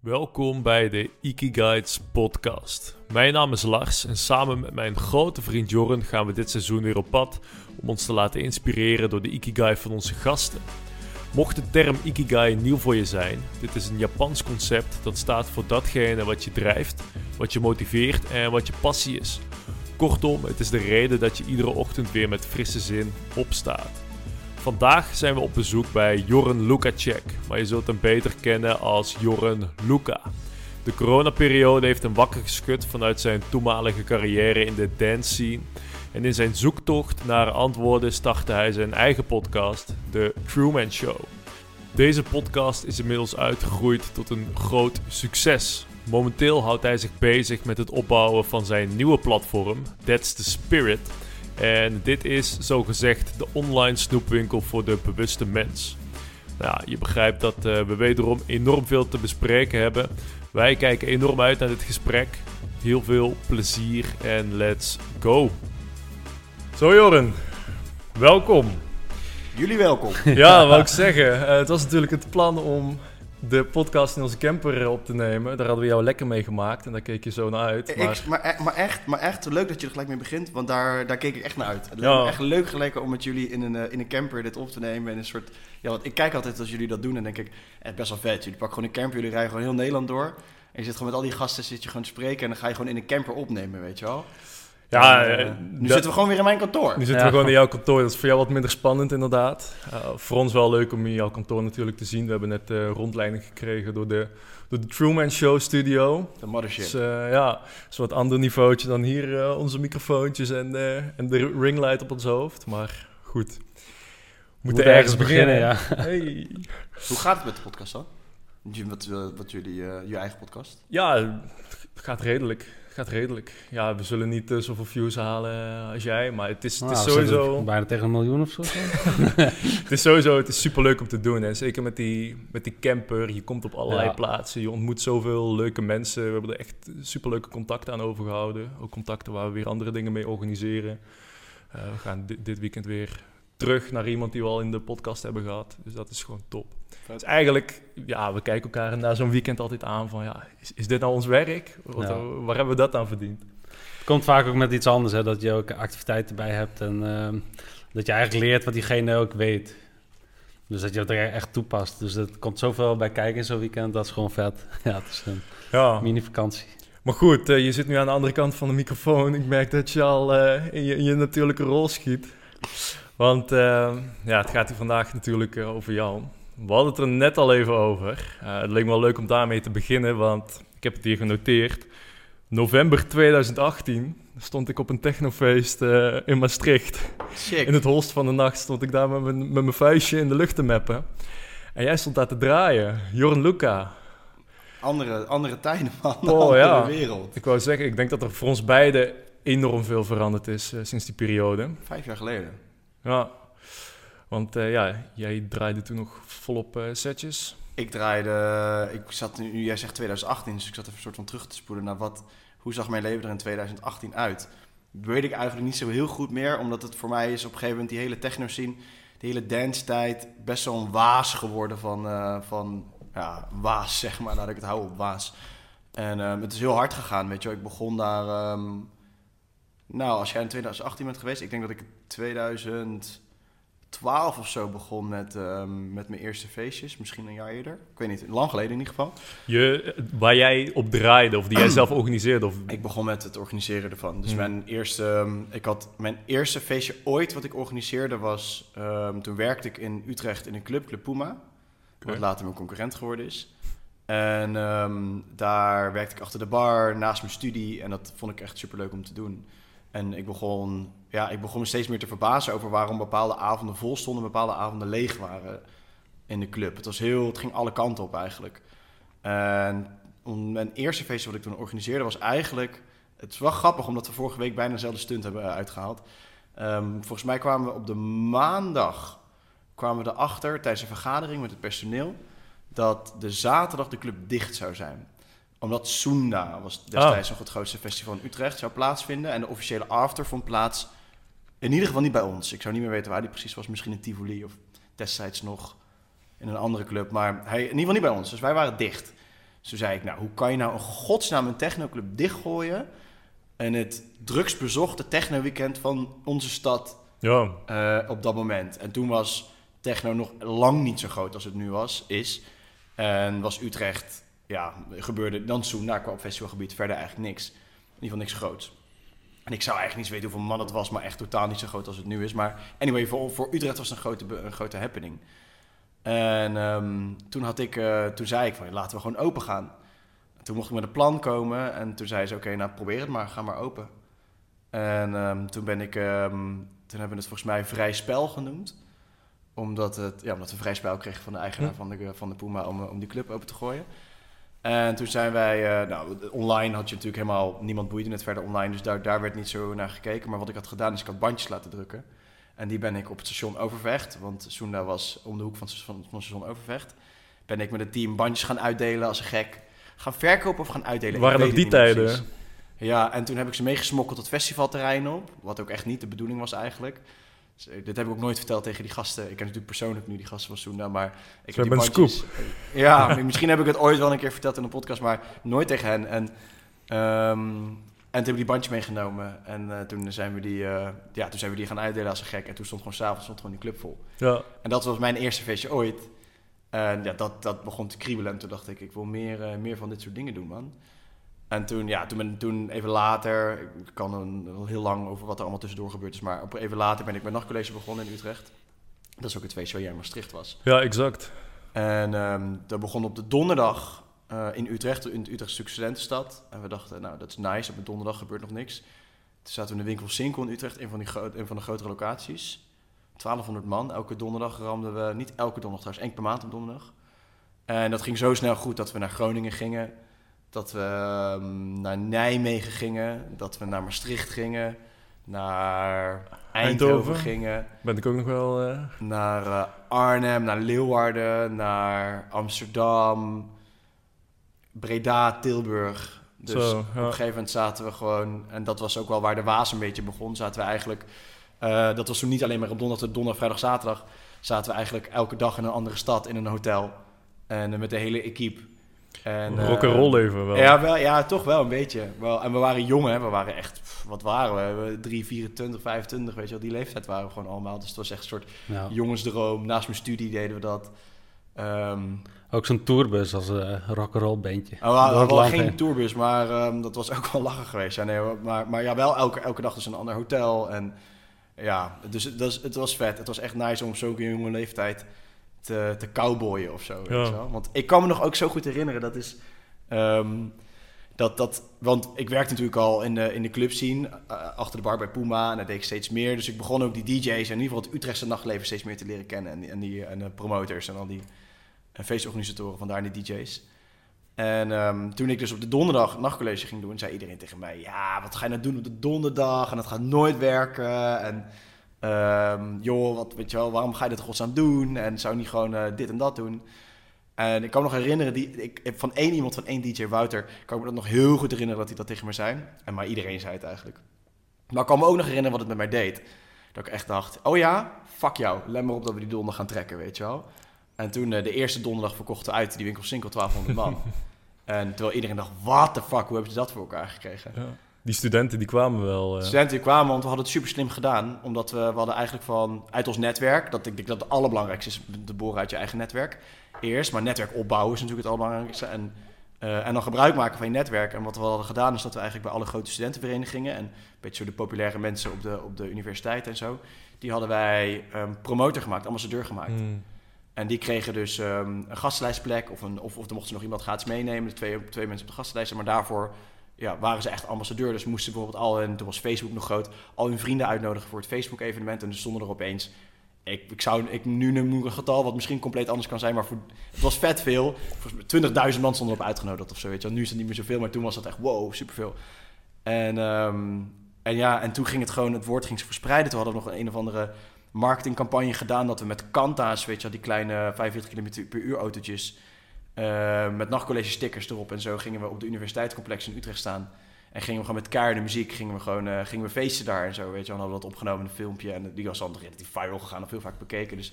Welkom bij de Ikiguides podcast. Mijn naam is Lars en samen met mijn grote vriend Jorren gaan we dit seizoen weer op pad om ons te laten inspireren door de Ikigai van onze gasten. Mocht de term Ikigai nieuw voor je zijn, dit is een Japans concept dat staat voor datgene wat je drijft, wat je motiveert en wat je passie is. Kortom, het is de reden dat je iedere ochtend weer met frisse zin opstaat. Vandaag zijn we op bezoek bij Joren Lukacek, maar je zult hem beter kennen als Joren Luca. De coronaperiode heeft hem wakker geschud vanuit zijn toenmalige carrière in de dance scene. En in zijn zoektocht naar antwoorden startte hij zijn eigen podcast, The Truman Show. Deze podcast is inmiddels uitgegroeid tot een groot succes. Momenteel houdt hij zich bezig met het opbouwen van zijn nieuwe platform, That's the Spirit en dit is zogezegd de online snoepwinkel voor de bewuste mens. Nou, je begrijpt dat uh, we wederom enorm veel te bespreken hebben. Wij kijken enorm uit naar dit gesprek. Heel veel plezier en let's go. Zo Joren, welkom. Jullie welkom. Ja, wou ik zeggen. Uh, het was natuurlijk het plan om de podcast in onze camper op te nemen. Daar hadden we jou lekker mee gemaakt en daar keek je zo naar uit. Maar... Ik, maar, e- maar, echt, maar echt leuk dat je er gelijk mee begint, want daar, daar keek ik echt naar uit. Het me echt leuk gelijk om met jullie in een, eh, in een camper dit op te nemen. En een soort, ja, want ik kijk altijd als jullie dat doen en denk ik, eh, best wel vet. Jullie pakken gewoon een camper, jullie rijden gewoon heel Nederland door. En je zit gewoon met al die gasten, zit je gewoon te spreken en dan ga je gewoon in een camper opnemen, weet je wel. Ja, uh, nu zitten we gewoon weer in mijn kantoor. Nu zitten we gewoon in jouw kantoor. Dat is voor jou wat minder spannend, inderdaad. Uh, voor ons wel leuk om in jouw kantoor natuurlijk te zien. We hebben net uh, rondleiding gekregen door de, door de Truman Show studio. De mothership. Dus ja, dat is een wat ander niveautje dan hier onze microfoontjes en, en de ringlight op ons hoofd. Maar goed. We moeten ergens beginnen, ja. Hey. Hoe gaat het met de podcast dan? Wat, wat jullie, je eigen podcast? Ja, het gaat redelijk gaat redelijk. Ja, we zullen niet uh, zoveel views halen als jij, maar het is, het is nou, sowieso... Bijna tegen een miljoen of zo. het is sowieso, het is super leuk om te doen. En zeker met die, met die camper, je komt op allerlei ja. plaatsen, je ontmoet zoveel leuke mensen. We hebben er echt super leuke contacten aan overgehouden. Ook contacten waar we weer andere dingen mee organiseren. Uh, we gaan dit, dit weekend weer terug naar iemand die we al in de podcast hebben gehad. Dus dat is gewoon top. Dus eigenlijk, ja, we kijken elkaar na zo'n weekend altijd aan van, ja, is, is dit nou ons werk? Wat, ja. Waar hebben we dat aan verdiend? Het komt vaak ook met iets anders, hè, dat je ook activiteiten bij hebt en uh, dat je eigenlijk leert wat diegene ook weet. Dus dat je het er echt toepast. Dus er komt zoveel bij kijken in zo'n weekend, dat is gewoon vet. Ja, het is een ja. mini-vakantie. Maar goed, uh, je zit nu aan de andere kant van de microfoon. Ik merk dat je al uh, in, je, in je natuurlijke rol schiet. Want uh, ja, het gaat hier vandaag natuurlijk uh, over jou. We hadden het er net al even over. Uh, het leek me wel leuk om daarmee te beginnen, want ik heb het hier genoteerd. November 2018 stond ik op een technofeest in Maastricht. In het holst van de nacht stond ik daar met mijn, met mijn vuistje in de lucht te mappen. En jij stond daar te draaien, Jorn Luca. Andere, andere tijden, man. Oh, andere ja. wereld. Ik wou zeggen, ik denk dat er voor ons beiden enorm veel veranderd is sinds die periode. Vijf jaar geleden. Ja, want uh, ja, jij draaide toen nog volop uh, setjes. Ik draaide, ik zat nu, jij zegt 2018, dus ik zat even een soort van terug te spoelen naar wat, hoe zag mijn leven er in 2018 uit? Weet ik eigenlijk niet zo heel goed meer, omdat het voor mij is op een gegeven moment die hele techno scene, die hele dance tijd, best wel een waas geworden van, uh, van ja, waas zeg maar, laat ik het houden op waas. En het is heel hard gegaan, weet je. Ik begon daar, um, nou, als jij in 2018 bent geweest, ik denk dat ik 2012 of zo begon met, um, met mijn eerste feestjes. Misschien een jaar eerder. Ik weet niet, lang geleden in ieder geval. Je, waar jij op draaide of die jij zelf organiseerde? Of? Ik begon met het organiseren ervan. Dus mm. mijn eerste, um, ik had mijn eerste feestje ooit wat ik organiseerde was... Um, toen werkte ik in Utrecht in een club, Club Puma. Okay. Wat later mijn concurrent geworden is. En daar werkte ik achter de bar, naast mijn studie. En dat vond ik echt superleuk om te doen. En ik begon, ja, ik begon me steeds meer te verbazen over waarom bepaalde avonden vol stonden, bepaalde avonden leeg waren in de club. Het, was heel, het ging alle kanten op eigenlijk. En mijn eerste feestje wat ik toen organiseerde was eigenlijk... Het is wel grappig, omdat we vorige week bijna dezelfde stunt hebben uitgehaald. Um, volgens mij kwamen we op de maandag kwamen we erachter tijdens een vergadering met het personeel... dat de zaterdag de club dicht zou zijn omdat Sunda was destijds oh. nog het grootste festival in Utrecht zou plaatsvinden. En de officiële after vond plaats in ieder geval niet bij ons. Ik zou niet meer weten waar die precies was. Misschien in Tivoli of destijds nog in een andere club. Maar hij, in ieder geval niet bij ons. Dus wij waren dicht. Dus toen zei ik, nou, hoe kan je nou een godsnaam een technoclub dichtgooien... en het drugsbezochte techno-weekend van onze stad Ja, eh, op dat moment. En toen was techno nog lang niet zo groot als het nu was, is. En was Utrecht, ja, gebeurde dan toen na qua op festivalgebied verder eigenlijk niks. In ieder geval niks groots. En ik zou eigenlijk niet weten hoeveel man het was, maar echt totaal niet zo groot als het nu is. Maar anyway, voor, voor Utrecht was het een grote, een grote happening. En ehm, toen, had ik, eh, toen zei ik van, laten we gewoon open gaan. En toen mocht ik met een plan komen en toen zei ze, oké, nou probeer het maar, ga maar open. En ehm, toen ben ik, ehm, toen hebben we het volgens mij vrij spel genoemd. Omdat, het, ja, omdat we vrij spel kregen van de eigenaar Hm. van, de, van de Puma om, eh, om die club open te gooien. En toen zijn wij, eh, nou, online had je natuurlijk helemaal, niemand boeide het verder online, dus daar, daar werd niet zo naar gekeken. Maar wat ik had gedaan is, ik had bandjes laten drukken. En die ben ik op het station Overvecht, want Soenda was om de hoek van het station, van het station Overvecht. Ben ik met het team bandjes gaan uitdelen als een gek. Gaan verkopen of gaan uitdelen? Waren nog het die tijden? precies. Ja, en toen heb ik ze meegesmokkeld het festivalterrein op. Wat ook echt niet de bedoeling was eigenlijk. Dus, dit heb ik ook nooit verteld tegen die gasten. Ik ken natuurlijk persoonlijk nu die gasten van Soenda, maar... Ik we heb hebben die een bandjes- Ja, misschien heb ik het ooit wel een keer verteld in een podcast, maar nooit tegen hen. En, ehm, en toen heb ik die bandje meegenomen. En eh, toen, zijn we die, eh, ja, toen zijn we die gaan uitdelen als een gek. En toen stond gewoon s'avonds stond gewoon die club vol. Ja, En dat was mijn eerste feestje ooit. En ja, dat, dat begon te kriebelen. En toen dacht ik, ik wil meer, eh, meer van dit soort dingen doen, man. En toen, ja, toen, ben, toen even later, ik kan een, heel lang over wat er allemaal tussendoor gebeurd is, maar op, even later ben ik mijn nachtcollege begonnen in Utrecht. Dat is ook het feestje waar jij in Maastricht was. ja, exact. En ehm, dat begon op de donderdag eh, in Utrecht, in Utrechtse stuk studentenstad. En we dachten, nou, dat is nice, op een donderdag gebeurt nog niks. Toen zaten we in de winkel Sinkel in Utrecht, een van, die een van de grotere locaties. 1200 man, elke donderdag ramden we, niet elke donderdag trouwens, één per maand op donderdag. En dat ging zo snel goed dat we naar Groningen gingen, dat we ehm, naar Nijmegen gingen, dat we naar Maastricht gingen, naar Eindhoven, Eindhoven. gingen Ben ik ook nog wel... eh, naar eh, Arnhem, naar Leeuwarden, naar Amsterdam, Breda, Tilburg. Dus Zo, op een gegeven moment zaten we gewoon, en dat was ook wel waar de waas een beetje begon, zaten we eigenlijk, eh, dat was toen niet alleen maar op donderdag, donderdag, vrijdag, zaterdag, zaten we eigenlijk elke dag in een andere stad in een hotel. En met de hele equipe. En, eh, Rock'n'roll even wel. ja, wel, ja, toch wel een beetje. Wel, en we waren jong, hè. We waren echt, pff, wat waren we? 3, 24, 25, weet je wel. Die leeftijd waren we gewoon allemaal. Dus het was echt een soort jongensdroom. Naast mijn studie deden we dat. Ehm Ook zo'n tourbus als een rock'n'roll bandje. oh, we hadden Door het wel land geen heen. tourbus, maar ehm, dat was ook wel lachen geweest. Ja, nee, maar, maar ja, wel elke, elke dag dus een ander hotel. En ja, dus het was, het was vet. Het was echt nice om op zo'n jonge leeftijd te, te cowboyen of zo. Weet Ja. je wel? Want ik kan me nog ook zo goed herinneren, dat is... ehm, dat, dat, want ik werkte natuurlijk al in de, in de club scene, eh, achter de bar bij Puma. En daar deed ik steeds meer. Dus ik begon ook die DJ's en in ieder geval het Utrechtse nachtleven steeds meer te leren kennen. En, die- en, die, en de promoters en al die en feestorganisatoren, vandaar die DJ's. En ehm, toen ik dus op de donderdag nachtcollege ging doen, zei iedereen tegen mij: Ja, wat ga je nou doen op de donderdag? En dat gaat nooit werken. En ehm, joh, wat, weet je wel, waarom ga je dit godsnaam doen? En zou je niet gewoon eh, dit en dat doen? En ik kan me nog herinneren, die, ik, heb van één iemand, van één DJ Wouter, kan ik me dat nog heel goed herinneren dat hij dat tegen me zei. En maar iedereen zei het eigenlijk. Maar ik kan me ook nog herinneren wat het met mij deed. Dat ik echt dacht, oh ja, fuck jou, let maar op dat we die donderdag gaan trekken, weet je wel. En toen eh, de eerste donderdag verkochten uit die winkel Sinkel 1200 man. en terwijl iedereen dacht, what the fuck, hoe hebben ze dat voor elkaar gekregen? Ja. Die studenten die kwamen wel. eh, Studenten die kwamen, want we hadden het super slim gedaan. Omdat we, we hadden eigenlijk van, uit ons netwerk, dat ik denk dat het allerbelangrijkste is, te boren uit je eigen netwerk. Eerst, maar netwerk opbouwen is natuurlijk het allerbelangrijkste. En, eh, en dan gebruik maken van je netwerk. En wat we hadden gedaan, is dat we eigenlijk bij alle grote studentenverenigingen en een beetje zo de populaire mensen op de, op de universiteit en zo, die hadden wij ehm, promotor gemaakt, ambassadeur gemaakt. hmm. En die kregen dus ehm, een gastenlijstplek of, een, of, of er mochten ze nog iemand gratis meenemen. De twee, twee mensen op de gastenlijst. Maar daarvoor ja, waren ze echt ambassadeur. Dus moesten bijvoorbeeld al, en toen was Facebook nog groot, al hun vrienden uitnodigen voor het Facebook-evenement. En dus stonden er opeens, ik, ik zou, ik, nu ik een getal wat misschien compleet anders kan zijn, maar voor, het was vet veel. Volgens mij 20.000 man stonden erop uitgenodigd of zo. Weet je. Nu is het niet meer zoveel, maar toen was dat echt wow, superveel. En, ehm, en ja, en toen ging het gewoon, het woord ging verspreiden. Toen hadden we nog een, een of andere marketingcampagne gedaan dat we met Kanta's, weet je die kleine 45 km per uur autootjes, eh, met nachtcollege stickers erop en zo, gingen we op de universiteitscomplex in Utrecht staan. En gingen we gewoon met keiharde muziek, gingen we gewoon eh, gingen we feesten daar en zo, weet je. En hadden we dat opgenomen in een filmpje en die was dan relatief viral gegaan, of heel vaak bekeken. Dus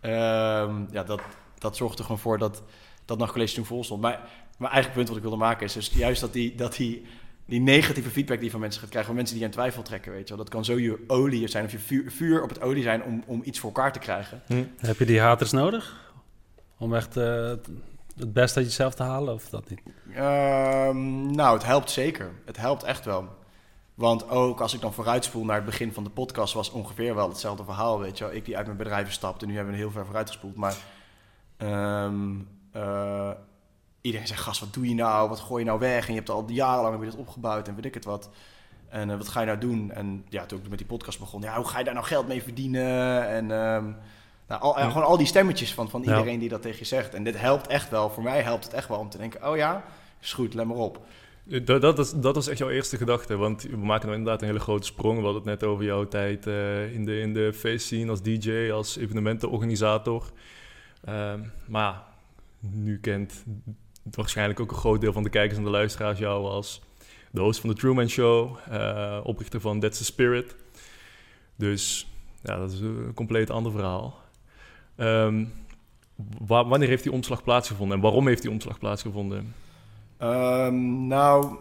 ehm, ja, dat, dat zorgde gewoon voor dat dat nachtcollege toen vol stond. Maar mijn eigen punt wat ik wilde maken is dus juist dat die, dat die, die negatieve feedback die van mensen gaat krijgen, van mensen die in twijfel trekken, weet je wel. Dat kan zo je olie zijn of je vuur, vuur op het olie zijn om, om iets voor elkaar te krijgen. Heb je die haters nodig? Om echt eh, het beste uit jezelf te halen of dat niet? Ehm, nou, het helpt zeker. Het helpt echt wel. Want ook als ik dan vooruitspoel naar het begin van de podcast, was ongeveer wel hetzelfde verhaal. Weet je wel. Ik die uit mijn bedrijven stapte, nu hebben we heel ver vooruitgespoeld. Maar ehm, eh, iedereen zegt, gast, wat doe je nou? Wat gooi je nou weg? En je hebt al jarenlang je dit opgebouwd en weet ik het wat. En eh, wat ga je nou doen? En ja, toen ik met die podcast begon, ja, hoe ga je daar nou geld mee verdienen? En ehm, nou, al, ja, gewoon al die stemmetjes van, van Ja. iedereen die dat tegen je zegt. En dit helpt echt wel. Voor mij helpt het echt wel om te denken, oh ja, is goed, let maar op. Dat, dat, is, dat was echt jouw eerste gedachte, want we maken nou inderdaad een hele grote sprong. We hadden het net over jouw tijd eh, in de, in de feestscene als DJ, als evenementenorganisator. Ehm, maar nu kent waarschijnlijk ook een groot deel van de kijkers en de luisteraars jou als de host van de Truman Show, eh, oprichter van That's the Spirit. Dus ja, dat is een compleet ander verhaal. Ehm, wa- wanneer heeft die omslag plaatsgevonden en waarom heeft die omslag plaatsgevonden? Ehm, nou,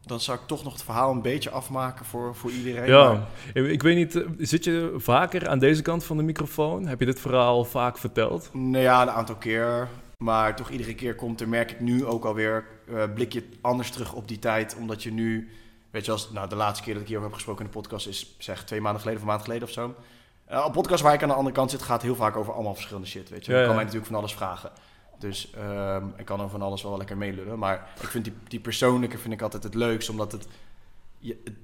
dan zou ik toch nog het verhaal een beetje afmaken voor, voor iedereen. Ja, Maar- ik weet niet, eh, zit je vaker aan deze kant van de microfoon? Heb je dit verhaal vaak verteld? Nou ja, een aantal keer. Maar toch iedere keer komt er, merk ik nu ook alweer, eh blik je anders terug op die tijd. Omdat je nu, weet je, als, nou, de laatste keer dat ik hierover heb gesproken in de podcast is, zeg, twee maanden geleden of een maand geleden of zo. Eh, een podcast waar ik aan de andere kant zit, gaat heel vaak over allemaal verschillende shit, weet je. Ja, kan mij natuurlijk van alles vragen. Dus ehm, ik kan over van alles wel lekker meelullen. Maar ik vind die, die persoonlijke vind ik altijd het leukst, omdat het, je, het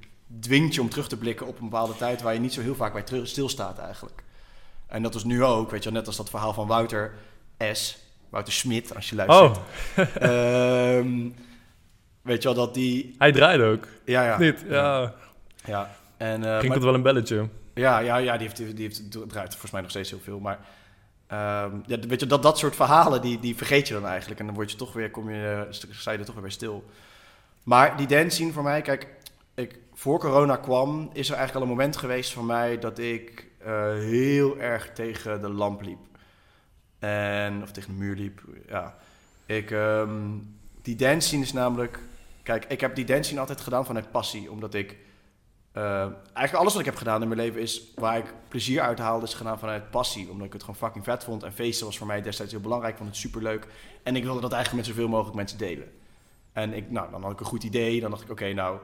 dwingt je om terug te blikken op een bepaalde tijd waar je niet zo heel vaak bij terug, stilstaat eigenlijk. En dat is nu ook, weet je, net als dat verhaal van Wouter S. Wouter Smit, als je luistert. Oh, Ehm, weet je wel, dat die... hij draaide ook. Ja, ja. Niet? Ja, Ja. En, eh, klinkt maar- het wel een belletje. Ja, ja, ja, die heeft, die heeft, draait volgens mij nog steeds heel veel. Maar ehm, ja, weet je, dat, dat soort verhalen, die, die vergeet je dan eigenlijk. En dan word je toch weer, kom je, eh, sta je er toch weer stil. Maar die dance voor mij, kijk, ik, voor corona kwam, is er eigenlijk al een moment geweest voor mij dat ik eh, heel erg tegen de lamp liep. En, of tegen de muur liep, ja. Ik, ehm, die dance is namelijk... Kijk, ik heb die dance altijd gedaan vanuit passie. Omdat ik... eh, eigenlijk alles wat ik heb gedaan in mijn leven is... Waar ik plezier uit haalde, is gedaan vanuit passie. Omdat ik het gewoon fucking vet vond. En feesten was voor mij destijds heel belangrijk. Ik vond het superleuk. En ik wilde dat eigenlijk met zoveel mogelijk mensen delen. En ik, nou, dan had ik een goed idee. Dan dacht ik, oké, nou...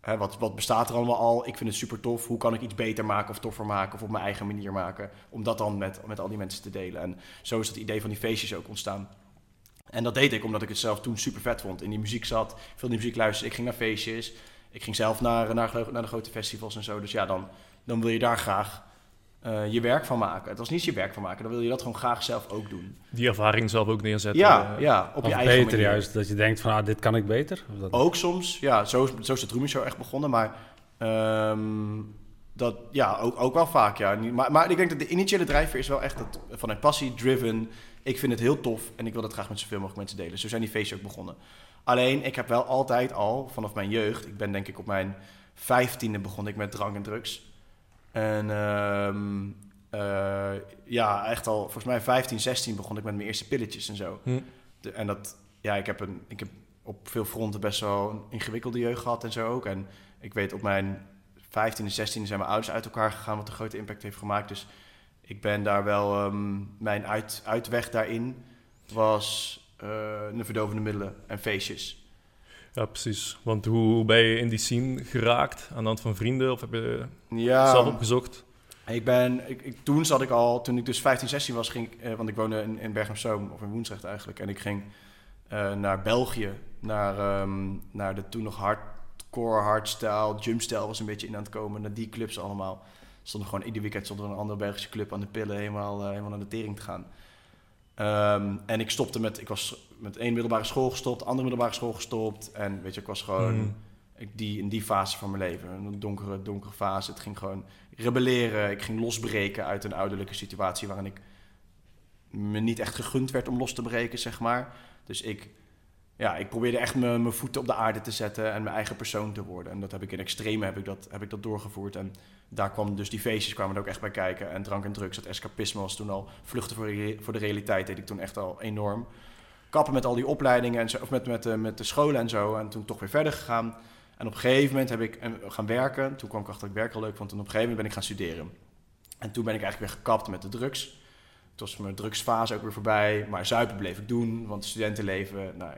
Hè, wat, wat bestaat er allemaal al? Ik vind het super tof. Hoe kan ik iets beter maken of toffer maken of op mijn eigen manier maken? Om dat dan met, met al die mensen te delen. En zo is het idee van die feestjes ook ontstaan. En dat deed ik omdat ik het zelf toen super vet vond. In die muziek zat, veel die muziek luisterde. Ik ging naar feestjes. Ik ging zelf naar, naar, naar de grote festivals en zo. Dus ja, dan, dan wil je daar graag eh, je werk van maken. Het was niet je werk van maken, dan wil je dat gewoon graag zelf ook doen. Die ervaring zelf ook neerzetten. Ja, eh. ja op je eigen beter manier. juist, dat je denkt van ah, dit kan ik beter? Of dat... Ook soms, ja, zo, is- zo is de Truman Show echt begonnen, maar ehm, dat, ja, ook, ook wel vaak, ja. Maar, maar ik denk dat de initiële drijfveer is wel echt het, vanuit passie, driven. Ik vind het heel tof en ik wil het graag met zoveel mogelijk mensen delen. Zo zijn die feestjes ook begonnen. Alleen, ik heb wel altijd al, vanaf mijn jeugd, ik ben denk ik op mijn vijftiende begon ik met drank en drugs. En ehm, eh, ja, echt al, volgens mij 15, 16 begon ik met mijn eerste pilletjes en zo. Hm. De- en dat, ja, ik heb, een, ik heb op veel fronten best wel een ingewikkelde jeugd gehad en zo ook. En ik weet op mijn 15 en 16 zijn mijn ouders uit elkaar gegaan, wat een grote impact heeft gemaakt. Dus ik ben daar wel, ehm, mijn uit, uitweg daarin was de verdovende middelen en feestjes. Ja, precies. Want hoe ben je in die scene geraakt? Aan de hand van vrienden? Of heb je Ja, zelf opgezocht? Ik ben, ik, ik- toen zat ik al, toen ik dus 15, 16 was, ging ik, eh, want ik woonde in, in Bergen op Zoom, of in Woensrecht eigenlijk. En ik ging eh, naar België, naar, ehm, naar de toen nog hardcore, hardstyle, jumpstyle was een beetje in aan het komen. Naar die clubs allemaal. Stonden gewoon ieder weekend stond er een andere Belgische club aan de pillen, helemaal, eh, helemaal naar de tering te gaan. Ehm, en ik stopte met, ik was met één middelbare school gestopt, andere middelbare school gestopt. En weet je, ik was gewoon Hmm. ik, die, in die fase van mijn leven, een donkere, donkere fase. Het ging gewoon rebelleren. Ik ging losbreken uit een ouderlijke situatie waarin ik me niet echt gegund werd om los te breken, zeg maar. Dus ik, ja, ik probeerde echt mijn mijn voeten op de aarde te zetten en mijn eigen persoon te worden. En dat heb ik in extreme heb ik dat, heb ik dat doorgevoerd. En daar kwam dus die feestjes kwamen er ook echt bij kijken. En drank en drugs, dat escapisme was toen al vluchten voor, voor de realiteit, deed ik toen echt al enorm. kappen met al die opleidingen en zo, of met, met, de- met de scholen en zo. En toen toch weer verder gegaan. En op een gegeven moment heb ik eh, gaan werken. Toen kwam ik achter dat ik werk wel leuk vond. Op een gegeven moment ben ik gaan studeren. En toen ben ik eigenlijk weer gekapt met de drugs. Toen was mijn drugsfase ook weer voorbij. Maar zuipen bleef ik doen, want studentenleven... Nou,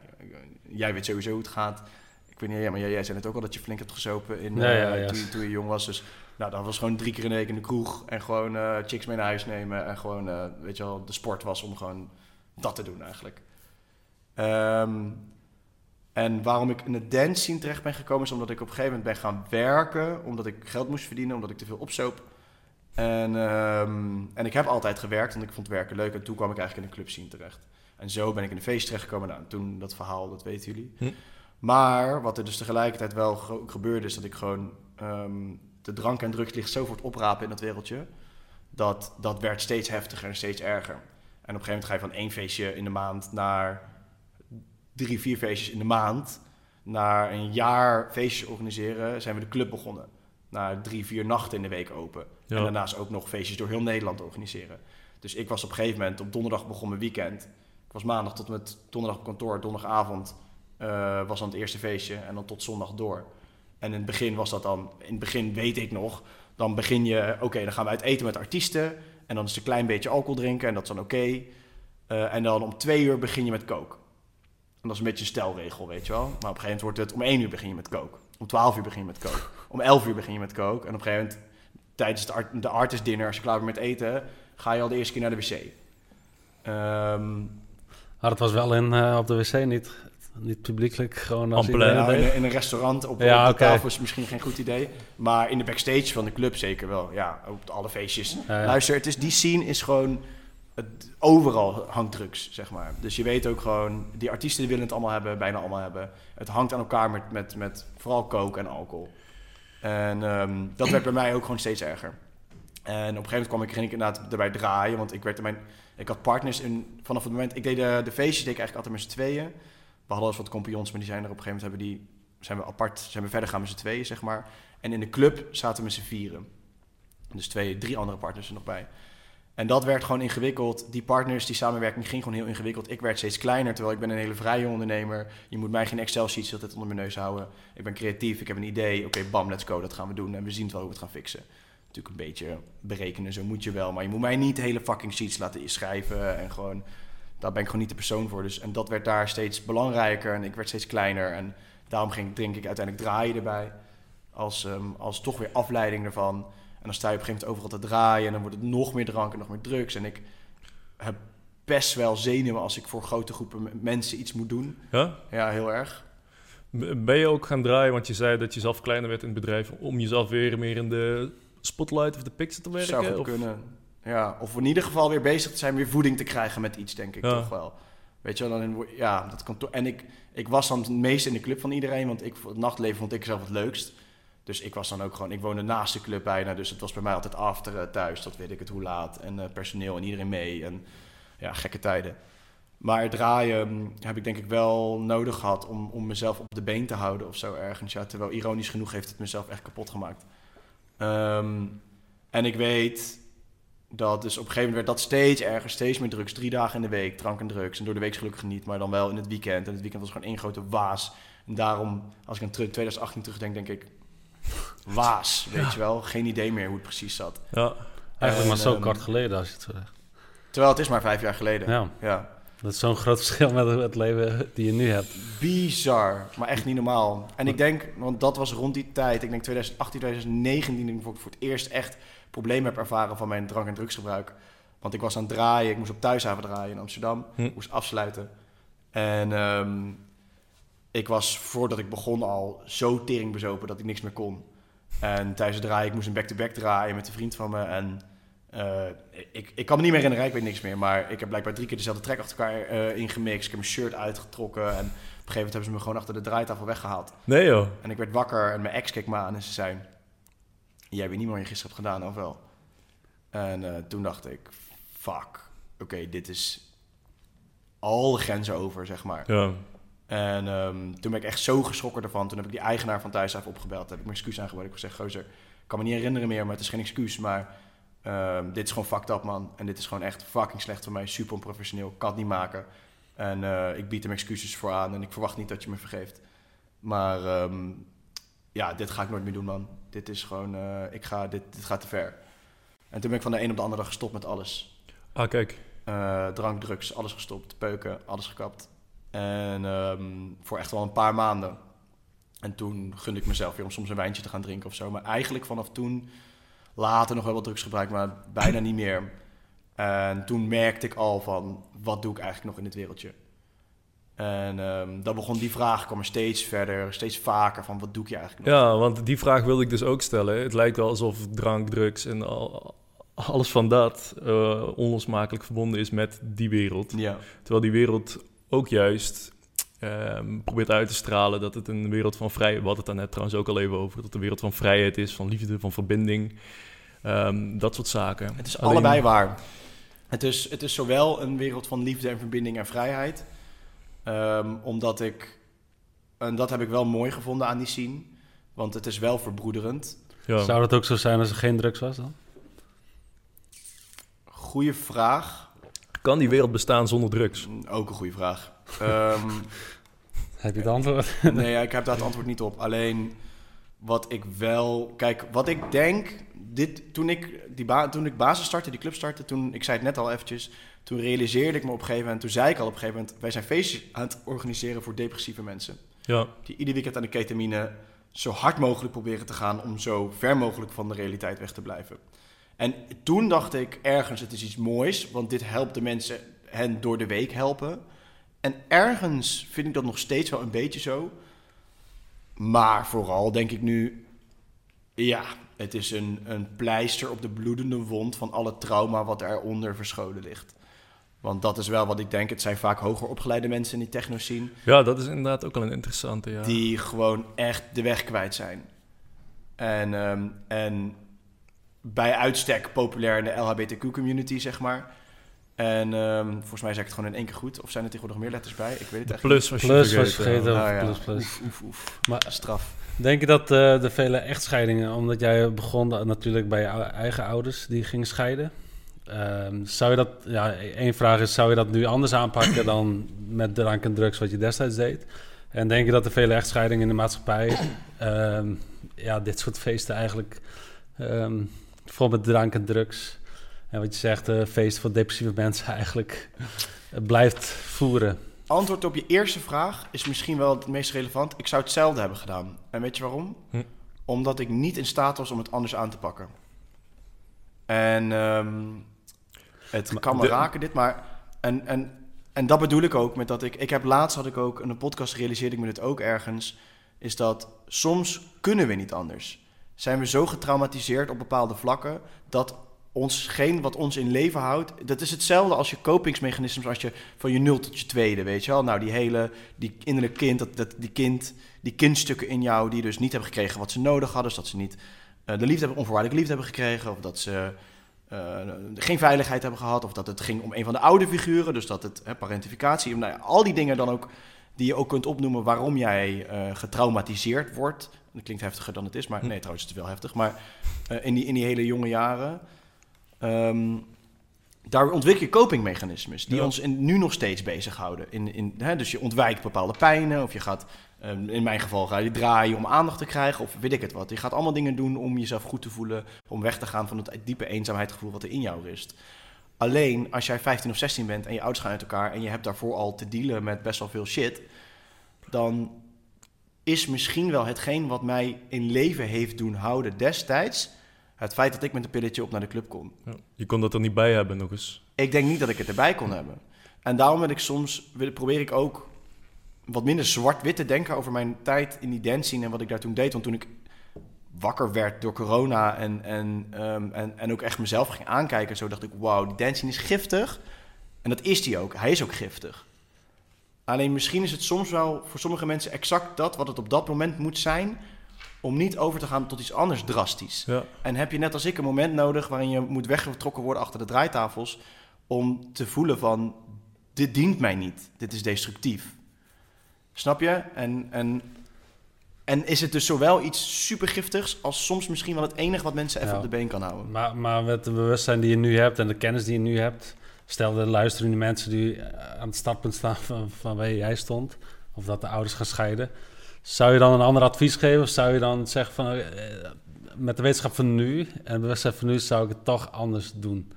jij weet sowieso hoe het gaat. Ik weet niet, ja, maar jij, jij zei het ook al dat je flink hebt gezopen in, ja, eh, ja. Toen, toen je jong was. Dus nou, dat was gewoon drie keer in de week in de kroeg. En gewoon eh, chicks mee naar huis nemen. En gewoon, eh, weet je wel, de sport was om gewoon dat te doen eigenlijk. Ehm, en waarom ik in de dance scene terecht ben gekomen... is omdat ik op een gegeven moment ben gaan werken. Omdat ik geld moest verdienen, omdat ik te veel opzoop. En, ehm, en ik heb altijd gewerkt, want ik vond werken leuk. En toen kwam ik eigenlijk in een club scene terecht. En zo ben ik in een feest terechtgekomen. Nou, toen dat verhaal, dat weten jullie. Hm. Maar wat er dus tegelijkertijd wel ge- gebeurde... is dat ik gewoon... ehm, de drank en drugs ligt zo voor het oprapen in dat wereldje... dat dat werd steeds heftiger en steeds erger. En op een gegeven moment ga je van één feestje in de maand... naar drie, vier feestjes in de maand... naar een jaar feestjes organiseren... zijn we de club begonnen. Na drie, vier nachten in de week open. En daarnaast ook nog feestjes door heel Nederland organiseren. Dus ik was op een gegeven moment, op donderdag begon mijn weekend. Ik was maandag tot met donderdag op kantoor, donderdagavond eh, was dan het eerste feestje en dan tot zondag door. En in het begin was dat dan, in het begin weet ik nog, dan begin je, oké, dan gaan we uit eten met artiesten. En dan is het een klein beetje alcohol drinken en dat is dan oké. Eh, en dan om twee uur begin je met coke. En dat is een beetje een stelregel, weet je wel. Maar op een gegeven moment wordt het, om één uur begin je met coke. Om twaalf uur begin je met coke. Om elf uur begin je met coke. En op een gegeven moment tijdens art, de artist dinner, als je klaar bent met eten, ga je al de eerste keer naar de wc. Ehm, Maar het was wel in, eh, op de wc niet, niet publiekelijk. Gewoon als nou, in, een- in een restaurant op, Ja, op de tafel is misschien geen goed idee. Maar in de backstage van de club zeker wel. Ja, op alle feestjes. Ja. Luister, het is, die scene is gewoon... Het, overal hangt drugs, zeg maar. Dus je weet ook gewoon... Die artiesten die willen het allemaal hebben, bijna allemaal hebben. Het hangt aan elkaar met, met, met vooral coke en alcohol. En ehm, dat werd bij mij ook gewoon steeds erger. En op een gegeven moment kwam ik, ging ik inderdaad erbij draaien. Want ik, werd mijn, ik had partners in, vanaf het moment... Ik deed de, de feestjes deed ik eigenlijk altijd met z'n tweeën. We hadden eens wat compagnons, maar die zijn er op een gegeven moment... Hebben die, zijn we apart, zijn we verder gaan met z'n tweeën, zeg maar. En in de club zaten we met z'n vieren. Dus twee, drie andere partners er nog bij. En dat werd gewoon ingewikkeld. Die partners, die samenwerking ging gewoon heel ingewikkeld. Ik werd steeds kleiner, terwijl ik ben een hele vrije ondernemer. Je moet mij geen Excel-sheets altijd onder mijn neus houden. Ik ben creatief, ik heb een idee. Oké, bam, let's go, dat gaan we doen. En we zien het wel hoe we het gaan fixen. Natuurlijk een beetje berekenen, zo moet je wel. Maar je moet mij niet hele fucking sheets laten schrijven. En gewoon, daar ben ik gewoon niet de persoon voor. Dus, en dat werd daar steeds belangrijker en ik werd steeds kleiner. En daarom ging denk ik, uiteindelijk draaien erbij. Als, ehm, als toch weer afleiding ervan. En dan sta je op een gegeven moment overal te draaien. En dan wordt het nog meer drank en nog meer drugs. En ik heb best wel zenuwen als ik voor grote groepen mensen iets moet doen. Ja? Ja, heel erg. Ben je ook gaan draaien, want je zei dat je zelf kleiner werd in het bedrijf, om jezelf weer meer in de spotlight of de picture te werken? Zou goed of- kunnen. Ja, of in ieder geval weer bezig te zijn, weer voeding te krijgen met iets, denk ik Ja. toch wel. Weet je wel, dan in, ja, dat kantoor. En ik, ik was dan het meest in de club van iedereen, want ik, het nachtleven vond ik zelf het leukst. Dus ik was dan ook gewoon, ik woonde naast de club bijna, dus het was bij mij altijd after eh, thuis, dat weet ik het hoe laat. En eh, personeel en iedereen mee en ja, gekke tijden. Maar draaien mm, heb ik denk ik wel nodig gehad om, om mezelf op de been te houden of zo ergens. Ja, terwijl ironisch genoeg heeft het mezelf echt kapot gemaakt. Ehm, en ik weet dat dus op een gegeven moment werd dat steeds erger, steeds meer drugs. Drie dagen in de week, drank en drugs. En door de week gelukkig niet, maar dan wel in het weekend. En het weekend was gewoon één grote waas. En daarom, als ik aan terug- 2018 terugdenk, denk ik... Waas, weet je wel. Geen idee meer hoe het precies zat. Ja. Eigenlijk maar En, zo ehm, kort geleden als je het zo zegt. Terwijl het is maar vijf jaar geleden. Ja, ja. dat is zo'n groot verschil met het leven die je nu hebt. Bizar, maar echt niet normaal. En ik denk, want dat was rond die tijd, ik denk 2018, 2019, denk ik voor, voor het eerst echt problemen heb ervaren van mijn drank- en drugsgebruik. Want ik was aan het draaien, ik moest op thuishaven draaien in Amsterdam, Hm. moest afsluiten. En ehm, ik was voordat ik begon al zo tering bezopen dat ik niks meer kon. En tijdens het draaien, ik moest een back-to-back draaien met een vriend van me. En eh, ik, ik kan me niet meer herinneren, ik weet niks meer. Maar ik heb blijkbaar drie keer dezelfde track achter elkaar eh, ingemixt. Ik heb mijn shirt uitgetrokken. En op een gegeven moment hebben ze me gewoon achter de draaitafel weggehaald. Nee joh. En ik werd wakker en mijn ex keek me aan en ze zei... Jij weet niet meer wat je gisteren hebt gedaan, of wel? En eh, toen dacht ik, fuck, oké, dit is alle grenzen over, zeg maar. Ja. En ehm, toen ben ik echt zo geschrokken ervan. Toen heb ik die eigenaar van Thuishaven opgebeld. Heb ik mijn excuus aangeboden. Ik heb gezegd, gozer, ik kan me niet herinneren meer, maar het is geen excuus. Maar ehm, dit is gewoon fucked up, man. En dit is gewoon echt fucking slecht voor mij. Super onprofessioneel. Ik kan het niet maken. En eh, ik bied hem excuses voor aan en ik verwacht niet dat je me vergeeft. Maar ehm, ja, dit ga ik nooit meer doen, man. Dit is gewoon, eh, ik ga, dit, dit gaat te ver. En toen ben ik van de een op de andere dag gestopt met alles. Ah, kijk. Eh, drank, drugs, alles gestopt. Peuken, alles gekapt. En ehm, voor echt wel een paar maanden. En toen gunde ik mezelf weer om soms een wijntje te gaan drinken of zo. Maar eigenlijk vanaf toen, later nog wel wat drugs gebruikt, maar bijna niet meer. En toen merkte ik al van, wat doe ik eigenlijk nog in dit wereldje? En ehm dan begon die vraag, kwam er steeds verder, steeds vaker van, wat doe ik je eigenlijk nog? Ja, want die vraag wilde ik dus ook stellen. Het lijkt wel alsof drank, drugs en al, alles van dat eh, onlosmakelijk verbonden is met die wereld. Ja, Terwijl die wereld ook juist ehm, probeert uit te stralen dat het een wereld van vrijheid... Hadden het daar net trouwens ook al even over. Dat het een wereld van vrijheid is, van liefde, van verbinding. ehm, dat soort zaken. het is Alleen- allebei waar. Het is, het is zowel een wereld van liefde en verbinding en vrijheid. Ehm, omdat ik, en dat heb ik wel mooi gevonden aan die scene. Want het is wel verbroederend. Ja. Zou dat ook zo zijn als er geen drugs was dan? Goeie vraag. Kan die wereld bestaan zonder drugs? Ook een goede vraag. Ehm, Heb je het antwoord? nee, ik heb daar het antwoord niet op. Alleen wat ik wel... Kijk, wat ik denk... Dit, toen, ik die ba- toen ik basis startte, die club startte... Toen, ik zei het net al eventjes... Toen realiseerde ik me op een gegeven moment... Toen zei ik al op een gegeven moment... Wij zijn feestjes aan het organiseren voor depressieve mensen. Ja. Die ieder weekend aan de ketamine... Zo hard mogelijk proberen te gaan... Om zo ver mogelijk van de realiteit weg te blijven. En toen dacht ik ergens... Het is iets moois. Want dit helpt de mensen hen door de week helpen. En ergens vind ik dat nog steeds wel een beetje zo. Maar vooral denk ik nu, ja, het is een, een pleister op de bloedende wond van alle trauma wat eronder verscholen ligt. Want dat is wel wat ik denk. Het zijn vaak hoger opgeleide mensen in die techno scene ja, dat is inderdaad ook wel een interessante. Ja. die gewoon echt de weg kwijt zijn. En, ehm, en bij uitstek populair in de LHBTQ-community, zeg maar. En ehm, volgens mij zeg ik het gewoon in één keer goed. Of zijn er tegenwoordig meer letters bij? Ik weet het echt Plus was je Plus was je vergeten. Nou ja, plus, plus. Oef, oef, oef. Maar Straf. denk je dat eh, de vele echtscheidingen, omdat jij begon natuurlijk bij je eigen ouders die gingen scheiden. ehm, zou je dat, ja, één vraag is, zou je dat nu anders aanpakken dan met drank en drugs wat je destijds deed? En denk je dat de vele echtscheidingen in de maatschappij, ehm, ja, dit soort feesten eigenlijk, ehm vooral met drank en drugs, en wat je zegt, eh feest voor depressieve mensen eigenlijk, eh, blijft voeren? Antwoord op je eerste vraag is misschien wel het meest relevant. Ik zou hetzelfde hebben gedaan. En weet je waarom? Hm. Omdat ik niet in staat was om het anders aan te pakken. En ehm, het Maar kan me de- raken dit, maar... En, en, en dat bedoel ik ook met dat ik... Ik heb laatst had ik ook, in een podcast realiseerde ik me dit ook ergens... Is dat soms kunnen we niet anders. Zijn we zo getraumatiseerd op bepaalde vlakken... dat ons, geen wat ons in leven houdt... Dat is hetzelfde als je kopingsmechanismes... als je van je nul tot je tweede, weet je wel? Nou, die hele, die innerlijk kind, dat, dat, die kind, die kindstukken in jou... die dus niet hebben gekregen wat ze nodig hadden... dus dat ze niet eh, de liefde hebben, onvoorwaardelijke liefde hebben gekregen... of dat ze eh, geen veiligheid hebben gehad... of dat het ging om een van de oude figuren... dus dat het, hè, parentificatie... Nou al die dingen dan ook die je ook kunt opnoemen... waarom jij eh, getraumatiseerd wordt... Dat klinkt heftiger dan het is, maar nee, trouwens, het is wel heftig. Maar eh, in, die, in die hele jonge jaren... ehm, daar ontwikkel je copingmechanismes die Ja. ons in, nu nog steeds bezighouden. In, in, hè, dus je ontwijkt bepaalde pijnen of je gaat, ehm, in mijn geval ga je draaien om aandacht te krijgen of weet ik het wat. Je gaat allemaal dingen doen om jezelf goed te voelen, om weg te gaan van het diepe eenzaamheidsgevoel wat er in jou rust. Alleen als jij 15 of 16 bent en je ouders gaan uit elkaar en je hebt daarvoor al te dealen met best wel veel shit, dan is misschien wel hetgeen wat mij in leven heeft doen houden destijds het feit dat ik met een pilletje op naar de club kon. Ja. Je kon dat er niet bij hebben nog eens. Ik denk niet dat ik het erbij kon hebben. En daarom wil ik soms, probeer ik ook wat minder zwart-wit te denken over mijn tijd in die dance scene en wat ik daar toen deed. Want toen ik wakker werd door corona en, en, ehm, en, en ook echt mezelf ging aankijken, zo dacht ik, wauw, die dance scene is giftig. En dat is die ook. Hij is ook giftig. Alleen misschien is het soms wel voor sommige mensen exact dat wat het op dat moment moet zijn, om niet over te gaan tot iets anders drastisch. Ja. En heb je net als ik een moment nodig waarin je moet weggetrokken worden achter de draaitafels om te voelen van dit dient mij niet, dit is destructief. Snap je? En, en, en is het dus zowel iets supergiftigs als soms misschien wel het enige wat mensen even Ja. op de been kan houden. Maar, maar met de bewustzijn die je nu hebt en de kennis die je nu hebt, Stel, er luisteren nu mensen die eh, aan het startpunt staan van, van waar jij stond, of dat de ouders gaan scheiden. Zou je dan een ander advies geven? Of zou je dan zeggen van eh, met de wetenschap van nu en de bewustzijn van nu zou ik het toch anders doen?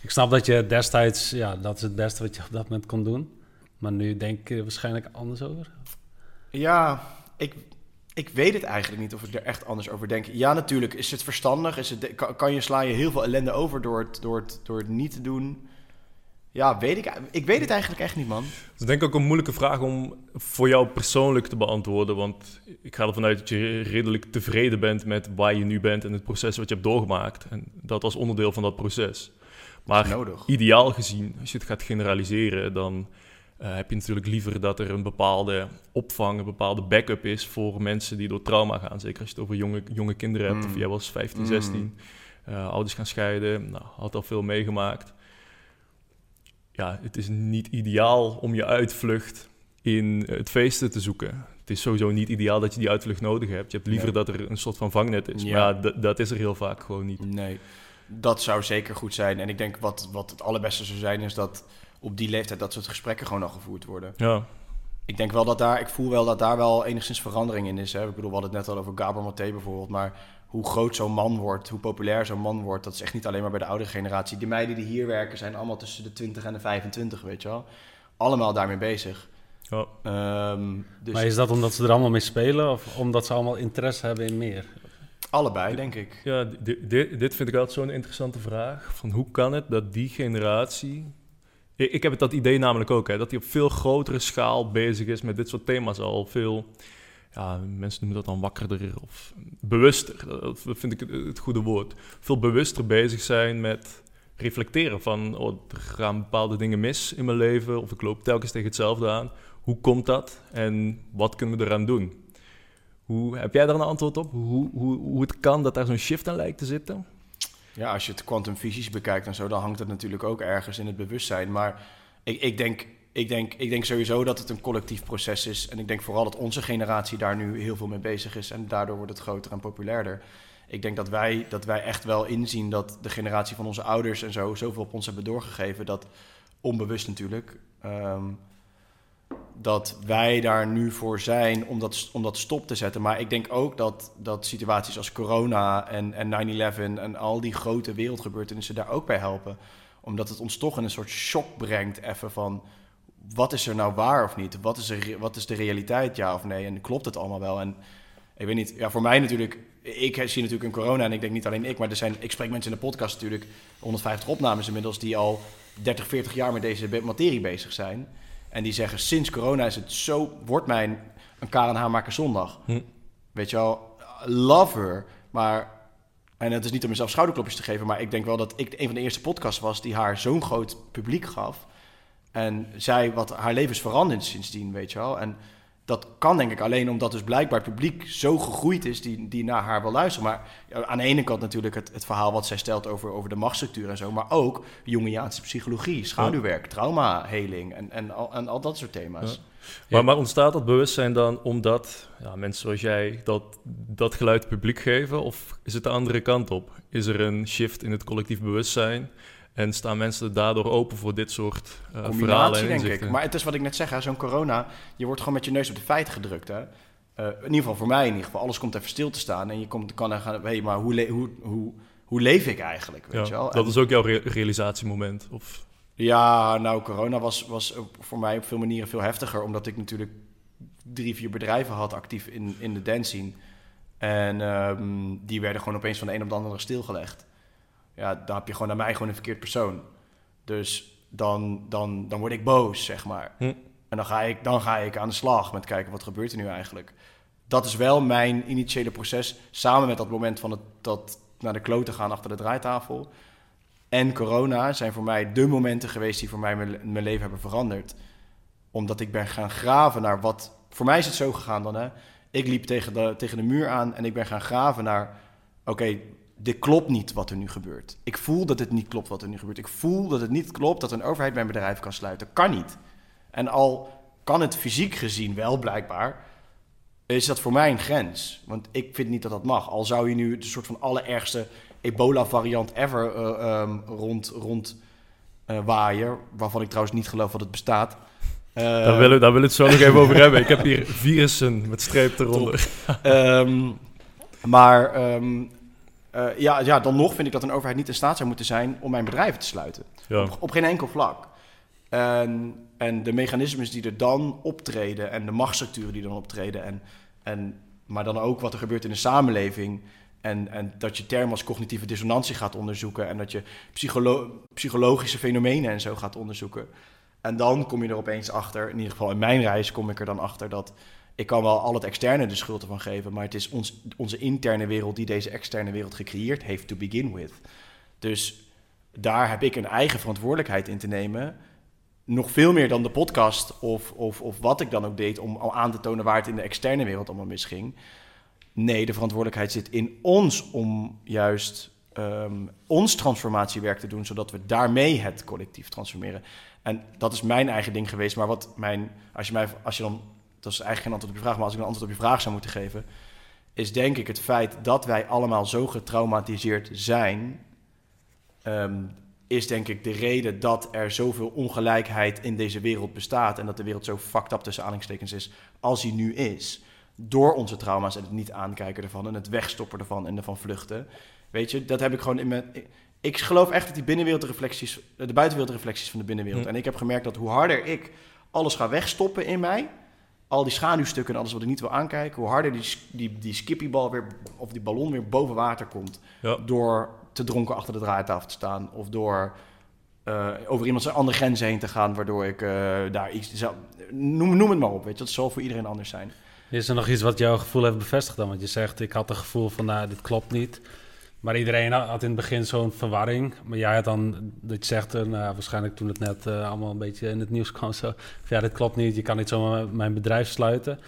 Ik snap dat je destijds, ja, dat is het beste wat je op dat moment kon doen. Maar nu denk je waarschijnlijk anders over. Ja, ik, ik weet het eigenlijk niet of ik er echt anders over denk. Ja, natuurlijk. Is het verstandig? Is het, kan, kan je sla je heel veel ellende over door het, door, het, door het niet te doen? Ja, weet ik. Ik weet het eigenlijk echt niet, man. Het is denk ik ook een moeilijke vraag om voor jou persoonlijk te beantwoorden. Want ik ga ervan uit dat je redelijk tevreden bent met waar je nu bent en het proces wat je hebt doorgemaakt. En dat als onderdeel van dat proces. Maar Nodig. ideaal gezien, als je het gaat generaliseren, dan eh, heb je natuurlijk liever dat er een bepaalde opvang, een bepaalde backup is voor mensen die door trauma gaan. Zeker als je het over jonge, jonge kinderen hebt, Mm. of jij was 15, Mm. 16, eh, ouders gaan scheiden, nou, had al veel meegemaakt. Ja, het is niet ideaal om je uitvlucht in het feesten te zoeken. Het is sowieso niet ideaal dat je die uitvlucht nodig hebt. Je hebt liever Nee. dat er een soort van vangnet is. Ja. Maar ja, dat is er heel vaak gewoon niet. Nee, dat zou zeker goed zijn. En ik denk wat, wat het allerbeste zou zijn, is dat op die leeftijd dat soort gesprekken gewoon al gevoerd worden. Ja, Ik denk wel dat daar, ik voel wel dat daar wel enigszins verandering in is. Hè? Ik bedoel, we hadden het net al over Gabor Maté bijvoorbeeld. Maar hoe groot zo'n man wordt, hoe populair zo'n man wordt, dat is echt niet alleen maar bij de oudere generatie. Die meiden die hier werken zijn allemaal tussen de 20 en de 25, weet je wel. Allemaal daarmee bezig. ja. Ehm, dus Maar is dat omdat ze er allemaal mee spelen of omdat ze allemaal interesse hebben in meer? allebei, denk ik. Ja, di- di- dit vind ik altijd zo'n interessante vraag. Van hoe kan het dat die generatie... Ik, ik heb het dat idee namelijk ook, hè, dat die op veel grotere schaal bezig is met dit soort thema's al. Veel, ja, mensen noemen dat dan wakkerder of bewuster. Dat vind ik het, goede woord. Veel bewuster bezig zijn met reflecteren van... Oh, er gaan bepaalde dingen mis in mijn leven of ik loop telkens tegen hetzelfde aan. Hoe komt dat en wat kunnen we eraan doen? Hoe, heb jij daar een antwoord op? Hoe, hoe, hoe het kan dat daar zo'n shift aan lijkt te zitten? Ja, als je het kwantumfysisch bekijkt en zo, dan hangt het natuurlijk ook ergens in het bewustzijn. Maar ik, ik, denk, ik, denk, ik denk sowieso dat het een collectief proces is. En ik denk vooral dat onze generatie daar nu heel veel mee bezig is. En daardoor wordt het groter en populairder. Ik denk dat wij, dat wij echt wel inzien dat de generatie van onze ouders en zo zoveel op ons hebben doorgegeven. Dat onbewust natuurlijk. ehm, dat wij daar nu voor zijn om dat, om dat stop te zetten. Maar ik denk ook dat, dat situaties als corona en, en 9-11 en al die grote wereldgebeurtenissen daar ook bij helpen. Omdat het ons toch in een soort shock brengt even van... wat is er nou waar of niet? Wat is, er, wat is de realiteit, ja of nee? En klopt het allemaal wel? En ik weet niet, ja, voor mij natuurlijk... Ik zie natuurlijk een corona en ik denk niet alleen ik... maar er zijn, ik spreek mensen in de podcast natuurlijk... 150 opnames inmiddels die al 30, 40 jaar met deze materie bezig zijn... En die zeggen, sinds corona is het zo... Wordt mijn een Karen Haarmaker zondag. Hm. Weet je wel, love her. Maar, en het is niet om mezelf schouderklopjes te geven... maar ik denk wel dat ik een van de eerste podcasts was... die haar zo'n groot publiek gaf. En zij, wat haar leven is veranderd sindsdien, weet je wel. En dat kan denk ik alleen omdat dus blijkbaar het publiek zo gegroeid is... die, die naar haar wil luisteren. Maar aan de ene kant natuurlijk het, het verhaal wat zij stelt... over, over de machtsstructuur en zo... maar ook Jungiaanse psychologie, schaduwwerk, traumaheling... en, en, al, en al dat soort thema's. Maar, maar ontstaat dat bewustzijn dan omdat ja, mensen zoals jij dat, dat geluid publiek geven? Of is het de andere kant op? Is er een shift in het collectief bewustzijn? En staan mensen daardoor open voor dit soort eh verhalen en denk ik. Maar het is wat ik net zeg, zo'n corona, je wordt gewoon met je neus op de feiten gedrukt. Hè? Eh, in ieder geval voor mij, in ieder geval, alles komt even stil te staan. En je komt, kan dan gaan, hé, maar hoe, hoe, hoe, hoe leef ik eigenlijk? Weet je ja, wel? dat is ook jouw re- realisatiemoment? Of, Ja, nou, corona was, was voor mij op veel manieren veel heftiger. Omdat ik natuurlijk drie, vier bedrijven had actief in, in de dance scene. En ehm, die werden gewoon opeens van de een op de andere stilgelegd. Ja, dan heb je gewoon naar mij gewoon een verkeerd persoon. Dus dan, dan, dan word ik boos, zeg maar. Hm. En dan ga, ik, dan ga ik aan de slag met kijken wat gebeurt er nu eigenlijk. Dat is wel mijn initiële proces. Samen met dat moment van het, dat naar de kloten gaan achter de draaitafel. En corona zijn voor mij de momenten geweest die voor mij mijn, mijn leven hebben veranderd. Omdat ik ben gaan graven naar wat. Voor mij is het zo gegaan dan, hè. Ik liep tegen de, tegen de muur aan en ik ben gaan graven naar. Oké, dit klopt niet wat er nu gebeurt. Ik voel dat het niet klopt wat er nu gebeurt. Ik voel dat het niet klopt dat een overheid mijn bedrijf kan sluiten. Kan niet. En al kan het fysiek gezien wel blijkbaar, is dat voor mij een grens. Want ik vind niet dat dat mag. Al zou je nu de soort van allerergste ebola-variant ever ehm, rond, rond eh, waaier, waarvan ik trouwens niet geloof dat het bestaat. Eh, Daar willen, daar we het zo nog even over hebben. Ik heb hier virussen met streep eronder. Ehm, maar ehm, eh, ja, ja, dan nog vind ik dat een overheid niet in staat zou moeten zijn om mijn bedrijven te sluiten. Ja. Op, op geen enkel vlak. En, en de mechanismes die er dan optreden en de machtsstructuren die dan optreden, en, en, maar dan ook wat er gebeurt in de samenleving. En, en dat je termen als cognitieve dissonantie gaat onderzoeken en dat je psycholo- psychologische fenomenen en zo gaat onderzoeken. En dan kom je er opeens achter, in ieder geval in mijn reis kom ik er dan achter dat ik kan wel al het externe de schuld ervan geven, maar het is ons, onze interne wereld die deze externe wereld gecreëerd heeft to begin with. Dus daar heb ik een eigen verantwoordelijkheid in te nemen. Nog veel meer dan de podcast of, of, of wat ik dan ook deed om al aan te tonen waar het in de externe wereld allemaal misging. Nee, de verantwoordelijkheid zit in ons om juist ehm, ons transformatiewerk te doen, zodat we daarmee het collectief transformeren. En dat is mijn eigen ding geweest. Maar wat mijn, als je mij, als je dan, dat is eigenlijk geen antwoord op je vraag, maar als ik een antwoord op je vraag zou moeten geven, is denk ik het feit dat wij allemaal zo getraumatiseerd zijn, ehm, is denk ik de reden dat er zoveel ongelijkheid in deze wereld bestaat en dat de wereld zo fucked up tussen aanhalingstekens is als die nu is. Door onze trauma's en het niet aankijken ervan en het wegstoppen ervan en ervan vluchten. Weet je, dat heb ik gewoon in mijn. ik- geloof echt dat die binnenwereld de reflecties, de buitenwereld de reflecties van de binnenwereld. Hm. En ik heb gemerkt dat hoe harder ik alles ga wegstoppen in mij, al die schaduwstukken en alles wat ik niet wil aankijken, hoe harder die, die, die skippybal weer, of die ballon weer boven water komt. Ja. Door te dronken achter de draaitafel te staan. Of door eh, over iemand zijn andere grenzen heen te gaan, waardoor ik eh, daar iets... Zou, noem, noem het maar op, weet je. Dat zal voor iedereen anders zijn. Is er nog iets wat jouw gevoel heeft bevestigd dan? Want je zegt, ik had het gevoel van, nou, dit klopt niet. Maar iedereen had in het begin zo'n verwarring. Maar jij had dan, dat je zegt, eh, nou, waarschijnlijk toen het net eh, allemaal een beetje in het nieuws kwam, zo, ja, dit klopt niet, je kan niet zomaar mijn bedrijf sluiten.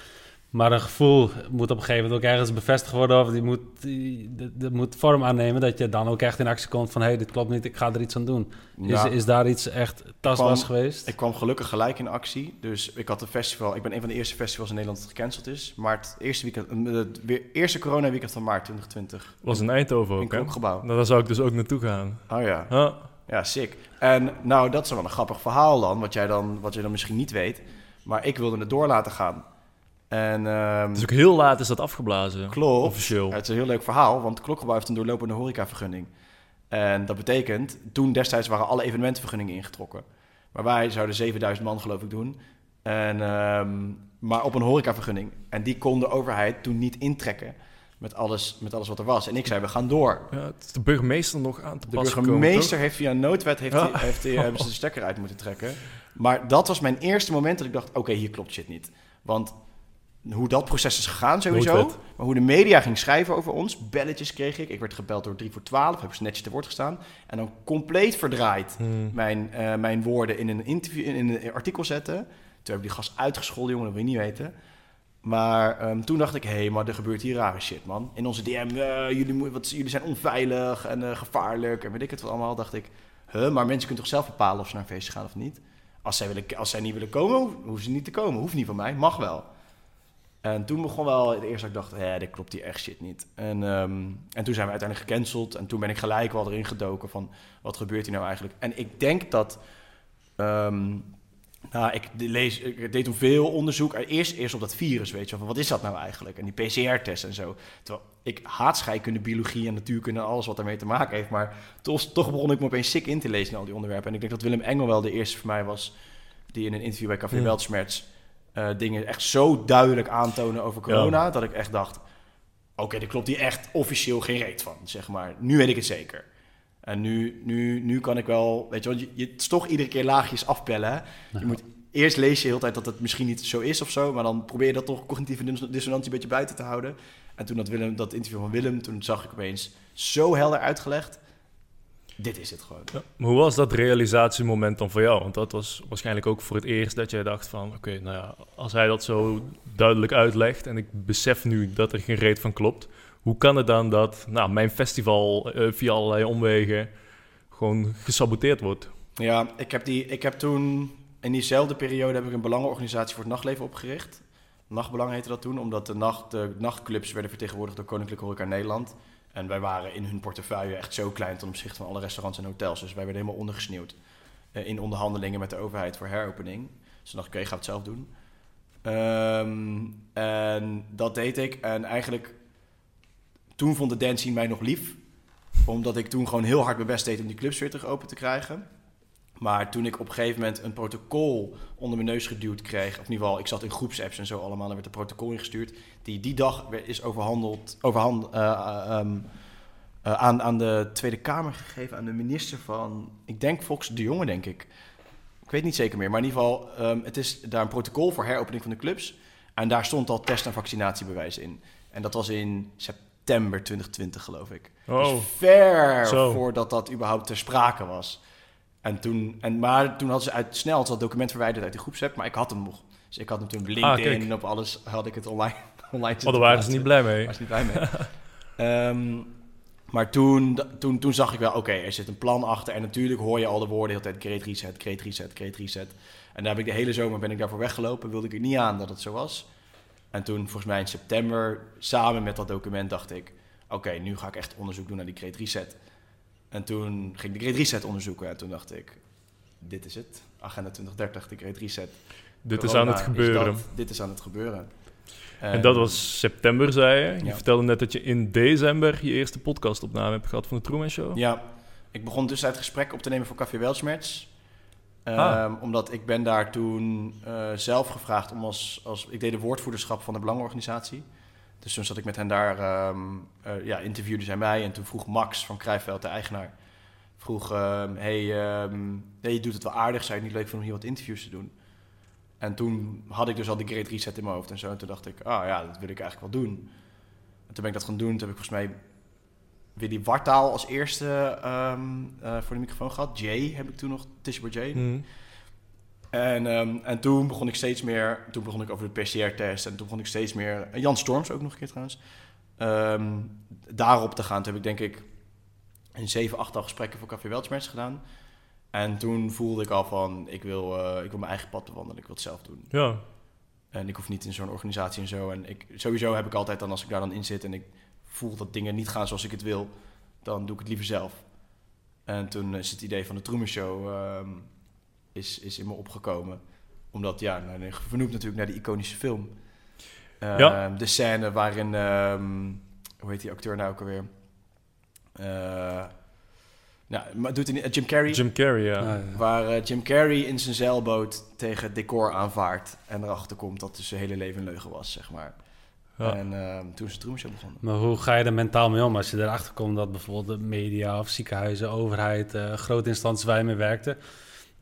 Maar een gevoel moet op een gegeven moment ook ergens bevestigd worden, of die moet, die, die- die moet vorm aannemen, dat je dan ook echt in actie komt van, hé, hey, dit klopt niet, ik ga er iets aan doen. Ja. Is, is daar iets echt tastbaars geweest? Ik kwam gelukkig gelijk in actie. Dus ik had een festival. Ik ben een van de eerste festivals in Nederland dat gecanceld is. Maar het eerste, weekend, eh, het weer, eerste corona weekend van maart 2020. Was in Eindhoven In ook, hè? Klokgebouw. Nou, daar zou ik dus ook naartoe gaan. Oh ja. Ja. Ja, sick. En nou, dat is wel een grappig verhaal dan, wat jij dan, wat je dan misschien niet weet. Maar ik wilde het door laten gaan. En ehm, Dus ook heel laat is dat afgeblazen. klopt. Officieel. Het is een heel leuk verhaal, want Klokgebouw heeft een doorlopende horecavergunning. En dat betekent, toen destijds waren alle evenementenvergunningen ingetrokken. Maar wij zouden 7000 man geloof ik doen. En, ehm, maar op een horecavergunning. En die kon de overheid toen niet intrekken met alles, met alles wat er was. En ik zei, we gaan door. Ja, het is de burgemeester nog aan te De burgemeester heeft via een noodwet heeft Ja. heeft hij, hebben ze de stekker uit moeten trekken. Maar dat was mijn eerste moment dat ik dacht, oké, hier klopt shit niet. Want hoe dat proces is gegaan sowieso, maar hoe de media ging schrijven over ons, belletjes kreeg ik. Ik werd gebeld door 3 voor 12, heb ik netjes te woord gestaan. En dan compleet verdraaid? Hmm. mijn, eh, mijn woorden in een, interview, in een artikel zetten. Toen heb ik die gast uitgescholden, jongen, dat wil je niet weten. Maar ehm, toen dacht ik, hé, hey, maar er gebeurt hier rare shit, man. In onze DM, eh, jullie, moet- wat, jullie zijn onveilig en eh, gevaarlijk en weet ik het wat allemaal. Dacht ik, huh, maar mensen kunnen toch zelf bepalen of ze naar een feestje gaan of niet? Als zij, willen, als zij niet willen komen, ho- hoeven ze niet te komen. Hoeft niet van mij, mag wel. En toen begon wel het eerste dat ik dacht, hé, dit klopt hier echt shit niet. En, ehm, en toen zijn we uiteindelijk gecanceld. En toen ben ik gelijk wel erin gedoken van, wat gebeurt hier nou eigenlijk? En ik denk dat... ehm, nou, ik, lees, ik deed toen veel onderzoek. Eh, Eerst, eerst op dat virus, weet je wel. Van wat is dat nou eigenlijk? En die PCR-test en zo. Terwijl ik haat scheikunde, biologie en natuurkunde en alles wat daarmee te maken heeft. Maar toch, toch begon ik me opeens sick in te lezen in al die onderwerpen. En ik denk dat Willem Engel wel de eerste voor mij was... die in een interview bij Café Hmm. Weltschmerz... eh, dingen echt zo duidelijk aantonen over corona... dat ik echt dacht... oké, er klopt hier echt officieel geen reet van, zeg maar. Nu weet ik het zeker. En nu, nu, nu kan ik wel... Weet je, want je, je, het is toch iedere keer laagjes afpellen? Je moet eerst lees je de hele tijd dat het misschien niet zo is of zo, maar dan probeer je dat toch cognitieve dis- dissonantie een beetje buiten te houden. En toen dat, Willem, dat interview van Willem, toen zag ik opeens zo helder uitgelegd. Dit is het gewoon. Ja. Maar hoe was dat realisatiemoment dan voor jou? Want dat was waarschijnlijk ook voor het eerst dat jij dacht van... Oké, nou ja, als hij dat zo duidelijk uitlegt... en ik besef nu dat er geen reet van klopt... hoe kan het dan dat nou, mijn festival eh, via allerlei omwegen... gewoon gesaboteerd wordt? Ja, ik heb, die, ik heb toen in diezelfde periode heb ik een belangenorganisatie voor het nachtleven opgericht. Nachtbelang heette dat toen, omdat de, nacht, de nachtclubs werden vertegenwoordigd door Koninklijke Horeca Nederland. En wij waren in hun portefeuille echt zo klein ten opzichte van alle restaurants en hotels. Dus wij werden helemaal ondergesneeuwd. eh, in onderhandelingen met de overheid voor heropening. Dus toen dacht ik, oké, ga het zelf doen. Ehm, en dat deed ik. En eigenlijk, toen vond de dance mij nog lief. Omdat ik toen gewoon heel hard mijn best deed om die clubs weer terug open te krijgen. Maar toen ik op een gegeven moment een protocol onder mijn neus geduwd kreeg, of in ieder geval, ik zat in groepsapps en zo allemaal, er werd een protocol ingestuurd, die die dag is overhandeld, overhand, uh, um, uh, aan, aan de Tweede Kamer gegeven, aan de minister van, ik denk Fox de Jonge, denk ik. Ik weet niet zeker meer, maar in ieder geval, um, het is daar een protocol voor heropening van de clubs. En daar stond al test- en vaccinatiebewijs in. En dat was in september 2020, geloof ik. Oh. Dus ver Zo. voordat dat überhaupt ter sprake was. En toen, en, maar toen hadden ze uit, snel dat document verwijderd uit de groepsapp, maar ik had hem nog. Dus ik had hem toen op Ah, LinkedIn en op alles had ik het online, online Oh, daar waren ze niet blij mee. was niet blij mee. Maar toen, toen, toen zag ik wel, oké, er zit een plan achter. En natuurlijk hoor je al de woorden de hele tijd, great reset, great reset, great reset. En daar heb ik de hele zomer ben ik daarvoor weggelopen. Wilde ik er niet aan dat het zo was. En toen, volgens mij in september, samen met dat document, dacht ik... Oké, nu ga ik echt onderzoek doen naar die great reset. En toen ging ik de great reset onderzoeken. En toen dacht ik, dit is het. Agenda 2030, de great reset. Dit is aan het gebeuren. dat- dit is aan het gebeuren. En dat was september, zei je. Je Ja. vertelde net dat je in december je eerste podcastopname hebt gehad van de Truman Show. Ja, ik begon dus uit gesprek op te nemen voor Café Weltschmerz. Ehm, Ah. Omdat ik ben daar toen eh, zelf gevraagd om als, als... Ik deed de woordvoerderschap van de Belangenorganisatie. Dus toen zat ik met hen daar... ehm eh, ja, interviewde zij mij. En toen vroeg Max van Krijveld, de eigenaar... Vroeg, ehm, hey, ehm, nee, je doet het wel aardig. Zou je het niet leuk vinden om hier wat interviews te doen? En toen had ik dus al de Great Reset in mijn hoofd en zo. En toen dacht ik, ah ja, dat wil ik eigenlijk wel doen. En toen ben ik dat gaan doen. Toen heb ik volgens mij Willy Wartaal als eerste ehm, eh, voor de microfoon gehad. Jay heb ik toen nog, Tishba Jay. Mhm. En, ehm, en toen begon ik steeds meer, toen begon ik over de PCR-test en toen begon ik steeds meer, en Jan Storms ook nog een keer trouwens, ehm, daarop te gaan. Toen heb ik denk ik een 7, 8 al gesprekken voor Café Weltschmerz gedaan. En toen voelde ik al van, ik wil, eh, ik wil mijn eigen pad bewandelen, ik wil het zelf doen. Ja. En ik hoef niet in zo'n organisatie en zo. En ik, sowieso heb ik altijd dan, als ik daar dan in zit en ik voel dat dingen niet gaan zoals ik het wil, dan doe ik het liever zelf. En toen is het idee van de Truman Show ehm, is, is in me opgekomen. Omdat, ja, nou, vernoemd natuurlijk naar die iconische film. Ehm, Ja. De scène waarin, ehm, hoe heet die acteur nou ook alweer? Eh, nou, maar doet hij niet, Jim Carrey. Jim Carrey, ja. Ah, ja. Waar eh, Jim Carrey in zijn zeilboot tegen het decor aanvaart. En erachter komt dat het zijn hele leven een leugen was, zeg maar. Ja. En ehm, toen is de Truman Show begonnen. Maar hoe ga je er mentaal mee om als je erachter komt dat bijvoorbeeld de media of ziekenhuizen, overheid, eh, grote instanties waar je mee werkte,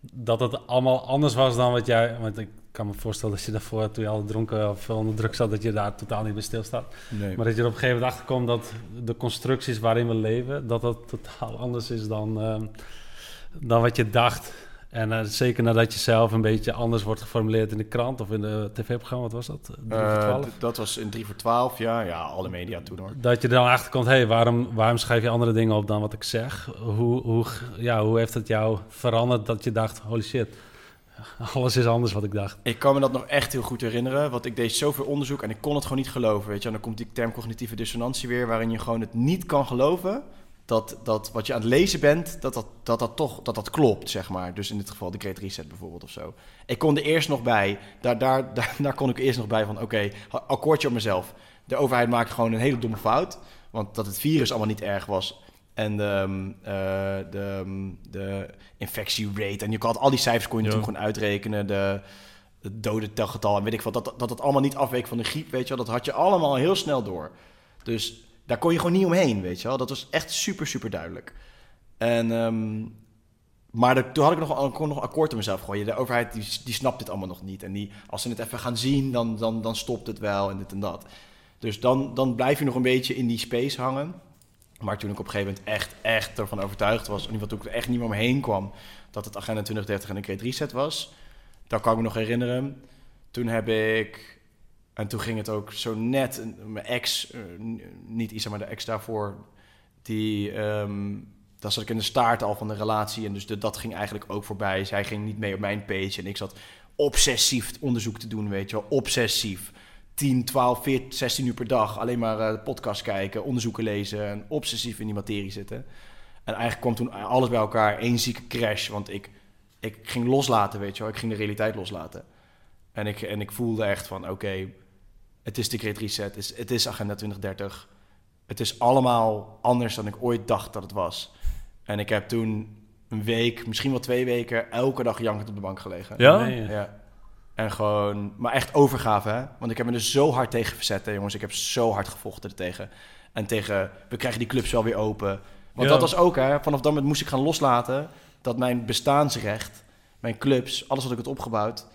dat het allemaal anders was dan wat jij... Want ik kan me voorstellen dat je daarvoor, toen je al dronken of onder druk zat, dat je daar totaal niet bij stilstaat. Nee. Maar dat je er op een gegeven moment achter komt dat de constructies waarin we leven, dat dat totaal anders is dan, ehm, dan wat je dacht. En eh, zeker nadat je zelf een beetje anders wordt geformuleerd in de krant of in de tv-programma, wat was dat? 3 voor Eh, 12? d- dat was in 3 voor 12, ja. Ja, alle media toen hoor. Dat je er dan achter komt, hé, hey, waarom, waarom schrijf je andere dingen op dan wat ik zeg? Hoe, hoe, ja, hoe heeft het jou veranderd dat je dacht, holy shit, alles is anders wat ik dacht? Ik kan me dat nog echt heel goed herinneren, want ik deed zoveel onderzoek en ik kon het gewoon niet geloven. Weet je, en dan komt die term cognitieve dissonantie weer, waarin je gewoon het niet kan geloven dat, dat wat je aan het lezen bent, dat dat, dat, dat toch dat dat klopt, zeg maar. Dus in dit geval de Great Reset bijvoorbeeld of zo. Ik kon er eerst nog bij, daar, daar, daar, daar kon ik eerst nog bij van, oké, akkoordje op mezelf. De overheid maakt gewoon een hele domme fout, want dat het virus allemaal niet erg was. En de, ehm, eh, de, ehm, de infectierate, en je kan al die cijfers kon je Ja. natuurlijk gewoon uitrekenen, de, het dodentelgetal en weet ik wat, dat, dat het allemaal niet afweek van de griep, weet je wel. Dat had je allemaal heel snel door. Dus daar kon je gewoon niet omheen, weet je wel. Dat was echt super, super duidelijk. En, ehm, maar toen had ik nog, nog akkoord op mezelf gooien. De overheid die, die snapt dit allemaal nog niet. En die, als ze het even gaan zien, dan, dan, dan stopt het wel en dit en dat. Dus dan, dan blijf je nog een beetje in die space hangen. Maar toen ik op een gegeven moment echt, echt ervan overtuigd was... in ieder toen ik er echt niet meer omheen kwam... dat het Agenda 2030 en een Great Reset was... daar kan ik me nog herinneren. Toen heb ik... En toen ging het ook zo net... Mijn ex, eh, niet Isa, maar de ex daarvoor... die... ehm daar zat ik in de staart al van de relatie... en dus de, dat ging eigenlijk ook voorbij. Zij ging niet mee op mijn page... en ik zat obsessief onderzoek te doen, weet je wel. Obsessief. 10, 12, 14, 16 uur per dag alleen maar eh podcast kijken, onderzoeken lezen en obsessief in die materie zitten. En eigenlijk kwam toen alles bij elkaar één zieke crash, want ik ik ging loslaten, weet je wel. Ik ging de realiteit loslaten. En ik, en ik voelde echt van, oké, het is de Great Reset, het is, het is Agenda 2030. Het is allemaal anders dan ik ooit dacht dat het was. En ik heb toen een week, misschien wel twee weken, elke dag jankend op de bank gelegen. Ja? Nee, ja. Ja. En gewoon, maar echt overgave, hè? Want ik heb me er zo hard tegen verzet, hè, jongens. Ik heb zo hard gevochten er tegen. En tegen, we krijgen die clubs wel weer open. Want Ja. dat was ook, hè? Vanaf dat moment moest ik gaan loslaten dat mijn bestaansrecht, mijn clubs, alles wat ik had opgebouwd.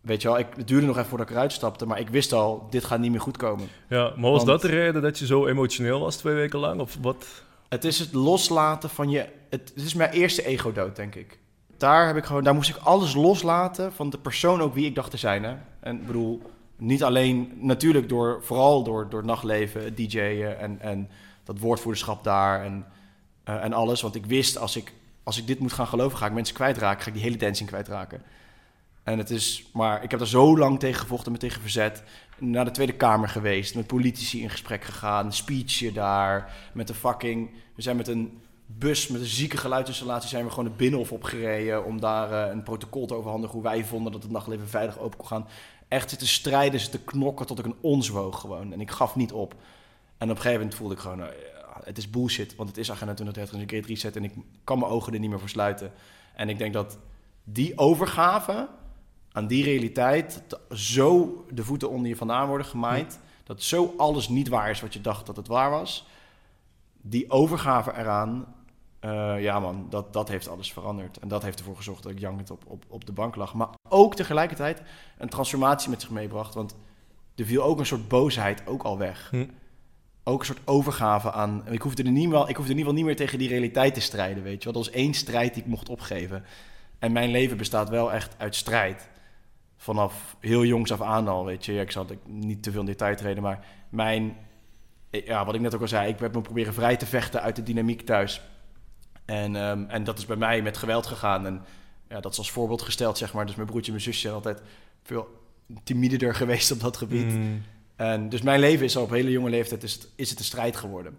Weet je wel, ik, het duurde nog even voordat ik eruit stapte, maar ik wist al, dit gaat niet meer goed komen. Ja, maar was Want- dat de reden dat je zo emotioneel was twee weken lang? Of wat? Het is het loslaten van je. Het, het is mijn eerste ego-dood, denk ik. Daar, heb ik gewoon, daar moest ik alles loslaten van de persoon ook wie ik dacht te zijn. Hè? En ik bedoel, niet alleen natuurlijk door, vooral door, door het nachtleven, het DJ'en en, en dat woordvoerderschap daar en, eh, en alles. Want ik wist, als ik, als ik dit moet gaan geloven, ga ik mensen kwijtraken. Ga ik die hele dancing kwijtraken. En het is, maar ik heb er zo lang tegen gevochten, me tegen verzet. Naar de Tweede Kamer geweest, met politici in gesprek gegaan, speechje daar, met een fucking... We zijn met een bus, met een zieke geluidsinstallatie, zijn we gewoon de Binnenhof opgereden om daar eh, een protocol te overhandigen hoe wij vonden dat het nachtleven veilig open kon gaan. Echt zitten strijden, zitten knokken tot ik een ons woog gewoon. En ik gaf niet op. En op een gegeven moment voelde ik gewoon, ja, het is bullshit, want het is Agenda 2030 en een Great Reset en ik kan mijn ogen er niet meer voor sluiten. En ik denk dat die overgave aan die realiteit, zo de voeten onder je vandaan worden gemaaid, dat zo alles niet waar is wat je dacht dat het waar was, die overgave eraan, eh, ja man, dat, dat heeft alles veranderd. En dat heeft ervoor gezorgd dat ik jankend op, op, op de bank lag. Maar ook tegelijkertijd een transformatie met zich meebracht, want er viel ook een soort boosheid ook al weg. Hm. Ook een soort overgave aan. Ik hoefde, er niet wel, ik hoefde in ieder geval niet meer tegen die realiteit te strijden, weet je. Dat was één strijd die ik mocht opgeven. En mijn leven bestaat wel echt uit strijd. Vanaf heel jongs af aan al, weet je. Ik zal niet te veel in detail treden, maar mijn... Ja, wat ik net ook al zei, ik heb me proberen vrij te vechten uit de dynamiek thuis. En, ehm, en dat is bij mij met geweld gegaan. En ja, dat is als voorbeeld gesteld, zeg maar. Dus mijn broertje en mijn zusje zijn altijd veel timider geweest op dat gebied. Mm. En dus mijn leven is al op hele jonge leeftijd is het, is het een strijd geworden.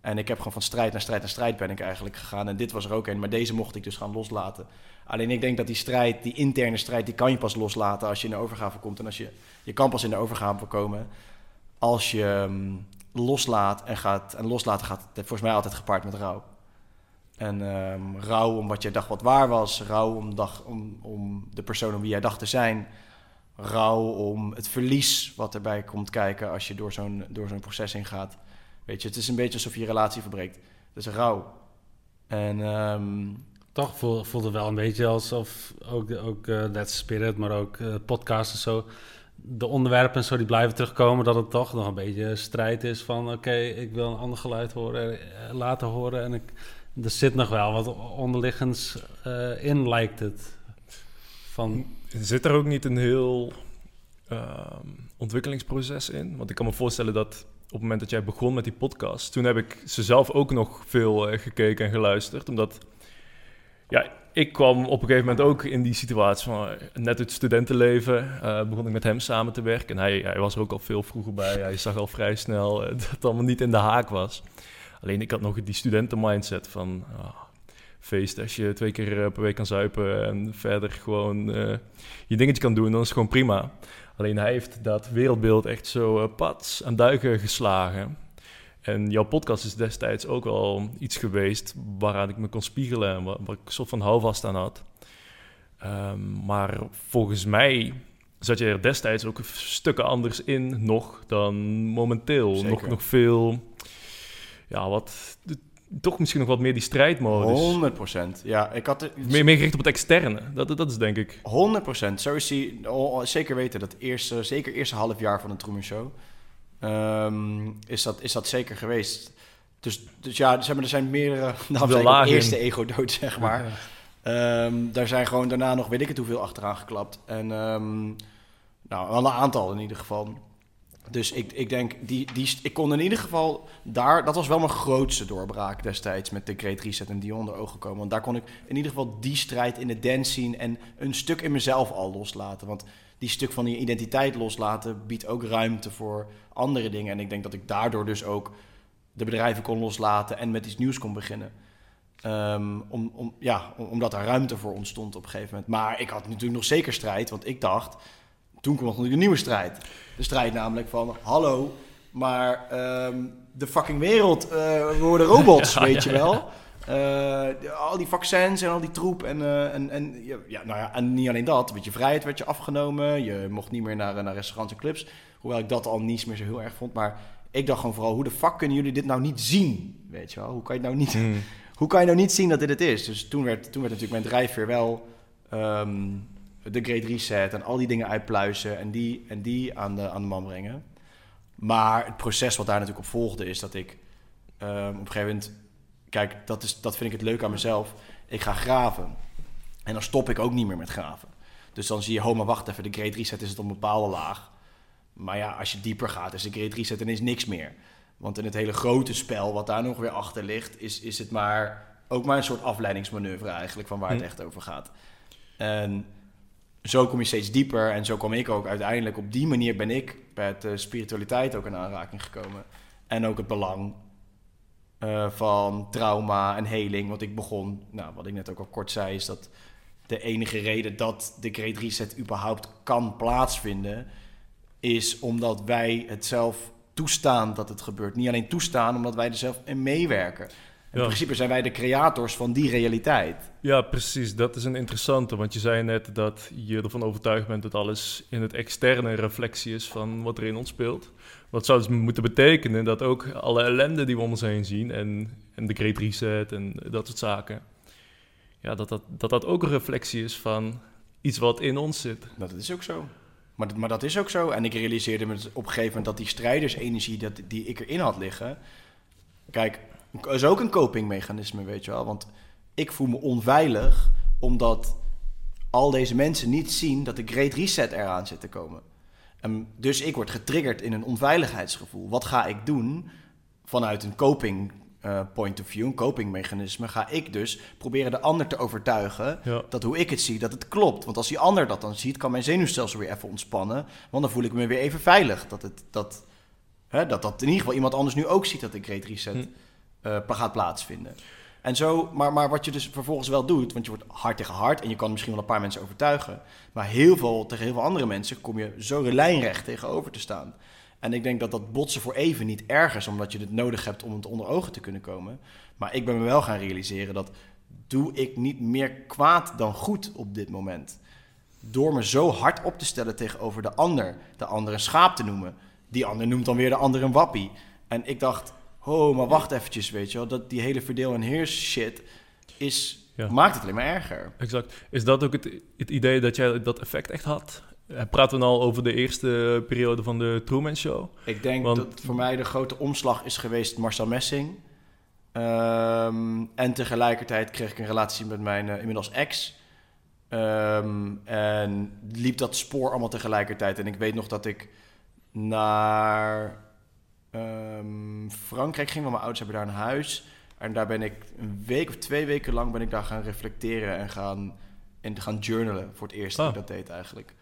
En ik heb gewoon van strijd naar strijd naar strijd ben ik eigenlijk gegaan. En dit was er ook een, maar deze mocht ik dus gaan loslaten. Alleen ik denk dat die strijd, die interne strijd, die kan je pas loslaten als je in de overgave komt. En als je, je kan pas in de overgave komen als je ehm, loslaat en gaat. En loslaten gaat volgens mij altijd gepaard met rouw. En ehm, rouw om wat je dacht wat waar was. Rouw om, om, om de persoon om wie jij dacht te zijn. Rouw om het verlies wat erbij komt kijken als je door zo'n, door zo'n proces heen gaat. Weet je, het is een beetje alsof je je relatie verbreekt. Het is rouw. En ehm, Toch voel- voelde het wel een beetje alsof ook, ook eh That's Spirit, maar ook eh podcasts en zo. De onderwerpen en zo die blijven terugkomen, dat het toch nog een beetje strijd is van oké, ik wil een ander geluid horen, eh, laten horen. En ik, er zit nog wel wat onderliggends eh, in, lijkt het. Van, Zit er ook niet een heel ehm, ontwikkelingsproces in? Want ik kan me voorstellen dat op het moment dat jij begon met die podcast, toen heb ik ze zelf ook nog veel eh, gekeken en geluisterd. Omdat, ja, ik kwam op een gegeven moment ook in die situatie van eh, net het studentenleven. eh, begon ik met hem samen te werken. En hij, hij was er ook al veel vroeger bij. Hij zag al vrij snel dat het allemaal niet in de haak was. Alleen ik had nog die studentenmindset van... ah, feest als je twee keer per week kan zuipen en verder gewoon je dingetje kan doen, dan is het gewoon prima. Alleen hij heeft dat wereldbeeld echt zo eh, pats aan duigen geslagen. En jouw podcast is destijds ook al iets geweest waaraan ik me kon spiegelen en waar, waar ik een soort van houvast aan had. Ehm, maar volgens mij zat je er destijds ook stukken anders in nog dan momenteel. Zeker. Nog, nog veel, ja, wat, toch misschien nog wat meer die strijdmodus. 100 procent. Ja, ik had er, Meer, meer gericht op het externe. Dat, dat is denk ik. 100% Zo is hij oh, zeker weten dat eerste, zeker eerste half jaar van de Truman Show. ehm, is, dat, is dat zeker geweest. Dus, dus ja, zeg maar, er zijn meerdere. Nou, in. eerste ego-dood, zeg maar. Ehm, daar zijn gewoon daarna nog weet ik het hoeveel achteraan geklapt. En ehm, nou, wel een aantal in ieder geval. Dus ik, ik denk, die, die, ik kon in ieder geval daar, dat was wel mijn grootste doorbraak destijds met de Great Reset en die onder ogen komen. Want daar kon ik in ieder geval die strijd in de dance zien en een stuk in mezelf al loslaten. Want die stuk van die identiteit loslaten biedt ook ruimte voor andere dingen. En ik denk dat ik daardoor dus ook de bedrijven kon loslaten en met iets nieuws kon beginnen. Ehm, om, om, ja, om- omdat er ruimte voor ontstond op een gegeven moment. Maar ik had natuurlijk nog zeker strijd, want ik dacht... Toen kwam nog een nieuwe strijd. De strijd namelijk van, hallo, maar ehm, de fucking wereld, eh, we worden robots, Ja, weet ja, je wel. Eh, al die vaccins en al die troep. En, eh, en, en, ja, nou ja, en niet alleen dat, weet je, vrijheid werd je afgenomen. Je mocht niet meer naar, naar restaurants en clubs. Hoewel ik dat al niet meer zo heel erg vond. Maar ik dacht gewoon vooral, hoe de fuck kunnen jullie dit nou niet zien? Weet je wel, hoe kan je nou niet... Hmm. Hoe kan je nou niet zien dat dit het is? Dus toen werd, toen werd natuurlijk mijn drijfveer wel ehm, de Great Reset en al die dingen uitpluizen en die, en die aan, de, aan de man brengen. Maar het proces wat daar natuurlijk op volgde is dat ik ehm, op een gegeven moment... Kijk, dat, is, dat vind ik het leuk aan mezelf. Ik ga graven. En dan stop ik ook niet meer met graven. Dus dan zie je, oh maar wacht even, de Great Reset is het op een bepaalde laag. Maar ja, als je dieper gaat, is de Great Reset en is niks meer. Want in het hele grote spel, wat daar nog weer achter ligt, is, is het maar ook maar een soort afleidingsmanoeuvre eigenlijk van waar het Hm. echt over gaat. En zo kom je steeds dieper en zo kwam ik ook uiteindelijk op die manier ben ik met de spiritualiteit ook in aanraking gekomen. En ook het belang eh, van trauma en heling. Want ik begon, nou, wat ik net ook al kort zei, is dat de enige reden dat de Great Reset überhaupt kan plaatsvinden, is omdat wij het zelf toestaan dat het gebeurt. Niet alleen toestaan, omdat wij er zelf in meewerken. In Ja. principe zijn wij de creators van die realiteit. Ja, precies. Dat is een interessante. Want je zei net dat je ervan overtuigd bent dat alles in het externe reflectie is van wat er in ons speelt. Wat zou dus moeten betekenen dat ook alle ellende die we om ons heen zien en, en de Great Reset en dat soort zaken, ja, dat, dat, dat dat ook een reflectie is van iets wat in ons zit. Dat is ook zo. Maar, dat- maar dat is ook zo. En ik realiseerde me op een gegeven moment dat die strijdersenergie dat, die ik erin had liggen. Kijk, is ook een copingmechanisme, weet je wel. Want ik voel me onveilig omdat al deze mensen niet zien dat de Great Reset eraan zit te komen. En dus ik word getriggerd in een onveiligheidsgevoel. Wat ga ik doen vanuit een coping eh, point of view, een copingmechanisme? Ga ik dus proberen de ander te overtuigen Ja, dat hoe ik het zie, dat het klopt. Want als die ander dat dan ziet, kan mijn zenuwstelsel weer even ontspannen. Want dan voel ik me weer even veilig. Dat, het, dat, hè, dat, dat in ieder geval iemand anders nu ook ziet dat de Great Reset Hm. Eh, gaat plaatsvinden. En zo, maar, maar wat je dus vervolgens wel doet, want je wordt hard tegen hard en je kan misschien wel een paar mensen overtuigen. Maar heel veel, tegen heel veel andere mensen kom je zo lijnrecht tegenover te staan. En ik denk dat dat botsen voor even niet erg is, omdat je het nodig hebt om het onder ogen te kunnen komen. Maar ik ben me wel gaan realiseren dat doe ik niet meer kwaad dan goed op dit moment. Door me zo hard op te stellen tegenover de ander, de ander een schaap te noemen. Die ander noemt dan weer de ander een wappie. En ik dacht, oh, maar wacht eventjes, weet je wel. Dat die hele verdeel- en heers shit is, Ja. maakt het alleen maar erger. exact. Is dat ook het, het idee dat jij dat effect echt had? Eh, Praten we al over de eerste periode van de Truman Show? Ik denk Want- dat voor mij de grote omslag is geweest Marcel Messing. Ehm, en tegelijkertijd kreeg ik een relatie met mijn eh, inmiddels ex. Ehm, en liep dat spoor allemaal tegelijkertijd. En ik weet nog dat ik naar ehm, Frankrijk ging, want mijn ouders hebben daar een huis. En daar ben ik een week of twee weken lang ben ik daar gaan reflecteren en gaan, en gaan journalen. Voor het eerst dat Ah. ik dat deed eigenlijk.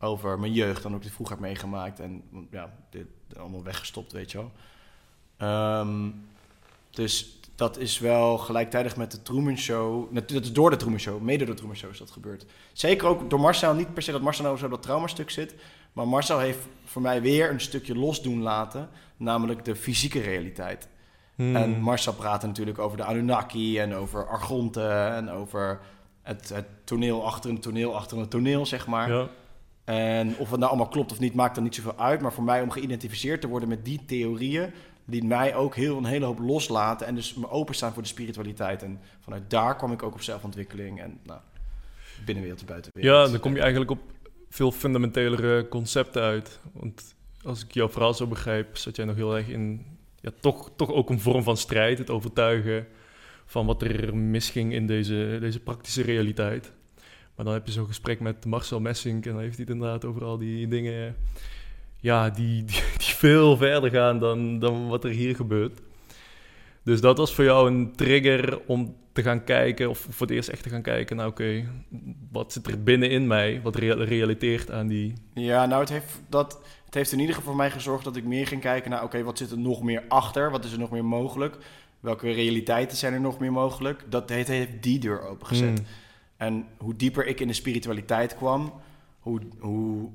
Over mijn jeugd, dan ook die vroeger heb meegemaakt. En ja, dit allemaal weggestopt, weet je wel. Ehm, dus dat is wel gelijktijdig met de Truman Show. Dat is door de Truman Show, mede door de Truman Show is dat gebeurd. Zeker ook door Marcel. Niet per se dat Marcel nou zo dat traumastuk zit. Maar Marcel heeft voor mij weer een stukje los doen laten. Namelijk de fysieke realiteit. Hmm. En Marcel praatte natuurlijk over de Anunnaki en over Argonten en over het, het toneel achter een toneel achter een toneel, zeg maar. ja. En of het nou allemaal klopt of niet, maakt dan niet zoveel uit. Maar voor mij om geïdentificeerd te worden met die theorieën, liet mij ook heel, een hele hoop loslaten. En dus me openstaan voor de spiritualiteit. En vanuit daar kwam ik ook op zelfontwikkeling en nou, binnenwereld en buitenwereld. Ja, dan kom je eigenlijk op veel fundamentelere concepten uit. Want als ik jouw verhaal zo begrijp, zat jij nog heel erg in ja, toch, toch ook een vorm van strijd. Het overtuigen van wat er misging in deze, deze praktische realiteit. Maar dan heb je zo'n gesprek met Marcel Messing en dan heeft hij het inderdaad over al die dingen ja, die, die, veel verder gaan dan, dan wat er hier gebeurt. Dus dat was voor jou een trigger om te gaan kijken, of voor het eerst echt te gaan kijken, nou oké, wat zit er binnenin mij, wat rea- realiteert aan die... Ja, nou, het heeft, dat, heeft in ieder geval voor mij gezorgd dat ik meer ging kijken naar... oké, wat zit er nog meer achter? Wat is er nog meer mogelijk? Welke realiteiten zijn er nog meer mogelijk? Dat heeft, heeft die deur opengezet. Mm. En hoe dieper ik in de spiritualiteit kwam... hoe, hoe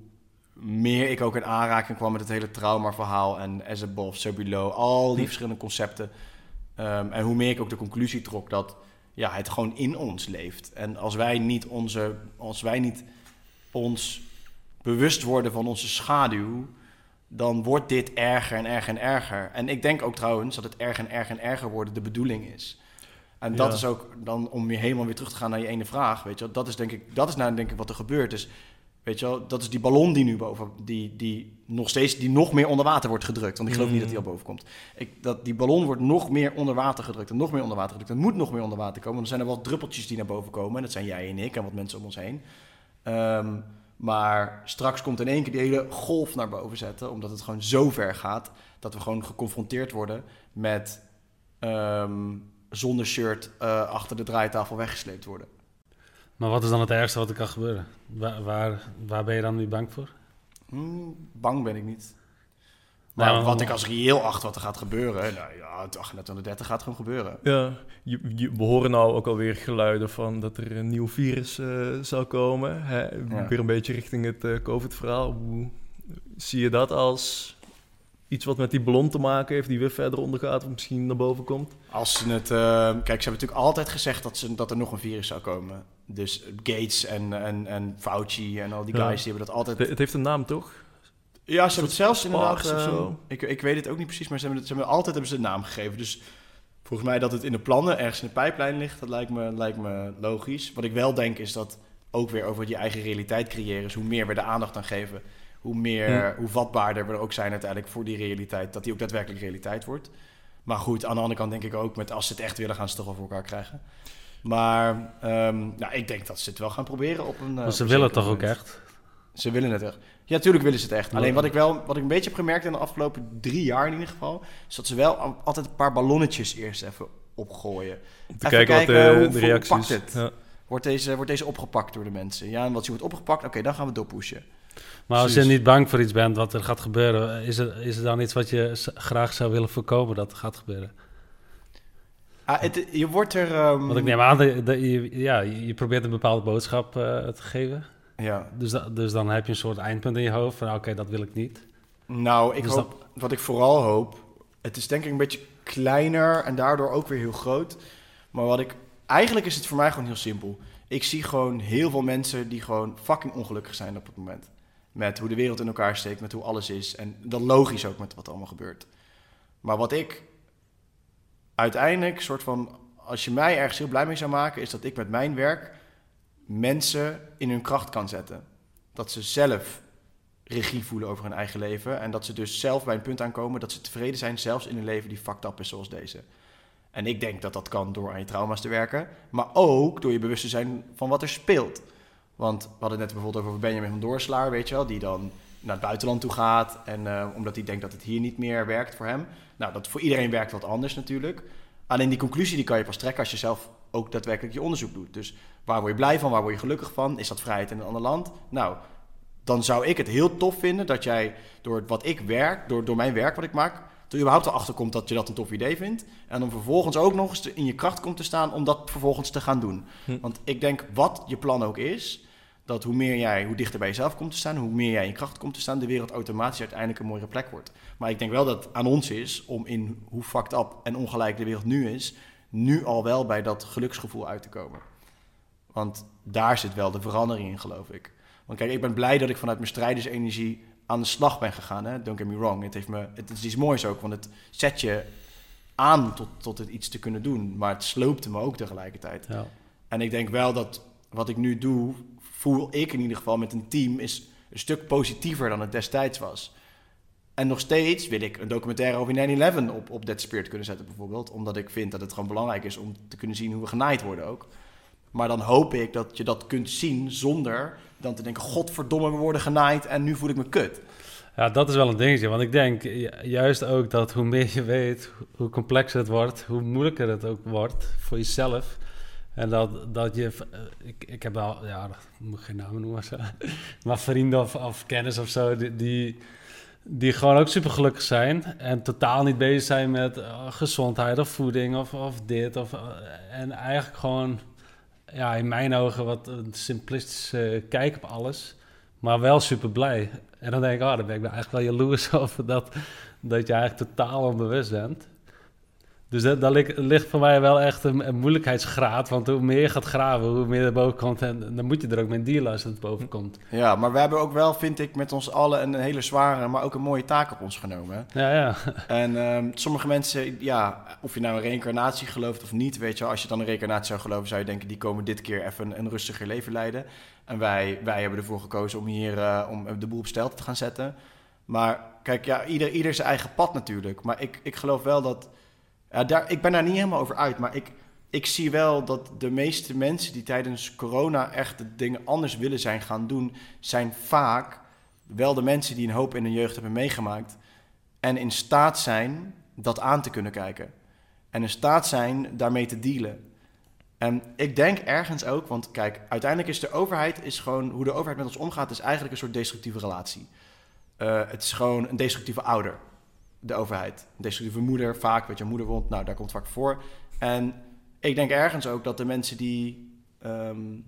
meer ik ook in aanraking kwam met het hele traumaverhaal... en as above, so below, al die Hm. verschillende concepten. Ehm, en hoe meer ik ook de conclusie trok dat ja, het gewoon in ons leeft. En als wij niet, onze, als wij niet ons bewust worden van onze schaduw, dan wordt dit erger en erger en erger. En ik denk ook trouwens dat het erger en erger en erger worden de bedoeling is. En dat Ja. is ook dan om weer helemaal weer terug te gaan naar je ene vraag, weet je wel. Dat is denk ik, dat is nou denk ik wat er gebeurt. Dus weet je wel, dat is die ballon die nu boven, die, die nog steeds, die nog meer onder water wordt gedrukt. Want ik geloof niet dat die al boven komt. Ik, dat die ballon wordt nog meer onder water gedrukt en nog meer onder water gedrukt. Er moet nog meer onder water komen. Er zijn er wel druppeltjes die naar boven komen. En dat zijn jij en ik en wat mensen om ons heen. Ehm, maar straks komt in één keer die hele golf naar boven zetten. Omdat het gewoon zo ver gaat dat we gewoon geconfronteerd worden met ehm, zonder shirt eh, achter de draaitafel weggesleept worden. Maar wat is dan het ergste wat er kan gebeuren? Waar, waar, waar ben je dan nu bang voor? Hmm, bang ben ik niet. Maar Nou, wat ik als reëel acht wat er gaat gebeuren, nou ja, het 38 gaat gewoon gebeuren. Ja, je, je- we horen nou ook alweer geluiden van dat er een nieuw virus eh, zou komen. Hè? Ja. Weer een beetje richting het eh, COVID-verhaal. Hoe zie je dat als iets wat met die ballon te maken heeft, die weer verder ondergaat of misschien naar boven komt? Als ze het, eh, kijk, ze hebben natuurlijk altijd gezegd dat, ze, dat er nog een virus zou komen. Dus Gates en, en, en Fauci en al die Ja. guys, die hebben dat altijd... Het, het heeft een naam, toch? Ja, ze hebben het zelfs inderdaad... zo. ik, ik weet het ook niet precies, maar ze hebben, het, ze hebben altijd hebben ze een naam gegeven. Dus volgens mij dat het in de plannen ergens in de pijplijn ligt, dat lijkt me, lijkt me logisch. Wat ik wel denk is dat ook weer over die eigen realiteit creëren is hoe meer we er aandacht aan geven, hoe, meer, Ja. hoe vatbaarder we er ook zijn uiteindelijk voor die realiteit, dat die ook daadwerkelijk realiteit wordt. Maar goed, aan de andere kant denk ik ook, met als ze het echt willen, gaan ze het toch wel voor elkaar krijgen. Maar ehm, nou, ik denk dat ze het wel gaan proberen op een. eh, Maar ze willen zeker toch ook echt? Ze willen het echt. Ja, natuurlijk willen ze het echt. Alleen wat ik wel, wat ik een beetje heb gemerkt in de afgelopen drie jaar in ieder geval, is dat ze wel al- altijd een paar ballonnetjes eerst even opgooien. Om te Even kijken, wat kijken, de, hoe- de hoe reacties... pakt het? Ja. Wordt deze, wordt deze opgepakt door de mensen? Ja, en wat je wordt opgepakt, oké, dan gaan we doorpushen. Maar als je niet bang voor iets bent wat er gaat gebeuren, is er, is er dan iets wat je graag zou willen voorkomen dat er gaat gebeuren? Ah, het, je wordt er... ehm, Want ik neem aan dat dat je, ja, je probeert een bepaalde boodschap eh, te geven. Ja, Dus, da- dus dan heb je een soort eindpunt in je hoofd van oké, dat wil ik niet. nou, ik Dus hoop, wat ik vooral hoop, het is denk ik een beetje kleiner en daardoor ook weer heel groot. Maar wat ik, eigenlijk is het voor mij gewoon heel simpel. Ik zie gewoon heel veel mensen die gewoon fucking ongelukkig zijn op het moment. Met hoe de wereld in elkaar steekt, met hoe alles is. En dat logisch ook met wat allemaal gebeurt. Maar wat ik uiteindelijk, soort van, als je mij ergens heel blij mee zou maken, is dat ik met mijn werk mensen in hun kracht kan zetten. Dat ze zelf regie voelen over hun eigen leven. En dat ze dus zelf bij een punt aankomen dat ze tevreden zijn, zelfs in een leven die fucked up is zoals deze. En ik denk dat dat kan door aan je trauma's te werken, maar ook door je bewust te zijn van wat er speelt. Want we hadden het net bijvoorbeeld over Benjamin van Doorslaar, weet je wel, die dan naar het buitenland toe gaat. En eh, omdat hij denkt dat het hier niet meer werkt voor hem. Nou, dat voor iedereen werkt wat anders natuurlijk. Alleen die conclusie die kan je pas trekken als je zelf ook daadwerkelijk je onderzoek doet. Dus waar word je blij van, waar word je gelukkig van? Is dat vrijheid in een ander land? Nou, dan zou ik het heel tof vinden dat jij door wat ik werk, door, door mijn werk wat ik maak, er überhaupt erachter komt dat je dat een tof idee vindt. En dan vervolgens ook nog eens in je kracht komt te staan om dat vervolgens te gaan doen. Hm. Want ik denk, wat je plan ook is, dat hoe meer jij, hoe dichter bij jezelf komt te staan, hoe meer jij in je kracht komt te staan, de wereld automatisch uiteindelijk een mooiere plek wordt. Maar ik denk wel dat het aan ons is om in hoe fucked up en ongelijk de wereld nu is, nu al wel bij dat geluksgevoel uit te komen. Want daar zit wel de verandering in, geloof ik. Want kijk, ik ben blij dat ik vanuit mijn strijdersenergie aan de slag ben gegaan. Hè? Don't get me wrong. Het, heeft me, het is iets moois ook, want het zet je aan tot, tot het iets te kunnen doen. Maar het sloopte me ook tegelijkertijd. Ja. En ik denk wel dat wat ik nu doe, voel ik in ieder geval met een team, is een stuk positiever dan het destijds was. En nog steeds wil ik een documentaire over 9-11 op, op Dead Spirit kunnen zetten bijvoorbeeld. Omdat ik vind dat het gewoon belangrijk is om te kunnen zien hoe we genaaid worden ook. Maar dan hoop ik dat je dat kunt zien zonder dan te denken... Godverdomme, we worden genaaid en nu voel ik me kut. ja, dat is wel een dingetje. Want ik denk ju- juist ook dat hoe meer je weet, hoe complexer het wordt, hoe moeilijker het ook wordt voor jezelf. En dat, dat je, eh, ik, ik heb al, ja, dat moet ik geen namen noemen, maar vrienden of, of kennis of zo, die, die, die gewoon ook super gelukkig zijn en totaal niet bezig zijn met uh, gezondheid of voeding of, of dit. Of, uh, en eigenlijk gewoon, ja, in mijn ogen wat een simplistische kijk op alles, maar wel super blij. En dan denk ik, oh, dan ben ik eigenlijk wel jaloers over dat, dat je eigenlijk totaal onbewust bent. Dus dat, dat ligt, ligt, voor mij wel echt een, een, moeilijkheidsgraad. Want hoe meer je gaat graven, hoe meer er boven komt. En dan moet je er ook mee dealen als het boven komt. Ja, maar we hebben ook wel, vind ik, met ons allen een hele zware, maar ook een mooie taak op ons genomen. Ja, ja. En um, sommige mensen, ja, of je nou een reïncarnatie gelooft of niet, weet je, als je dan een reïncarnatie zou geloven, zou je denken, die komen dit keer even een, een rustiger leven leiden. En wij, wij hebben ervoor gekozen om hier uh, om de boel op stel te gaan zetten. Maar kijk, ja, ieder, ieder zijn eigen pad natuurlijk. Maar ik, ik geloof wel dat ja, daar, ik ben daar niet helemaal over uit, maar ik, ik zie wel dat de meeste mensen die tijdens corona echt de dingen anders willen zijn gaan doen, zijn vaak wel de mensen die een hoop in hun jeugd hebben meegemaakt en in staat zijn dat aan te kunnen kijken. En in staat zijn daarmee te dealen. En ik denk ergens ook, want kijk, uiteindelijk is de overheid, is gewoon, hoe de overheid met ons omgaat, is eigenlijk een soort destructieve relatie. Uh, het is gewoon een destructieve ouder de overheid. Destructieve moeder, vaak, weet je, moederwond, nou, daar komt vaak voor. En ik denk ergens ook dat de mensen die um,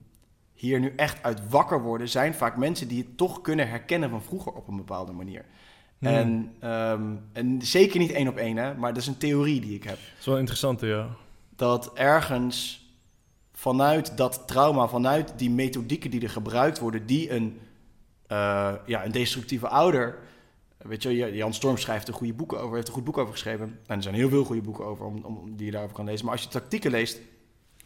hier nu echt uit wakker worden, zijn vaak mensen die het toch kunnen herkennen van vroeger op een bepaalde manier. Hmm. En, um, en zeker niet één op één, hè, maar dat is een theorie die ik heb. Dat is wel interessant, ja. Dat ergens vanuit dat trauma, vanuit die methodieken die er gebruikt worden, die een, uh, ja, een destructieve ouder Weet je, Jan Storm schrijft een goede boeken over, heeft een goed boek over geschreven. En er zijn heel veel goede boeken over om, om, die je daarover kan lezen. Maar als je tactieken leest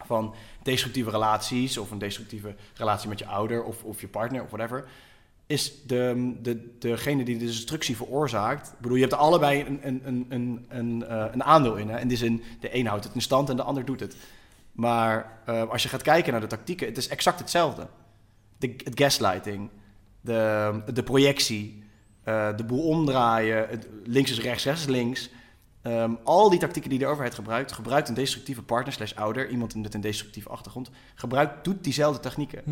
van destructieve relaties of een destructieve relatie met je ouder of, of je partner of whatever, is de, de, degene die de destructie veroorzaakt. Ik bedoel, je hebt er allebei een, een, een, een, een, een aandeel in. Hè? In die zin, de een houdt het in stand en de ander doet het. Maar uh, als je gaat kijken naar de tactieken, het is exact hetzelfde. De, het gaslighting, de, de projectie, uh, de boel omdraaien, links is rechts, rechts is links. Um, al die tactieken die de overheid gebruikt, gebruikt een destructieve partner slash ouder, iemand met een destructieve achtergrond, gebruikt, doet diezelfde technieken. Hm.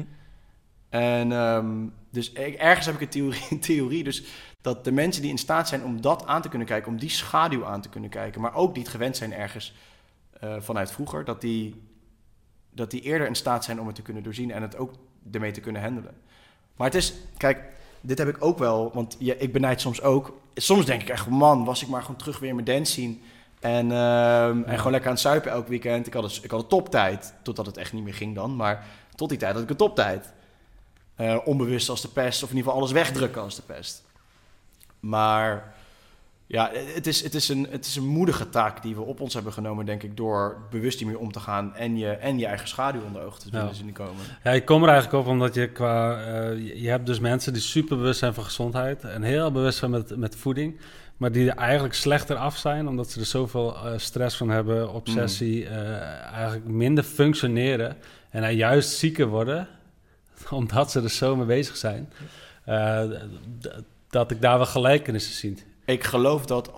En um, dus ergens heb ik een theorie, theorie, dus dat de mensen die in staat zijn om dat aan te kunnen kijken, om die schaduw aan te kunnen kijken, maar ook die het gewend zijn ergens uh, vanuit vroeger, dat die, dat die eerder in staat zijn om het te kunnen doorzien en het ook ermee te kunnen handelen. Maar het is, kijk, dit heb ik ook wel, want ja, ik benijd soms ook. Soms denk ik echt, man, was ik maar gewoon terug weer in mijn dance zien. En, uh, en gewoon lekker aan het suipen elk weekend. Ik had, een, ik had een toptijd, totdat het echt niet meer ging dan. Maar tot die tijd had ik een toptijd. Uh, onbewust als de pest, of in ieder geval alles wegdrukken als de pest. Maar ja, het is, het, is een, het is een moedige taak die we op ons hebben genomen, denk ik, door bewust hiermee om te gaan en je, en je eigen schaduw onder ogen te willen ja. zien komen. Ja, ik kom er eigenlijk op omdat je qua, uh, je hebt dus mensen die super bewust zijn van gezondheid en heel bewust zijn met, met voeding, maar die er eigenlijk slechter af zijn omdat ze er zoveel uh, stress van hebben, obsessie, mm. uh, eigenlijk minder functioneren en juist zieker worden, omdat ze er zo mee bezig zijn, dat ik daar wel gelijkenissen zie. Ik geloof dat 100%.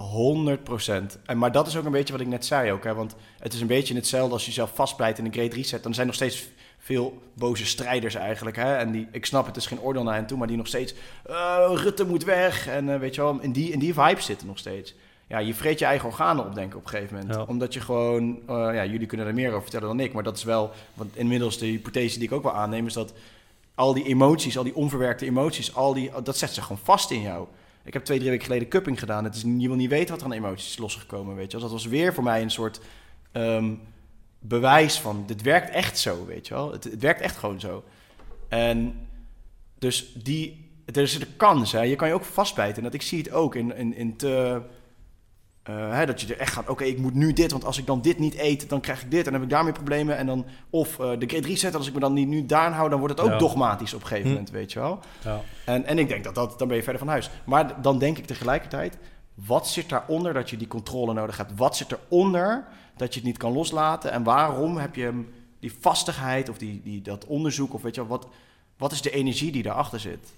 En, maar dat is ook een beetje wat ik net zei ook. Hè? Want het is een beetje hetzelfde als je jezelf vastpleit in een Great Reset. Dan zijn nog steeds veel boze strijders eigenlijk. Hè? En die, ik snap, het is geen oordeel naar hen toe, maar die nog steeds... Uh, Rutte moet weg. En uh, weet je wel, in die, in die vibe zitten nog steeds. Ja, je vreet je eigen organen op, denk ik, op een gegeven moment. Ja. Omdat je gewoon... Uh, ja, jullie kunnen er meer over vertellen dan ik. Maar dat is wel... Want inmiddels de hypothese die ik ook wel aanneem... is dat al die emoties, al die onverwerkte emoties... Al die, dat zet zich gewoon vast in jou. Ik heb twee, drie weken geleden cupping gedaan. Het is, wil niet weten wat er aan emoties is losgekomen, weet je. Dus dat was weer voor mij een soort um, bewijs van, dit werkt echt zo, weet je wel. Het, het, werkt echt gewoon zo. En dus die, er is de kans, hè. Je kan je ook vastbijten. En dat ik zie het ook in, in, in te uh, hè, dat je er echt gaat, oké, ik moet nu dit, want als ik dan dit niet eet, dan krijg ik dit en dan heb ik daarmee problemen. En dan, of uh, de Great Reset, als ik me dan niet nu daar hou, dan wordt het ook ja. dogmatisch op een gegeven hm. moment, weet je wel. Ja. En, en ik denk dat, dat dan ben je verder van huis. Maar dan denk ik tegelijkertijd, wat zit daaronder dat je die controle nodig hebt? Wat zit eronder dat je het niet kan loslaten? En waarom heb je die vastigheid of die, die, dat onderzoek, of weet je wel, wat, wat is de energie die daarachter zit?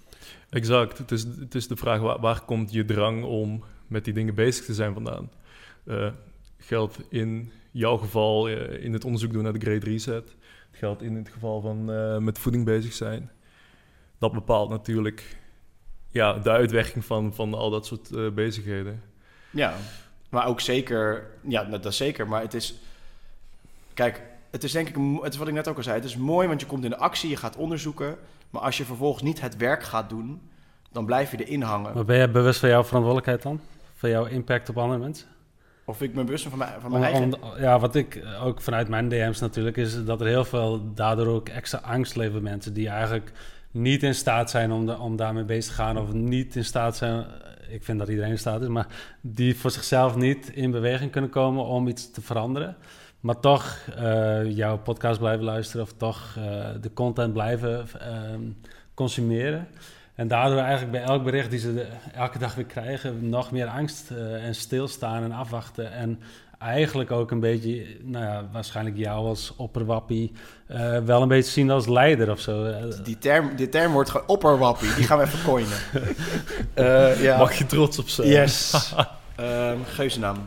Exact. Het is, het is de vraag, waar, waar komt je drang om met die dingen bezig te zijn vandaan. Uh, geldt in jouw geval uh, in het onderzoek doen naar de Great Reset. Het geldt in het geval van uh, met voeding bezig zijn. Dat bepaalt natuurlijk ja, de uitwerking van, van al dat soort eh, bezigheden. Ja, maar ook zeker, ja, dat is zeker. Maar het is, kijk, het is denk ik, het is wat ik net ook al zei. Het is mooi, want je komt in de actie, je gaat onderzoeken. Maar als je vervolgens niet het werk gaat doen, dan blijf je erin hangen. Maar ben je bewust van jouw verantwoordelijkheid dan? Van jouw impact op andere mensen? Of ik me bewust van mijn, van mijn eigen... ja, wat ik ook vanuit mijn DM's natuurlijk is dat er heel veel daardoor ook extra angst leven mensen die eigenlijk niet in staat zijn om, de, om daarmee bezig te gaan of niet in staat zijn, ik vind dat iedereen in staat is, maar die voor zichzelf niet in beweging kunnen komen om iets te veranderen. Maar toch uh, jouw podcast blijven luisteren of toch uh, de content blijven uh, consumeren. En daardoor eigenlijk bij elk bericht die ze de, elke dag weer krijgen, nog meer angst uh, en stilstaan en afwachten. En eigenlijk ook een beetje, nou ja, waarschijnlijk jou als opperwappie uh, wel een beetje zien als leider of zo. Die term, die term wordt gewoon opperwappie, die gaan we even coinen. uh, ja. Mag je trots op zijn? Yes. um, geuzennaam.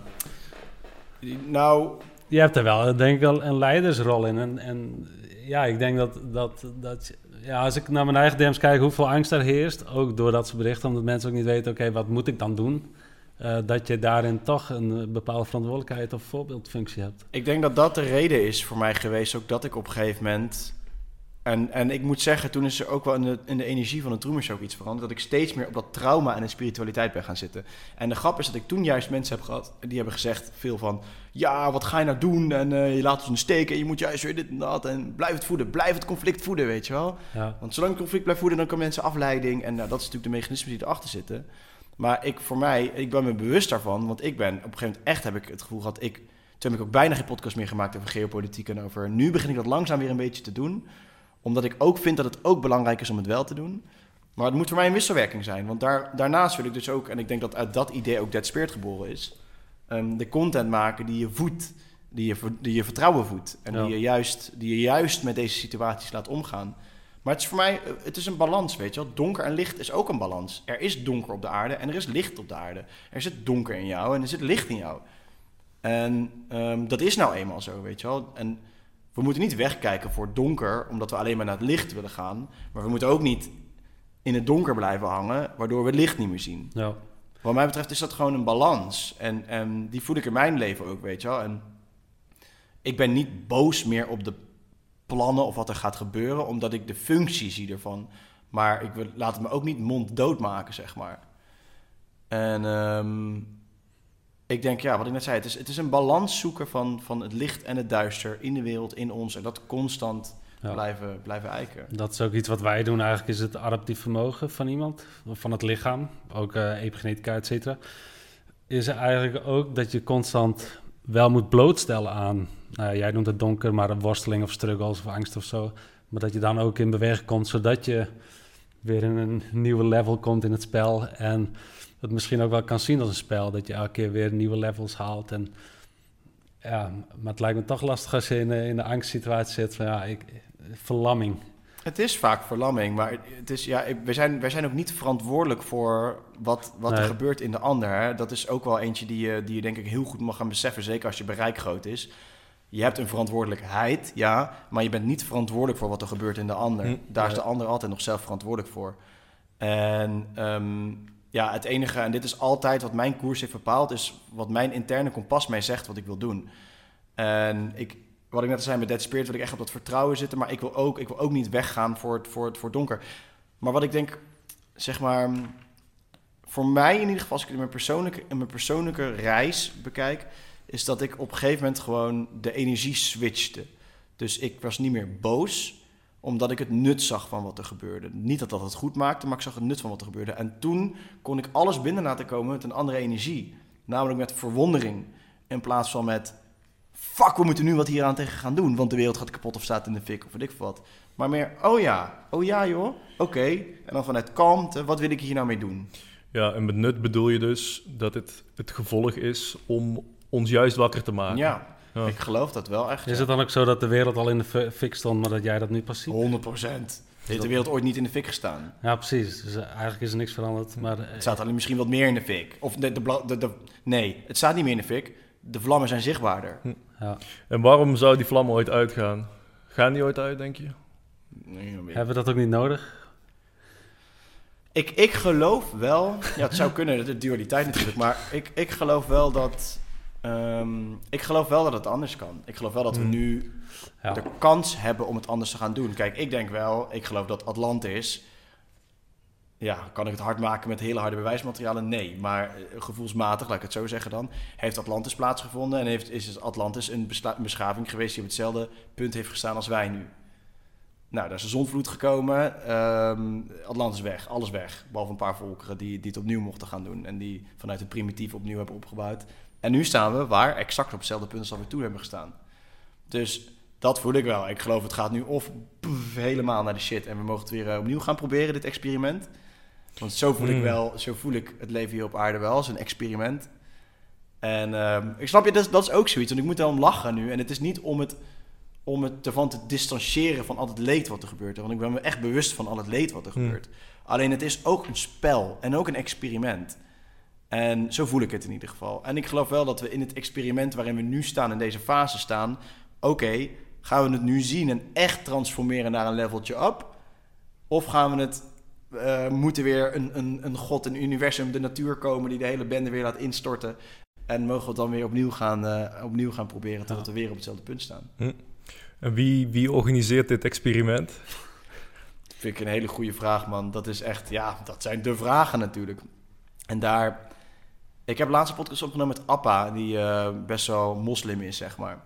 Nou... Je hebt er wel, denk ik, wel een leidersrol in. En, en ja, ik denk dat, dat, dat ja, als ik naar mijn eigen DM's kijk, hoeveel angst er heerst, ook door dat ze berichten, omdat mensen ook niet weten, oké, wat moet ik dan doen? Uh, dat je daarin toch een bepaalde verantwoordelijkheid of voorbeeldfunctie hebt. Ik denk dat dat de reden is voor mij geweest, ook dat ik op een gegeven moment en, en ik moet zeggen, toen is er ook wel in de, in de energie van de Truman Show iets veranderd. Dat ik steeds meer op dat trauma en de spiritualiteit ben gaan zitten. En de grap is dat ik toen juist mensen heb gehad die hebben gezegd veel van... Ja, wat ga je nou doen? En uh, je laat ons in de steek en je moet juist weer dit en dat. En blijf het voeden, blijf het conflict voeden, weet je wel. Ja. Want zolang het conflict blijft voeden, dan kan mensen afleiding. En nou, dat is natuurlijk de mechanismen die erachter zitten. Maar ik, voor mij, ik ben me bewust daarvan. Want ik ben, op een gegeven moment echt heb ik het gevoel gehad... Ik, toen heb ik ook bijna geen podcast meer gemaakt over geopolitiek en over... Nu begin ik dat langzaam weer een beetje te doen omdat ik ook vind dat het ook belangrijk is om het wel te doen. Maar het moet voor mij een wisselwerking zijn. Want daar, daarnaast wil ik dus ook, en ik denk dat uit dat idee ook Dead Spirit geboren is, um, de content maken die je voedt, die je, die je vertrouwen voedt. En die, je juist, die je juist met deze situaties laat omgaan. Maar het is voor mij, eh, het is een balans, weet je wel. Donker en licht is ook een balans. Er is donker op de aarde en er is licht op de aarde. Er zit donker in jou en er zit licht in jou. En um, dat is nou eenmaal zo, weet je wel. En we moeten niet wegkijken voor donker, omdat we alleen maar naar het licht willen gaan. Maar we moeten ook niet in het donker blijven hangen, waardoor we het licht niet meer zien. Ja. Wat mij betreft is dat gewoon een balans. En, en die voel ik in mijn leven ook, weet je wel. En ik ben niet boos meer op de plannen of wat er gaat gebeuren, omdat ik de functie zie ervan. Maar ik wil, laat het me ook niet monddood maken, zeg maar. En um, ik denk, ja, wat ik net zei, het is, het is een balans zoeken van, van het licht en het duister in de wereld, in ons. En dat constant blijven, blijven eiken. Dat is ook iets wat wij doen eigenlijk, is het adaptief vermogen van iemand, van het lichaam, ook uh, epigenetica, et cetera. Is er eigenlijk ook dat je constant wel moet blootstellen aan, nou, jij noemt het donker, maar een worsteling of struggles of angst of zo. Maar dat je dan ook in beweging komt, zodat je weer in een nieuwe level komt in het spel en dat misschien ook wel kan zien als een spel. Dat je elke keer weer nieuwe levels haalt. En, ja, maar het lijkt me toch lastig als je in, in de angstsituatie zit van ja, ik, verlamming. Het is vaak verlamming, maar het is, ja, we zijn, wij zijn ook niet verantwoordelijk voor wat, wat er gebeurt in de ander. Hè? Dat is ook wel eentje die je, die je denk ik heel goed mag gaan beseffen, zeker als je bereik groot is. Je hebt een verantwoordelijkheid, ja, maar je bent niet verantwoordelijk voor wat er gebeurt in de ander. Hm, Daar is de ander altijd nog zelf verantwoordelijk voor. En um, ja, het enige, en dit is altijd wat mijn koers heeft bepaald, is wat mijn interne kompas mij zegt wat ik wil doen. En ik, wat ik net zei met Dead Spirit, wil ik echt op dat vertrouwen zitten, maar ik wil ook, ik wil ook niet weggaan voor het, voor, het, voor donker. Maar wat ik denk, zeg maar, voor mij in ieder geval, als ik in mijn persoonlijke, in mijn persoonlijke reis bekijk, is dat ik op een gegeven moment gewoon de energie switchte. Dus ik was niet meer boos, omdat ik het nut zag van wat er gebeurde. Niet dat dat het goed maakte, maar ik zag het nut van wat er gebeurde. En toen kon ik alles binnen laten komen met een andere energie. Namelijk met verwondering. In plaats van met... Fuck, we moeten nu wat hier aan tegen gaan doen. Want de wereld gaat kapot of staat in de fik of weet ik wat. Maar meer, oh ja, oh ja joh, oké. En dan vanuit kalmte, wat wil ik hier nou mee doen? Ja, en met nut bedoel je dus dat het het gevolg is om ons juist wakker te maken. Ja, ik geloof dat wel echt. Is het dan ook zo dat de wereld al in de fik stond, maar dat jij dat nu pas ziet? 100 procent. Heeft de wereld ooit niet in de fik gestaan? Ja, precies. Dus eh, eigenlijk is er niks veranderd. Maar, het staat alleen misschien wat meer in de fik. Of de, de, de, nee, het staat niet meer in de fik. De vlammen zijn zichtbaarder. Hm. Ja. En waarom zou die vlammen ooit uitgaan? Gaan die ooit uit, denk je? Nee, Hebben we dat ook niet nodig? Ik, ik geloof wel, ja, het zou kunnen, de dualiteit natuurlijk, maar ik, ik geloof wel dat. Ehm, ik geloof wel dat het anders kan. Ik geloof wel dat we Hmm. nu Ja. de kans hebben om het anders te gaan doen. Kijk, ik denk wel, ik geloof dat Atlantis. Ja, kan ik het hard maken met hele harde bewijsmaterialen? Nee. Maar eh, gevoelsmatig, laat ik het zo zeggen dan, heeft Atlantis plaatsgevonden en heeft, is Atlantis een, beschaving geweest die op hetzelfde punt heeft gestaan als wij nu. Nou, daar is een zonvloed gekomen. ehm, Atlantis weg, alles weg. Behalve een paar volkeren die, die het opnieuw mochten gaan doen. En die vanuit het primitief opnieuw hebben opgebouwd. En nu staan we waar? Exact op hetzelfde punt als dat we toen hebben gestaan. Dus dat voel ik wel. Ik geloof het gaat nu of helemaal naar de shit. En we mogen het weer eh, opnieuw gaan proberen, dit experiment. Want zo voel ik Hmm. wel, zo voel ik het leven hier op aarde wel als een experiment. En ehm, ik snap je, dat, is- dat is ook zoiets. Want ik moet erom lachen nu. En het is niet om het, om het ervan te distancieren van al het leed wat er gebeurt. Want ik ben me echt bewust van al het leed wat er Hmm. gebeurt. Alleen het is ook een spel en ook een experiment. En zo voel ik het in ieder geval. En ik geloof wel dat we in het experiment waarin we nu staan, in deze fase staan. Oké, gaan we het nu zien en echt transformeren naar een leveltje up? Of gaan we het, eh, moeten weer een, een, een god, een universum, de natuur komen die de hele bende weer laat instorten? En mogen we het dan weer opnieuw gaan, eh, opnieuw gaan proberen totdat we weer op hetzelfde punt staan? En wie, wie organiseert dit experiment? Vind ik een hele goede vraag, man. Dat is echt, ja, dat zijn de vragen natuurlijk. En daar, ik heb laatst een podcast opgenomen met Appa, die eh, best wel moslim is, zeg maar.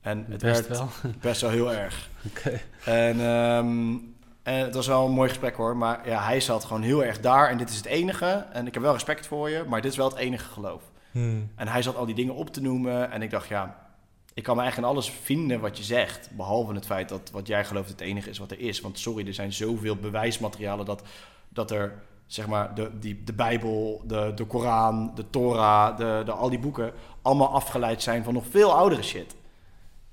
En het Best werd wel. best wel heel erg. Oké. En, ehm, en het was wel een mooi gesprek hoor, maar ja, hij zat gewoon heel erg daar en dit is het enige. En ik heb wel respect voor je, maar dit is wel het enige geloof. Hmm. En hij zat al die dingen op te noemen. En ik dacht, ja, ik kan me eigenlijk in alles vinden wat je zegt. Behalve het feit dat wat jij gelooft het enige is wat er is. Want sorry, er zijn zoveel bewijsmaterialen dat, dat er, zeg maar, de, die, de Bijbel, de, de Koran, de Torah, de, de, al die boeken... allemaal afgeleid zijn van nog veel oudere shit.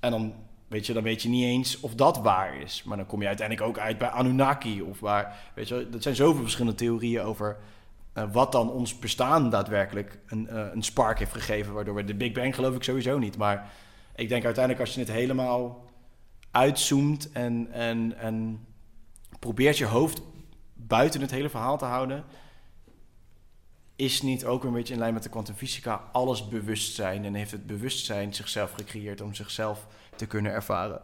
En dan weet je, dan weet je niet eens of dat waar is. Maar dan kom je uiteindelijk ook uit bij Anunnaki. Of waar, weet je, er zijn zoveel verschillende theorieën over eh, wat dan ons bestaan daadwerkelijk een, eh, een spark heeft gegeven. Waardoor we de Big Bang geloof ik sowieso niet. Maar ik denk uiteindelijk als je het helemaal uitzoomt en, en, en probeert je hoofd buiten het hele verhaal te houden. Is niet ook een beetje in lijn met de kwantumfysica alles bewustzijn en heeft het bewustzijn zichzelf gecreëerd om zichzelf te kunnen ervaren?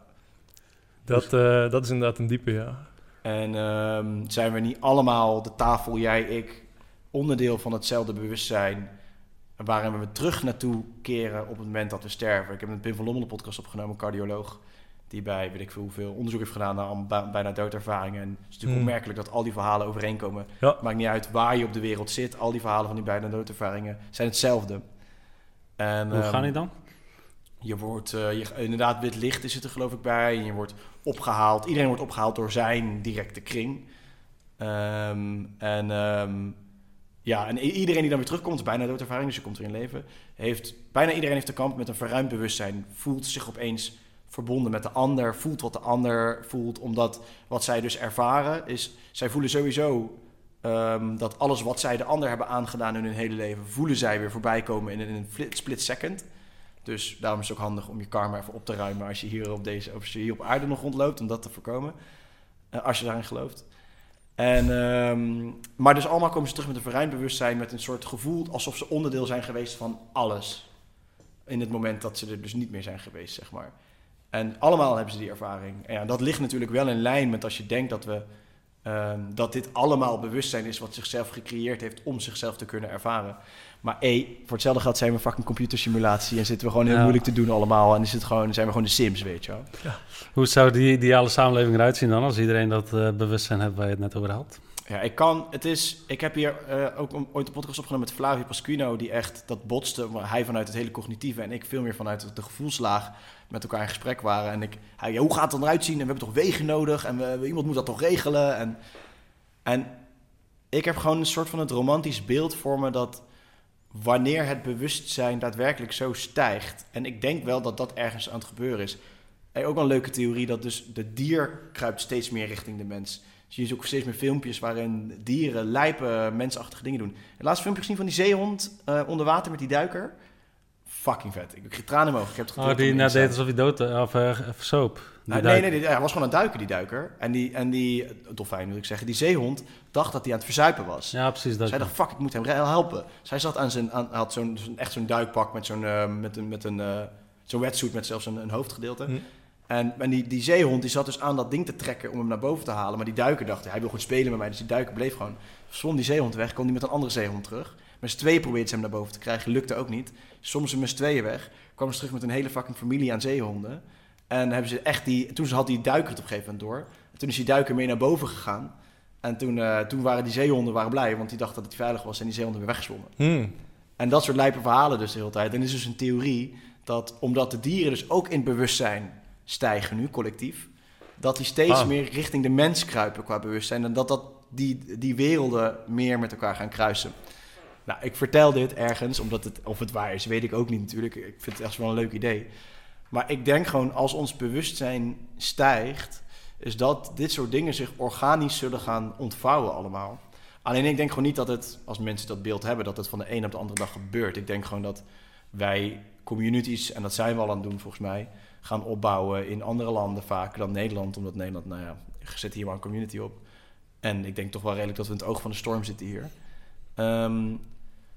Dat, eh, dat is inderdaad een diepe, ja. En ehm, zijn we niet allemaal, de tafel, jij, ik, onderdeel van hetzelfde bewustzijn... waarin we terug naartoe keren op het moment dat we sterven. Ik heb met Pim van Lommel een podcast opgenomen, cardioloog... die bij, weet ik veel hoeveel, onderzoek heeft gedaan naar bijna doodervaringen. En het is natuurlijk Hmm. opmerkelijk dat al die verhalen overeenkomen. Ja. Maakt niet uit waar je op de wereld zit. Al die verhalen van die bijna doodervaringen zijn hetzelfde. En, Hoe ehm, gaan die dan? je wordt, eh, je, inderdaad, wit licht is het er geloof ik bij. En je wordt opgehaald. Iedereen wordt opgehaald door zijn directe kring. Ehm, en ehm, ja, en iedereen die dan weer terugkomt, is bijna doodervaring, dus je komt weer in leven. Heeft, bijna iedereen heeft te kamp met een verruimd bewustzijn. Voelt zich opeens verbonden met de ander. Voelt wat de ander voelt. Omdat wat zij dus ervaren is, zij voelen sowieso ehm, dat alles wat zij de ander hebben aangedaan in hun hele leven, voelen zij weer voorbij komen in, een- in een split second. Dus daarom is het ook handig om je karma even op te ruimen als je hier op, deze, als je hier op aarde nog rondloopt, om dat te voorkomen. Eh, als je daarin gelooft. En, ehm, maar dus allemaal komen ze terug met een verruimd bewustzijn, met een soort gevoel alsof ze onderdeel zijn geweest van alles. In het moment dat ze er dus niet meer zijn geweest, zeg maar. En allemaal hebben ze die ervaring. En ja, dat ligt natuurlijk wel in lijn met als je denkt dat we ehm, dat dit allemaal bewustzijn is wat zichzelf gecreëerd heeft om zichzelf te kunnen ervaren. Maar E, voor hetzelfde geld zijn we fucking computersimulatie en zitten we gewoon heel Ja. moeilijk te doen allemaal. En is het gewoon, zijn we gewoon de Sims, weet je wel. Hoe zou die ideale samenleving eruit zien dan, als iedereen dat eh, bewustzijn heeft waar je het net over had? Ja, ik kan, het is, ik heb hier eh, ook een- ooit een podcast opgenomen met Flavio Pasquino, die echt dat botste, hij vanuit het hele cognitieve en ik veel meer vanuit de gevoelslaag met elkaar in gesprek waren. En ik, hij, ja, hoe gaat het eruit zien? En we hebben toch wegen nodig en we, iemand moet dat toch regelen? En, en ik heb gewoon een soort van het romantisch beeld voor me dat wanneer het bewustzijn daadwerkelijk zo stijgt, en ik denk wel dat dat ergens aan het gebeuren is. En ook een leuke theorie dat dus de dier kruipt steeds meer richting de mens. Dus je ziet ook steeds meer filmpjes waarin dieren lijpe mensachtige dingen doen. Het laatste filmpje gezien van die zeehond eh, onder water met die duiker. Fucking vet. Ik heb tranen in mijn ogen. Ik heb het Oh, die net Insta. deed alsof hij dood of uh, Nou, nee, nee, nee, hij was gewoon aan het duiken, die duiker. En die, en die dolfijn moet ik zeggen, die zeehond dacht dat hij aan het verzuipen was. Ja, precies. Dat Zij dacht, fuck, ik moet hem helpen. Zij zat aan zijn, aan, had zo'n, zo'n- echt zo'n duikpak met zo'n, eh, met een, met een, eh, zo'n wetsuit met zelfs een, een hoofdgedeelte. Hm. En, en die, die zeehond die zat dus aan dat ding te trekken om hem naar boven te halen. Maar die duiker dacht, hij wil gewoon spelen met mij. Dus die duiker bleef gewoon. Zwom die zeehond weg, kwam die met een andere zeehond terug. Met z'n tweeën ze hem naar boven te krijgen, lukte ook niet. Soms ze met z'n tweeën weg, kwam ze terug met een hele fucking familie aan zeehonden. En hebben ze echt die, toen had die duiker het op een gegeven moment door. En toen is die duiker mee naar boven gegaan. En toen, eh, toen waren die zeehonden waren blij, want die dachten dat het veilig was en die zeehonden weer weggezwommen. Hmm. En dat soort lijpe verhalen dus de hele tijd. En er is dus een theorie dat omdat de dieren dus ook in bewustzijn stijgen nu, collectief, dat die steeds Ah. meer richting de mens kruipen qua bewustzijn. En dat, dat die, die werelden meer met elkaar gaan kruisen. Nou, ik vertel dit ergens, omdat het, of het waar is, weet ik ook niet natuurlijk. Ik vind het echt wel een leuk idee. Maar ik denk gewoon, als ons bewustzijn stijgt, is dat dit soort dingen zich organisch zullen gaan ontvouwen allemaal. Alleen ik denk gewoon niet dat het, als mensen dat beeld hebben, dat het van de een op de andere dag gebeurt. Ik denk gewoon dat wij communities, en dat zijn we al aan het doen volgens mij, gaan opbouwen in andere landen vaker dan Nederland. Omdat Nederland, nou ja, zet hier maar een community op. En ik denk toch wel redelijk dat we in het oog van de storm zitten hier. Ehm,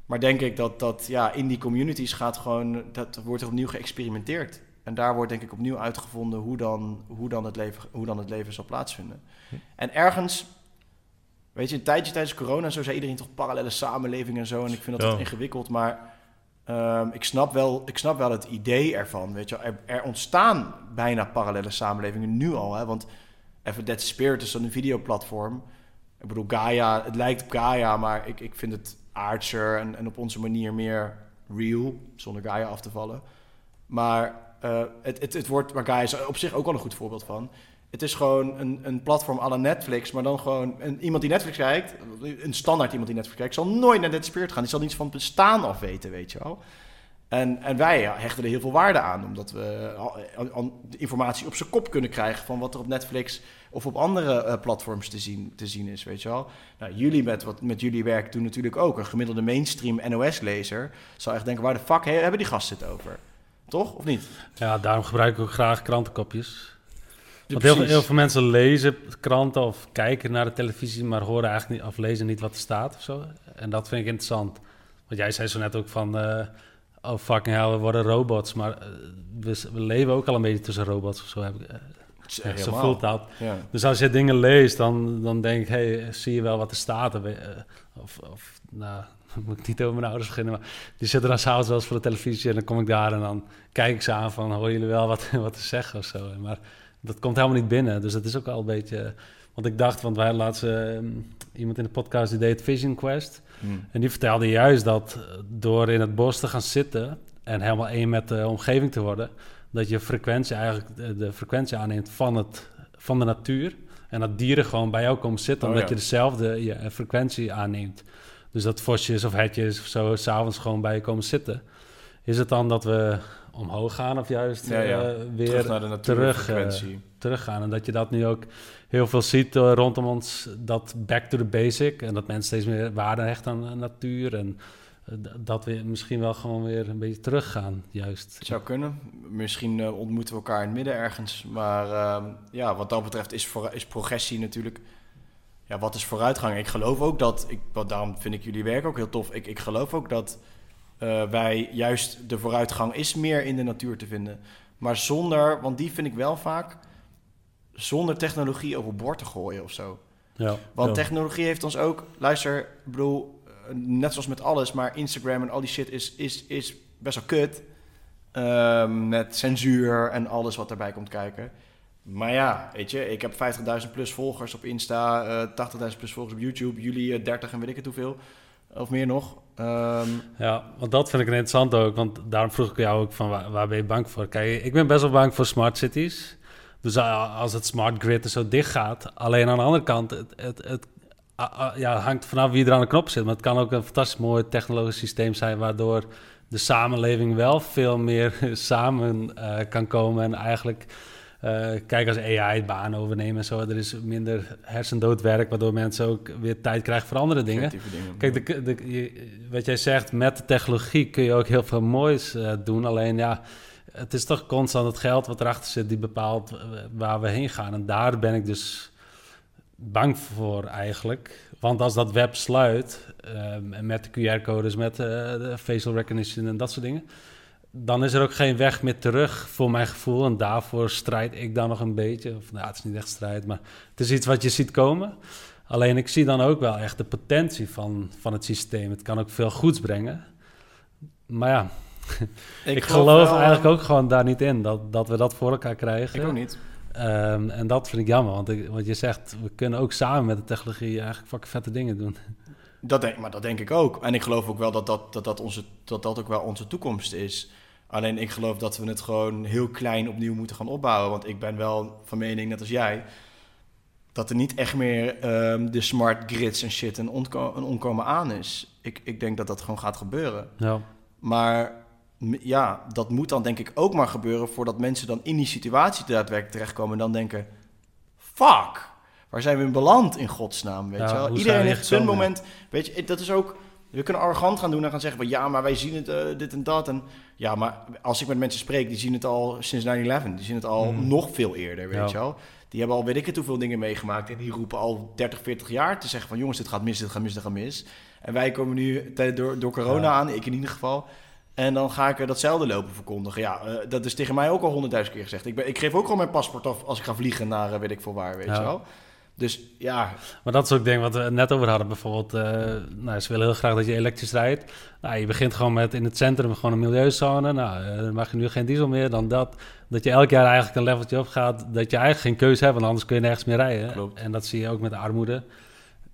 maar denk ik dat, dat ja, in die communities gaat gewoon, dat wordt er opnieuw geëxperimenteerd. En daar wordt denk ik opnieuw uitgevonden hoe dan, hoe dan, het, leven, hoe dan het leven zal plaatsvinden. En ergens, weet je, een tijdje tijdens corona en zo zei iedereen toch parallele samenleving en zo. En ik vind dat Ja. ingewikkeld, maar ehm, ik, snap wel, ik snap wel het idee ervan. Weet je, er, er ontstaan bijna parallele samenlevingen nu al. Hè? Want even Dead Spirit is dan een videoplatform. Ik bedoel, Gaia, het lijkt op Gaia, maar ik, ik vind het aardser en, en op onze manier meer real, zonder Gaia af te vallen. Maar eh, het, het, het wordt, waar Gaia is op zich ook wel een goed voorbeeld van. Het is gewoon een, een platform à Netflix, maar dan gewoon een, iemand die Netflix kijkt, een standaard iemand die Netflix kijkt, zal nooit naar Dead Spirit gaan. Die zal niets van het bestaan af weten, weet je wel. En, en wij hechten er heel veel waarde aan, omdat we informatie op zijn kop kunnen krijgen van wat er op Netflix of op andere eh, platforms te zien, te zien is, weet je wel. Nou, jullie met, wat, met jullie werk doen natuurlijk ook. Een gemiddelde mainstream NOS-lezer zal echt denken, waar de fuck he- hebben die gasten het over? Toch, of niet? Ja, daarom gebruik ik ook graag krantenkopjes. Want heel veel, precies. heel veel mensen lezen kranten of kijken naar de televisie, maar horen eigenlijk niet of lezen niet wat er staat of zo. En dat vind ik interessant. Want jij zei zo net ook van, eh, oh fucking hell, we worden robots. Maar eh, we, we leven ook al een beetje tussen robots of zo. Heb ik, zo voelt dat. Ja. Dus als je dingen leest, dan, dan denk ik, hey, zie je wel wat er staat? Of, eh, of, nou, moet ik niet over mijn ouders beginnen, maar die zitten dan s'avonds wel eens voor de televisie en dan kom ik daar en dan kijk ik ze aan van, horen jullie wel wat, wat te zeggen of zo? Maar dat komt helemaal niet binnen, dus dat is ook wel een beetje... Want ik dacht, want wij hadden laatst eh, iemand in de podcast die deed Vision Quest. Hmm. En die vertelde juist dat door in het bos te gaan zitten en helemaal één met de omgeving te worden, dat je frequentie eigenlijk de, frequentie aanneemt van, het, van de natuur. En dat dieren gewoon bij jou komen zitten, Oh, omdat ja. je dezelfde ja, frequentie aanneemt. Dus dat vosjes of hetjes of zo s'avonds gewoon bij je komen zitten. Is het dan dat we omhoog gaan of juist Ja, ja. eh, weer Terug naar de terug, natuurfrequentie. teruggaan. En dat je dat nu ook heel veel ziet eh, rondom ons, dat back to the basic. En dat mensen steeds meer waarde hechten aan natuur. En eh, dat we misschien wel gewoon weer een beetje teruggaan, juist. Het zou kunnen. Misschien eh, ontmoeten we elkaar in het midden ergens. Maar ehm, ja, wat dat betreft is, voor, is progressie natuurlijk... Ja, wat is vooruitgang? Ik geloof ook dat... Ik, wat, daarom vind ik jullie werk ook heel tof. Ik, ik geloof ook dat eh, wij juist de vooruitgang is meer in de natuur te vinden. Maar zonder... Want die vind ik wel vaak... Zonder technologie overboord te gooien of zo. Ja, Want Ja. technologie heeft ons ook, luister, ik bedoel, net zoals met alles, maar Instagram en al die shit is, is, is best wel kut. Ehm, met censuur en alles wat daarbij komt kijken. Maar ja, weet je, ik heb 50.000 plus volgers op Insta, eh 80.000 plus volgers op YouTube, jullie eh, 30 en weet ik het hoeveel. Of meer nog. Ehm, Ja, want dat vind ik interessant ook. Want daarom vroeg ik jou ook van waar, waar ben je bang voor? Kijk, ik ben best wel bang voor smart cities. Dus eh, als het smart grid er zo dicht gaat. Alleen aan de andere kant, het, het, het ja, hangt vanaf wie er aan de knop zit. Maar het kan ook een fantastisch mooi technologisch systeem zijn... waardoor de samenleving wel veel meer samen eh, kan komen... en eigenlijk Eh, kijk, als AI het baan overnemen en zo, er is minder hersendoodwerk, waardoor mensen ook weer tijd krijgen voor andere dingen. Kijk, de, de, je- wat jij zegt, met de technologie kun je ook heel veel moois eh, doen. Alleen ja, het is toch constant het geld wat erachter zit die bepaalt waar we heen gaan. En daar ben ik dus bang voor eigenlijk. Want als dat web sluit, eh, met de QR-codes, met eh, de facial recognition en dat soort dingen, dan is er ook geen weg meer terug voor mijn gevoel. En daarvoor strijd ik dan nog een beetje. Of nou, het is niet echt strijd, maar het is iets wat je ziet komen. Alleen ik zie dan ook wel echt de potentie van, van het systeem. Het kan ook veel goeds brengen. Maar ja, ik, geloof, wel, eigenlijk ook gewoon daar niet in dat, dat we dat voor elkaar krijgen. Ik ook niet. Ehm, en dat vind ik jammer, want, ik, want je zegt, we kunnen ook samen met de technologie eigenlijk fucking vette dingen doen. Dat denk, maar dat denk ik ook. En ik geloof ook wel dat dat, dat, dat, onze, dat dat ook wel onze toekomst is. Alleen ik geloof dat we het gewoon heel klein opnieuw moeten gaan opbouwen. Want ik ben wel van mening, net als jij, dat er niet echt meer ehm, de smart grids en shit een, ontko- een onkomen aan is. Ik, ik denk dat dat gewoon gaat gebeuren. Ja, Maar ja, dat moet dan denk ik ook maar gebeuren voordat mensen dan in die situatie daadwerkelijk terechtkomen en dan denken: fuck, waar zijn we in beland in godsnaam? Weet Ja, je wel? Iedereen heeft zijn gekomen? moment. Weet je, dat is ook. We kunnen arrogant gaan doen en gaan zeggen: van, ja, maar wij zien het, eh, dit en dat. En ja, maar als ik met mensen spreek, die zien het al sinds 9-11. Die zien het al Mm. nog veel eerder, weet Ja. je wel. Die hebben al weet ik het hoeveel dingen meegemaakt. En die roepen al 30, 40 jaar te zeggen van jongens, dit gaat mis, dit gaat mis, dit gaat mis. En wij komen nu door, door corona Ja. aan, ik in ieder geval. En dan ga ik er datzelfde lopen verkondigen. Ja, eh, dat is tegen mij ook al honderdduizend keer gezegd. Ik, ben, ik geef ook gewoon mijn paspoort af als ik ga vliegen naar eh, weet ik veel waar, weet Ja. je wel. Dus ja, maar dat is ook ding wat we net over hadden. Bijvoorbeeld, eh, nou, ze willen heel graag dat je elektrisch rijdt. Nou, je begint gewoon met in het centrum gewoon een milieuzone. Nou, dan mag je nu geen diesel meer, dan dat. Dat je elk jaar eigenlijk een leveltje op gaat. Dat je eigenlijk geen keuze hebt, want anders kun je nergens meer rijden. Klopt. En dat zie je ook met de armoede.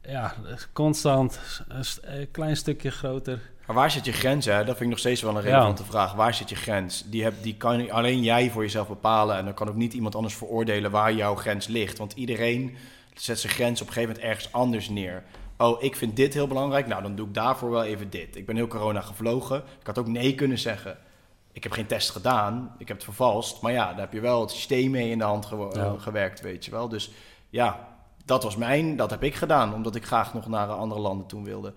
Ja, constant een, st- een klein stukje groter. Maar waar zit je grens? Hè? Dat vind ik nog steeds wel een relevante vraag. Waar zit je grens? Die, heb, die kan alleen jij voor jezelf bepalen. En dan kan ook niet iemand anders veroordelen waar jouw grens ligt. Want iedereen zet zijn grens op een gegeven moment ergens anders neer. Oh, ik vind dit heel belangrijk. Nou, dan doe ik daarvoor wel even dit. Ik ben heel corona gevlogen. Ik had ook nee kunnen zeggen. Ik heb geen test gedaan. Ik heb het vervalst. Maar ja, daar heb je wel het systeem mee in de hand Ja. gewerkt, weet je wel. Dus ja, dat was mijn, dat heb ik gedaan. Omdat ik graag nog naar andere landen toe wilde.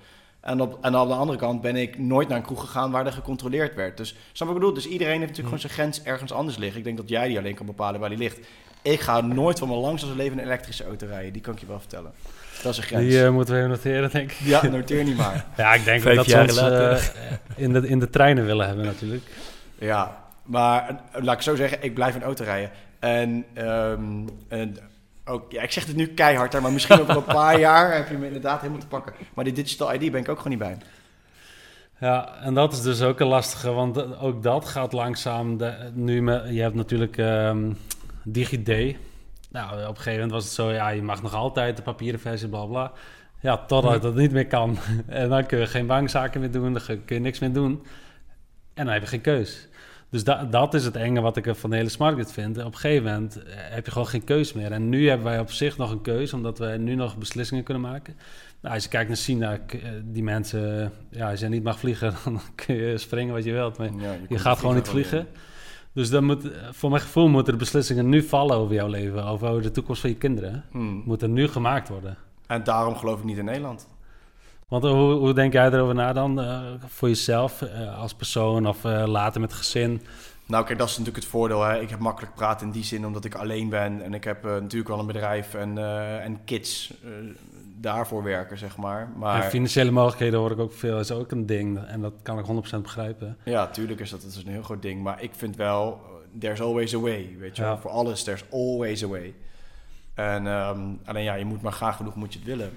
En op, en op de andere kant ben ik nooit naar een kroeg gegaan waar er gecontroleerd werd. Dus, snap wat ik bedoel? Dus iedereen heeft natuurlijk gewoon zijn grens ergens anders liggen. Ik denk dat jij die alleen kan bepalen waar die ligt. Ik ga nooit van mijn langste leven een elektrische auto rijden. Die kan ik je wel vertellen. Dat is een grens. Die eh, moeten we even noteren, denk ik. Ja, noteer niet maar. Ja, ik denk Vijf dat ze eh, in, de, in de treinen willen hebben natuurlijk. Ja, maar eh, laat ik zo zeggen, ik blijf een auto rijden. En, ehm, en ook, ja, ik zeg het nu keihard, hè, maar misschien over een paar jaar heb je me inderdaad helemaal te pakken. Maar die digital ID ben ik ook gewoon niet bij. Ja, en dat is dus ook een lastige, want ook dat gaat langzaam. De, nu me, je hebt natuurlijk ehm DigiD. Nou, op een gegeven moment was het zo, ja, je mag nog altijd de papieren versie, bla bla. Ja, totdat het niet meer kan. En dan kun je geen bankzaken meer doen, dan kun je niks meer doen. En dan heb je geen keus. Dus da dat is het enge wat ik van de hele smart grid vind. Op een gegeven moment eh, heb je gewoon geen keus meer. En nu hebben wij op zich nog een keus, omdat wij nu nog beslissingen kunnen maken. Nou, als je kijkt naar China, eh, die mensen, ja, als je niet mag vliegen, dan kun je springen wat je wilt. Maar Ja, je gaat gewoon niet vliegen. Dus dan moet, eh, voor mijn gevoel moeten de beslissingen nu vallen over jouw leven, over over de toekomst van je kinderen. Hmm. Moeten nu gemaakt worden. En daarom geloof ik niet in Nederland. Want hoe, hoe denk jij erover na dan? eh, voor jezelf eh, als persoon of eh, later met gezin? Nou, kijk, dat is natuurlijk het voordeel. Hè. Ik heb makkelijk praten in die zin, omdat ik alleen ben. En ik heb natuurlijk wel een bedrijf en, en kids daarvoor werken, zeg maar. Maar En financiële mogelijkheden hoor ik ook veel, is ook een ding. En dat kan ik 100% begrijpen. Ja, tuurlijk is dat, dat is een heel groot ding. Maar ik vind wel, there's always a way. Weet je Ja. Voor alles, there's always a way. En ehm, alleen ja, je moet maar graag genoeg moet je het willen.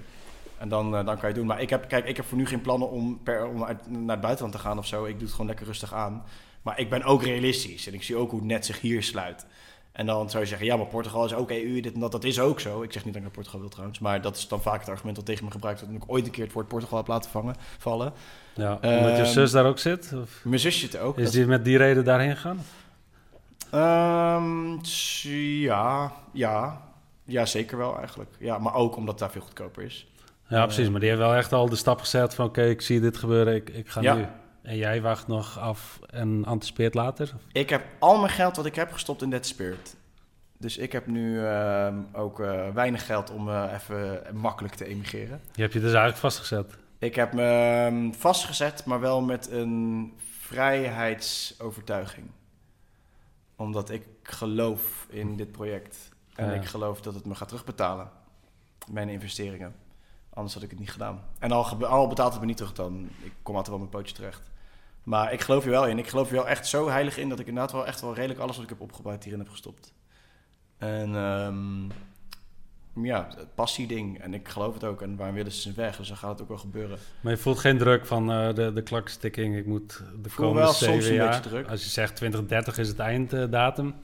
En dan, eh, dan kan je het doen. Maar ik heb, kijk, ik heb voor nu geen plannen om, per, om uit, naar het buitenland te gaan of zo. Ik doe het gewoon lekker rustig aan. Maar ik ben ook realistisch. En ik zie ook hoe het net zich hier sluit. En dan zou je zeggen, ja, maar Portugal is ook EU, dit en dat. Dat is ook zo. Ik zeg niet dat ik naar Portugal wil trouwens. Maar dat is dan vaak het argument dat tegen me gebruikt wordt. Dat ik ooit een keer het woord Portugal heb laten vangen, vallen. Ja, omdat je Ehm, zus daar ook zit? Of Mijn zusje zit ook. is Dat- die met die reden daarheen gegaan? Ehm, ja, ja. Ja, zeker wel eigenlijk. Ja, maar ook omdat het daar veel goedkoper is. Ja, precies. Maar die heeft wel echt al de stap gezet van... oké, ik zie dit gebeuren, ik, ik ga Ja. nu. En jij wacht nog af en anticipeert later? Ik heb al mijn geld wat ik heb gestopt in Dead Spirit. Dus ik heb nu ehm, ook eh, weinig geld om eh, even makkelijk te emigreren. Je hebt je dus eigenlijk vastgezet. Ik heb me ehm, vastgezet, maar wel met een vrijheidsovertuiging. Omdat ik geloof in dit project. En Ja. ik geloof dat het me gaat terugbetalen. Mijn investeringen. Anders had ik het niet gedaan. En al, al betaalt het me niet terug, dan ik kom altijd wel mijn pootje terecht. Maar ik geloof er wel in. Ik geloof er wel echt zo heilig in dat ik inderdaad wel echt wel redelijk alles wat ik heb opgebouwd hierin heb gestopt. En ehm, ja, het passieding. En ik geloof het ook. En waar willen ze weg? Dus dan gaat het ook wel gebeuren. Maar je voelt geen druk van eh, de, de klakstikking. Ik moet de voel komende wel soms een jaar... beetje druk. Als je zegt 2030 is het einddatum.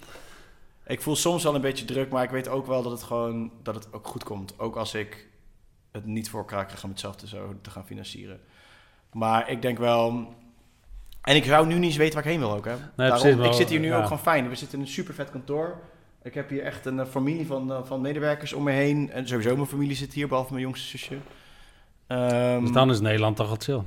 Ik voel soms wel een beetje druk, maar ik weet ook wel dat het gewoon dat het ook goed komt. Ook als ik het niet voor elkaar krijg om het zelf te, zo te gaan financieren. Maar ik denk wel. En ik zou nu niet eens weten waar ik heen wil ook. Hè. Daarom, precies, maar- ik zit hier nu ja. ook gewoon fijn. We zitten in een super vet kantoor. Ik heb hier echt een eh, familie van, eh, van medewerkers om me heen. En sowieso mijn familie zit hier, behalve mijn jongste zusje. Ehm, dus dan is Nederland toch wel chill.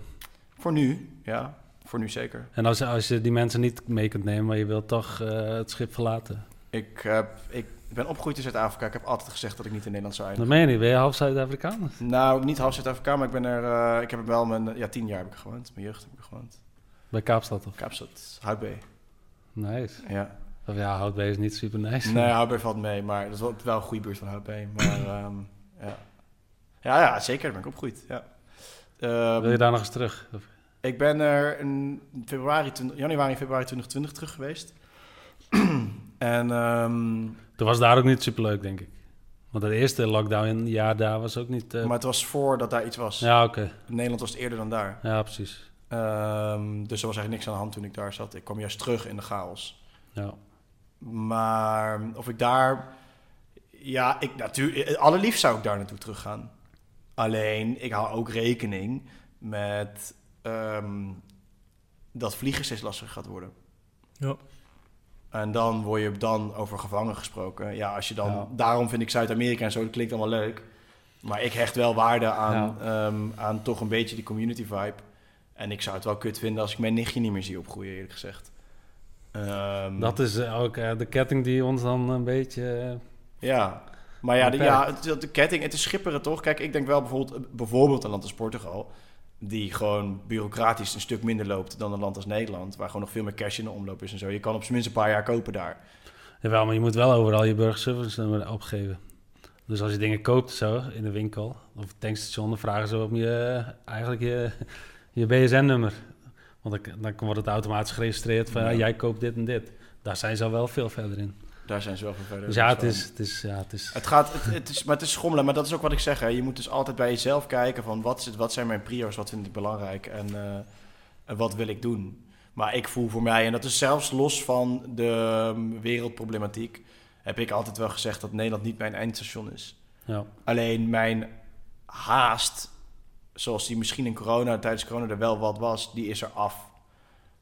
Voor nu, ja. Voor nu zeker. En als, als je die mensen niet mee kunt nemen, maar je wilt toch eh, het schip verlaten. Ik, heb, ik ben opgegroeid in Zuid-Afrika. Ik heb altijd gezegd dat ik niet in Nederland zou eindigen. Dat meen je niet. Ben je half Zuid-Afrikaan? Nou, niet half Zuid-Afrika, maar ik ben er. eh, ik heb wel mijn. Ja, tien jaar heb ik gewoond. Mijn jeugd heb ik gewoond. Bij Kaapstad of? Kaapstad, Houtbee. Nice. Ja. Of ja, Houtbee is niet super nice. Nee, Houtbee valt mee, maar dat is wel, wel een goede buurt van Houtbee. Maar ehm, ja. ja, ja, zeker. Daar ben ik opgegroeid. Ja. Ehm, Wil je daar nog eens terug? Of- Ik ben er in februari, 20 januari, februari 2020 terug geweest. en ehm, Toen was daar ook niet super leuk, denk ik. Want het eerste lockdown-jaar daar was ook niet... eh, maar het was voordat daar iets was. Ja, oké. Nederland was het eerder dan daar. Ja, precies. Ehm, dus er was eigenlijk niks aan de hand toen ik daar zat. Ik kwam juist terug in de chaos. Ja. Maar of ik daar... Ja, ik natuurlijk... Allerliefst zou ik daar naartoe teruggaan. Alleen, ik hou ook rekening met... ehm, dat vliegen steeds lastiger gaat worden. Ja. En dan word je dan over gevangen gesproken. Ja, als je dan... Ja. Daarom vind ik Zuid-Amerika en zo, dat klinkt allemaal leuk. Maar ik hecht wel waarde aan, ehm, aan toch een beetje die community vibe. En ik zou het wel kut vinden als ik mijn nichtje niet meer zie opgroeien, eerlijk gezegd. Ehm, Dat is eh, ook eh, de ketting die ons dan een beetje... eh, Ja, maar ja, de, ja de ketting, het is schipperen toch? Kijk, ik denk wel bijvoorbeeld, bijvoorbeeld een land als Portugal, die gewoon bureaucratisch een stuk minder loopt dan een land als Nederland, waar gewoon nog veel meer cash in de omloop is en zo. Je kan op zijn minst een paar jaar kopen daar. Jawel, maar je moet wel overal je burgerservice nummer opgeven. Dus als je dingen koopt zo in de winkel of tankstation, dan vragen ze om je eh, eigenlijk je, je BSN-nummer. Want dan, dan wordt het automatisch geregistreerd van ja, Ja. jij koopt dit en dit. Daar zijn ze al wel veel verder in. Daar zijn ze wel verder. Dus ja, het is, het is, ja, het is Het gaat, het, het is, maar het is schommelen, maar dat is ook wat ik zeg. Hè. Je moet dus altijd bij jezelf kijken van wat, is het, wat zijn mijn prio's, wat vind ik belangrijk en, eh, en wat wil ik doen. Maar ik voel voor mij, en dat is zelfs los van de ehm, wereldproblematiek, heb ik altijd wel gezegd dat Nederland niet mijn eindstation is. ja. Alleen mijn haast, zoals die misschien in corona, tijdens corona er wel wat was, die is er af.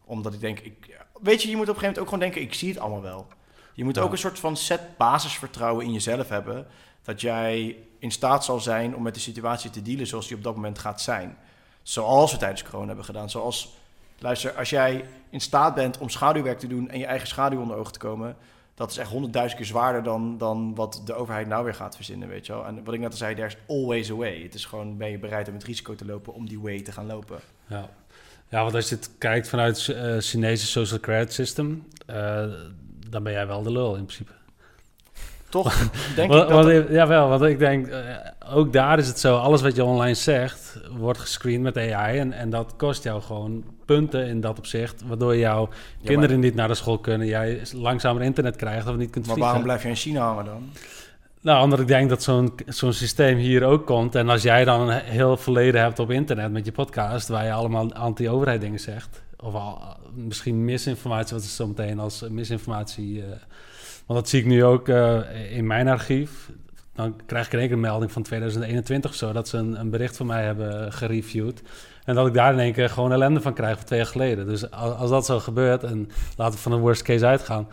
Omdat ik denk, ik, weet je, je moet op een gegeven moment ook gewoon denken, ik zie het allemaal wel. Je moet Ja. ook een soort van set basisvertrouwen in jezelf hebben. Dat jij in staat zal zijn om met de situatie te dealen zoals die op dat moment gaat zijn. Zoals we tijdens corona hebben gedaan. Zoals, luister, als jij in staat bent om schaduwwerk te doen en je eigen schaduw onder ogen te komen, dat is echt honderdduizend keer zwaarder dan, dan wat de overheid nou weer gaat verzinnen, weet je wel. En wat ik net al zei, there's always a way. Het is gewoon, ben je bereid om het risico te lopen om die way te gaan lopen. Ja. ja, want als je het kijkt vanuit het eh, Chinese social credit system, eh, dan ben jij wel de lul in principe. Toch denk Want- ik dat... want, jawel, want ik denk, eh, ook daar is het zo, alles wat je online zegt, wordt gescreend met AI. En, en dat kost jou gewoon punten in dat opzicht, waardoor jouw Ja, kinderen niet naar de school kunnen, jij langzamer internet krijgt of niet kunt maar, vliegen. waarom blijf je in China hangen dan? Nou, omdat ik denk dat zo'n zo'n systeem hier ook komt. En als jij dan een heel verleden hebt op internet met je podcast, waar je allemaal anti-overheid dingen zegt, of al, misschien misinformatie, wat is zo meteen als misinformatie. eh, want dat zie ik nu ook eh, in mijn archief. Dan krijg ik in één keer een melding van 2021 of zo, dat ze een, een bericht van mij hebben gereviewd. En dat ik daar in één keer gewoon ellende van krijg van twee jaar geleden. Dus als, als dat zo gebeurt, en laten we van de worst case uitgaan.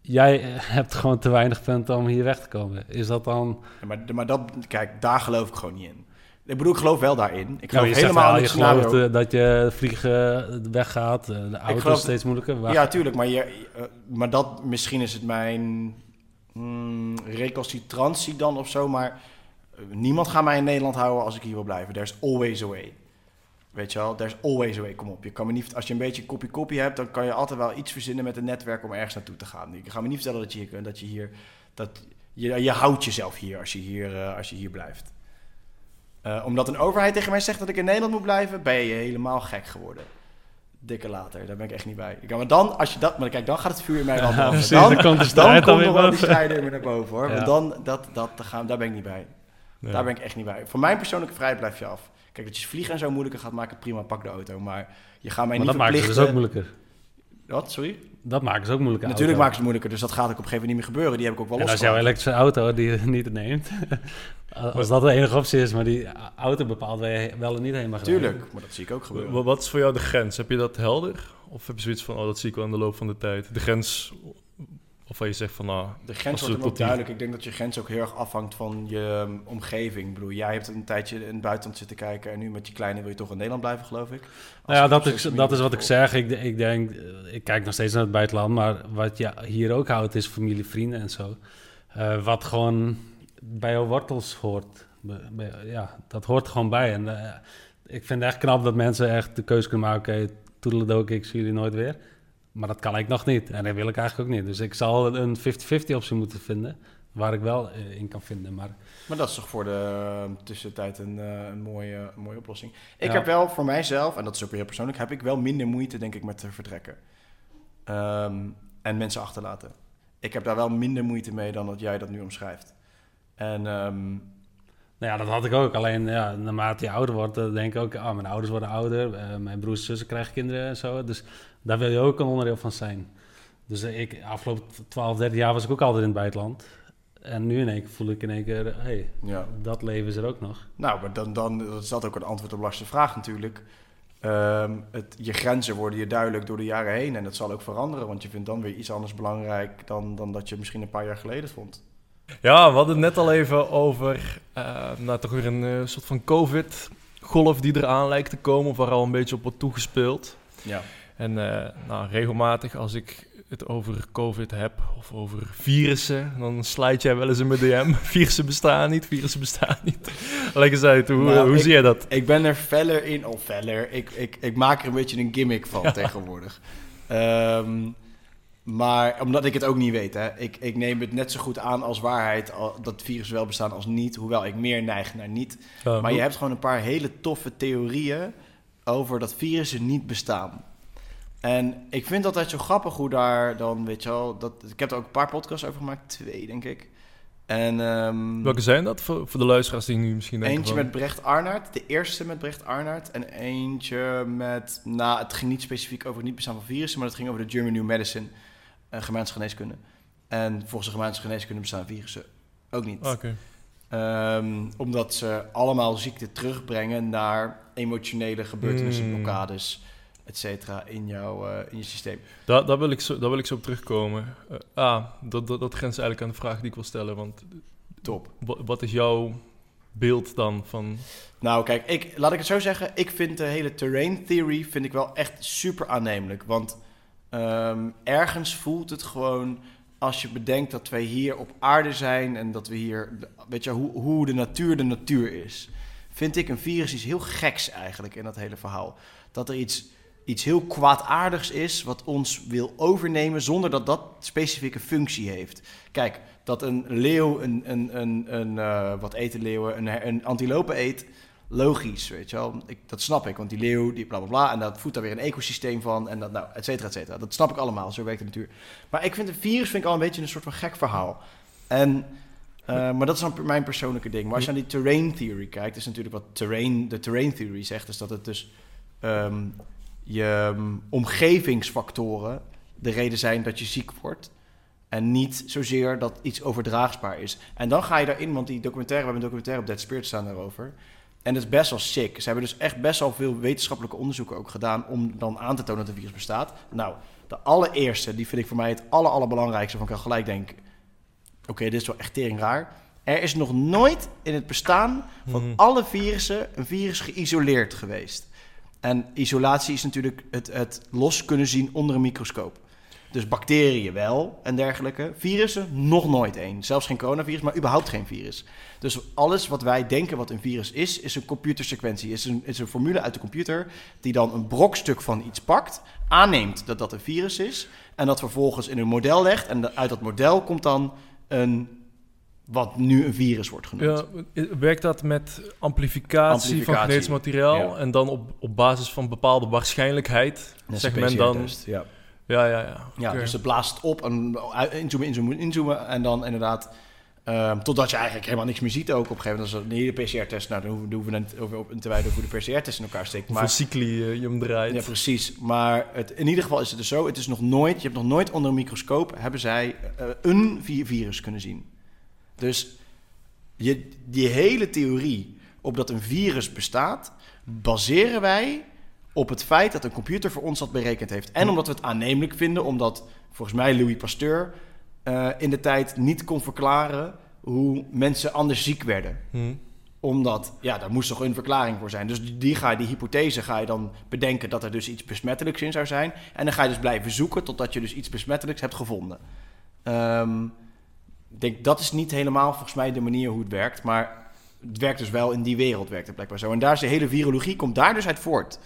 Jij eh, hebt gewoon te weinig punten om hier weg te komen. Is dat dan... Ja, maar, maar dat, kijk, daar geloof ik gewoon niet in. Ik bedoel, ik geloof wel daarin. Ik Nou, geloof helemaal in je het scenario. gelooft eh, dat je vliegen weggaat, eh, de auto geloof- is steeds moeilijker. Waar- Ja, tuurlijk, maar, je, eh, maar dat misschien is het mijn. mm, recalcitrantie dan of zo, maar eh, niemand gaat mij in Nederland houden als ik hier wil blijven. There's always a way. Weet je wel, there's always a way. Kom op, je kan me niet, als je een beetje kopie-kopie hebt, dan kan je altijd wel iets verzinnen met een netwerk om ergens naartoe te gaan. Ik ga me niet vertellen dat je hier, dat je hier, dat je, je houdt jezelf hier als je hier, eh, als je hier blijft. Eh, omdat een overheid tegen mij zegt dat ik in Nederland moet blijven, ben je helemaal gek geworden. Dikke later, daar ben ik echt niet bij. Ik, maar dan, als je dat, maar kijk, dan gaat het vuur in mij wel Ja, branden. precies, dan, dan komt de dan komt nog wel die strijder in me naar boven hoor. Ja. Want dan, dat, dat, daar gaan, daar ben ik niet bij. Daar ben ik echt niet bij. Voor mijn persoonlijke vrijheid blijf je af. Kijk, dat je vliegen en zo moeilijker gaat maken, prima, pak de auto. Maar je gaat mij Maar niet dat maakt het dus ook moeilijker. Wat, sorry? Dat maken ze ook moeilijker. Natuurlijk auto. maken ze het moeilijker, dus dat gaat ook op een gegeven moment niet meer gebeuren. Die heb ik ook wel En als jouw elektrische auto die je niet neemt, als dat de enige optie is, maar die auto bepaalt waar je wel en niet heen mag. Tuurlijk, maar dat zie ik ook gebeuren. Wa- Wat is voor jou de grens? Heb je dat helder? Of heb je zoiets van, oh, dat zie ik wel in de loop van de tijd? De grens waarvan je zegt van, nou... De grens wordt ook duidelijk. Ik denk dat je grens ook heel erg afhangt van je um, omgeving. Ik bedoel, jij hebt een tijdje in het buitenland zitten kijken... en nu met je kleine wil je toch in Nederland blijven, geloof ik? Nou ja, dat is, dat is wat ik zeg. Ik, ik denk, eh, ik kijk nog steeds naar het buitenland, maar wat je hier ook houdt is familie, vrienden en zo. Eh, wat gewoon bij jouw wortels hoort. Be- ja, dat hoort gewoon bij. En eh, ik vind het echt knap dat mensen echt de keuze kunnen maken, oké, toedeledook, ik zie jullie nooit weer. Maar dat kan ik nog niet en dat wil ik eigenlijk ook niet. Dus ik zal een 50-50 optie moeten vinden, waar ik wel eh, in kan vinden. Maar Maar dat is toch voor de uh, tussentijd een, uh, een, mooie, een mooie oplossing. Ik Ja. heb wel voor mijzelf, en dat is ook weer heel persoonlijk... heb ik wel minder moeite, denk ik, met te vertrekken. Ehm, en mensen achterlaten. Ik heb daar wel minder moeite mee dan dat jij dat nu omschrijft. En ehm, Nou ja, dat had ik ook. Alleen ja, naarmate je ouder wordt, denk ik ook, ah, mijn ouders worden ouder, eh, mijn broers en zussen krijgen kinderen en zo. Dus daar wil je ook een onderdeel van zijn. Dus eh, ik, afgelopen 12, 13 jaar was ik ook altijd in het buitenland. En nu in één keer voel ik in één keer, hé, hey, ja, dat leven is er ook nog. Nou, maar dan, dan dat is dat ook een antwoord op lastige vraag natuurlijk. Ehm, het, je grenzen worden je duidelijk door de jaren heen en dat zal ook veranderen, want je vindt dan weer iets anders belangrijk dan, dan dat je misschien een paar jaar geleden vond. Ja, we hadden het net al even over, eh, nou toch weer een eh, soort van covid-golf die eraan lijkt te komen, of waar al een beetje op wordt toegespeeld. Ja. En eh, nou, regelmatig als ik het over COVID heb of over virussen, dan slide jij wel eens in mijn DM. Virussen bestaan niet, virussen bestaan niet. Leg eens uit, hoe, Nou, hoe ik- zie jij dat? Ik ben er feller in, of feller, ik, ik, ik maak er een beetje een gimmick van tegenwoordig. Ehm, maar omdat ik het ook niet weet, hè. Ik, ik neem het net zo goed aan als waarheid dat virussen wel bestaan als niet, hoewel ik meer neig naar niet. Maar je hebt gewoon een paar hele toffe theorieën over dat virussen niet bestaan. En ik vind altijd zo grappig hoe daar dan, weet je wel, dat, ik heb er ook een paar podcasts over gemaakt, twee denk ik. En ehm, Welke zijn dat voor, voor de luisteraars die nu misschien denken eentje van- met Brecht Arnaert, de eerste met Brecht Arnaert. En eentje met, nou het ging niet specifiek over het niet bestaan van virussen, maar het ging over de German New Medicine, uh, Germaanse geneeskunde. En volgens de Germaanse geneeskunde bestaan virussen ook niet. Oké. Ehm, omdat ze allemaal ziekte terugbrengen naar emotionele gebeurtenissen, Hmm. blokkades, et cetera, in, jouw, eh, in je systeem. Daar, daar, wil ik zo, daar wil ik zo op terugkomen. Eh, ah, dat, dat, dat grenst eigenlijk aan de vraag die ik wil stellen. Want Top. wa- wat is jouw beeld dan van... Nou, kijk, ik, laat ik het zo zeggen. Ik vind de hele terrain theory vind ik wel echt super aannemelijk. Want ehm, ergens voelt het gewoon als je bedenkt dat wij hier op aarde zijn en dat we hier, weet je, hoe, hoe de natuur de natuur is. Vind ik een virus iets heel geks eigenlijk in dat hele verhaal. Dat er iets, iets heel kwaadaardigs is wat ons wil overnemen zonder dat dat specifieke functie heeft. Kijk, dat een leeuw een, een, een, een eh, wat eten leeuwen, een, een eet, logisch, weet je wel. Ik, dat snap ik, want die leeuw, die bla bla bla, en dat voedt daar weer een ecosysteem van, en dat, nou, et cetera, et cetera. Dat snap ik allemaal, zo werkt de natuur. Maar ik vind een virus vind ik al een beetje een soort van gek verhaal. En, eh, maar dat is dan mijn persoonlijke ding. Maar als je aan die terrain theory kijkt, is natuurlijk wat terrain, de terrain theory zegt, is dat het dus ehm, je ehm, omgevingsfactoren de reden zijn dat je ziek wordt. En niet zozeer dat iets overdraagbaar is. En dan ga je daarin, want die documentaire, we hebben een documentaire op Dead Spirit staan daarover. En dat is best wel sick. Ze hebben dus echt best wel veel wetenschappelijke onderzoeken ook gedaan om dan aan te tonen dat het virus bestaat. Nou, de allereerste, die vind ik voor mij het aller, allerbelangrijkste, waarvan ik al gelijk denk, oké, dit is wel echt tering raar. Er is nog nooit in het bestaan van Mhm. alle virussen een virus geïsoleerd geweest. En isolatie is natuurlijk het, het los kunnen zien onder een microscoop. Dus bacteriën wel en dergelijke. Virussen nog nooit één. Zelfs geen coronavirus, maar überhaupt geen virus. Dus alles wat wij denken wat een virus is, is een computersequentie. Is een, is een formule uit de computer die dan een brokstuk van iets pakt, aanneemt dat dat een virus is en dat vervolgens in een model legt. En uit dat model komt dan een wat nu een virus wordt genoemd. Ja, werkt dat met amplificatie, van genetisch materiaal en dan op, op basis van bepaalde waarschijnlijkheid, zegt men dan... ja. Ja, ja, ja. Ja, dus het blaast op en inzoomen, inzoomen, inzoomen en dan inderdaad... Um, totdat je eigenlijk helemaal niks meer ziet ook op een gegeven moment. Als een hele PCR-test, nou, dan hoeven, dan hoeven we over te wijden hoe de PCR-test in elkaar steekt. Maar cycli uh, je omdraait. Ja, precies. Maar het, in ieder geval is het dus zo, het is nog nooit, je hebt nog nooit onder een microscoop, hebben zij uh, een virus kunnen zien. Dus je, die hele theorie op dat een virus bestaat, baseren wij op het feit dat een computer voor ons dat berekend heeft. En omdat we het aannemelijk vinden, omdat volgens mij Louis Pasteur uh, in de tijd niet kon verklaren hoe mensen anders ziek werden. Hmm. Omdat, ja, daar moest toch een verklaring voor zijn. Dus die, ga je, die hypothese ga je dan bedenken dat er dus iets besmettelijks in zou zijn. En dan ga je dus blijven zoeken totdat je dus iets besmettelijks hebt gevonden. Um, ik denk, dat is niet helemaal volgens mij de manier hoe het werkt. Maar het werkt dus wel in die wereld, werkt het blijkbaar zo. En daar is de hele virologie, komt daar dus uit voort.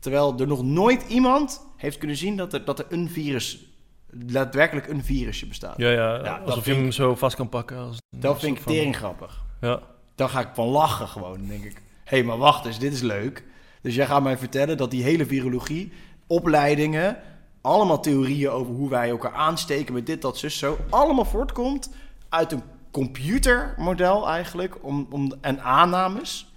Terwijl er nog nooit iemand heeft kunnen zien dat er, dat er een virus, daadwerkelijk een virusje bestaat. Ja, ja, ja alsof je hem zo vast kan pakken. Als dat vind ik tering grappig. Ja. Dan ga ik van lachen gewoon, denk ik. Hé, hey, maar wacht eens, dit is leuk. Dus jij gaat mij vertellen dat die hele virologie, opleidingen, allemaal theorieën over hoe wij elkaar aansteken met dit, dat, zus, zo. Allemaal voortkomt uit een computermodel eigenlijk om, om, en aannames.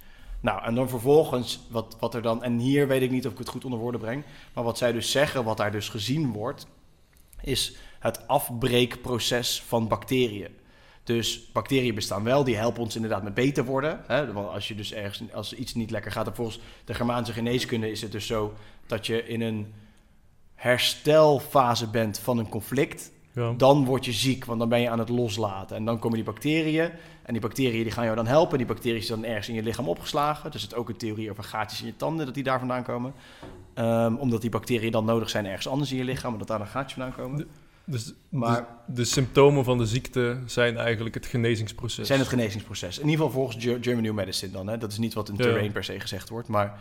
Nou, en dan vervolgens, wat, wat er dan, en hier weet ik niet of ik het goed onder woorden breng, maar wat zij dus zeggen, wat daar dus gezien wordt, is het afbreekproces van bacteriën. Dus bacteriën bestaan wel, die helpen ons inderdaad met beter worden. Hè? Want als je dus ergens, als iets niet lekker gaat, en volgens de Germaanse geneeskunde is het dus zo dat je in een herstelfase bent van een conflict, dan word je ziek, want dan ben je aan het loslaten. En dan komen die bacteriën. En die bacteriën die gaan jou dan helpen. Die bacteriën zijn dan ergens in je lichaam opgeslagen. Dus het is ook een theorie over gaatjes in je tanden, dat die daar vandaan komen. Um, omdat die bacteriën dan nodig zijn ergens anders in je lichaam, dat daar een gaatje vandaan komen. dus, maar, de, symptomen van de ziekte zijn eigenlijk het genezingsproces. Zijn het genezingsproces. In ieder geval volgens German New Medicine dan. Hè? Dat is niet wat in terrain per se gezegd wordt, maar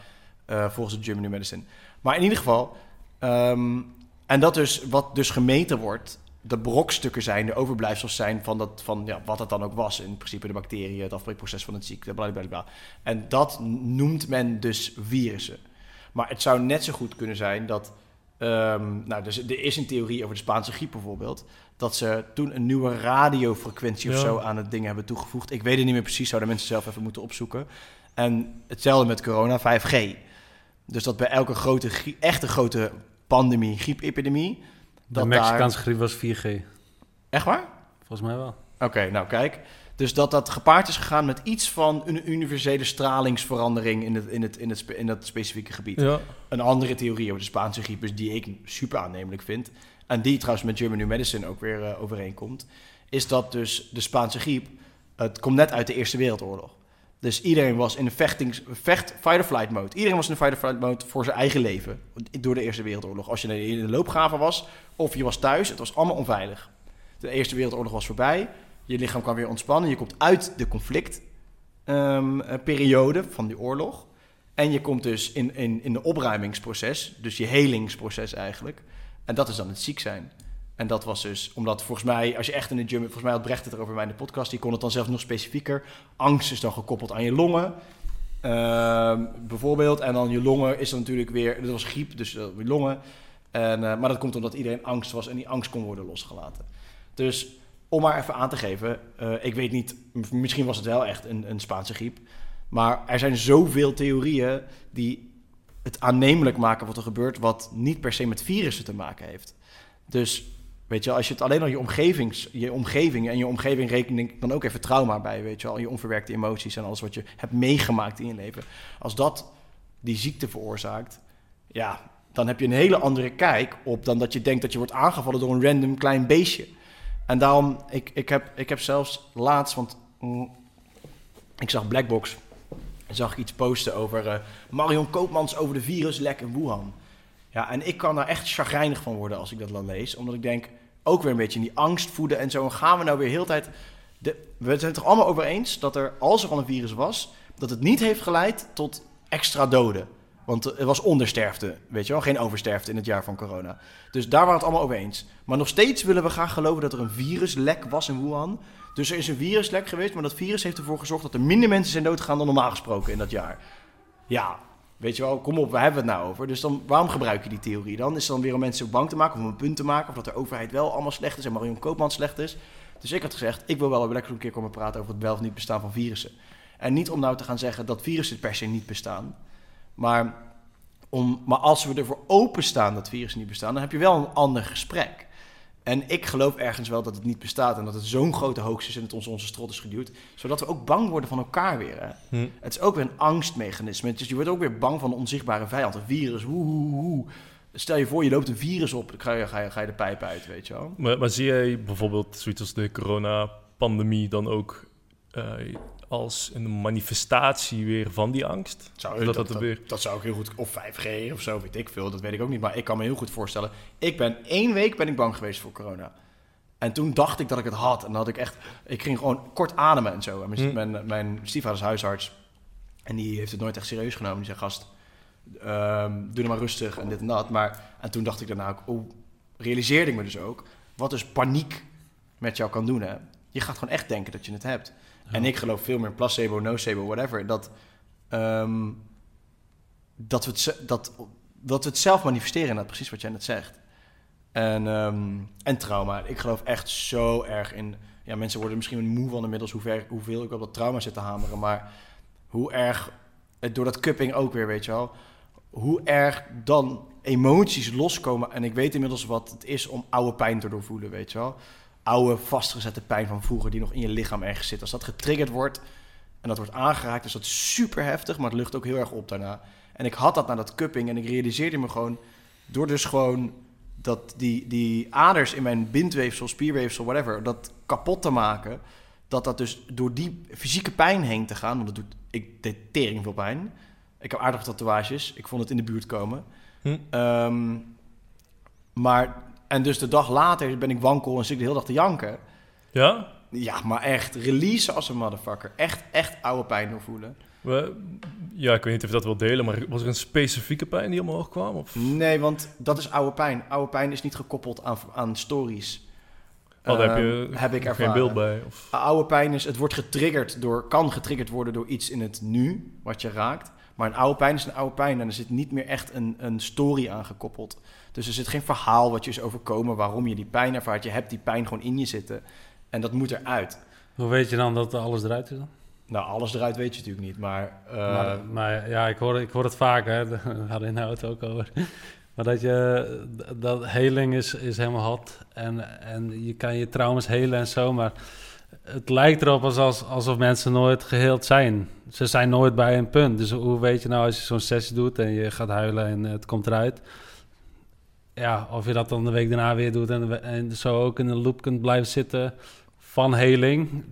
uh, volgens de German New Medicine. Maar in ieder geval, Um, en dat dus, wat dus gemeten wordt, de brokstukken zijn, de overblijfsels zijn van, dat, van ja, wat het dan ook was. In principe de bacteriën, het afbreekproces van het ziekte, blablabla. En dat noemt men dus virussen. Maar het zou net zo goed kunnen zijn dat... Um, nou, dus er is een theorie over de Spaanse griep bijvoorbeeld... dat ze toen een nieuwe radiofrequentie of zo aan het ding hebben toegevoegd. Ik weet het niet meer precies, zouden mensen zelf even moeten opzoeken. En hetzelfde met corona, 5G. Dus dat bij elke grote, echte grote pandemie, griepepidemie. De Mexicaanse griep was 4G. Echt waar? Volgens mij wel. Oké, nou kijk. Dus dat dat gepaard is gegaan met iets van een universele stralingsverandering in het, in het, in het, in dat specifieke gebied. Ja. Een andere theorie over de Spaanse griep is die ik super aannemelijk vind. En die trouwens met German New Medicine ook weer uh, overeenkomt. Is dat dus de Spaanse griep, het komt net uit de Eerste Wereldoorlog. Dus iedereen was in een vechtings, vecht, fight-or-flight mode. Iedereen was in een fight-or-flight mode voor zijn eigen leven. Door de Eerste Wereldoorlog. Als je in de loopgraven was of je was thuis, het was allemaal onveilig. De Eerste Wereldoorlog was voorbij. Je lichaam kan weer ontspannen. Je komt uit de conflictperiode ehm, um, van die oorlog. En je komt dus in, in, in de opruimingsproces. Dus je helingsproces eigenlijk. En dat is dan het ziek zijn. En dat was dus, omdat volgens mij, als je echt in de gym, volgens mij had Brecht het erover bij de podcast, die kon het dan zelfs nog specifieker. Angst is dan gekoppeld aan je longen, uh, bijvoorbeeld. En dan je longen is dan natuurlijk weer, dat was griep, dus je longen. En, uh, maar dat komt omdat iedereen angst was en die angst kon worden losgelaten. Dus om maar even aan te geven, uh, ik weet niet, misschien was het wel echt een, een Spaanse griep. Maar er zijn zoveel theorieën die het aannemelijk maken wat er gebeurt, wat niet per se met virussen te maken heeft. Dus Weet je, als je het alleen al je, omgevings, je omgeving en je omgeving rekent dan ook even trauma bij, weet je al, je onverwerkte emoties en alles wat je hebt meegemaakt in je leven. Als dat die ziekte veroorzaakt, ja, dan heb je een hele andere kijk op dan dat je denkt dat je wordt aangevallen door een random klein beestje. En daarom, ik, ik, heb, ik heb zelfs laatst, want mm, ik zag Blackbox, zag ik iets posten over uh, Marion Koopmans over de viruslek in Wuhan. Ja, en ik kan daar echt chagrijnig van worden als ik dat dan lees. Omdat ik denk, ook weer een beetje in die angst voeden en zo. En gaan we nou weer heel tijd... De, we zijn het toch allemaal over eens dat er, als er al een virus was... dat het niet heeft geleid tot extra doden. Want er was ondersterfte, weet je wel. Geen oversterfte in het jaar van corona. Dus daar waren we het allemaal over eens. Maar nog steeds willen we graag geloven dat er een viruslek was in Wuhan. Dus er is een viruslek geweest, maar dat virus heeft ervoor gezorgd... dat er minder mensen zijn doodgegaan dan normaal gesproken in dat jaar. Ja, weet je wel, kom op, waar hebben we het nou over? Dus dan, waarom gebruik je die theorie dan? Is het dan weer om mensen bang te maken of om een punt te maken... of dat de overheid wel allemaal slecht is en Marion Koopman slecht is? Dus ik had gezegd, ik wil wel lekker een keer komen praten... over het wel of niet bestaan van virussen. En niet om nou te gaan zeggen dat virussen per se niet bestaan... Maar, om, maar als we ervoor openstaan dat virussen niet bestaan, dan heb je wel een ander gesprek. En ik geloof ergens wel dat het niet bestaat en dat het zo'n grote hoogst is en het ons onze strot is geduwd, zodat we ook bang worden van elkaar weer. Hè? Hm. Het is ook weer een angstmechanisme. Dus je wordt ook weer bang van een onzichtbare vijand, een virus. Hoe, hoe, hoe. Stel je voor, je loopt een virus op, dan ga je, ga je, ga je de pijp uit, weet je wel. Maar, maar zie jij bijvoorbeeld zoiets als de coronapandemie dan ook eh, als een manifestatie weer van die angst? Zou, dat, dat, dat, dat, er weer... dat zou ik heel goed... Of 5G of zo, weet ik veel. Dat weet ik ook niet. Maar ik kan me heel goed voorstellen. Ik ben één week ben ik bang geweest voor corona. En toen dacht ik dat ik het had. En dan had ik echt... Ik ging gewoon kort ademen en zo. En mijn, Hm. mijn, mijn stiefvader is huisarts. En die heeft het nooit echt serieus genomen. Die zei, gast, ehm, doe nou maar rustig en dit en dat. Maar, en toen dacht ik daarna ook... Oh, realiseerde ik me dus ook... Wat dus paniek met jou kan doen, hè. Je gaat gewoon echt denken dat je het hebt. En ik geloof veel meer placebo, nocebo, whatever. Dat, ehm, dat, we het, dat, dat we het zelf manifesteren, inderdaad, precies wat jij net zegt. En, ehm, en trauma. Ik geloof echt zo erg in... Ja, mensen worden misschien moe van inmiddels hoe ver, hoeveel ik op dat trauma zit te hameren. Maar hoe erg, door dat cupping ook weer, weet je wel... Hoe erg dan emoties loskomen. En ik weet inmiddels wat het is om oude pijn te doorvoelen, weet je wel oude vastgezette pijn van vroeger die nog in je lichaam ergens zit. Als dat getriggerd wordt en dat wordt aangeraakt, is dat super heftig, maar het lucht ook heel erg op daarna. En ik had dat na dat cupping en ik realiseerde me gewoon door dus gewoon dat die, die aders in mijn bindweefsel, spierweefsel, whatever, dat kapot te maken, dat dat dus door die fysieke pijn heen te gaan, want dat doet, ik deed tering veel pijn. Ik heb aardige tatoeages, ik vond het in de buurt komen. Hm. Ehm, maar, en dus de dag later ben ik wankel en zit ik de hele dag te janken. Ja? Ja, maar echt, release als een motherfucker. Echt, echt oude pijn doorvoelen. We, ja, ik weet niet of je dat wil delen, maar was er een specifieke pijn die omhoog kwam? Of? Nee, want dat is oude pijn. Oude pijn is niet gekoppeld aan, aan stories. Oh, daar heb Ehm, je heb ik geen ervaren. beeld bij? Of? Oude pijn is, het wordt getriggerd door, kan getriggerd worden door iets in het nu, wat je raakt. Maar een oude pijn is een oude pijn en er zit niet meer echt een, een story aan gekoppeld. Dus er zit geen verhaal wat je is overkomen, waarom je die pijn ervaart. Je hebt die pijn gewoon in je zitten en dat moet eruit. Hoe weet je dan dat alles eruit is dan? Nou, alles eruit weet je natuurlijk niet, maar... eh, maar, maar ja, ik hoor, ik hoor het vaak, hè. Daar hadden we in de auto ook over. Maar dat je, dat heling is, is helemaal hot. En, en je kan je trauma's helen en zo, maar het lijkt erop alsof, alsof mensen nooit geheeld zijn. Ze zijn nooit bij een punt. Dus hoe weet je nou als je zo'n sessie doet en je gaat huilen en het komt eruit... Ja, of je dat dan de week daarna weer doet en, en zo ook in een loop kunt blijven zitten van heling...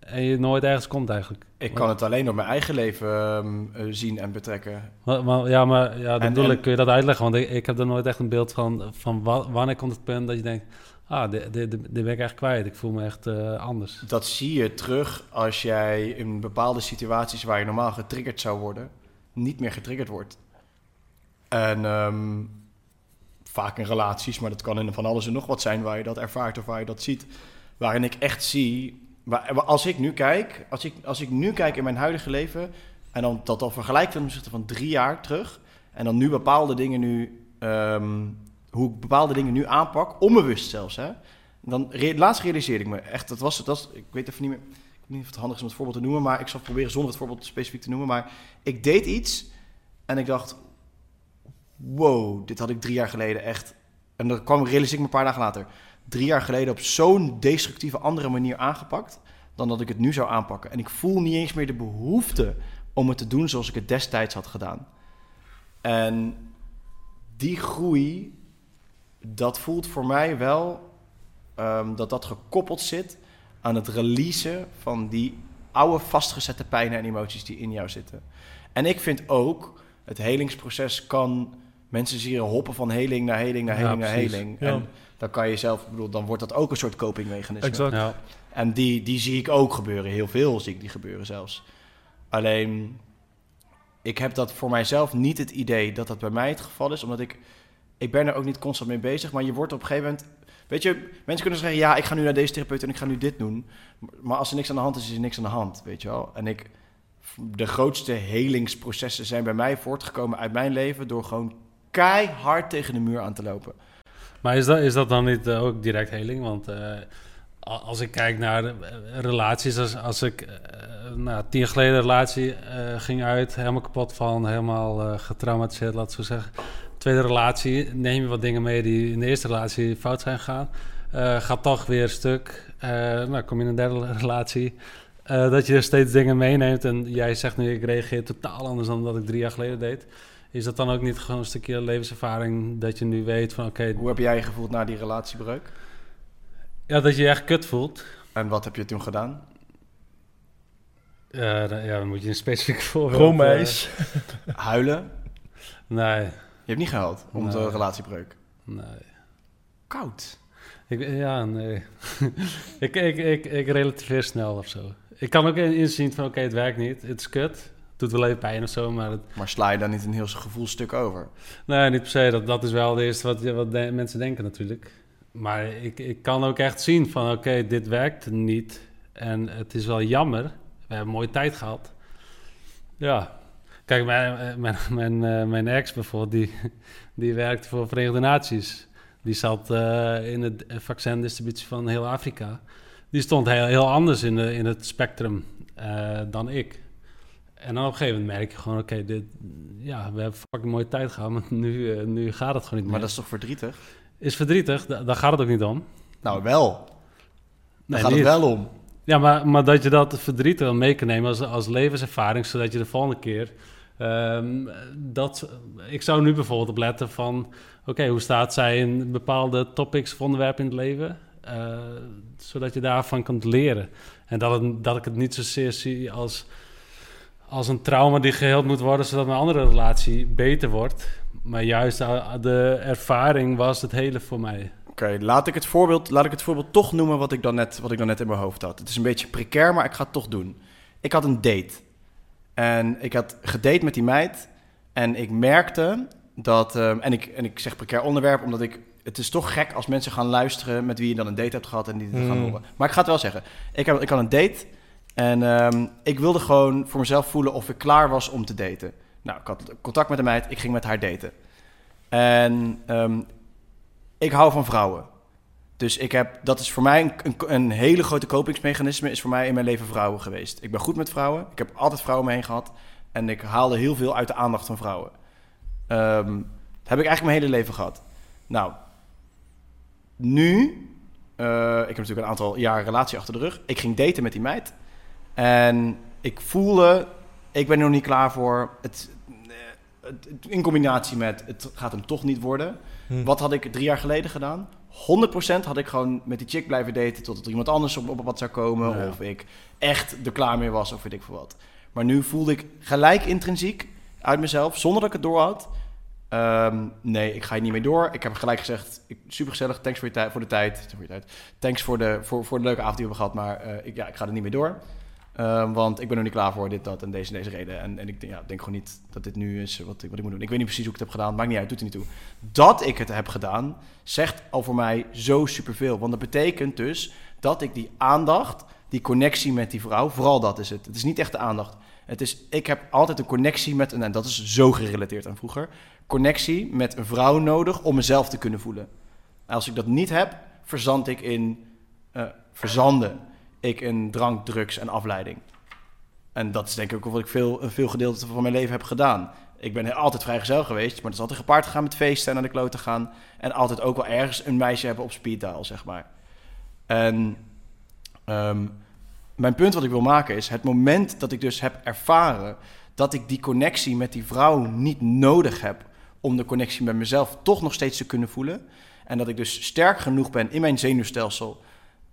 en je nooit ergens komt eigenlijk. Ik kan het alleen op mijn eigen leven ehm, eh, zien en betrekken. Maar, maar- ja, maar ja, dat En- bedoel ik, kun je dat uitleggen? Want ik, ik heb er nooit echt een beeld van, van wa- wanneer komt het punt dat je denkt... Ah, dit, dit, dit ben ik echt kwijt. Ik voel me echt eh, anders. Dat zie je terug als jij in bepaalde situaties waar je normaal getriggerd zou worden, niet meer getriggerd wordt. En ehm, vaak in relaties, maar dat kan in van alles en nog wat zijn waar je dat ervaart of waar je dat ziet. Waarin ik echt zie, waar, als ik nu kijk, als ik, als ik nu kijk in mijn huidige leven en dan dat dan vergelijk ten opzichte van drie jaar terug en dan nu bepaalde dingen nu, ehm, hoe ik bepaalde dingen nu aanpak, onbewust zelfs, hè. Dan laatst realiseerde ik me echt, dat was het, dat ik weet even niet meer, ik weet niet of het handig is om het voorbeeld te noemen, maar ik zal proberen zonder het voorbeeld specifiek te noemen. Maar ik deed iets en ik dacht, wow, dit had ik drie jaar geleden echt. En dat kwam realiseer ik me een paar dagen later. Drie jaar geleden op zo'n destructieve andere manier aangepakt dan dat ik het nu zou aanpakken. En ik voel niet eens meer de behoefte om het te doen zoals ik het destijds had gedaan. En die groei, dat voelt voor mij wel ehm, dat dat gekoppeld zit aan het releasen van die oude vastgezette pijnen en emoties die in jou zitten. En ik vind ook, het helingsproces kan mensen zien hoppen van heling naar heling naar Ja, heling naar precies. heling. Ja. En dan kan je zelf, bedoel, dan wordt dat ook een soort copingmechanisme. Exact. Ja. En die, die zie ik ook gebeuren. Heel veel zie ik die gebeuren zelfs. Alleen, ik heb dat voor mijzelf niet het idee dat dat bij mij het geval is. Omdat ik, ik ben er ook niet constant mee bezig. Maar je wordt op een gegeven moment... Weet je, mensen kunnen zeggen, ja, ik ga nu naar deze therapeut en ik ga nu dit doen. Maar als er niks aan de hand is, is er niks aan de hand, weet je wel. En ik, de grootste helingsprocessen zijn bij mij voortgekomen uit mijn leven... door gewoon keihard tegen de muur aan te lopen. Maar is dat, is dat dan niet eh, ook direct heling? Want eh, als ik kijk naar eh, relaties, als, als ik nou, tien jaar geleden een relatie ging uit, helemaal kapot van, helemaal getraumatiseerd, laat zo zeggen. Tweede relatie, neem je wat dingen mee die in de eerste relatie fout zijn gegaan. Gaat toch weer stuk. Eh, nou, kom je in een derde relatie. dat je er steeds dingen meeneemt en jij zegt nu, ik reageer totaal anders dan dat ik drie jaar geleden deed. Is dat dan ook niet gewoon een stukje levenservaring dat je nu weet van oké, Hoe heb jij je gevoeld na die relatiebreuk? ja, dat je je echt kut voelt. En wat heb je toen gedaan? Ja, dan, ja, dan moet je een specifiek voorbeeld... Romeis. Huilen? eh, nee, Je hebt niet gehuild om Nee. de relatiebreuk. nee. Koud. Ik, ja, nee. ik, ik, ik, ik relativeer snel of zo. Ik kan ook in- inzien van, oké, het werkt niet. Het is kut. Doet wel even pijn of zo, maar... Het, Maar sla je dan niet een heel gevoelstuk over? nee, niet per se. Dat, dat is wel het eerste wat, wat de- mensen denken natuurlijk. Maar ik, ik kan ook echt zien van, oké, dit werkt niet. En het is wel jammer. We hebben een mooie tijd gehad. Ja. Kijk, mijn, mijn, mijn, eh, mijn ex bijvoorbeeld, die, die werkte voor Verenigde Naties. Die zat eh, in het vaccindistributie van heel Afrika. Die stond heel, heel anders in, de, in het spectrum eh, dan ik. En dan op een gegeven moment merk je gewoon, oké, dit, ja, we hebben fucking mooie tijd gehad, maar nu, eh, nu gaat het gewoon niet Maar meer. dat is toch verdrietig? is verdrietig, da- daar gaat het ook niet om. Nou, wel. Daar Nee, gaat niet. het wel om. Ja, maar, maar dat je dat verdriet wel mee kan nemen als, als levenservaring, zodat je de volgende keer. ehm, dat, ik zou nu bijvoorbeeld op letten van: oké, hoe staat zij in bepaalde topics of onderwerpen in het leven? Eh, zodat je daarvan kunt leren. En dat, het, dat ik het niet zozeer zie als, als een trauma die geheeld moet worden, zodat mijn andere relatie beter wordt. Maar juist eh, de ervaring was het hele voor mij. Oké, laat ik het voorbeeld, laat ik het voorbeeld toch noemen wat ik, dan net, wat ik dan net in mijn hoofd had. Het is een beetje precair, maar ik ga het toch doen. Ik had een date. En ik had gedate met die meid. En ik merkte dat... ehm, en, ik, en ik zeg precair onderwerp, omdat ik... Het is toch gek als mensen gaan luisteren met wie je dan een date hebt gehad en die het gaan Mm. horen. Maar ik ga het wel zeggen. Ik, heb, ik had een date en ehm, ik wilde gewoon voor mezelf voelen of ik klaar was om te daten. Nou, ik had contact met de meid, ik ging met haar daten. En ehm, ik hou van vrouwen. Dus ik heb, dat is voor mij een, een, een hele grote kopingsmechanisme, is voor mij in mijn leven vrouwen geweest. Ik ben goed met vrouwen, ik heb altijd vrouwen mee gehad en ik haalde heel veel uit de aandacht van vrouwen. Ehm, dat heb ik eigenlijk mijn hele leven gehad. Nou, nu, eh, ik heb natuurlijk een aantal jaren relatie achter de rug. Ik ging daten met die meid en ik voelde, ik ben er nog niet klaar voor. Het, het, in combinatie met, het gaat hem toch niet worden. Hm. Wat had ik drie jaar geleden gedaan? 100% had ik gewoon met die chick blijven daten tot er iemand anders op, op wat zou komen. Ja. Of ik echt er klaar mee was of weet ik veel wat. Maar nu voelde ik gelijk intrinsiek uit mezelf, zonder dat ik het door had. ehm, nee, ik ga hier niet mee door. Ik heb gelijk gezegd, ik, super gezellig, thanks voor, je voor de tijd. Voor je tijd. Thanks voor de, voor, voor de leuke avond die we hebben gehad, maar eh, ik, ja, ik ga er niet mee door. Ehm, want ik ben er niet klaar voor, dit, dat en deze, deze reden. En, en ik ja, denk gewoon niet dat dit nu is wat ik, wat ik moet doen. Ik weet niet precies hoe ik het heb gedaan, maakt niet uit, doet er niet toe. Dat ik het heb gedaan, zegt al voor mij zo superveel. Want dat betekent dus dat ik die aandacht, die connectie met die vrouw, vooral dat is het. Het is niet echt de aandacht. Het is, ik heb altijd een connectie met, een- en dat is zo gerelateerd aan vroeger, connectie met een vrouw nodig om mezelf te kunnen voelen. En als ik dat niet heb, verzand ik in, eh, verzanden ik in drank, drugs en afleiding. En dat is denk ik ook wat ik veel, een veel gedeelte van mijn leven heb gedaan. Ik ben altijd vrijgezel geweest, maar dat is altijd gepaard gegaan met feesten en naar de kloot te gaan. En altijd ook wel ergens een meisje hebben op speed dial, zeg maar. En ehm, mijn punt wat ik wil maken is, het moment dat ik dus heb ervaren dat ik die connectie met die vrouw niet nodig heb om de connectie met mezelf toch nog steeds te kunnen voelen. En dat ik dus sterk genoeg ben in mijn zenuwstelsel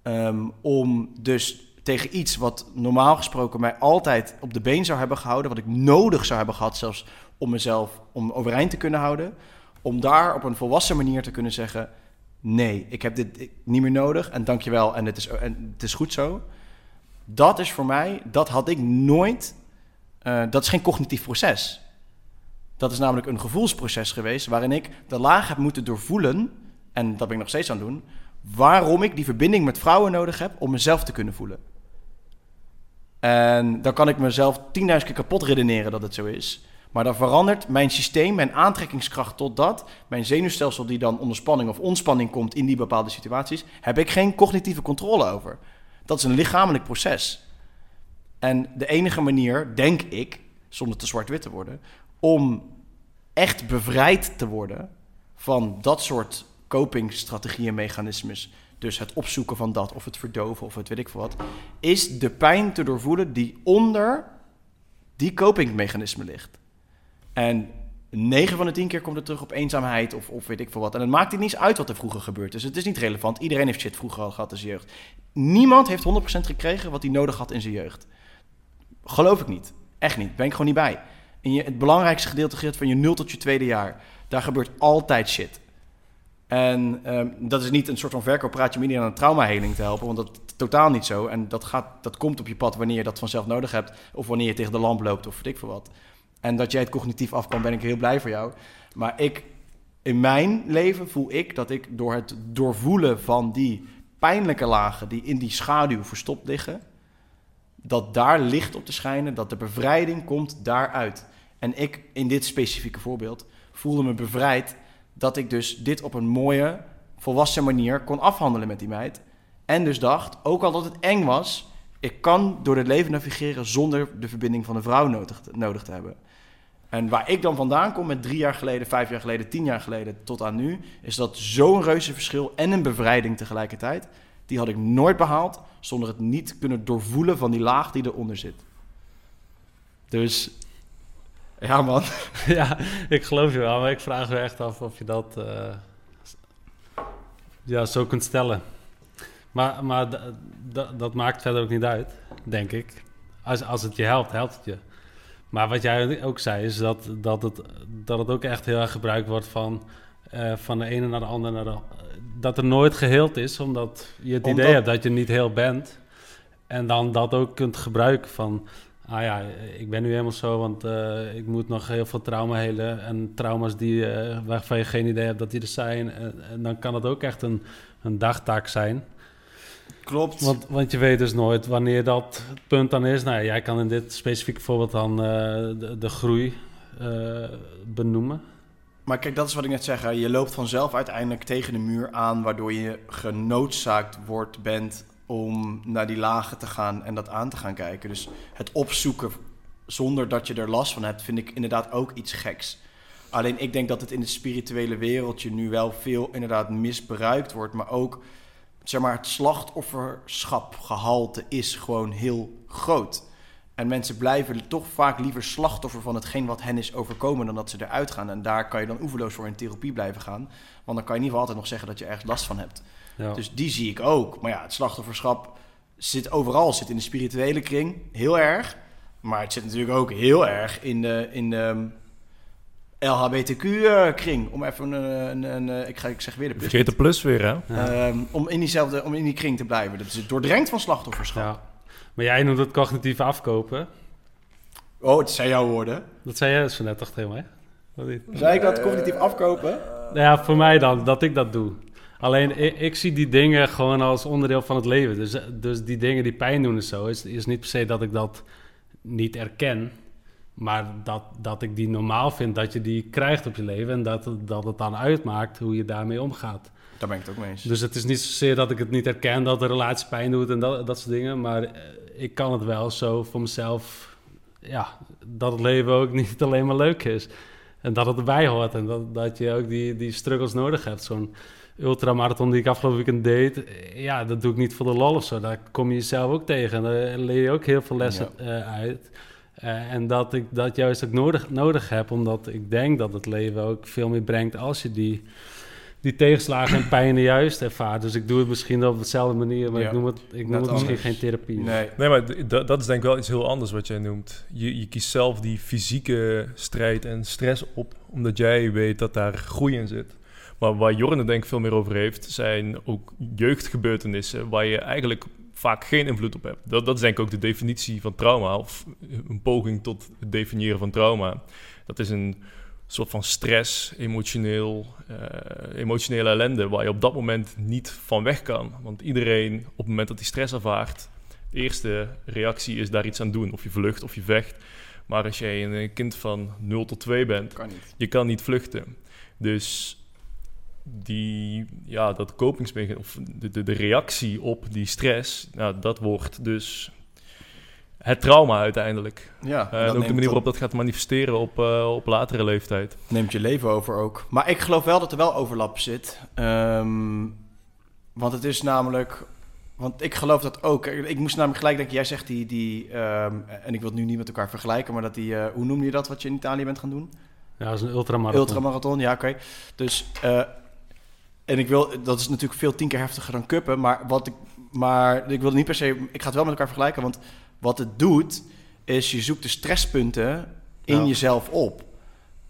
ehm, om dus tegen iets wat normaal gesproken mij altijd op de been zou hebben gehouden, wat ik nodig zou hebben gehad zelfs om mezelf om overeind te kunnen houden, om daar op een volwassen manier te kunnen zeggen: nee, ik heb dit niet meer nodig en dankjewel en het is, en het is goed zo. Dat is voor mij, dat had ik nooit. Uh, dat is geen cognitief proces. Dat is namelijk een gevoelsproces geweest waarin ik de laag heb moeten doorvoelen, en dat ben ik nog steeds aan het doen, waarom ik die verbinding met vrouwen nodig heb om mezelf te kunnen voelen. En dan kan ik mezelf 10.000 keer kapot redeneren dat het zo is. Maar dan verandert mijn systeem, mijn aantrekkingskracht tot dat, mijn zenuwstelsel die dan onder spanning of ontspanning komt in die bepaalde situaties, heb ik geen cognitieve controle over. Dat is een lichamelijk proces. En de enige manier, denk ik, zonder te zwart-wit te worden, om echt bevrijd te worden van dat soort copingstrategieën en mechanismes, dus het opzoeken van dat of het verdoven of het weet ik veel wat, is de pijn te doorvoelen die onder die copingmechanisme ligt. En 9 van de 10 keer komt het terug op eenzaamheid of, of weet ik veel wat. En het maakt niet eens uit wat er vroeger gebeurd is. Het is niet relevant. Iedereen heeft shit vroeger al gehad in zijn jeugd. Niemand heeft 100% gekregen wat hij nodig had in zijn jeugd. Geloof ik niet. Echt niet. Ben ik gewoon niet bij. In je, het belangrijkste gedeelte van je 0 tot je tweede jaar. Daar gebeurt altijd shit. En um, dat is niet een soort van verkooppraatje om iedereen aan een traumaheling te helpen, want dat is totaal niet zo. En dat, gaat, dat komt op je pad wanneer je dat vanzelf nodig hebt, of wanneer je tegen de lamp loopt, of weet ik veel wat. En dat jij het cognitief af kan, ben ik heel blij voor jou. Maar ik, in mijn leven voel ik dat ik door het doorvoelen van die pijnlijke lagen die in die schaduw verstopt liggen, dat daar licht op te schijnen, dat de bevrijding komt daaruit. En ik, in dit specifieke voorbeeld, voelde me bevrijd dat ik dus dit op een mooie, volwassen manier kon afhandelen met die meid. En dus dacht, ook al dat het eng was, ik kan door het leven navigeren zonder de verbinding van een vrouw nodig te, nodig te hebben. En waar ik dan vandaan kom met drie jaar geleden, vijf jaar geleden, tien jaar geleden tot aan nu, is dat zo'n reuze verschil en een bevrijding tegelijkertijd. Die had ik nooit behaald zonder het niet kunnen doorvoelen van die laag die eronder zit. Dus ja, man. ja, ik geloof je wel, maar ik vraag me echt af of je dat uh, ja, zo kunt stellen. Maar, maar dat maakt verder ook niet uit, denk ik. Als, als het je helpt, helpt het je. Maar wat jij ook zei, is dat, dat, het, dat het ook echt heel erg gebruikt wordt van, uh, van de ene naar de andere. Naar de, dat er nooit geheeld is, omdat je het idee hebt dat je niet heel bent. En dan dat ook kunt gebruiken van ah ja, ik ben nu helemaal zo, want uh, ik moet nog heel veel trauma helen. En trauma's die, uh, waarvan je geen idee hebt dat die er zijn. En, en, dan kan het ook echt een, een dagtaak zijn. Klopt. Want, want je weet dus nooit wanneer dat punt dan is. Nou, jij kan in dit specifieke voorbeeld dan uh, de, de, groei benoemen. Maar kijk, dat is wat ik net zeg. Je loopt vanzelf uiteindelijk tegen de muur aan, waardoor je genoodzaakt wordt, bent om naar die lagen te gaan en dat aan te gaan kijken. Dus het opzoeken zonder dat je er last van hebt, vind ik inderdaad ook iets geks. Alleen ik denk dat het in het spirituele wereldje nu wel veel inderdaad misbruikt wordt, maar ook zeg maar het slachtofferschapgehalte is gewoon heel groot. En mensen blijven toch vaak liever slachtoffer van hetgeen wat hen is overkomen dan dat ze eruit gaan. En daar kan je dan oeverloos voor in therapie blijven gaan. Want dan kan je in ieder geval altijd nog zeggen dat je ergens last van hebt. Ja. Dus die zie ik ook. Maar ja, het slachtofferschap zit overal. zit in de spirituele kring, heel erg. Maar het zit natuurlijk ook heel erg in de, in de LHBTQ-kring. Om even een, een, een, ik, ga, ik zeg weer de plus. Vergeet de plus weer, hè? Ja. Um, om, in diezelfde, om in die kring te blijven. Dat is doordrenkt van slachtofferschap. Ja. Maar jij noemt het cognitief afkopen. Oh, het zijn jouw woorden. Dat zei jij zo net toch tegen mij? Zei ik dat cognitief afkopen? Ja, voor mij dan, dat ik dat doe. Alleen ik, ik, zie die dingen gewoon als onderdeel van het leven. Dus, dus die dingen die pijn doen en zo, is, is niet per se dat ik dat niet erken. Maar dat, dat ik die normaal vind dat je die krijgt op je leven. En dat, dat het dan uitmaakt hoe je daarmee omgaat. Daar ben ik het ook mee eens. Dus het is niet zozeer dat ik het niet herken dat de relatie pijn doet en dat, dat soort dingen. Maar eh, ik kan het wel zo voor mezelf. Ja, dat het leven ook niet alleen maar leuk is. En dat het erbij hoort. En dat, dat je ook die, die struggles nodig hebt. Zo'n ultramarathon die ik afgelopen weekend deed, ja, dat doe ik niet voor de lol of zo. Daar kom je jezelf ook tegen. Daar leer je ook heel veel lessen uh, uit. Uh, en dat ik dat juist ook nodig, nodig heb, omdat ik denk dat het leven ook veel meer brengt als je die, die tegenslagen en pijn juist ervaart. Dus ik doe het misschien op dezelfde manier, maar Ja, ik noem het, ik noem net het misschien anders. geen therapie. Nee. Nee, maar dat is denk ik wel iets heel anders wat jij noemt. Je, je kiest zelf die fysieke strijd en stress op, omdat jij weet dat daar groei in zit. Maar waar Jorn het denk ik veel meer over heeft, zijn ook jeugdgebeurtenissen waar je eigenlijk vaak geen invloed op hebt. Dat, dat is denk ik ook de definitie van trauma, of een poging tot het definiëren van trauma. Dat is een soort van stress, emotioneel, eh, emotionele ellende, waar je op dat moment niet van weg kan. Want iedereen, op het moment dat hij stress ervaart, de eerste reactie is daar iets aan doen. Of je vlucht of je vecht. Maar als jij een kind van 0 tot 2 bent, Kan je kan niet vluchten. Dus die, ja, dat kopingsmechanisme, of de, de, de reactie op die stress, nou, dat wordt dus het trauma uiteindelijk. Ja, Eh, en ook de manier waarop dat gaat manifesteren op, eh, op latere leeftijd. neemt je leven over ook. Maar ik geloof wel dat er wel overlap zit. Ehm, want het is namelijk... Want ik geloof dat ook. Ik moest namelijk gelijk denken, jij zegt die... die ehm, en ik wil het nu niet met elkaar vergelijken, maar dat die... eh, hoe noem je dat wat je in Italië bent gaan doen? Ja, dat is een ultramarathon. Ultramarathon, ja, oké. Dus, eh, en ik wil, dat is natuurlijk veel tien keer heftiger dan kuppen, maar wat ik, maar ik wil niet per se, ik ga het wel met elkaar vergelijken, want wat het doet, is je zoekt de stresspunten in Ja. jezelf op.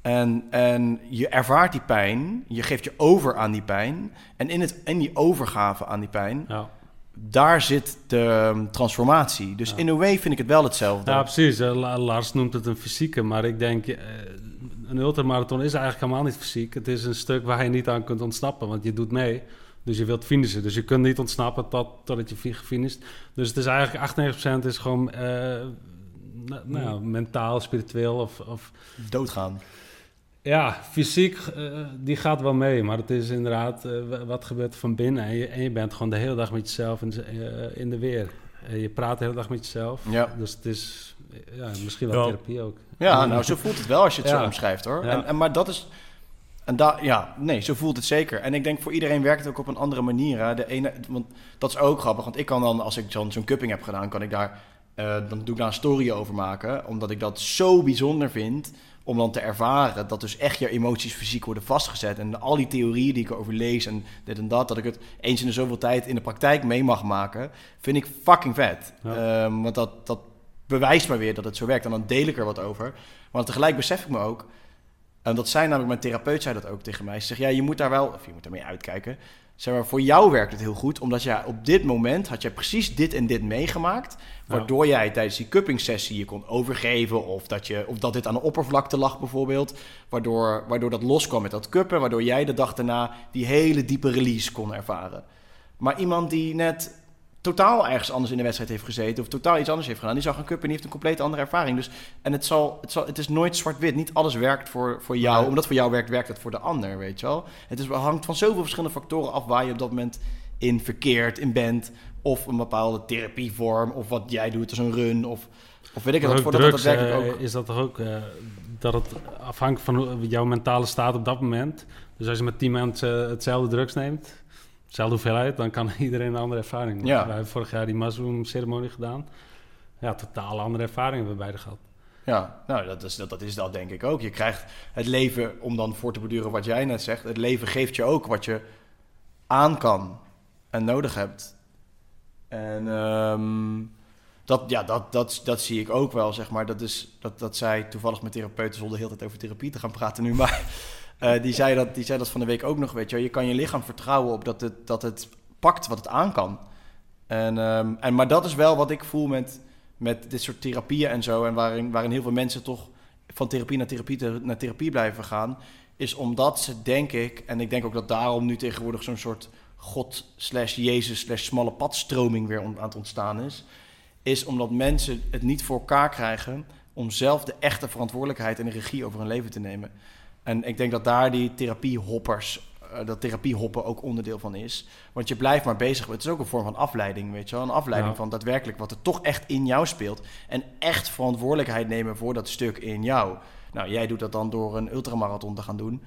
En, en je ervaart die pijn, je geeft je over aan die pijn, en in, het, in die overgave aan die pijn, Ja. daar zit de ehm, transformatie. Dus Ja. in a way vind ik het wel hetzelfde. Ja, precies. Eh, La- Lars noemt het een fysieke, maar ik denk, eh, een ultramarathon is eigenlijk helemaal niet fysiek. Het is een stuk waar je niet aan kunt ontsnappen, want je doet mee. Dus je wilt finishen. Dus je kunt niet ontsnappen tot, totdat je fi- gefinished. Dus het is eigenlijk 98% is gewoon eh, nou, nou, mentaal, spiritueel of, of Doodgaan. ja, fysiek, eh, die gaat wel mee. Maar het is inderdaad, eh, wa- wat gebeurt er van binnen? En je, en je bent gewoon de hele dag met jezelf in, de- in de weer. En je praat de hele dag met jezelf. Ja. Dus het is ja, misschien wel Ja. therapie ook. Ja, nou, zo voelt het wel als je het zo omschrijft, hoor. Ja. En, en, maar dat is... En da, ja, nee, zo voelt het zeker. En ik denk voor iedereen werkt het ook op een andere manier. Hè. De ene, want dat is ook grappig, want ik kan dan, als ik zo'n cupping heb gedaan, kan ik daar, eh, dan doe ik daar een story over maken. Omdat ik dat zo bijzonder vind, om dan te ervaren dat dus echt je emoties fysiek worden vastgezet. En al die theorieën die ik erover lees en dit en dat, dat ik het eens in de zoveel tijd in de praktijk mee mag maken, vind ik fucking vet. Ja. Ehm, want dat, dat bewijst maar weer dat het zo werkt. En dan deel ik er wat over. Maar tegelijk besef ik me ook, en dat zei namelijk mijn therapeut zei dat ook tegen mij. Ze zegt, ja, je moet daar wel, of je moet ermee uitkijken. Zeg maar, voor jou werkt het heel goed, omdat jij op dit moment had jij precies dit en dit meegemaakt. Waardoor jij tijdens die cupping sessie je kon overgeven. Of dat, je, of dat dit aan de oppervlakte lag bijvoorbeeld. Waardoor, waardoor dat loskwam met dat cuppen. Waardoor jij de dag daarna die hele diepe release kon ervaren. Maar iemand die net totaal ergens anders in de wedstrijd heeft gezeten. Of totaal iets anders heeft gedaan. Die zou gaan cuppen en die heeft een compleet andere ervaring. Dus, en het, zal, het, zal, het is nooit zwart-wit. Niet alles werkt voor, voor jou. Nee. Omdat voor jou werkt, werkt het voor de ander, weet je wel. Het is, hangt van zoveel verschillende factoren af waar je op dat moment in verkeerd, in bent. Of een bepaalde therapievorm. Of wat jij doet als een run. Of, of weet ik het. Voor dat drugs, daadwerkelijk eh, ook... is dat toch ook eh, dat het afhangt van jouw mentale staat op dat moment. Dus als je met tien mensen hetzelfde drugs neemt, dezelfde hoeveelheid, dan kan iedereen een andere ervaring. Ja. Wij hebben vorig jaar die mushroom ceremonie gedaan. Ja, totaal andere ervaringen hebben we beide gehad. Ja, nou, dat is, dat, dat is dat denk ik ook. Je krijgt het leven, om dan voor te beduren wat jij net zegt... het leven geeft je ook wat je aan kan en nodig hebt. En ehm, dat, ja, dat, dat, dat zie ik ook wel, zeg maar. Dat, is, dat, dat zei toevallig mijn therapeut, zonder heel tijd over therapie te gaan praten nu... maar eh, die, zei dat, die zei dat van de week ook nog, weet je. Je kan je lichaam vertrouwen op dat het, dat het pakt wat het aan kan. En, ehm, en, maar dat is wel wat ik voel met, met dit soort therapieën en zo. En waarin, waarin heel veel mensen toch van therapie naar therapie naar therapie blijven gaan. Is omdat ze, denk ik, en ik denk ook dat daarom nu tegenwoordig zo'n soort God slash Jezus slash smalle padstroming weer aan het ontstaan is. Is omdat mensen het niet voor elkaar krijgen om zelf de echte verantwoordelijkheid en de regie over hun leven te nemen. En ik denk dat daar die therapiehoppers, eh, dat therapiehoppen ook onderdeel van is. Want je blijft maar bezig. Het is ook een vorm van afleiding, weet je wel. Een afleiding Ja. van daadwerkelijk wat er toch echt in jou speelt. En echt verantwoordelijkheid nemen voor dat stuk in jou. Nou, jij doet dat dan door een ultramarathon te gaan doen,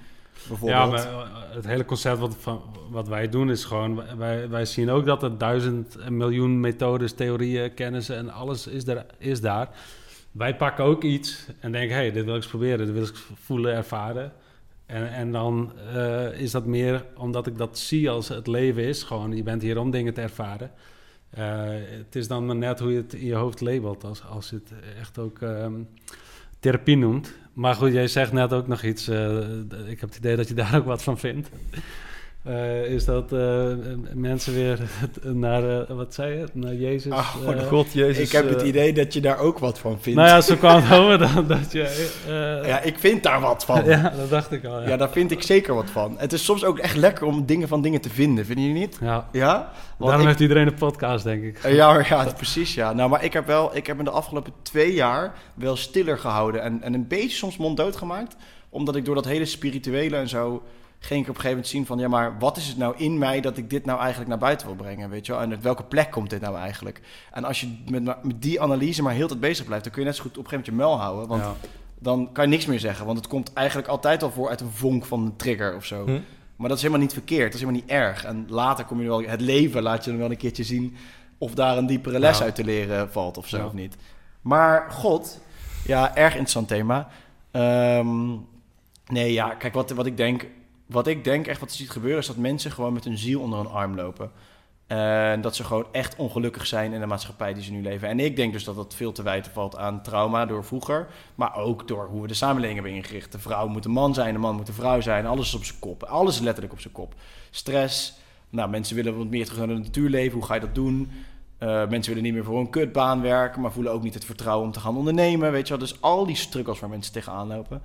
bijvoorbeeld. Ja, maar eh, het hele concept wat, van, wat wij doen is gewoon... Wij, wij zien ook dat er duizend en miljoen methodes, theorieën, kennis en alles is, er, is daar. Wij pakken ook iets en denken... hey, dit wil ik eens proberen, dit wil ik voelen, ervaren. En, en dan eh, is dat meer omdat ik dat zie als het leven is. Gewoon, je bent hier om dingen te ervaren. Eh, het is dan maar net hoe je het in je hoofd labelt. Als, als je het echt ook ehm, therapie noemt. Maar goed, jij zegt net ook nog iets. eh, ik heb het idee dat je daar ook wat van vindt. Eh, is dat eh, mensen weer naar, eh, wat zei je, naar Jezus? Oh, eh, God, Jezus. ik heb het idee dat je daar ook wat van vindt. Nou ja, zo kwam het over dan dat je... eh, Ja, ik vind daar wat van. ja, dat dacht ik al. Ja, Ja, daar vind ik zeker wat van. Het is soms ook echt lekker om dingen van dingen te vinden, vinden jullie niet? ja. Ja? Want daarom ik- heeft iedereen een podcast, denk ik. Ja, ja, precies ja. Nou, maar ik heb wel, ik heb me de afgelopen twee jaar wel stiller gehouden en, en een beetje soms monddood gemaakt. Omdat ik door dat hele spirituele en zo ging ik op een gegeven moment zien van, ja, maar wat is het nou in mij dat ik dit nou eigenlijk naar buiten wil brengen, weet je wel? En uit welke plek komt dit nou eigenlijk? En als je met, met die analyse maar heel tijd bezig blijft, dan kun je net zo goed op een gegeven moment je mel houden. Want Ja. dan kan je niks meer zeggen, want het komt eigenlijk altijd al voor uit een vonk van een trigger of zo. Hm. Maar dat is helemaal niet verkeerd, dat is helemaal niet erg. En later kom je wel, het leven laat je dan wel een keertje zien of daar een diepere les Ja. uit te leren valt of zo Ja. of niet. Maar God, ja, erg interessant thema. Ehm, nee, ja, kijk, wat, wat ik denk, wat ik denk echt wat je ziet gebeuren is dat mensen gewoon met hun ziel onder hun arm lopen. En dat ze gewoon echt ongelukkig zijn in de maatschappij die ze nu leven. En ik denk dus dat dat veel te wijten valt aan trauma door vroeger. Maar ook door hoe we de samenleving hebben ingericht. De vrouw moet een man zijn, de man moet een vrouw zijn. Alles is op zijn kop. Alles is letterlijk op zijn kop. Stress. Nou, mensen willen wat meer terug naar de natuur leven. Hoe ga je dat doen? Eh, mensen willen niet meer voor een kutbaan werken, maar voelen ook niet het vertrouwen om te gaan ondernemen. Weet je wel? Dus al die struggles waar mensen tegenaan lopen.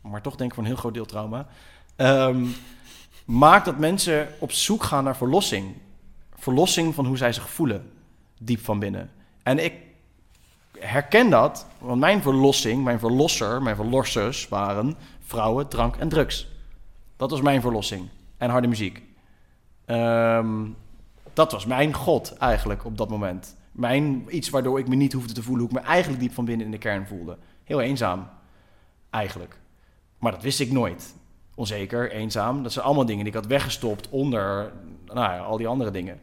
Maar toch denk ik voor een heel groot deel trauma. Ehm, maakt dat mensen op zoek gaan naar verlossing. Verlossing van hoe zij zich voelen. Diep van binnen. En ik herken dat, want mijn verlossing, mijn verlosser, mijn verlossers waren vrouwen, drank en drugs. Dat was mijn verlossing. En harde muziek. Ehm, dat was mijn God eigenlijk op dat moment. Mijn, iets waardoor ik me niet hoefde te voelen hoe ik me eigenlijk diep van binnen in de kern voelde. Heel eenzaam, eigenlijk. Maar dat wist ik nooit. Onzeker, eenzaam. Dat zijn allemaal dingen die ik had weggestopt onder nou ja, al die andere dingen.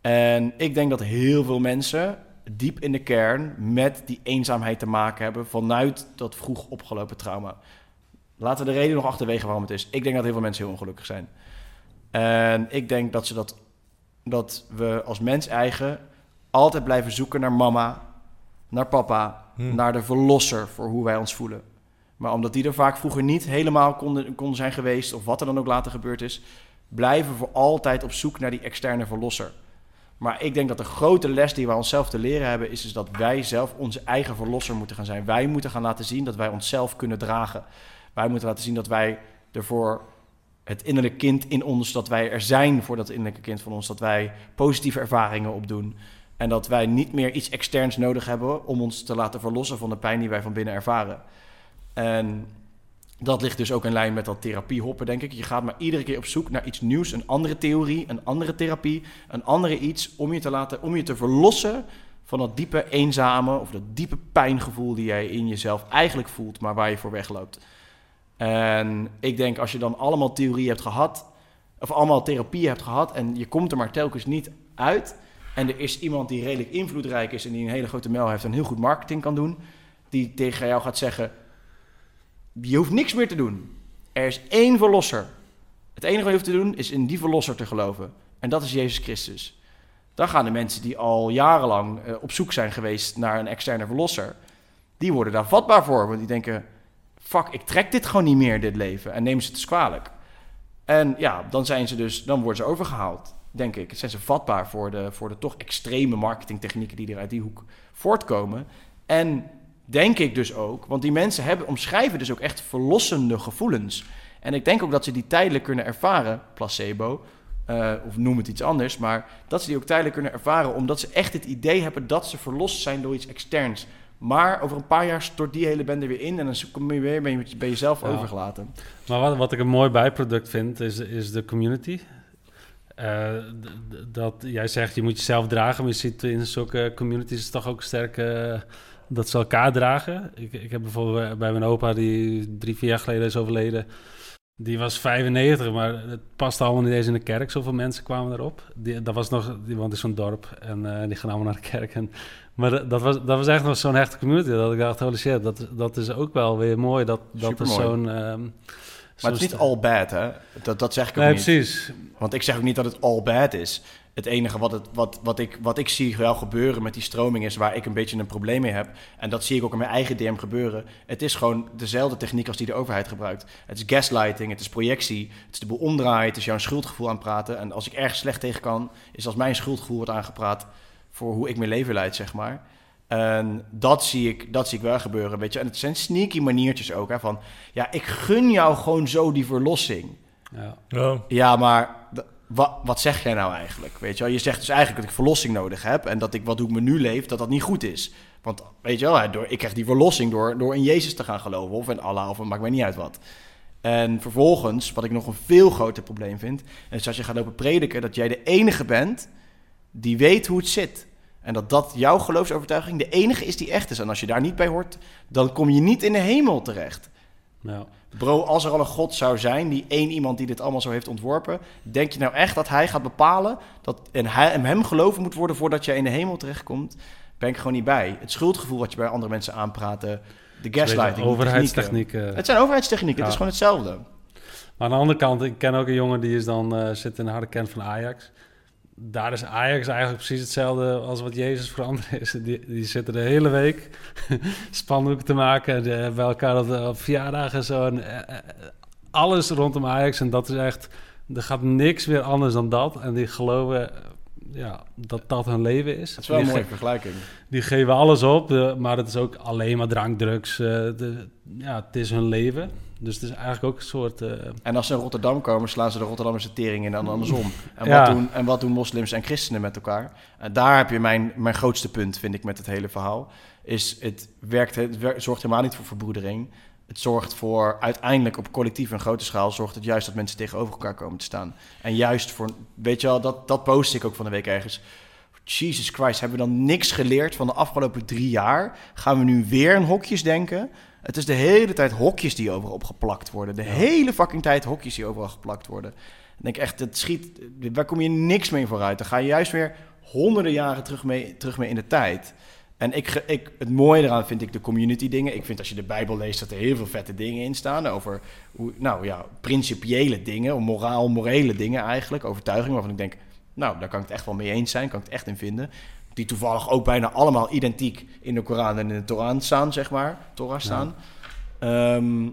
En ik denk dat heel veel mensen diep in de kern met die eenzaamheid te maken hebben vanuit dat vroeg opgelopen trauma. Laten we de reden nog achterwege waarom het is. Ik denk dat heel veel mensen heel ongelukkig zijn. En ik denk dat, ze dat, dat we als mens eigen altijd blijven zoeken naar mama, naar papa, Hm. naar de verlosser voor hoe wij ons voelen. Maar omdat die er vaak vroeger niet helemaal konden, konden zijn geweest, of wat er dan ook later gebeurd is, blijven we voor altijd op zoek naar die externe verlosser. Maar ik denk dat de grote les die wij onszelf te leren hebben, is, is dat wij zelf onze eigen verlosser moeten gaan zijn. Wij moeten gaan laten zien dat wij onszelf kunnen dragen. Wij moeten laten zien dat wij ervoor het innerlijke kind in ons, dat wij er zijn voor dat innerlijke kind van ons, dat wij positieve ervaringen opdoen. En dat wij niet meer iets externs nodig hebben om ons te laten verlossen van de pijn die wij van binnen ervaren. En dat ligt dus ook in lijn met dat therapiehoppen, denk ik. Je gaat maar iedere keer op zoek naar iets nieuws, een andere theorie, een andere therapie, een andere iets om je te laten, om je te verlossen van dat diepe eenzame of dat diepe pijngevoel die jij in jezelf eigenlijk voelt, maar waar je voor wegloopt. En ik denk als je dan allemaal theorie hebt gehad, of allemaal therapie hebt gehad en je komt er maar telkens niet uit, en er is iemand die redelijk invloedrijk is en die een hele grote mail heeft en heel goed marketing kan doen, die tegen jou gaat zeggen: Je hoeft niks meer te doen. Er is één verlosser. Het enige wat je hoeft te doen is in die verlosser te geloven. En dat is Jezus Christus. Dan gaan de mensen die al jarenlang eh, op zoek zijn geweest naar een externe verlosser, die worden daar vatbaar voor. Want die denken: Fuck, ik trek dit gewoon niet meer, dit leven. En nemen ze het dus kwalijk. En ja, dan zijn ze dus, dan worden ze overgehaald, denk ik. Zijn ze vatbaar voor de, voor de toch extreme marketingtechnieken die er uit die hoek voortkomen. En denk ik dus ook, want die mensen hebben, omschrijven dus ook echt verlossende gevoelens. En ik denk ook dat ze die tijdelijk kunnen ervaren, placebo, eh, of noem het iets anders, maar dat ze die ook tijdelijk kunnen ervaren, omdat ze echt het idee hebben dat ze verlost zijn door iets externs. Maar over een paar jaar stort die hele bende weer in en dan kom je weer ben je jezelf Ja. overgelaten. Maar wat, wat ik een mooi bijproduct vind, is, is de community. Eh, dat jij zegt, je moet jezelf dragen, maar je ziet in zulke communities toch ook sterk eh, dat ze elkaar dragen. Ik, ik heb bijvoorbeeld bij- mijn opa, die drie, vier jaar geleden is overleden, die was 95, maar het paste allemaal niet eens in de kerk. Zoveel mensen kwamen erop. Die, dat was nog, die woont in zo'n dorp en eh, die gaan allemaal naar de kerk. En, maar dat, was, dat was echt nog zo'n hechte community, dat ik dacht, holy shit, dat, dat is ook wel weer mooi, dat, dat er Supermooi. zo'n... ehm, Maar het is niet all bad, hè? Dat, dat zeg ik ook Nee, niet. precies. Want ik zeg ook niet dat het all bad is. Het enige wat, het, wat, wat, ik, wat ik zie wel gebeuren met die stroming is waar ik een beetje een probleem mee heb. En dat zie ik ook in mijn eigen DM gebeuren. Het is gewoon dezelfde techniek als die de overheid gebruikt. Het is gaslighting, het is projectie, het is de boel omdraaien, het is jouw schuldgevoel aanpraten. En als ik ergens slecht tegen kan, is als mijn schuldgevoel wordt aangepraat voor hoe ik mijn leven leid, zeg maar. En dat zie ik, dat zie ik wel gebeuren, weet je. En het zijn sneaky maniertjes ook, hè, van... Ja, ik gun jou gewoon zo die verlossing. Ja. Ja. Maar wa- wat zeg jij nou eigenlijk? Weet je, wel? je zegt dus eigenlijk dat ik verlossing nodig heb en dat ik wat hoe ik me nu leef, dat dat niet goed is. Want weet je wel, door, ik krijg die verlossing door, door in Jezus te gaan geloven of in Allah of maakt mij niet uit wat. En vervolgens, wat ik nog een veel groter probleem vind, is als je gaat lopen prediken dat jij de enige bent die weet hoe het zit. En dat dat jouw geloofsovertuiging de enige is die echt is. En als je daar niet bij hoort, dan kom je niet in de hemel terecht. Ja. Bro, als er al een God zou zijn, die één iemand die dit allemaal zo heeft ontworpen, denk je nou echt dat hij gaat bepalen dat en hij, hem geloven moet worden voordat je in de hemel terechtkomt? Ben ik gewoon niet bij. Het schuldgevoel wat je bij andere mensen aanpraten, de gaslighting, Overheidstechnieken. technieken. Het zijn overheidstechnieken, het is gewoon hetzelfde. Maar aan de andere kant, ik ken ook een jongen die is dan, eh, zit in de harde kern van Ajax. Daar is Ajax eigenlijk precies hetzelfde als wat Jezus veranderd is. Die, die zitten de hele week spandoeken te maken. De, bij elkaar op, op verjaardagen en zo. En, eh, eh, alles rondom Ajax. En dat is echt... Er gaat niks meer anders dan dat. En die geloven ja, dat dat hun leven is. Dat is wel een mooie ge- vergelijking. die geven alles op, eh, maar het is ook alleen maar drank, drugs. eh, de, ja, het is hun leven. Dus het is eigenlijk ook een soort... eh, En als ze in Rotterdam komen, slaan ze de Rotterdamse tering in en andersom. En, Ja. wat, doen, en wat doen moslims en christenen met elkaar? En daar heb je mijn, mijn grootste punt, vind ik, met het hele verhaal. Is het, werkt, het zorgt helemaal niet voor verbroedering. Het zorgt voor, uiteindelijk op collectief en grote schaal, zorgt het juist dat mensen tegenover elkaar komen te staan. En juist voor, weet je wel, dat, dat post ik ook van de week ergens. Jesus Christ, hebben we dan niks geleerd van de afgelopen drie jaar? Gaan we nu weer in hokjes denken? Het is de hele tijd hokjes die overal opgeplakt worden. De hele fucking tijd hokjes die overal geplakt worden. Ik denk echt, het schiet, waar kom je niks mee vooruit? Dan ga je juist weer honderden jaren terug mee, terug mee in de tijd. En ik, ik, het mooie eraan vind ik de community dingen. Ik vind als je de Bijbel leest dat er heel veel vette dingen in staan. Over, hoe, nou ja, principiële dingen, moraal, morele dingen eigenlijk. Overtuigingen waarvan ik denk, nou, daar kan ik het echt wel mee eens zijn. Kan ik het echt in vinden. Die toevallig ook bijna allemaal identiek in de Koran en in de Torah staan, zeg maar. Torah staan. Ehm,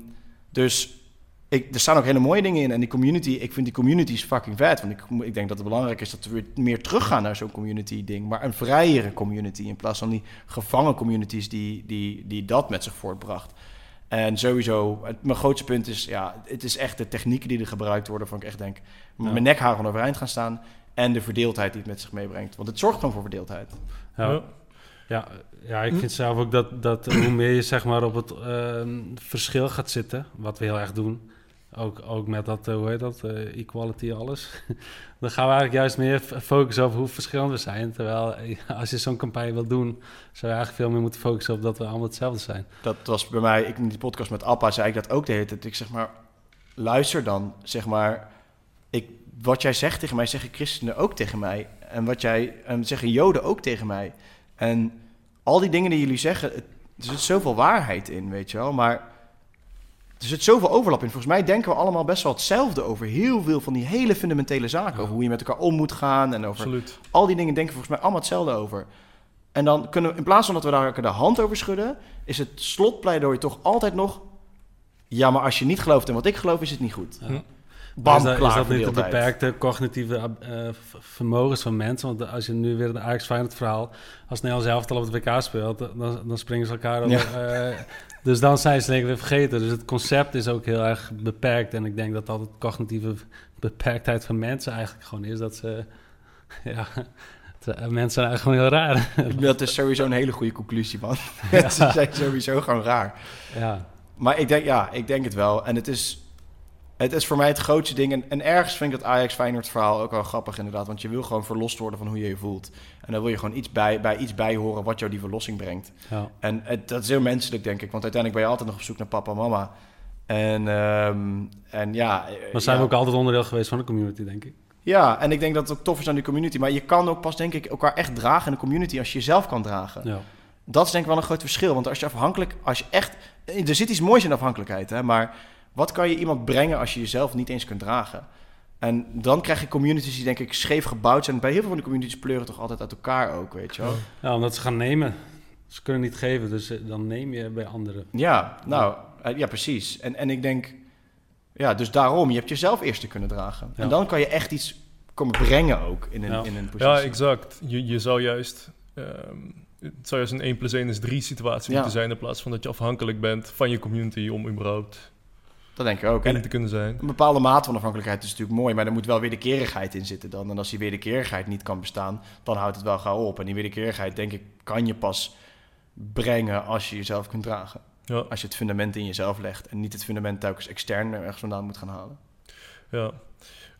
dus ik, er staan ook hele mooie dingen in. En die community, ik vind die communities fucking vet. Want ik, ik denk dat het belangrijk is dat we meer teruggaan naar zo'n community ding. Maar een vrijere community in plaats van die gevangen communities die, die, die dat met zich voortbracht. En sowieso, het, mijn grootste punt is, ja, het is echt de technieken die er gebruikt worden, van ik echt denk, Ja. mijn gewoon overeind gaan staan. En de verdeeldheid die het met zich meebrengt. Want het zorgt gewoon voor verdeeldheid. Ja, Ja. ja, ik Hm? vind zelf ook dat, dat hoe meer je zeg maar op het ehm, verschil gaat zitten, wat we heel erg doen, ook, ook met dat, eh, hoe heet dat, eh, equality alles, dan gaan we eigenlijk juist meer focussen op hoe verschillend we zijn. Terwijl eh, als je zo'n campagne wil doen, zou je eigenlijk veel meer moeten focussen op dat we allemaal hetzelfde zijn. Dat was bij mij, ik in die podcast met Appa zei ik dat ook de hele tijd. Ik zeg maar, luister dan, zeg maar, wat jij zegt tegen mij, zeggen christenen ook tegen mij. En wat jij, en zeggen joden ook tegen mij. En al die dingen die jullie zeggen, het, er zit zoveel waarheid in, weet je wel. Maar er zit zoveel overlap in. Volgens mij denken we allemaal best wel hetzelfde over heel veel van die hele fundamentele zaken. Ja. Over hoe je met elkaar om moet gaan en over Absoluut. al die dingen denken volgens mij allemaal hetzelfde over. En dan kunnen we, in plaats van dat we daar de hand over schudden, is het slotpleidooi toch altijd nog. Ja, maar als je niet gelooft in wat ik geloof, is het niet goed. Ja. Bam, is dat, klaar, is dat niet de beperkte cognitieve eh, vermogens van mensen? Want als je nu weer het Ajax Feyenoord verhaal... als Nederland zelf al op het WK speelt, dan, dan springen ze elkaar over. eh, dus dan zijn ze denk ik weer vergeten. Dus het concept is ook heel erg beperkt. En ik denk dat dat het cognitieve beperktheid van mensen eigenlijk gewoon is. Dat ze... Ja, eh, mensen zijn eigenlijk gewoon heel raar. Dat is sowieso een hele goede conclusie, man. Ze zijn sowieso gewoon raar. ja, Maar ik denk, ja, ik denk het wel. En het is, het is voor mij het grootste ding. En, en ergens vind ik dat Ajax Feyenoord verhaal ook wel grappig inderdaad. Want je wil gewoon verlost worden van hoe je je voelt. En dan wil je gewoon iets bij, bij iets bij horen wat jou die verlossing brengt. ja. En het, dat is heel menselijk, denk ik. Want uiteindelijk ben je altijd nog op zoek naar papa en mama. En, ehm, en ja... Maar zijn ja, we ook altijd onderdeel geweest van de community, denk ik. Ja, en ik denk dat het ook tof is aan die community. Maar je kan ook pas, denk ik, elkaar echt dragen in de community als je jezelf kan dragen. Ja. Dat is denk ik wel een groot verschil. Want als je afhankelijk, als je echt... Er zit iets moois in afhankelijkheid, hè. Maar Wat kan je iemand brengen als je jezelf niet eens kunt dragen? En dan krijg je communities die denk ik scheef gebouwd zijn. Bij heel veel van de communities pleuren toch altijd uit elkaar ook, weet je wel? Ja, omdat ze gaan nemen. Ze kunnen niet geven, dus eh, dan neem je bij anderen. Ja, nou, eh, ja, precies. En, en ik denk, ja, dus daarom, je hebt jezelf eerst te kunnen dragen. Ja. En dan kan je echt iets komen brengen ook in een, Ja. in een positie. Ja, exact. Je, je zou juist... ehm, het zou juist een 1 plus 1 is 3 situatie Ja. moeten zijn... in plaats van dat je afhankelijk bent van je community... om überhaupt Dat denk ik ook. En te kunnen zijn. een bepaalde mate van afhankelijkheid is natuurlijk mooi, maar er moet wel wederkerigheid in zitten dan. En als die wederkerigheid niet kan bestaan, dan houdt het wel gauw op. En die wederkerigheid, denk ik, kan je pas brengen als je jezelf kunt dragen. Ja, Als je het fundament in jezelf legt en niet het fundament telkens extern ergens vandaan moet gaan halen. ja.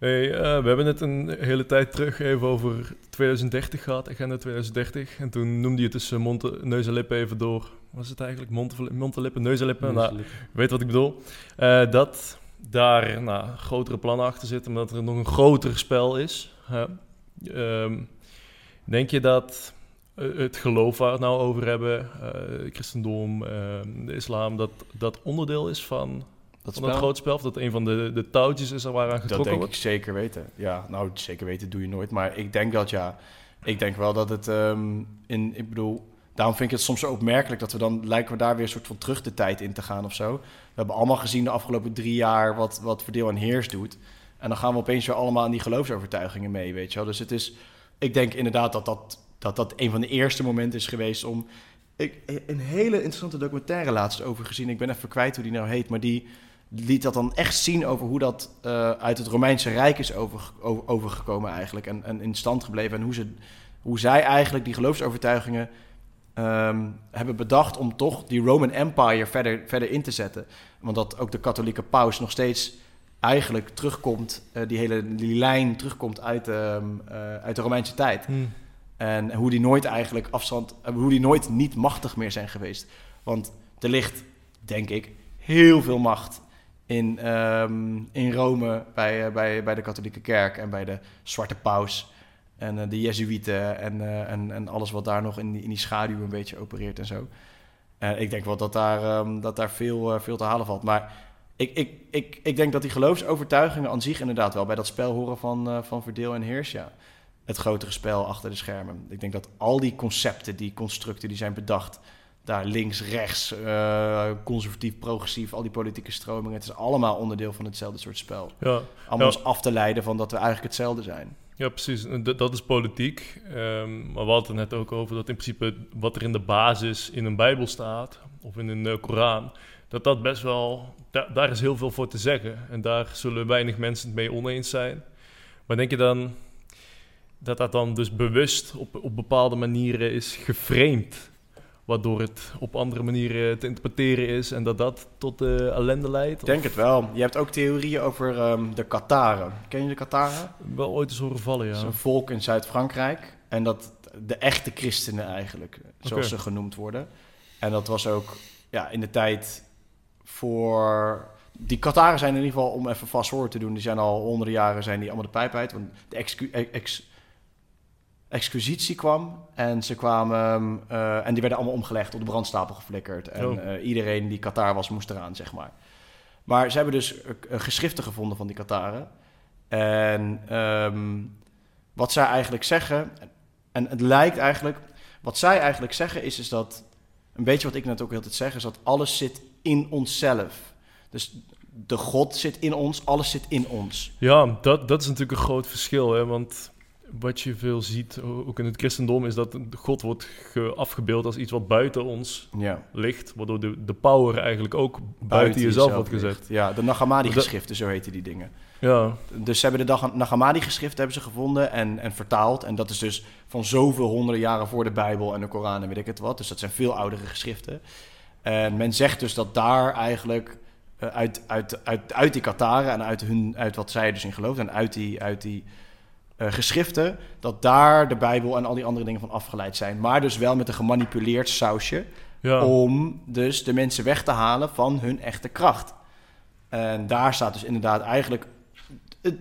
Hey, eh, we hebben het een hele tijd terug even over 2030 gehad, agenda 2030. En toen noemde je tussen mond, neus en lippen even door. Wat is het eigenlijk? Mond, mond en lippen, neus en lippen? Nou, weet wat ik bedoel. Eh, dat daar nou, grotere plannen achter zitten, maar dat er nog een groter spel is. hè. Ehm, denk je dat eh, het geloof waar we het nou over hebben, eh, christendom, eh, de islam, dat dat onderdeel is van, Dat van dat groot spel? Of dat een van de, de touwtjes is waaraan Dat getrokken denk wordt? ik zeker weten. Ja, nou, zeker weten doe je nooit. Maar ik denk dat ja. Ik denk wel dat het ehm, in. Ik bedoel, daarom vind ik het soms zo opmerkelijk dat we dan lijken we daar weer een soort van terug de tijd in te gaan of zo. We hebben allemaal gezien de afgelopen drie jaar wat, wat verdeel en heers doet. En dan gaan we opeens weer allemaal aan die geloofsovertuigingen mee, weet je wel. Dus het is. Ik denk inderdaad dat dat, dat, dat een van de eerste momenten is geweest om. Ik, een hele interessante documentaire laatst over gezien. Ik ben even kwijt hoe die nou heet, maar die liet dat dan echt zien over hoe dat eh, uit het Romeinse Rijk is over, over- overgekomen eigenlijk. En, en in stand gebleven. En hoe, ze, hoe zij eigenlijk die geloofsovertuigingen ehm, hebben bedacht om toch die Roman Empire verder, verder in te zetten. Want dat ook de katholieke paus nog steeds eigenlijk terugkomt, eh, die hele die lijn terugkomt uit, ehm, eh, uit de Romeinse tijd. Hm. En hoe die nooit eigenlijk afstand, hoe die nooit niet machtig meer zijn geweest. Want er ligt, denk ik, heel veel macht in, ehm, in Rome bij, eh, bij, bij de katholieke kerk en bij de Zwarte Paus. En eh, de Jezuïeten en, eh, en, en alles wat daar nog in die, in die schaduw een beetje opereert en zo. Ik denk wel dat daar, ehm, dat daar veel, veel te halen valt. Maar ik, ik, ik, ik denk dat die geloofsovertuigingen aan zich inderdaad wel bij dat spel horen van, van verdeel en heers, ja. Het grotere spel achter de schermen. Ik denk dat al die concepten, die constructen die zijn bedacht, daar links, rechts, eh, conservatief, progressief, al die politieke stromingen, het is allemaal onderdeel van hetzelfde soort spel. Ja, Ja. ons af te leiden van dat we eigenlijk hetzelfde zijn. Ja, precies. Dat, is politiek. Ehm, maar we hadden het net ook over dat in principe wat er in de basis in een Bijbel staat, of in een eh, Koran, dat dat best wel, da- daar is heel veel voor te zeggen. En daar zullen weinig mensen het mee oneens zijn. Maar denk je dan dat dat dan dus bewust op, op bepaalde manieren is geframed? Waardoor het op andere manieren te interpreteren is en dat dat tot de ellende leidt? Ik denk het wel. Je hebt ook theorieën over ehm, de Kataren. Ken je de Kataren? Wel ooit eens horen vallen, is ja. een volk in Zuid-Frankrijk. En dat de echte christenen eigenlijk, zoals ze genoemd worden. En dat was ook ja, in de tijd voor... Die Kataren zijn in ieder geval, om even vast te doen... die zijn al honderden jaren zijn die allemaal de pijp uit. Want de ex- exquisitie kwam en ze kwamen... ehm, eh, en die werden allemaal omgelegd, op de brandstapel geflikkerd. En Oh. eh, iedereen die Qatar was, moest eraan, zeg maar. Maar ze hebben dus eh, geschriften gevonden van die Kataren. En ehm, wat zij eigenlijk zeggen, en het lijkt eigenlijk, wat zij eigenlijk zeggen is, is dat, een beetje wat ik net ook altijd zeg, is dat alles zit in onszelf. Dus de God zit in ons, alles zit in ons. Ja, dat, dat is natuurlijk een groot verschil. Hè? Want wat je veel ziet, ook in het christendom, is dat God wordt ge- afgebeeld als iets wat buiten ons Ja, ligt. Waardoor de, de power eigenlijk ook buiten, jezelf wordt gezet. ligt. Ja, de Nag Dat- geschriften zo heten die dingen. Ja, Dus ze hebben de Dag- Nag Hammadi-geschriften hebben ze gevonden en, en vertaald. En dat is dus van zoveel honderden jaren voor de Bijbel en de Koran en weet ik het wat. Dus dat zijn veel oudere geschriften. En men zegt dus dat daar eigenlijk eh, uit, uit, uit, uit die Kataren en uit, hun, uit wat zij dus in geloofden... en uit die, uit die geschriften, dat daar de Bijbel en al die andere dingen van afgeleid zijn. Maar dus wel met een gemanipuleerd sausje ja. om dus de mensen weg te halen van hun echte kracht. En daar staat dus inderdaad eigenlijk het,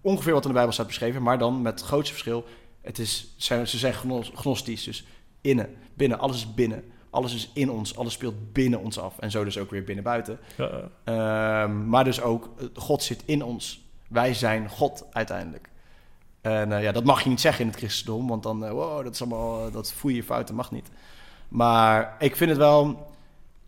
ongeveer wat in de Bijbel staat beschreven, maar dan met het grootste verschil. Het is, zijn, ze zijn gnos- gnostisch, dus innen, binnen, alles is binnen. Alles is in ons, alles speelt binnen ons af. En zo dus ook weer binnen buiten. Ja. Ehm, maar dus ook, eh, God zit in ons. Wij zijn God uiteindelijk. En eh, ja, dat mag je niet zeggen in het christendom, want dan, eh, wow, dat is allemaal, dat voel je fout, dat mag niet. Maar ik vind het wel,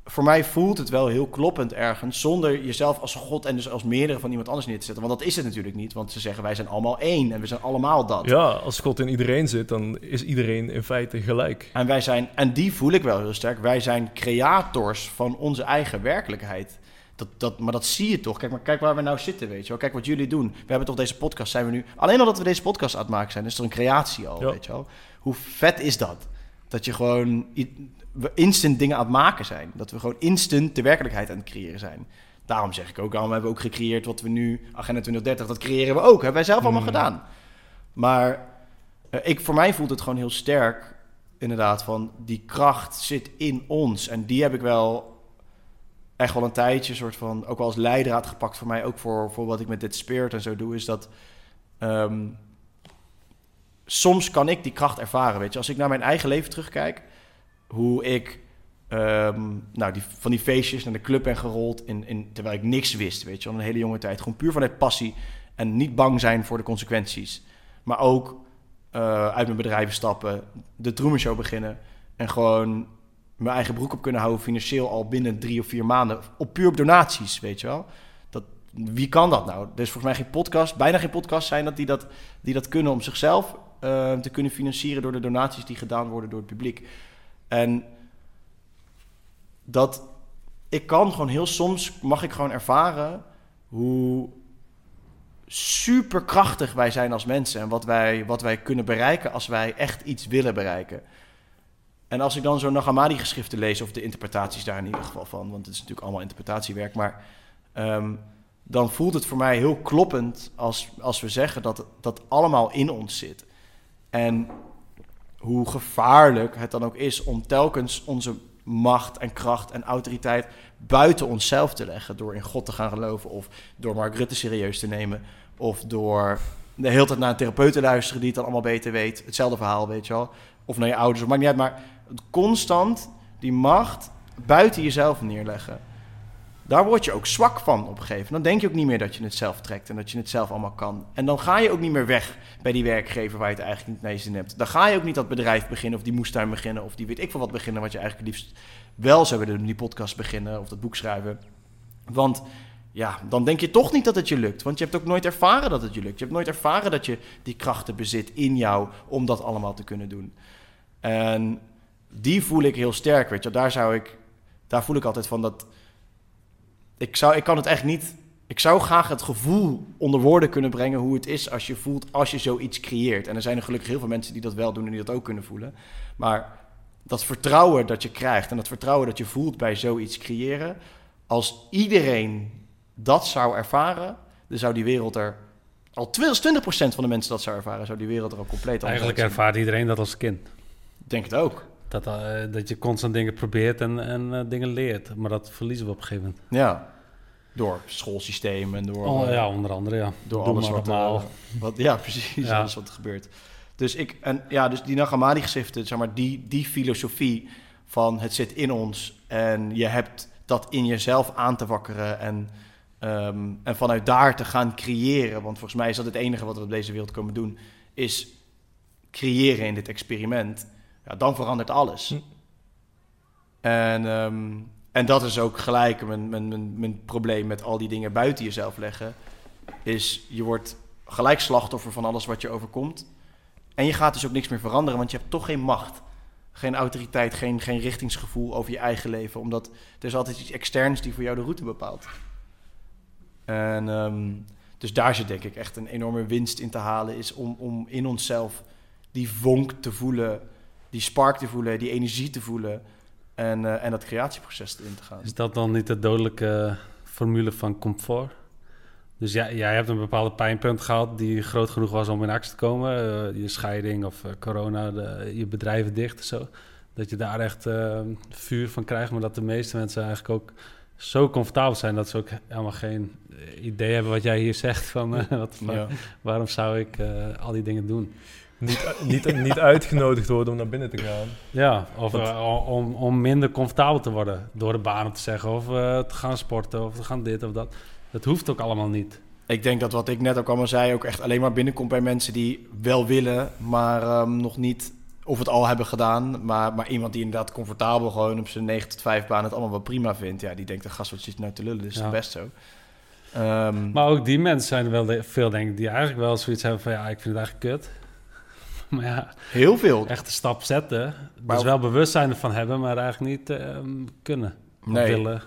voor mij voelt het wel heel kloppend ergens, zonder jezelf als God en dus als meerdere van iemand anders neer te zetten. Want dat is het natuurlijk niet, want ze zeggen wij zijn allemaal één en we zijn allemaal dat. Ja, als God in iedereen zit, dan is iedereen in feite gelijk. En wij zijn, en die voel ik wel heel sterk, wij zijn creators van onze eigen werkelijkheid. Dat, dat, maar dat zie je toch. Kijk, maar kijk waar we nou zitten, weet je wel. Kijk wat jullie doen. We hebben toch deze podcast, zijn we nu... Alleen al dat we deze podcast aan het maken zijn, is er een creatie al, Ja. weet je wel. Hoe vet is dat? Dat je gewoon we instant dingen aan het maken zijn. Dat we gewoon instant de werkelijkheid aan het creëren zijn. Daarom zeg ik ook, daarom hebben we ook gecreëerd wat we nu, Agenda 2030, dat creëren we ook. Hebben wij zelf allemaal Mm. gedaan. Maar eh, ik, voor mij voelt het gewoon heel sterk, inderdaad, van die kracht zit in ons. En die heb ik wel echt wel een tijdje, soort van, ook wel als leidraad gepakt voor mij, ook voor, voor wat ik met dit spirit en zo doe, is dat ehm, soms kan ik die kracht ervaren, weet je. Als ik naar mijn eigen leven terugkijk, hoe ik ehm, nou, die, van die feestjes naar de club ben gerold, in, in, terwijl ik niks wist, weet je, al een hele jonge tijd. Gewoon puur vanuit passie en niet bang zijn voor de consequenties. Maar ook eh, uit mijn bedrijven stappen, de Truman beginnen en gewoon mijn eigen broek op kunnen houden financieel al binnen drie of vier maanden. Op puur op donaties, weet je wel. Dat, wie kan dat nou? Er is volgens mij geen podcast, bijna geen podcast zijn dat die dat, die dat kunnen om zichzelf eh, te kunnen financieren door de donaties die gedaan worden door het publiek. En dat ik kan gewoon heel soms, mag ik gewoon ervaren hoe superkrachtig wij zijn als mensen en wat wij, wat wij kunnen bereiken als wij echt iets willen bereiken. En als ik dan zo'n Nagamadi geschriften lees, of de interpretaties daar in ieder geval van, want het is natuurlijk allemaal interpretatiewerk, maar ehm, dan voelt het voor mij heel kloppend als, als we zeggen dat dat allemaal in ons zit. En hoe gevaarlijk het dan ook is om telkens onze macht en kracht en autoriteit buiten onszelf te leggen. Door in God te gaan geloven of door Mark Rutte serieus te nemen. Of door de hele tijd naar een therapeut te luisteren die het dan allemaal beter weet. Hetzelfde verhaal, weet je wel. Of naar je ouders, of maakt niet uit. Maar constant die macht buiten jezelf neerleggen. Daar word je ook zwak van op een gegeven moment. Dan denk je ook niet meer dat je het zelf trekt en dat je het zelf allemaal kan. En dan ga je ook niet meer weg bij die werkgever waar je het eigenlijk niet mee zin hebt. Dan ga je ook niet dat bedrijf beginnen of die moestuin beginnen of die weet ik veel wat beginnen wat je eigenlijk liefst wel zou willen doen. Die podcast beginnen of dat boek schrijven. Want ja, dan denk je toch niet dat het je lukt. Want je hebt ook nooit ervaren dat het je lukt. Je hebt nooit ervaren dat je die krachten bezit in jou om dat allemaal te kunnen doen. En die voel ik heel sterk, weet je. Daar zou ik, daar voel ik altijd van dat. Ik, zou, ik kan het echt niet. Ik zou graag het gevoel onder woorden kunnen brengen hoe het is als je voelt als je zoiets creëert. En er zijn er gelukkig heel veel mensen die dat wel doen en die dat ook kunnen voelen. Maar dat vertrouwen dat je krijgt en dat vertrouwen dat je voelt bij zoiets creëren, als iedereen dat zou ervaren, dan zou die wereld er al 20% van de mensen dat zou ervaren, zou die wereld er al compleet anders Eigenlijk ervaart iedereen dat als kind. Denk het ook. Dat, eh, dat je constant dingen probeert en, en eh, dingen leert. Maar dat verliezen we op een gegeven moment. Ja. Door het schoolsysteem en door, Oh, eh, ja, onder andere, ja. door Doe alles wat, normaal. wat... Ja, precies. Ja. Alles wat er gebeurt. Dus, ik, en, ja, dus die Nagamadi-geschriften, zeg maar, die, die filosofie van het zit in ons en je hebt dat in jezelf aan te wakkeren en, ehm, en vanuit daar te gaan creëren. Want volgens mij is dat het enige wat we op deze wereld komen doen, is creëren in dit experiment. Ja, dan verandert alles. Hm. En, ehm, en dat is ook gelijk mijn, mijn, mijn, mijn probleem met al die dingen buiten jezelf leggen. Is je wordt gelijk slachtoffer van alles wat je overkomt. En je gaat dus ook niks meer veranderen, want je hebt toch geen macht. Geen autoriteit, geen, geen richtingsgevoel over je eigen leven. Omdat er is altijd iets externs die voor jou de route bepaalt. En ehm, dus daar zit denk ik echt een enorme winst in te halen. Is om, om in onszelf die vonk te voelen, die spark te voelen, die energie te voelen. En, eh, en dat creatieproces erin te gaan. Is dat dan niet de dodelijke formule van comfort? Dus jij, jij hebt een bepaalde pijnpunt gehad die groot genoeg was om in actie te komen. eh, je scheiding of eh, corona, de, je bedrijven dicht en zo. Dat je daar echt vuur van krijgt. Maar dat de meeste mensen eigenlijk ook zo comfortabel zijn... dat ze ook helemaal geen idee hebben wat jij hier zegt. Van, wat, Ja. waarom zou ik al die dingen doen? Niet, niet, niet uitgenodigd worden om naar binnen te gaan. Ja, of eh, om, om minder comfortabel te worden door de banen te zeggen. Of eh, te gaan sporten of te gaan dit of dat. Dat hoeft ook allemaal niet. Ik denk dat wat ik net ook allemaal zei, ook echt alleen maar binnenkomt bij mensen die wel willen, maar ehm, nog niet of het al hebben gedaan. Maar, maar iemand die inderdaad comfortabel gewoon op zijn 9 tot 5 baan het allemaal wel prima vindt. Ja, die denkt, de gast wat zit nou te lullen, dit is Ja. toch best zo. Ehm, Maar ook die mensen zijn er wel de- veel, denk ik, die eigenlijk wel zoiets hebben van... ja, ik vind het eigenlijk kut. maar ja, heel veel. echt een stap zetten. Maar- dus wel bewustzijn ervan hebben, maar eigenlijk niet ehm, kunnen. Nee. willen.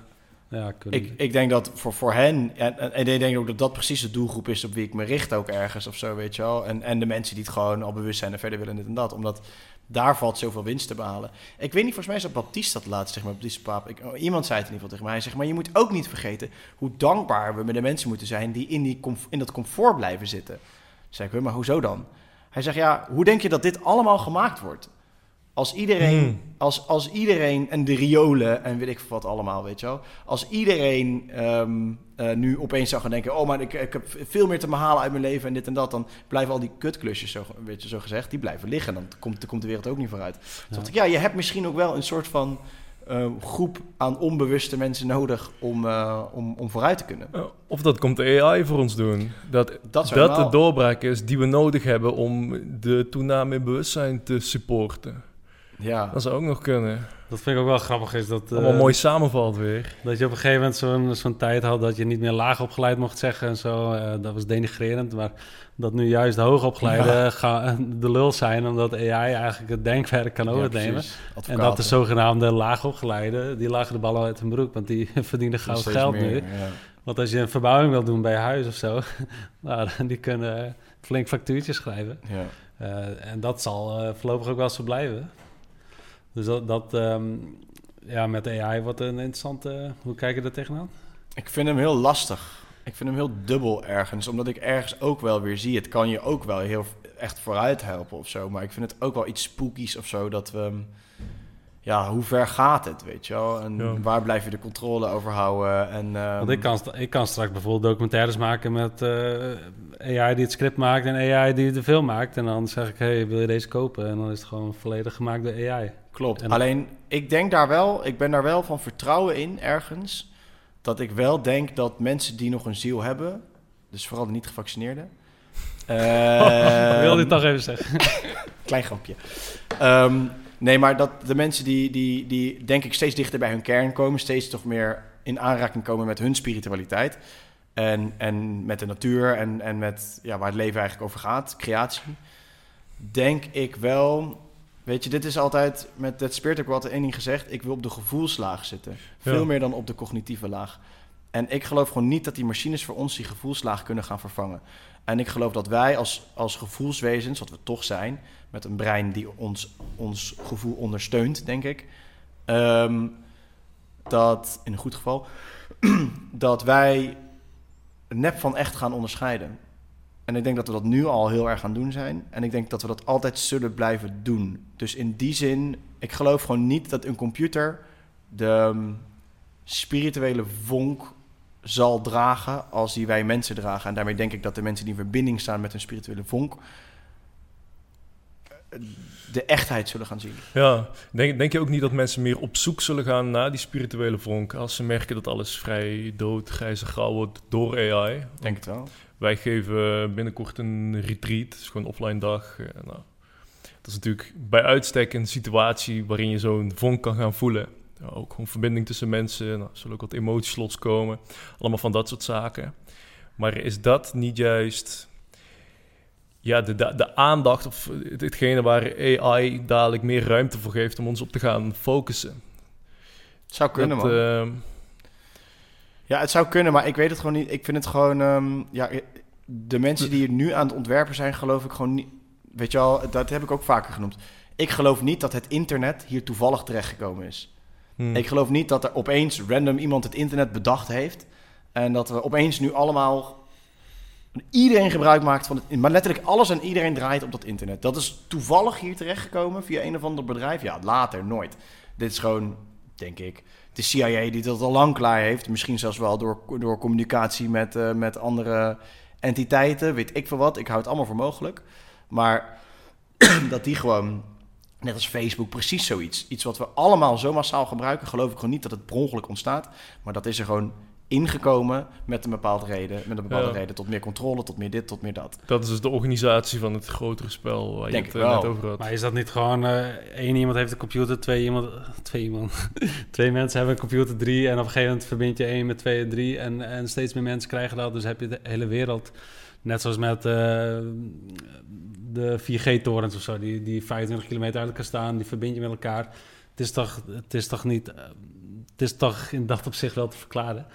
Ja, kunnen. Ik, ik denk dat voor, voor hen, en, en en ik denk ook dat dat precies de doelgroep is op wie ik me richt ook ergens of zo, weet je wel. En, en de mensen die het gewoon al bewust zijn en verder willen dit en dat. Omdat daar valt zoveel winst te behalen. Ik weet niet, volgens mij is dat Baptiste dat laatst, zeg maar, Baptiste Paap. Ik, oh, iemand zei het in ieder geval tegen mij. Hij zegt, maar je moet ook niet vergeten hoe dankbaar we met de mensen moeten zijn die in, die in dat comfort blijven zitten. Zei ik, "Huh, maar hoezo dan? Hij zegt, ja, hoe denk je dat dit allemaal gemaakt wordt? Als iedereen, Hmm. als, als iedereen, en de riolen en weet ik wat allemaal, weet je wel. Als iedereen ehm, eh, nu opeens zou gaan denken, oh, maar ik, ik heb veel meer te behalen uit mijn leven en dit en dat. Dan blijven al die kutklusjes, zo, weet je, zo gezegd, die blijven liggen. Dan komt, komt de wereld ook niet vooruit. Ja. dacht ik, ja, je hebt misschien ook wel een soort van eh, groep aan onbewuste mensen nodig om, eh, om, om vooruit te kunnen. Uh, Of dat komt de AI voor ons doen. Dat Dat de doorbraak is die we nodig hebben om de toename in bewustzijn te supporten. Ja. Dat zou ook nog kunnen. Dat vind ik ook wel grappig, is dat... eh, Allemaal mooi samenvalt weer. Dat je op een gegeven moment zo'n zo'n tijd had dat je niet meer laag opgeleid mocht zeggen en zo. eh, dat was denigrerend. Maar dat nu juist de hoogopgeleiden gaan de lul zijn omdat AI eigenlijk het denkwerk kan Ja, overnemen. en dat de zogenaamde laagopgeleiden, die lagen de ballen uit hun broek, want die verdienen goud geld meer, nu. ja. Want als je een verbouwing wil doen bij je huis of zo, nou, die kunnen flink factuurtjes schrijven. Ja. Eh, en dat zal eh, voorlopig ook wel zo blijven. Dus dat, dat ehm, ja, met AI wordt een interessante... Hoe kijk je daar tegenaan? Ik vind hem heel lastig. Ik vind hem heel dubbel ergens. Omdat ik ergens ook wel weer zie. Het kan je ook wel heel echt vooruit helpen of zo. Maar ik vind het ook wel iets spookies of zo. Dat we. Ja, hoe ver gaat het, weet je wel? En Ja. waar blijf je de controle over houden? En, ehm, Want ik kan, ik kan straks bijvoorbeeld documentaires maken met eh, AI die het script maakt en AI die de film maakt. En dan zeg ik, hey, wil je deze kopen? En dan is het gewoon volledig gemaakt door AI. Klopt. En- Alleen, ik denk daar wel, ik ben daar wel van vertrouwen in ergens. Dat ik wel denk dat mensen die nog een ziel hebben, dus vooral de niet gevaccineerden. Ik ehm, het toch even zeggen. Klein grapje. Ehm, nee, maar dat de mensen die, die, die denk ik steeds dichter bij hun kern komen, steeds toch meer in aanraking komen met hun spiritualiteit. En, en met de natuur en, en met ja, waar het leven eigenlijk over gaat, creatie. Denk ik wel. Weet je, dit is altijd met het Spirit ook wat één ding gezegd. Ik wil op de gevoelslaag zitten. Veel Ja. meer dan op de cognitieve laag. En ik geloof gewoon niet dat die machines voor ons die gevoelslaag kunnen gaan vervangen. En ik geloof dat wij als, als gevoelswezens, wat we toch zijn, met een brein die ons, ons gevoel ondersteunt, denk ik. ehm, dat, in een goed geval, dat wij nep van echt gaan onderscheiden. En ik denk dat we dat nu al heel erg aan doen zijn. En ik denk dat we dat altijd zullen blijven doen. Dus in die zin, ik geloof gewoon niet dat een computer de ehm, spirituele vonk zal dragen als die wij mensen dragen. En daarmee denk ik dat de mensen die in verbinding staan met hun spirituele vonk eh, de echtheid zullen gaan zien. Ja, denk, denk je ook niet dat mensen meer op zoek zullen gaan naar die spirituele vonk als ze merken dat alles vrij dood, grijs en grauw wordt door AI? Denk het wel. Wij geven binnenkort een retreat, is gewoon een offline dag. Eh, nou, dat is natuurlijk bij uitstek een situatie waarin je zo'n vonk kan gaan voelen. Ja, ook gewoon verbinding tussen mensen, nou, er zullen ook wat emotieslots komen, allemaal van dat soort zaken. Maar is dat niet juist ja, de, de, de aandacht of het- hetgene waar AI dadelijk meer ruimte voor geeft om ons op te gaan focussen? Het zou kunnen, Dat, man. ehm, Ja, het zou kunnen, maar ik weet het gewoon niet. Ik vind het gewoon... ehm, ja, de mensen die nu aan het ontwerpen zijn, geloof ik gewoon niet... Weet je wel, dat heb ik ook vaker genoemd. Ik geloof niet dat het internet hier toevallig terechtgekomen is. hmm. Ik geloof niet dat er opeens random iemand het internet bedacht heeft. En dat we opeens nu allemaal... Iedereen gebruik maakt van het... Maar letterlijk alles en iedereen draait op dat internet. Dat is toevallig hier terechtgekomen via een of ander bedrijf. Ja, later, nooit. Dit is gewoon, denk ik, de CIA die dat al lang klaar heeft. Misschien zelfs wel door, door communicatie met, eh, met andere entiteiten. Weet ik veel wat. Ik hou het allemaal voor mogelijk. Maar dat die gewoon, net als Facebook, precies zoiets. Iets wat we allemaal zo massaal gebruiken, geloof ik gewoon niet dat het per ongeluk ontstaat. Maar dat is er gewoon ingekomen met een bepaalde reden. Met een bepaalde Ja. reden tot meer controle, tot meer dit, tot meer dat. Dat is dus de organisatie van het grotere spel waar Denk je het eh, wel. net over had. Maar is dat niet gewoon eh, één iemand heeft een computer, twee iemand, twee iemand, twee mensen hebben een computer, drie en op een gegeven moment verbind je één met twee en drie en, en steeds meer mensen krijgen dat, dus heb je de hele wereld, net zoals met eh, de 4G-torens of zo, die, die 25 kilometer uit elkaar staan, die verbind je met elkaar. Het is toch, het is toch niet, het is toch in dat opzicht wel te verklaren.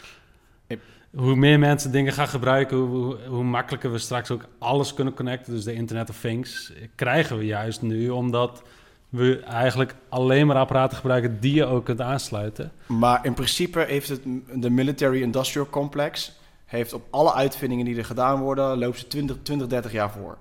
Hoe meer mensen dingen gaan gebruiken, hoe, hoe, hoe makkelijker we straks ook alles kunnen connecten. Dus de Internet of Things krijgen we juist nu, omdat we eigenlijk alleen maar apparaten gebruiken die je ook kunt aansluiten. Maar in principe heeft het de Military Industrial Complex heeft op alle uitvindingen die er gedaan worden, loopt ze 20, 20 30 jaar voor.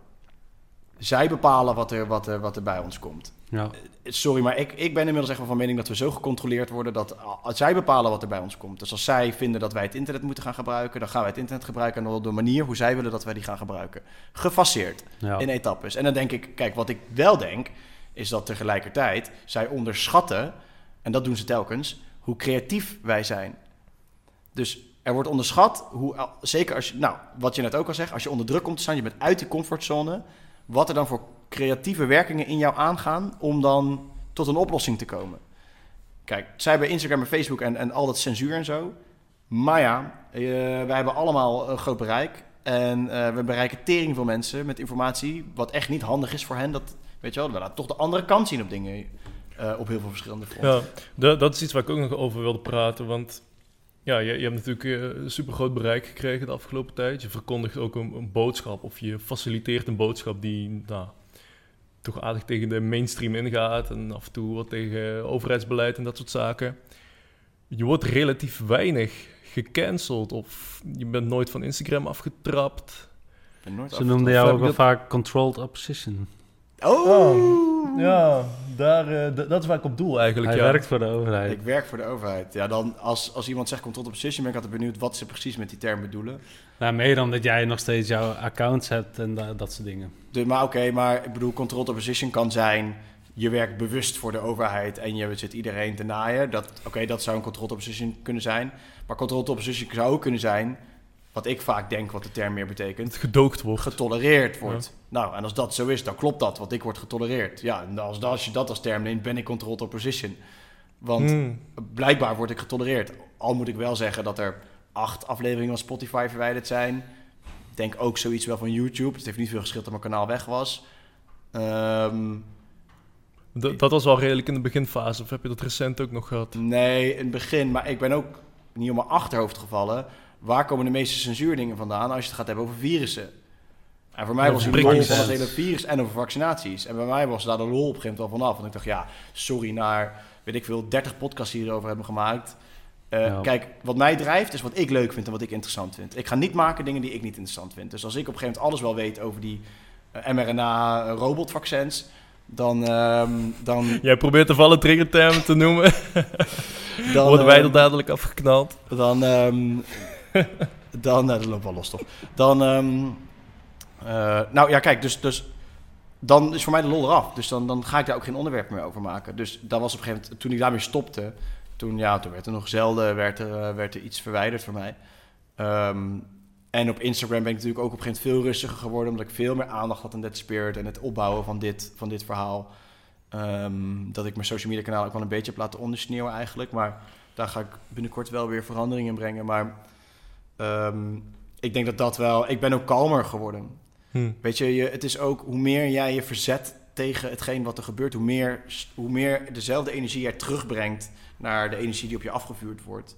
Zij bepalen wat er, wat er, wat er bij ons komt. Ja. Sorry, maar ik, ik ben inmiddels echt wel van mening dat we zo gecontroleerd worden dat als zij bepalen wat er bij ons komt. Dus als zij vinden dat wij het internet moeten gaan gebruiken, dan gaan wij het internet gebruiken en op de manier hoe zij willen dat wij die gaan gebruiken. Gefaseerd Ja. in etappes. En dan denk ik, kijk, wat ik wel denk, is dat tegelijkertijd zij onderschatten, en dat doen ze telkens, hoe creatief wij zijn. Dus er wordt onderschat, hoe, zeker als je, nou, wat je net ook al zegt, als je onder druk komt te staan, je bent uit die comfortzone, wat er dan voor creatieve werkingen in jou aangaan om dan tot een oplossing te komen. Kijk, zij hebben Instagram en Facebook en, en al dat censuur en zo. Maar ja, eh, wij hebben allemaal een groot bereik. En eh, we bereiken tering veel mensen met informatie, wat echt niet handig is voor hen. Dat, weet je wel, we laten toch de andere kant zien op dingen, eh, op heel veel verschillende fronten. Ja, dat, is iets waar ik ook nog over wilde praten. Want ja, je, je hebt natuurlijk een super groot bereik gekregen de afgelopen tijd. Je verkondigt ook een, een boodschap of je faciliteert een boodschap die nou, toch aardig tegen de mainstream ingaat. En af en toe wat tegen overheidsbeleid en dat soort zaken. Je wordt relatief weinig gecanceld of je bent nooit van Instagram afgetrapt. Ze noemden jou ook wel dat- vaak controlled opposition. Oh! Ja, daar, eh, dat is waar ik op doel eigenlijk. Hij ja. werkt voor de overheid. Ik werk voor de overheid. Ja, dan als, als iemand zegt control opposition, ben ik altijd benieuwd wat ze precies met die term bedoelen. Nou, meer dan dat jij nog steeds jouw accounts hebt en da- dat soort dingen. Dus, maar oké, maar ik bedoel, control opposition kan zijn... je werkt bewust voor de overheid en je zit iedereen te naaien. Dat, oké, dat zou een control opposition kunnen zijn. Maar control opposition zou ook kunnen zijn... wat ik vaak denk wat de term meer betekent... Gedoogd wordt. getolereerd wordt. Nou, en als dat zo is, dan klopt dat, want ik word getolereerd. Ja, en als, als je dat als term neemt, ben ik controlled opposition. Want Hmm. blijkbaar word ik getolereerd. Al moet ik wel zeggen dat er acht afleveringen van Spotify verwijderd zijn. Ik denk ook zoiets wel van YouTube. Het heeft niet veel geschild dat mijn kanaal weg was. Ehm, Dat, dat was al redelijk in de beginfase, of heb je dat recent ook nog gehad? nee, in het begin. Maar ik ben ook niet op mijn achterhoofd gevallen. Waar komen de meeste censuurdingen vandaan als je het gaat hebben over virussen? En voor mij was die lol van het hele virus en over vaccinaties. En bij mij was daar de lol op een gegeven moment wel vanaf. Want ik dacht, ja, sorry naar, weet ik veel, 30 podcasts die hierover hebben gemaakt. Eh, Ja. Kijk, wat mij drijft is wat ik leuk vind en wat ik interessant vind. Ik ga niet maken dingen die ik niet interessant vind. Dus als ik op een gegeven moment alles wel weet over die eh, mRNA-robotvaccins, dan... ehm, dan, Jij probeert de vallen triggertermen te noemen. dan Worden wij eh, er dadelijk afgeknald? Dan, ehm, dan, nou, dat loopt wel los toch? Dan, ehm, eh, nou ja, kijk, dus, dus dan is voor mij de lol eraf. Dus dan, dan ga ik daar ook geen onderwerp meer over maken. Dus dat was op een gegeven moment, toen ik daarmee stopte, toen, ja, toen werd er nog zelden werd er, eh, werd er iets verwijderd voor mij. Ehm, en op Instagram ben ik natuurlijk ook op een gegeven moment veel rustiger geworden, omdat ik veel meer aandacht had aan Dead Spirit en het opbouwen van dit, van dit verhaal. Ehm, dat ik mijn social media kanaal ook wel een beetje heb laten ondersneeuwen eigenlijk. Maar daar ga ik binnenkort wel weer verandering in brengen. Maar ehm, ik denk dat dat wel... Ik ben ook kalmer geworden. Hm. Weet je, je, het is ook hoe meer jij je verzet tegen hetgeen wat er gebeurt... hoe meer, hoe meer dezelfde energie jij terugbrengt naar de energie die op je afgevuurd wordt.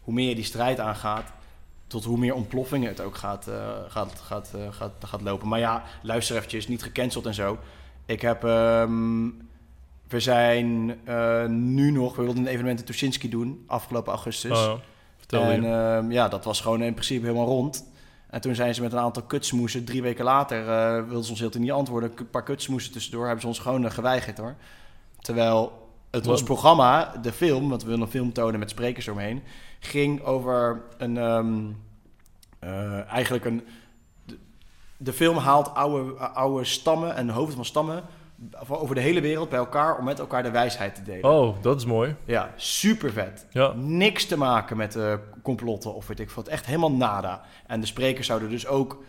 Hoe meer je die strijd aangaat, tot hoe meer ontploffingen het ook gaat, eh, gaat, gaat, eh, gaat, gaat lopen. Maar ja, luister eventjes, niet gecanceld en zo. Ik heb... ehm, we zijn eh, nu nog... We wilden een evenement in Tuschinski doen, afgelopen augustus. Oh, en ehm, ja, dat was gewoon in principe helemaal rond. En toen zijn ze met een aantal kutsmoesen, drie weken later, eh wilden ze ons heel niet antwoorden. Een paar kutsmoesen tussendoor, hebben ze ons gewoon eh, geweigerd hoor. Terwijl het, ons Wat? programma, de film, want we willen een film tonen met sprekers omheen, ging over een, ehm, eh, eigenlijk een, de, de film haalt oude, oude stammen en hoofden van stammen over de hele wereld bij elkaar om met elkaar de wijsheid te delen. Oh, dat is mooi. Ja, super vet. Ja. Niks te maken met eh, complotten of weet ik wat. Echt helemaal nada. En de sprekers zouden dus ook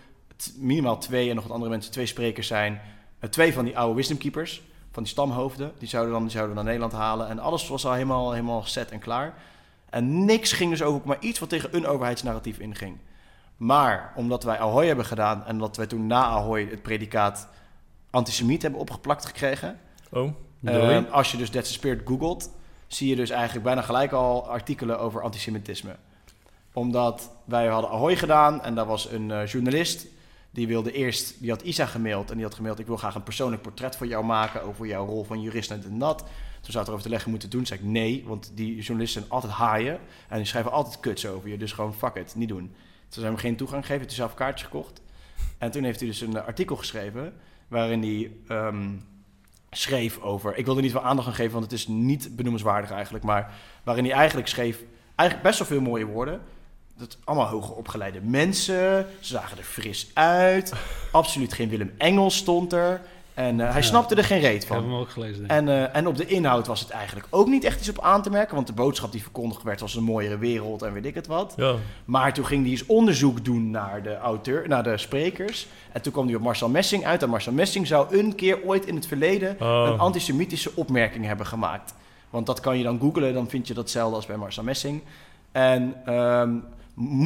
minimaal twee en nog wat andere mensen twee sprekers zijn. Eh, twee van die oude wisdom keepers, van die stamhoofden. Die zouden dan die zouden naar Nederland halen. En alles was al helemaal, helemaal set en klaar. En niks ging dus over maar iets wat tegen een overheidsnarratief inging. Maar omdat wij Ahoy hebben gedaan en dat wij toen na Ahoy het predicaat antisemiet hebben opgeplakt gekregen, Oh, eh, als je dus That's the Spirit googelt, zie je dus eigenlijk bijna gelijk al artikelen over antisemitisme. Omdat wij hadden Ahoy gedaan en daar was een eh, journalist. Die wilde eerst, die had Isa gemaild en die had gemaild... ik wil graag een persoonlijk portret voor jou maken... over jouw rol van jurist en dit en dat. Toen zou het erover te leggen moeten doen. Zei ik nee, want die journalisten zijn altijd haaien... en die schrijven altijd kuts over je. Dus gewoon fuck it, niet doen. Toen zijn we hem geen toegang gegeven. Toen zelf kaartjes gekocht. En toen heeft hij dus een eh, artikel geschreven... waarin hij ehm, schreef over... Ik wil er niet veel aandacht aan geven, want het is niet benoemenswaardig eigenlijk... maar waarin hij eigenlijk schreef... eigenlijk best wel veel mooie woorden... Dat allemaal hoger opgeleide mensen. Ze zagen er fris uit. Absoluut geen Willem Engels stond er. En eh, hij Ja. snapte er geen reet Ik heb van. hem ook gelezen. En, eh, en op de inhoud was het eigenlijk ook niet echt iets op aan te merken. Want de boodschap die verkondigd werd was een mooiere wereld en weet ik het wat. Ja. Maar toen ging hij eens onderzoek doen naar de auteur, naar de sprekers. En toen kwam hij op Marcel Messing uit. En Marcel Messing zou een keer ooit in het verleden Oh. een antisemitische opmerking hebben gemaakt. Want dat kan je dan googlen, dan vind je datzelfde als bij Marcel Messing. En ehm,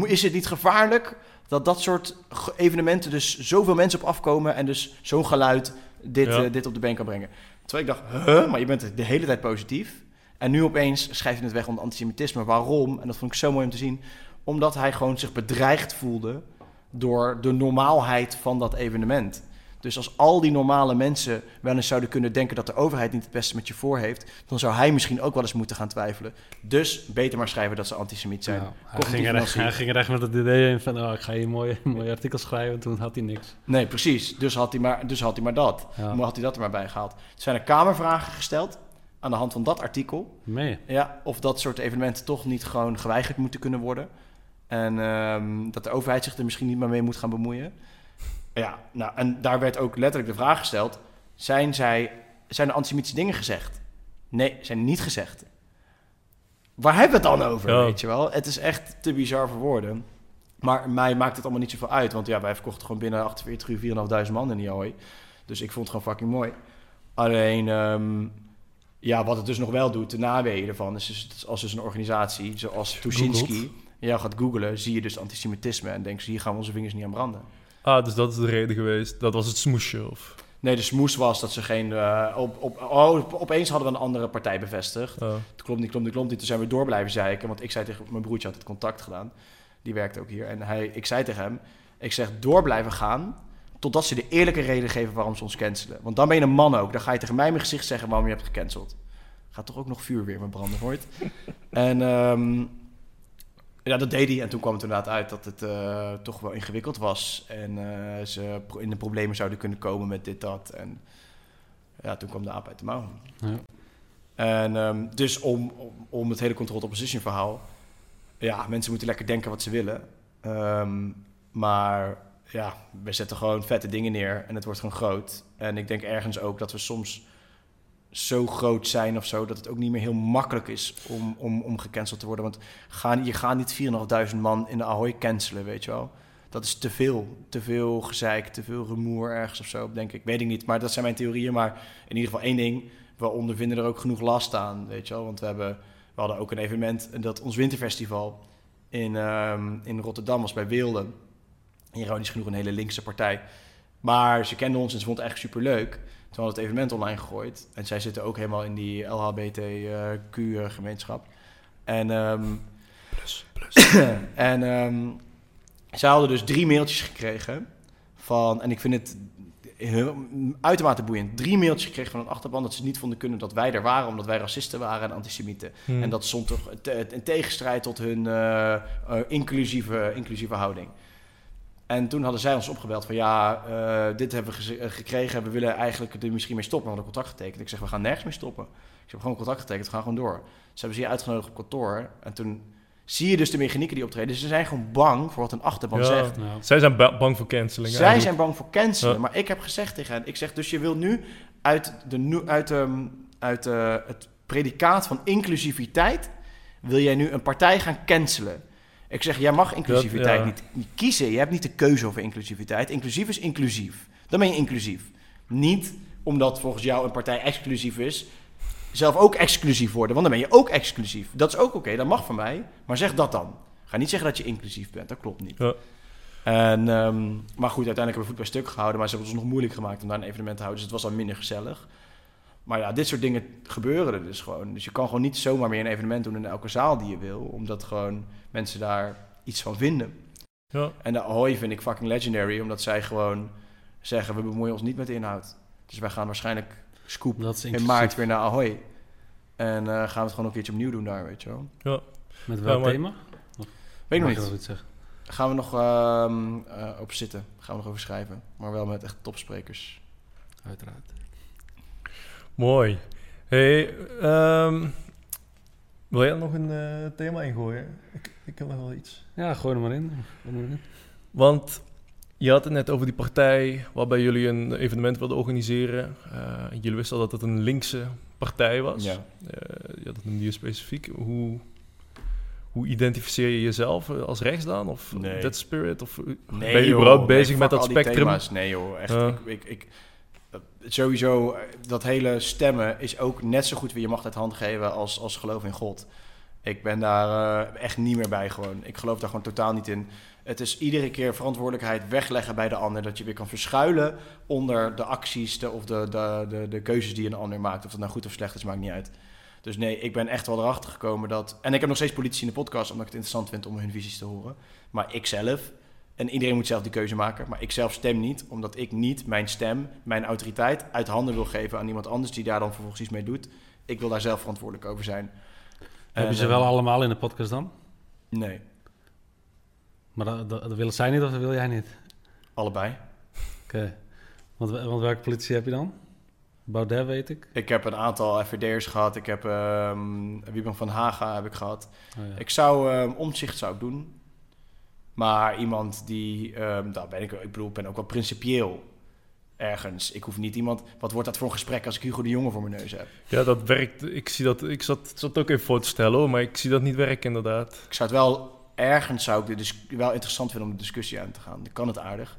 is het niet gevaarlijk dat dat soort evenementen dus zoveel mensen op afkomen en dus zo'n geluid dit, Ja. eh, dit op de been kan brengen? Terwijl ik dacht, huh, maar je bent de hele tijd positief. En nu opeens schrijf je het weg onder antisemitisme. Waarom? En dat vond ik zo mooi om te zien. Omdat hij gewoon zich bedreigd voelde door de normaalheid van dat evenement. Dus als al die normale mensen wel eens zouden kunnen denken dat de overheid niet het beste met je voor heeft, dan zou hij misschien ook wel eens moeten gaan twijfelen. Dus beter maar schrijven dat ze antisemiet zijn. Ja, hij, ging er echt, hij ging er echt met het idee in van... Oh, ik ga hier een mooie, mooie artikel schrijven. Toen had hij niks. Nee, precies. Dus had hij maar, dus had hij maar dat. Ja. Maar had hij dat er maar bij gehaald. Er zijn er kamervragen gesteld aan de hand van dat artikel. Mee. Ja, of dat soort evenementen toch niet gewoon geweigerd moeten kunnen worden. En ehm, dat de overheid zich er misschien niet meer mee moet gaan bemoeien. Ja, nou, en daar werd ook letterlijk de vraag gesteld: zijn, zij, zijn er antisemitische dingen gezegd? Nee, zijn niet gezegd. Waar hebben we het dan over? Ja. Weet je wel? Het is echt te bizar voor woorden. Maar mij maakt het allemaal niet zoveel uit. Want ja, wij verkochten gewoon binnen 48 uur 4.500 man in die Ahoy. Dus ik vond het gewoon fucking mooi. Alleen, ehm, ja, wat het dus nog wel doet, de naweeën ervan, is dus als dus een organisatie zoals Tuschinski ja, gaat googlen, zie je dus antisemitisme en denkt, hier gaan we onze vingers niet aan branden. Ah, dus dat is de reden geweest. Dat was het smoesje, of... Nee, de smoes was dat ze geen... eh, op, op, oh, op- opeens hadden we een andere partij bevestigd. Het klopt niet, klopt niet, klopt niet. Toen zijn we door blijven zeiken. Want ik zei tegen mijn broertje, had het contact gedaan. Die werkt ook hier. En hij, ik zei tegen hem, ik zeg door blijven gaan... totdat ze de eerlijke reden geven waarom ze ons cancelen. Want dan ben je een man ook. Dan ga je tegen mij in mijn gezicht zeggen waarom je hebt gecanceld. Gaat toch ook nog vuur weer met branden, hoort. en ehm, ja, dat deed hij. En toen kwam het inderdaad uit dat het eh, toch wel ingewikkeld was. En eh, ze in de problemen zouden kunnen komen met dit, dat. En ja, toen kwam de aap uit de mouw. Ja. En ehm, dus om, om, om het hele controlled opposition verhaal. Ja, mensen moeten lekker denken wat ze willen. Ehm, maar ja, we zetten gewoon vette dingen neer en het wordt gewoon groot. En ik denk ergens ook dat we soms zo groot zijn of zo, dat het ook niet meer heel makkelijk is om, om, om gecanceld te worden. Want gaan, je gaat niet 4.500 man in de Ahoy cancelen, weet je wel. Dat is te veel. Te veel gezeik, te veel rumoer ergens of zo, denk ik. Weet ik niet, maar dat zijn mijn theorieën. Maar in ieder geval één ding, we ondervinden er ook genoeg last aan, weet je wel. Want we, hebben, we hadden ook een evenement, en dat ons winterfestival in, ehm, in Rotterdam was bij Weelde. Ironisch genoeg een hele linkse partij. Maar ze kenden ons en ze vond het eigenlijk superleuk. Toen het evenement online gegooid. En zij zitten ook helemaal in die LHBTQ-gemeenschap. En, ehm, Plus, plus. en ehm, zij hadden dus drie mailtjes gekregen van... En ik vind het heel, uitermate boeiend. Drie mailtjes gekregen van een achterban dat ze niet vonden kunnen dat wij er waren... omdat wij racisten waren en antisemieten. Hmm. En dat stond toch in tegenstrijd tot hun eh, eh, inclusieve, inclusieve houding. En toen hadden zij ons opgebeld van ja, eh, dit hebben we eh, gekregen. We willen eigenlijk er misschien mee stoppen. We hadden contact getekend. Ik zeg, we gaan nergens mee stoppen. Ik heb gewoon contact getekend, we gaan gewoon door. Ze hebben ze hier uitgenodigd op kantoor. En toen zie je dus de mechanieken die optreden. Ze zijn gewoon bang voor wat een achterban Ja. zegt. Nou, Zij zijn ba- bang voor canceling. Zij eigenlijk. zijn bang voor cancelen. Ja. Maar ik heb gezegd tegen hen, ik zeg dus je wil nu uit, de, uit, ehm, uit eh, het predicaat van inclusiviteit wil jij nu een partij gaan cancelen. Ik zeg, jij mag inclusiviteit ja. niet, niet kiezen. Je hebt niet de keuze over inclusiviteit. Inclusief is inclusief. Dan ben je inclusief. Niet omdat volgens jou een partij exclusief is, zelf ook exclusief worden. Want dan ben je ook exclusief. Dat is ook oké, dat mag van mij. Maar zeg dat dan. Ga niet zeggen dat je inclusief bent. Dat klopt niet. Ja. En, ehm, maar goed, uiteindelijk hebben we voet bij stuk gehouden. Maar ze hebben het ons nog moeilijk gemaakt om daar een evenement te houden. Dus het was al minder gezellig. Maar ja, dit soort dingen gebeuren er dus gewoon. Dus je kan gewoon niet zomaar meer een evenement doen in elke zaal die je wil. Omdat gewoon mensen daar iets van vinden. Ja. En de Ahoy vind ik fucking legendary. Omdat zij gewoon zeggen, we bemoeien ons niet met de inhoud. Dus wij gaan waarschijnlijk scoop Dat is in maart weer naar Ahoy. En eh, gaan we het gewoon een keertje opnieuw doen daar, weet je wel. Met welk Ja, maar- thema? Weet ik nog niet. zeggen? Gaan we nog ehm, eh, op zitten. Gaan we nog over schrijven. Maar wel met echt topsprekers. Uiteraard. Mooi. Hey, ehm, wil jij nog een eh, thema ingooien? Ik, ik heb nog wel iets. Ja, gooi er maar in. Gooi er maar in. Want je had het net over die partij waarbij jullie een evenement wilden organiseren. Eh, jullie wisten al dat het een linkse partij was. Ja. Eh, ja, dat noemde je specifiek. Hoe, hoe identificeer je jezelf als rechts dan? Of Nee. Dead Spirit? Of Nee, ben je überhaupt bezig met dat spectrum? thema's. Nee joh, echt. Ik, ik, ik, sowieso, eh, dat hele stemmen is ook net zo goed wie je macht uit hand geven als, als geloof in God. Ik ben daar eh, echt niet meer bij gewoon. Ik geloof daar gewoon totaal niet in. Het is iedere keer verantwoordelijkheid wegleggen bij de ander. Dat je weer kan verschuilen onder de acties of de, de, de, de keuzes die een ander maakt. Of dat nou goed of slecht is, maakt niet uit. Dus nee, ik ben echt wel erachter gekomen dat... En ik heb nog steeds politici in de podcast, omdat ik het interessant vind om hun visies te horen. Maar ik zelf, en iedereen moet zelf die keuze maken... maar ik zelf stem niet, omdat ik niet mijn stem, mijn autoriteit... uit handen wil geven aan iemand anders die daar dan vervolgens iets mee doet. Ik wil daar zelf verantwoordelijk over zijn. Heb je En, ze wel allemaal in de podcast dan? Nee, Maar dat, dat, dat willen zij niet of dat wil jij niet? allebei. Oké. Want, want welke politie heb je dan? Baudet weet ik. Ik heb een aantal FVD'ers gehad. Ik heb ehm Wiebren van Haga heb ik gehad. Oh, ja. Ik zou ehm, omzicht zou ik doen. Maar iemand die, ehm daar ben ik, ik bedoel, ik ben ook wel principieel ergens. Ik hoef niet iemand. Wat wordt dat voor een gesprek als ik Hugo de Jonge voor mijn neus heb? Ja, dat werkt. Ik zie dat. Ik zat, zat ook even voor te stellen, hoor, maar ik zie dat niet werken inderdaad. Ik zou het wel ergens zou ik dit dus wel interessant vinden om de discussie aan te gaan. Dan kan het aardig.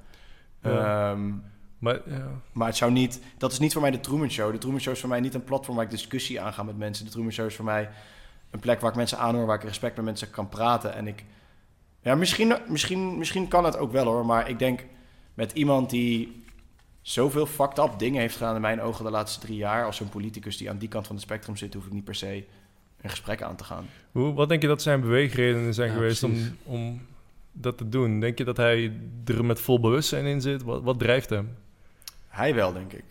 Ja. Ehm, Maar ja, maar het zou niet. Dat is niet voor mij de Truman Show. De Truman Show is voor mij niet een platform waar ik discussie aanga met mensen. De Truman Show is voor mij een plek waar ik mensen aanhoor, waar ik respect met mensen kan praten. En ik. Ja, misschien, misschien, misschien kan het ook wel hoor. Maar ik denk met iemand die zoveel fucked up dingen heeft gedaan in mijn ogen de laatste drie jaar. Als zo'n politicus die aan die kant van het spectrum zit, hoef ik niet per se een gesprek aan te gaan. hoe, wat denk je dat zijn beweegredenen zijn Ja, geweest om, om dat te doen? Denk je dat hij er met vol bewustzijn in zit? Wat, wat drijft hem? Hij wel, denk ik.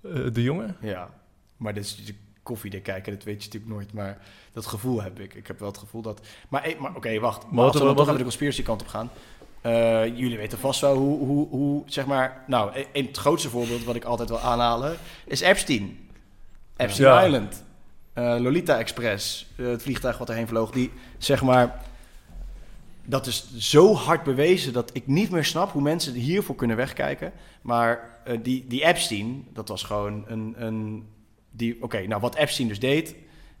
Eh, de jongen? Ja, maar dit is natuurlijk koffiedik kijken, dat weet je natuurlijk nooit. Maar dat gevoel heb ik. Ik heb wel het gevoel dat... Maar, eh, maar oké, wacht. Maar als we toch even de conspiracy kant op gaan. Eh, jullie weten vast wel hoe, hoe, hoe, zeg maar... Nou, een, een- het grootste voorbeeld wat ik altijd wil aanhalen is Epstein. Epstein Ja. Island. Eh, Lolita Express. het vliegtuig wat erheen vloog. Die, zeg maar... Dat is zo hard bewezen dat ik niet meer snap hoe mensen hiervoor kunnen wegkijken. Maar die, die Epstein, dat was gewoon een... een die, Oké, nou wat Epstein dus deed,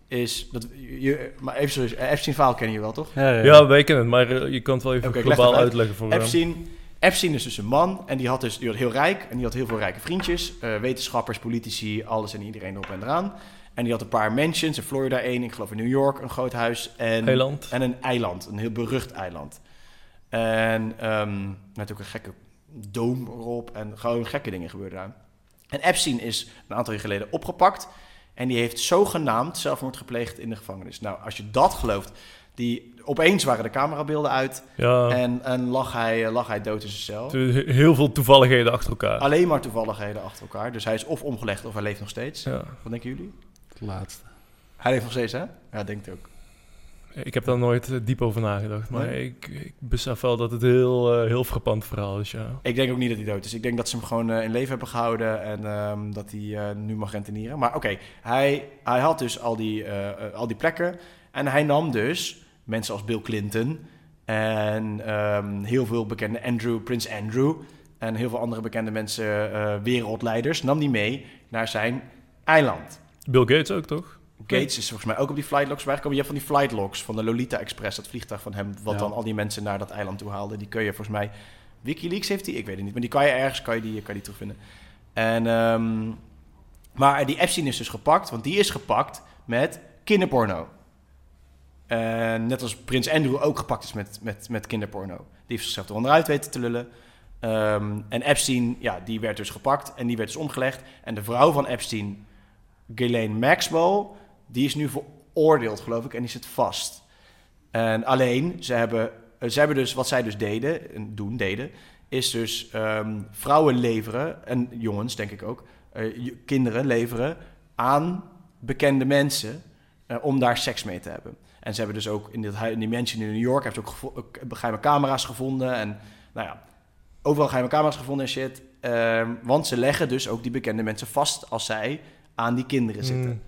is... Dat, je, maar even serieus, eh, Epstein-verhaal kennen je wel, toch? Ja, ja. Ja, wij kennen het, maar eh, je kan het wel even globaal uit. uitleggen voor hem. Epstein, Epstein is dus een man en die had dus die was heel rijk en die had heel veel rijke vriendjes, eh, wetenschappers, politici, alles en iedereen erop en eraan. En die had een paar mansions, in Florida één, ik geloof in New York een groot huis en, Eiland. en een eiland, een heel berucht eiland. En ehm met ook een gekke doom erop en gewoon gekke dingen gebeurden daar. En Epstein is een aantal jaar geleden opgepakt en die heeft zogenaamd zelfmoord gepleegd in de gevangenis. Nou, als je dat gelooft, die, opeens waren de camerabeelden uit Ja, en, en lag, hij, lag hij dood in zijn cel. heel veel toevalligheden achter elkaar. Alleen maar toevalligheden achter elkaar. Dus hij is of omgelegd of hij leeft nog steeds. Ja. Wat denken jullie? Het laatste. Hij leeft nog steeds, hè? Ja, denk ik ook. Ik heb daar nooit eh, diep over nagedacht, maar Nee? ik, ik besef wel dat het een heel, eh, heel frappant verhaal is, ja. Ik denk ook niet dat hij dood is. Ik denk dat ze hem gewoon eh, in leven hebben gehouden en ehm, dat hij nu mag rentenieren. Maar oké, hij, hij had dus al die, al die plekken. En hij nam dus mensen als Bill Clinton en ehm, heel veel bekende Andrew, Prins Andrew. en heel veel andere bekende mensen, wereldleiders, nam die mee naar zijn eiland. Bill Gates ook, toch? Gates is volgens mij ook op die flightlogs bijgekomen. Je hebt van die flightlogs van de Lolita Express, dat vliegtuig van hem, wat Ja. dan al die mensen naar dat eiland toe haalde. Die kun je volgens mij, Wikileaks heeft die, ik weet het niet, maar die kan je ergens, kan je die, kan die terugvinden. En, ehm, maar die Epstein is dus gepakt, want die is gepakt met kinderporno. En net als Prins Andrew ook gepakt is met, met, met kinderporno. Die heeft zichzelf er onderuit weten te lullen. Ehm, en Epstein, ja, die werd dus gepakt en die werd dus omgelegd. En de vrouw van Epstein, Ghislaine Maxwell, die is nu veroordeeld, geloof ik, en die zit vast. En alleen, ze hebben, eh, ze hebben dus, wat zij dus deden, en doen, deden, is dus ehm, vrouwen leveren, en jongens denk ik ook, eh, kinderen leveren aan bekende mensen eh, om daar seks mee te hebben. En ze hebben dus ook in, dit, in die mansion in New York, gevo- ook geheime camera's gevonden en nou ja, overal geheime camera's gevonden en shit. Ehm, want ze leggen dus ook die bekende mensen vast als zij aan die kinderen zitten. Mm.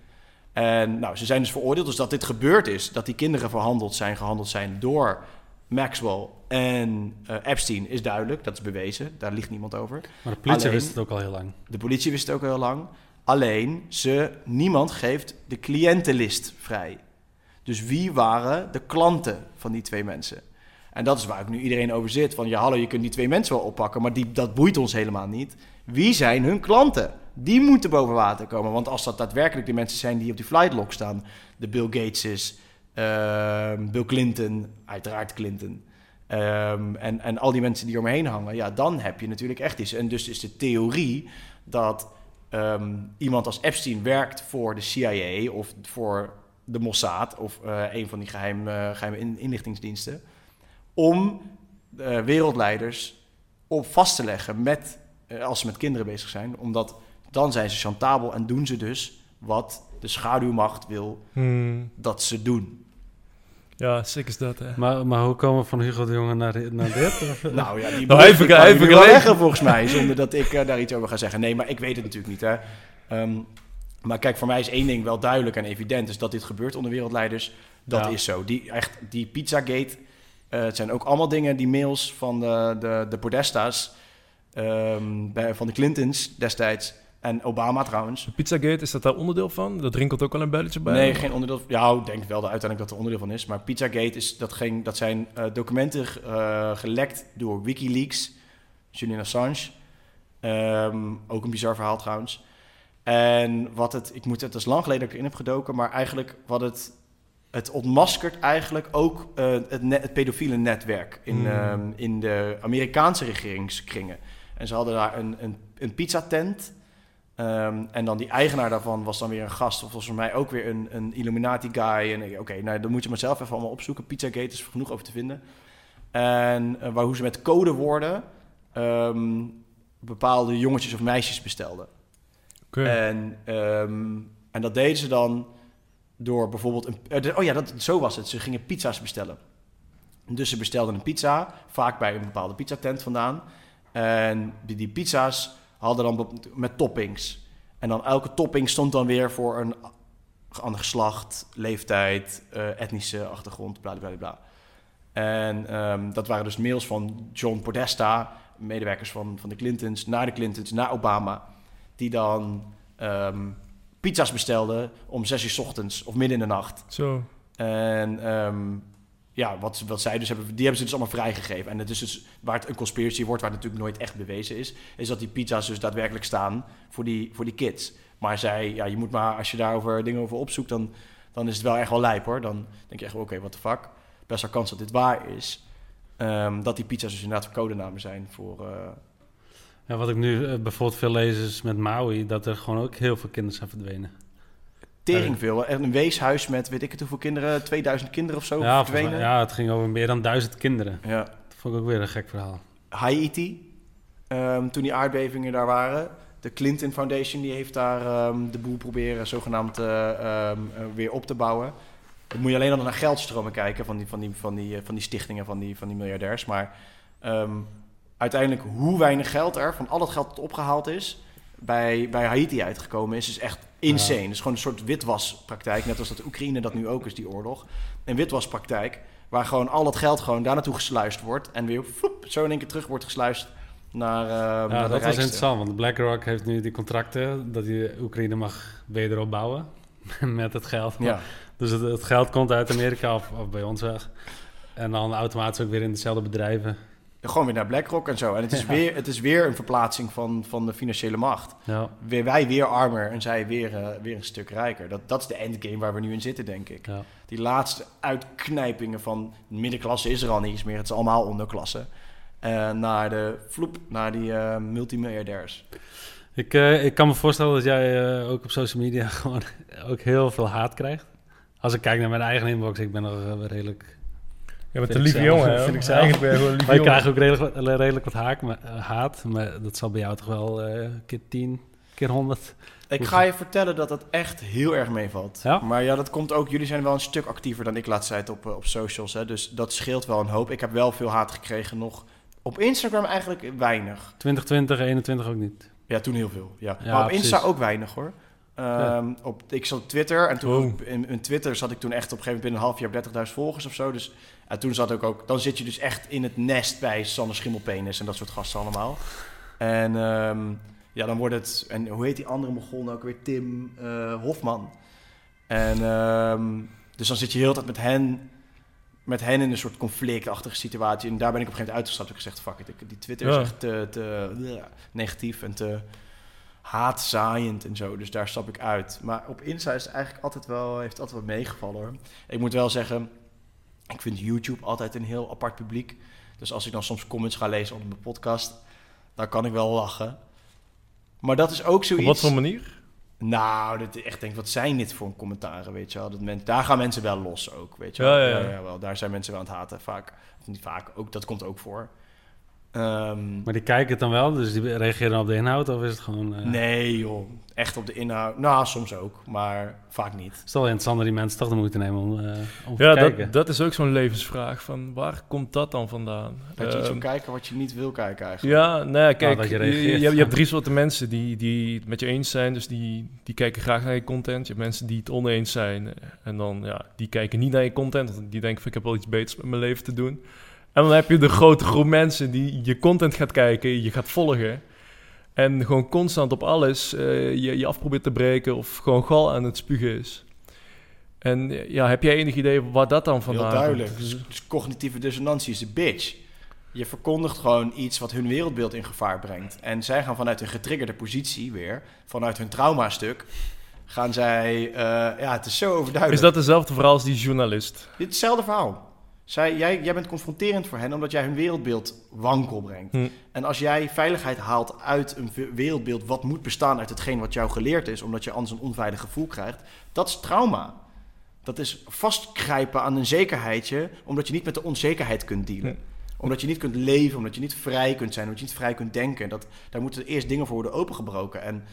En nou, ze zijn dus veroordeeld. Dus dat dit gebeurd is, dat die kinderen verhandeld zijn, gehandeld zijn door Maxwell en eh, Epstein, is duidelijk. Dat is bewezen. Daar ligt niemand over. Maar de politie Alleen- wist het ook al heel lang. De politie wist het ook heel lang. Alleen, ze, niemand geeft de cliëntenlist vrij. Dus wie waren de klanten van die twee mensen? En dat is waar ik nu iedereen over zit. Van ja, hallo, je kunt die twee mensen wel oppakken, maar die, dat boeit ons helemaal niet. Wie zijn hun klanten? Die moeten boven water komen. Want als dat daadwerkelijk de mensen zijn die op die flightlog staan, de Bill Gateses, ehm, Bill Clinton, uiteraard Clinton, ehm, en, en al die mensen die omheen hangen, ja, dan heb je natuurlijk echt iets. En dus is de theorie dat ehm, iemand als Epstein werkt voor de CIA of voor de Mossad of eh, een van die geheim, eh, geheime in- inlichtingsdiensten, om eh, wereldleiders op vast te leggen met, als ze met kinderen bezig zijn, omdat dan zijn ze chantabel en doen ze dus wat de schaduwmacht wil Hmm. dat ze doen. Ja, sick is dat, hè. Maar, maar hoe komen we van Hugo de Jonge naar, naar dit? Nou ja, die Nou, kan nu een wel leggen volgens mij, zonder dat ik eh, daar iets over ga zeggen. Nee, maar ik weet het natuurlijk niet. Hè. Ehm, maar kijk, voor mij is één ding wel duidelijk en evident, is dat dit gebeurt onder wereldleiders. Dat Ja. is zo. Die, echt, die Pizzagate, eh het zijn ook allemaal dingen, die mails van de, de, de Podesta's, ehm, bij, van de Clintons destijds, en Obama trouwens. Pizzagate, is dat daar onderdeel van? Dat rinkelt ook al een belletje bij? Nee, geen onderdeel. Ja, ik denk wel dat uiteindelijk dat er onderdeel van is. Maar Pizzagate is dat, ging, dat zijn eh, documenten eh, gelekt door WikiLeaks, Julian Assange. Ehm, ook een bizar verhaal trouwens. En wat het, ik moet het, is lang geleden dat ik erin heb gedoken, maar eigenlijk wat het, het ontmaskert eigenlijk ook eh, het, net, het pedofiele netwerk in, Hmm. ehm, in de Amerikaanse regeringskringen. En ze hadden daar een, een, een pizzatent. Ehm, en dan die eigenaar daarvan was dan weer een gast. Of volgens mij ook weer een, een Illuminati guy. En oké, nou, dan moet je maar zelf even allemaal opzoeken. Pizzagate is genoeg over te vinden. En eh, waar hoe ze met codewoorden ehm, bepaalde jongetjes of meisjes bestelden. En, ehm, en dat deden ze dan door bijvoorbeeld... Een, eh, oh ja, dat, zo was het. Ze gingen pizza's bestellen. Dus ze bestelden een pizza, vaak bij een bepaalde pizzatent vandaan. En die, die pizza's hadden dan met toppings. En dan elke topping stond dan weer voor een ander geslacht, leeftijd, eh, etnische achtergrond, bla bla bla. En ehm, dat waren dus mails van John Podesta, medewerkers van, van de Clintons, naar de Clintons, naar Obama. Die dan ehm, pizza's bestelden om zes uur 's ochtends of midden in de nacht. Zo. En ehm, ja, wat, wat zij dus hebben, die hebben ze dus allemaal vrijgegeven. En het is dus waar het een conspiracy wordt, waar het natuurlijk nooit echt bewezen is, is dat die pizza's dus daadwerkelijk staan voor die, voor die kids. Maar zij, ja, je moet maar, als je daarover dingen over opzoekt, dan, dan is het wel echt wel lijp hoor. Dan denk je echt, oké, what the fuck. Best wel kans dat dit waar is. Ehm, dat die pizza's dus inderdaad codenamen zijn voor... eh, Ja, wat ik nu eh, bijvoorbeeld veel lees is met Maui, dat er gewoon ook heel veel kinderen zijn verdwenen. Tering veel. En een weeshuis met weet ik het hoeveel kinderen, 2000 kinderen of zo ja, verdwenen. ja, het ging over meer dan duizend kinderen. ja. Dat vond ik ook weer een gek verhaal. Haiti, ehm, toen die aardbevingen daar waren. De Clinton Foundation die heeft daar ehm, de boel proberen zogenaamd eh, ehm, eh, weer op te bouwen. Dan moet je alleen al naar geldstromen kijken van die, van die, van die, eh, van die stichtingen, van die, van die miljardairs. Maar uiteindelijk hoe weinig geld er van al het geld dat opgehaald is bij, bij Haiti uitgekomen is, is echt insane. Het is gewoon een soort witwaspraktijk, net als dat Oekraïne dat nu ook is, die oorlog. Een witwaspraktijk waar gewoon al dat geld gewoon daar naartoe gesluist wordt en weer floep, zo in één keer terug wordt gesluist naar, uh, ja, naar dat was rijkste. interessant, want BlackRock heeft nu die contracten dat hij Oekraïne mag wederop bouwen met het geld. Ja. Dus het, het, geld komt uit Amerika of, of bij ons weg. En dan automatisch ook weer in dezelfde bedrijven. Gewoon weer naar BlackRock en zo. En het is, Ja. weer, het is weer een verplaatsing van, van de financiële macht. Ja, Weer, wij weer armer en zij weer, eh, weer een stuk rijker. Dat, dat is de endgame waar we nu in zitten, denk ik. ja. Die laatste uitknijpingen van middenklasse is er al niet eens meer. Het is allemaal onderklasse. Eh, naar de vloep, naar die multimilliardairs. Ik, ik kan me voorstellen dat jij ook op social media gewoon ook heel veel haat krijgt. Als ik kijk naar mijn eigen inbox, ik ben nog redelijk... Je bent Vind een lieve jongen, hè? Vind ik zelf. Eigenlijk ben je gewoon een lieve Maar ik jongen. krijg ook redelijk, wat- redelijk wat haak, maar, eh, haat, maar dat zal bij jou toch wel eh keer 10, keer 100. Ik ga je vertellen dat dat echt heel erg meevalt. Ja? Maar ja, dat komt ook... Jullie zijn wel een stuk actiever dan ik laatst tijd op, eh, op socials. Hè? Dus dat scheelt wel een hoop. Ik heb wel veel haat gekregen nog. Op Instagram eigenlijk weinig. 2020, 21 ook niet. Ja, toen heel veel. Ja. Ja, maar op precies. Insta ook weinig hoor. Ehm, op, ik zat op Twitter en toen Oh. op- in, in Twitter zat ik toen echt op een gegeven moment binnen een half jaar op 30.000 volgers of zo. Dus en toen zat ik ook, dan zit je dus echt in het nest bij Sander Schimmelpenis en dat soort gasten allemaal. En ehm, ja, dan wordt het, en hoe heet die andere nou ook weer? Tim eh, Hofman. En ehm, dus dan zit je heel de tijd met hen, met hen in een soort conflictachtige situatie. En daar ben ik op een gegeven moment uitgestapt en gezegd, fuck it, ik- die Twitter is echt te, te ja, negatief en te haatzaaiend en zo. Dus daar stap ik uit. Maar op Insta is het eigenlijk altijd wel, heeft altijd wat meegevallen hoor. Ik moet wel zeggen, ik vind YouTube altijd een heel apart publiek. Dus als ik dan soms comments ga lezen onder mijn podcast, dan kan ik wel lachen. Maar dat is ook Op zoiets... wat voor manier? Nou, dat ik echt denk, wat zijn dit voor commentaren, weet je wel? Dat men, daar gaan mensen wel los ook, weet je Ja, wel? ja, ja. wel. Daar zijn mensen wel aan het haten, vaak. Of niet vaak, ook, dat komt ook voor. Ehm, Maar die kijken het dan wel, dus die reageren op de inhoud of is het gewoon... eh, nee joh, echt op de inhoud. Nou, soms ook, maar vaak niet. Het is wel interessant dat die mensen toch de moeite nemen om, eh, om Ja, te kijken. dat, dat is ook zo'n levensvraag. Van waar komt dat dan vandaan? Dat je iets Ehm, wil kijken wat je niet wil kijken eigenlijk. Ja, nou ja, kijk, dat je je, reageert. je, hebt- je hebt drie soorten mensen die, die het met je eens zijn, dus die, die kijken graag naar je content. Je hebt mensen die het oneens zijn en dan, ja, die kijken niet naar je content, want die denken van ik heb wel iets beters met mijn leven te doen. En dan heb je de grote groep mensen die je content gaat kijken, je gaat volgen en gewoon constant op alles eh, je, je af probeert te breken of gewoon gal aan het spugen is. En ja, heb jij enig idee waar dat dan vandaan Heel duidelijk. komt? Dus, dus cognitieve dissonantie is de bitch. Je verkondigt gewoon iets wat hun wereldbeeld in gevaar brengt. En zij gaan vanuit een getriggerde positie weer, vanuit hun traumastuk, gaan zij... eh, ja, het is zo overduidelijk. Is dat dezelfde verhaal als die journalist? Dit is hetzelfde verhaal. Zij, jij, jij bent confronterend voor hen omdat jij hun wereldbeeld wankel brengt. Hm. En als jij veiligheid haalt uit een we- wereldbeeld wat moet bestaan uit hetgeen wat jou geleerd is, omdat je anders een onveilig gevoel krijgt, dat is trauma. Dat is vastgrijpen aan een zekerheidje, omdat je niet met de onzekerheid kunt dealen. Hm. Omdat je niet kunt leven, omdat je niet vrij kunt zijn, omdat je niet vrij kunt denken. Dat, daar moeten eerst dingen voor worden opengebroken. En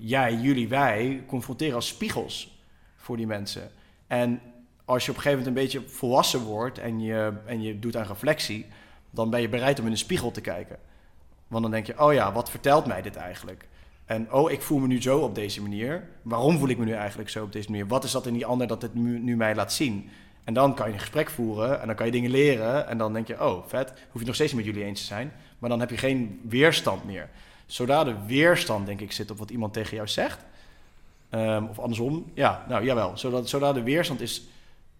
jij, jullie, wij confronteren als spiegels voor die mensen. En als je op een gegeven moment een beetje volwassen wordt en je, en je doet aan reflectie, dan ben je bereid om in een spiegel te kijken. Want dan denk je, oh ja, wat vertelt mij dit eigenlijk? En oh, ik voel me nu zo op deze manier. Waarom voel ik me nu eigenlijk zo op deze manier? Wat is dat in die ander dat het nu, nu mij laat zien? En dan kan je een gesprek voeren en dan kan je dingen leren. En dan denk je, oh, vet, hoef je nog steeds met jullie eens te zijn. Maar dan heb je geen weerstand meer. Zodra de weerstand, denk ik, zit op wat iemand tegen jou zegt. ehm, of andersom, ja, nou jawel. Zodra, zodra de weerstand is,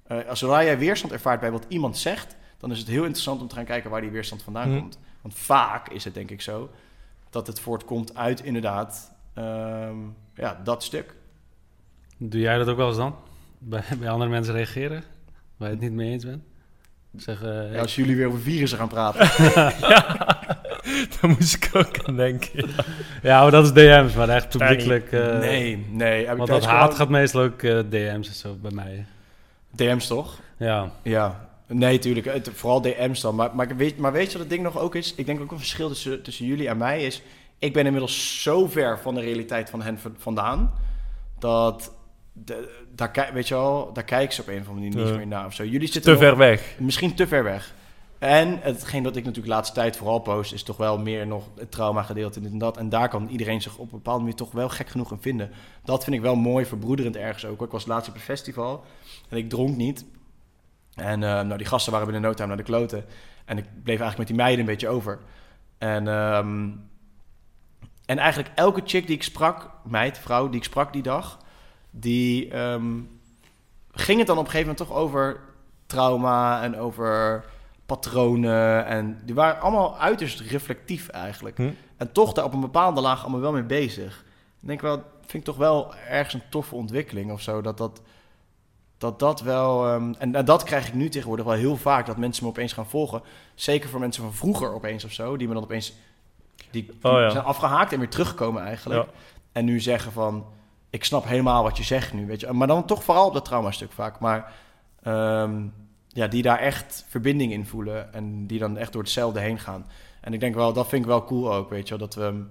eh, zodra jij weerstand ervaart bij wat iemand zegt, dan is het heel interessant om te gaan kijken waar die weerstand vandaan Hm. komt. Want vaak is het denk ik zo dat het voortkomt uit inderdaad ehm, ja, dat stuk. Doe jij dat ook wel eens dan? Bij, bij andere mensen reageren? Waar je het niet mee eens bent? Zeg, eh, Ja, als jullie weer over virussen gaan praten. Daar moest ik ook aan denken. ja. ja, maar dat is DM's, maar echt publiekelijk... eh, nee, nee. Want dat haat gewoon- gaat meestal ook DM's en zo bij mij. DM's toch? Ja, Ja. Nee, tuurlijk. Het, vooral DM's dan. Maar, maar, weet, maar weet je wat het ding nog ook is? Ik denk ook een verschil tussen, tussen jullie en mij is... Ik ben inmiddels zo ver van de realiteit van hen vandaan... dat... De, daar, kijk- weet je wel, daar kijken ze op een of andere manier niet meer naar of zo. Jullie zitten Te nog- ver weg. Misschien te ver weg. En hetgeen dat ik natuurlijk de laatste tijd vooral post... is toch wel meer nog het trauma gedeelte en dit en dat. En daar kan iedereen zich op een bepaalde manier toch wel gek genoeg in vinden. Dat vind ik wel mooi, verbroederend ergens ook. Ik was laatst op een festival en ik dronk niet. En eh, nou, die gasten waren binnen no time naar de kloten. En ik bleef eigenlijk met die meiden een beetje over. En, ehm, en eigenlijk elke chick die ik sprak, meid, vrouw, die ik sprak die dag, die ehm, ging het dan op een gegeven moment toch over trauma en over patronen. En die waren allemaal uiterst reflectief eigenlijk. Hm. En toch daar op een bepaalde laag allemaal wel mee bezig. Ik denk wel, vind ik toch wel ergens een toffe ontwikkeling of zo. Dat dat, dat, dat wel. ehm, en, en dat krijg ik nu tegenwoordig wel heel vaak. Dat mensen me opeens gaan volgen. Zeker voor mensen van vroeger opeens of zo. Die me dan opeens. Die, Oh ja. zijn afgehaakt en weer terugkomen eigenlijk. Ja. En nu zeggen van. Ik snap helemaal wat je zegt nu. Weet je. Maar dan toch vooral op dat traumastuk vaak. Maar. ehm, ja, die daar echt verbinding in voelen. En die dan echt door hetzelfde heen gaan. En ik denk wel, dat vind ik wel cool ook, weet je wel. Dat, we,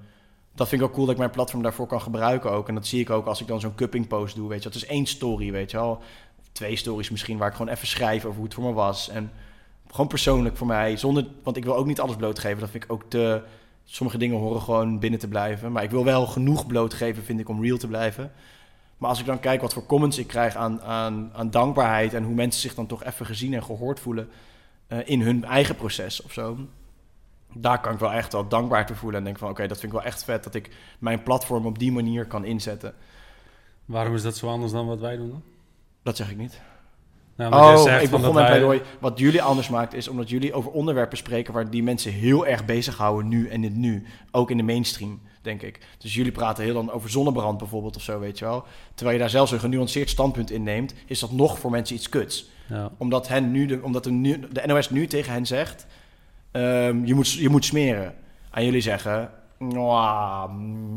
dat vind ik wel cool dat ik mijn platform daarvoor kan gebruiken ook. En dat zie ik ook als ik dan zo'n cupping post doe, weet je. Het is één story, weet je wel. Twee stories misschien, waar ik gewoon even schrijf over hoe het voor me was. En gewoon persoonlijk voor mij, zonder... Want ik wil ook niet alles blootgeven. Dat vind ik ook te... Sommige dingen horen gewoon binnen te blijven. Maar ik wil wel genoeg blootgeven, vind ik, om real te blijven. Maar als ik dan kijk wat voor comments ik krijg aan, aan, aan dankbaarheid... en hoe mensen zich dan toch even gezien en gehoord voelen... eh, in hun eigen proces of zo... Daar kan ik wel echt wel dankbaar te voelen. En denk van, oké, dat vind ik wel echt vet... dat ik mijn platform op die manier kan inzetten. Waarom is dat zo anders dan wat wij doen dan? Dat zeg ik niet. Nou, Oh, zegt ik van begon dat met wij- pleidooi. Wat jullie anders maakt is omdat jullie over onderwerpen spreken waar die mensen heel erg bezighouden nu en in het nu. Ook in de mainstream, denk ik. Dus jullie praten heel dan over zonnebrand bijvoorbeeld of zo, weet je wel. Terwijl je daar zelfs een genuanceerd standpunt in neemt, is dat nog voor mensen iets kuts. Ja. Omdat, hen nu de, omdat de, nu, de NOS nu tegen hen zegt, ehm, je, moet, je moet smeren. En jullie zeggen, "Nou,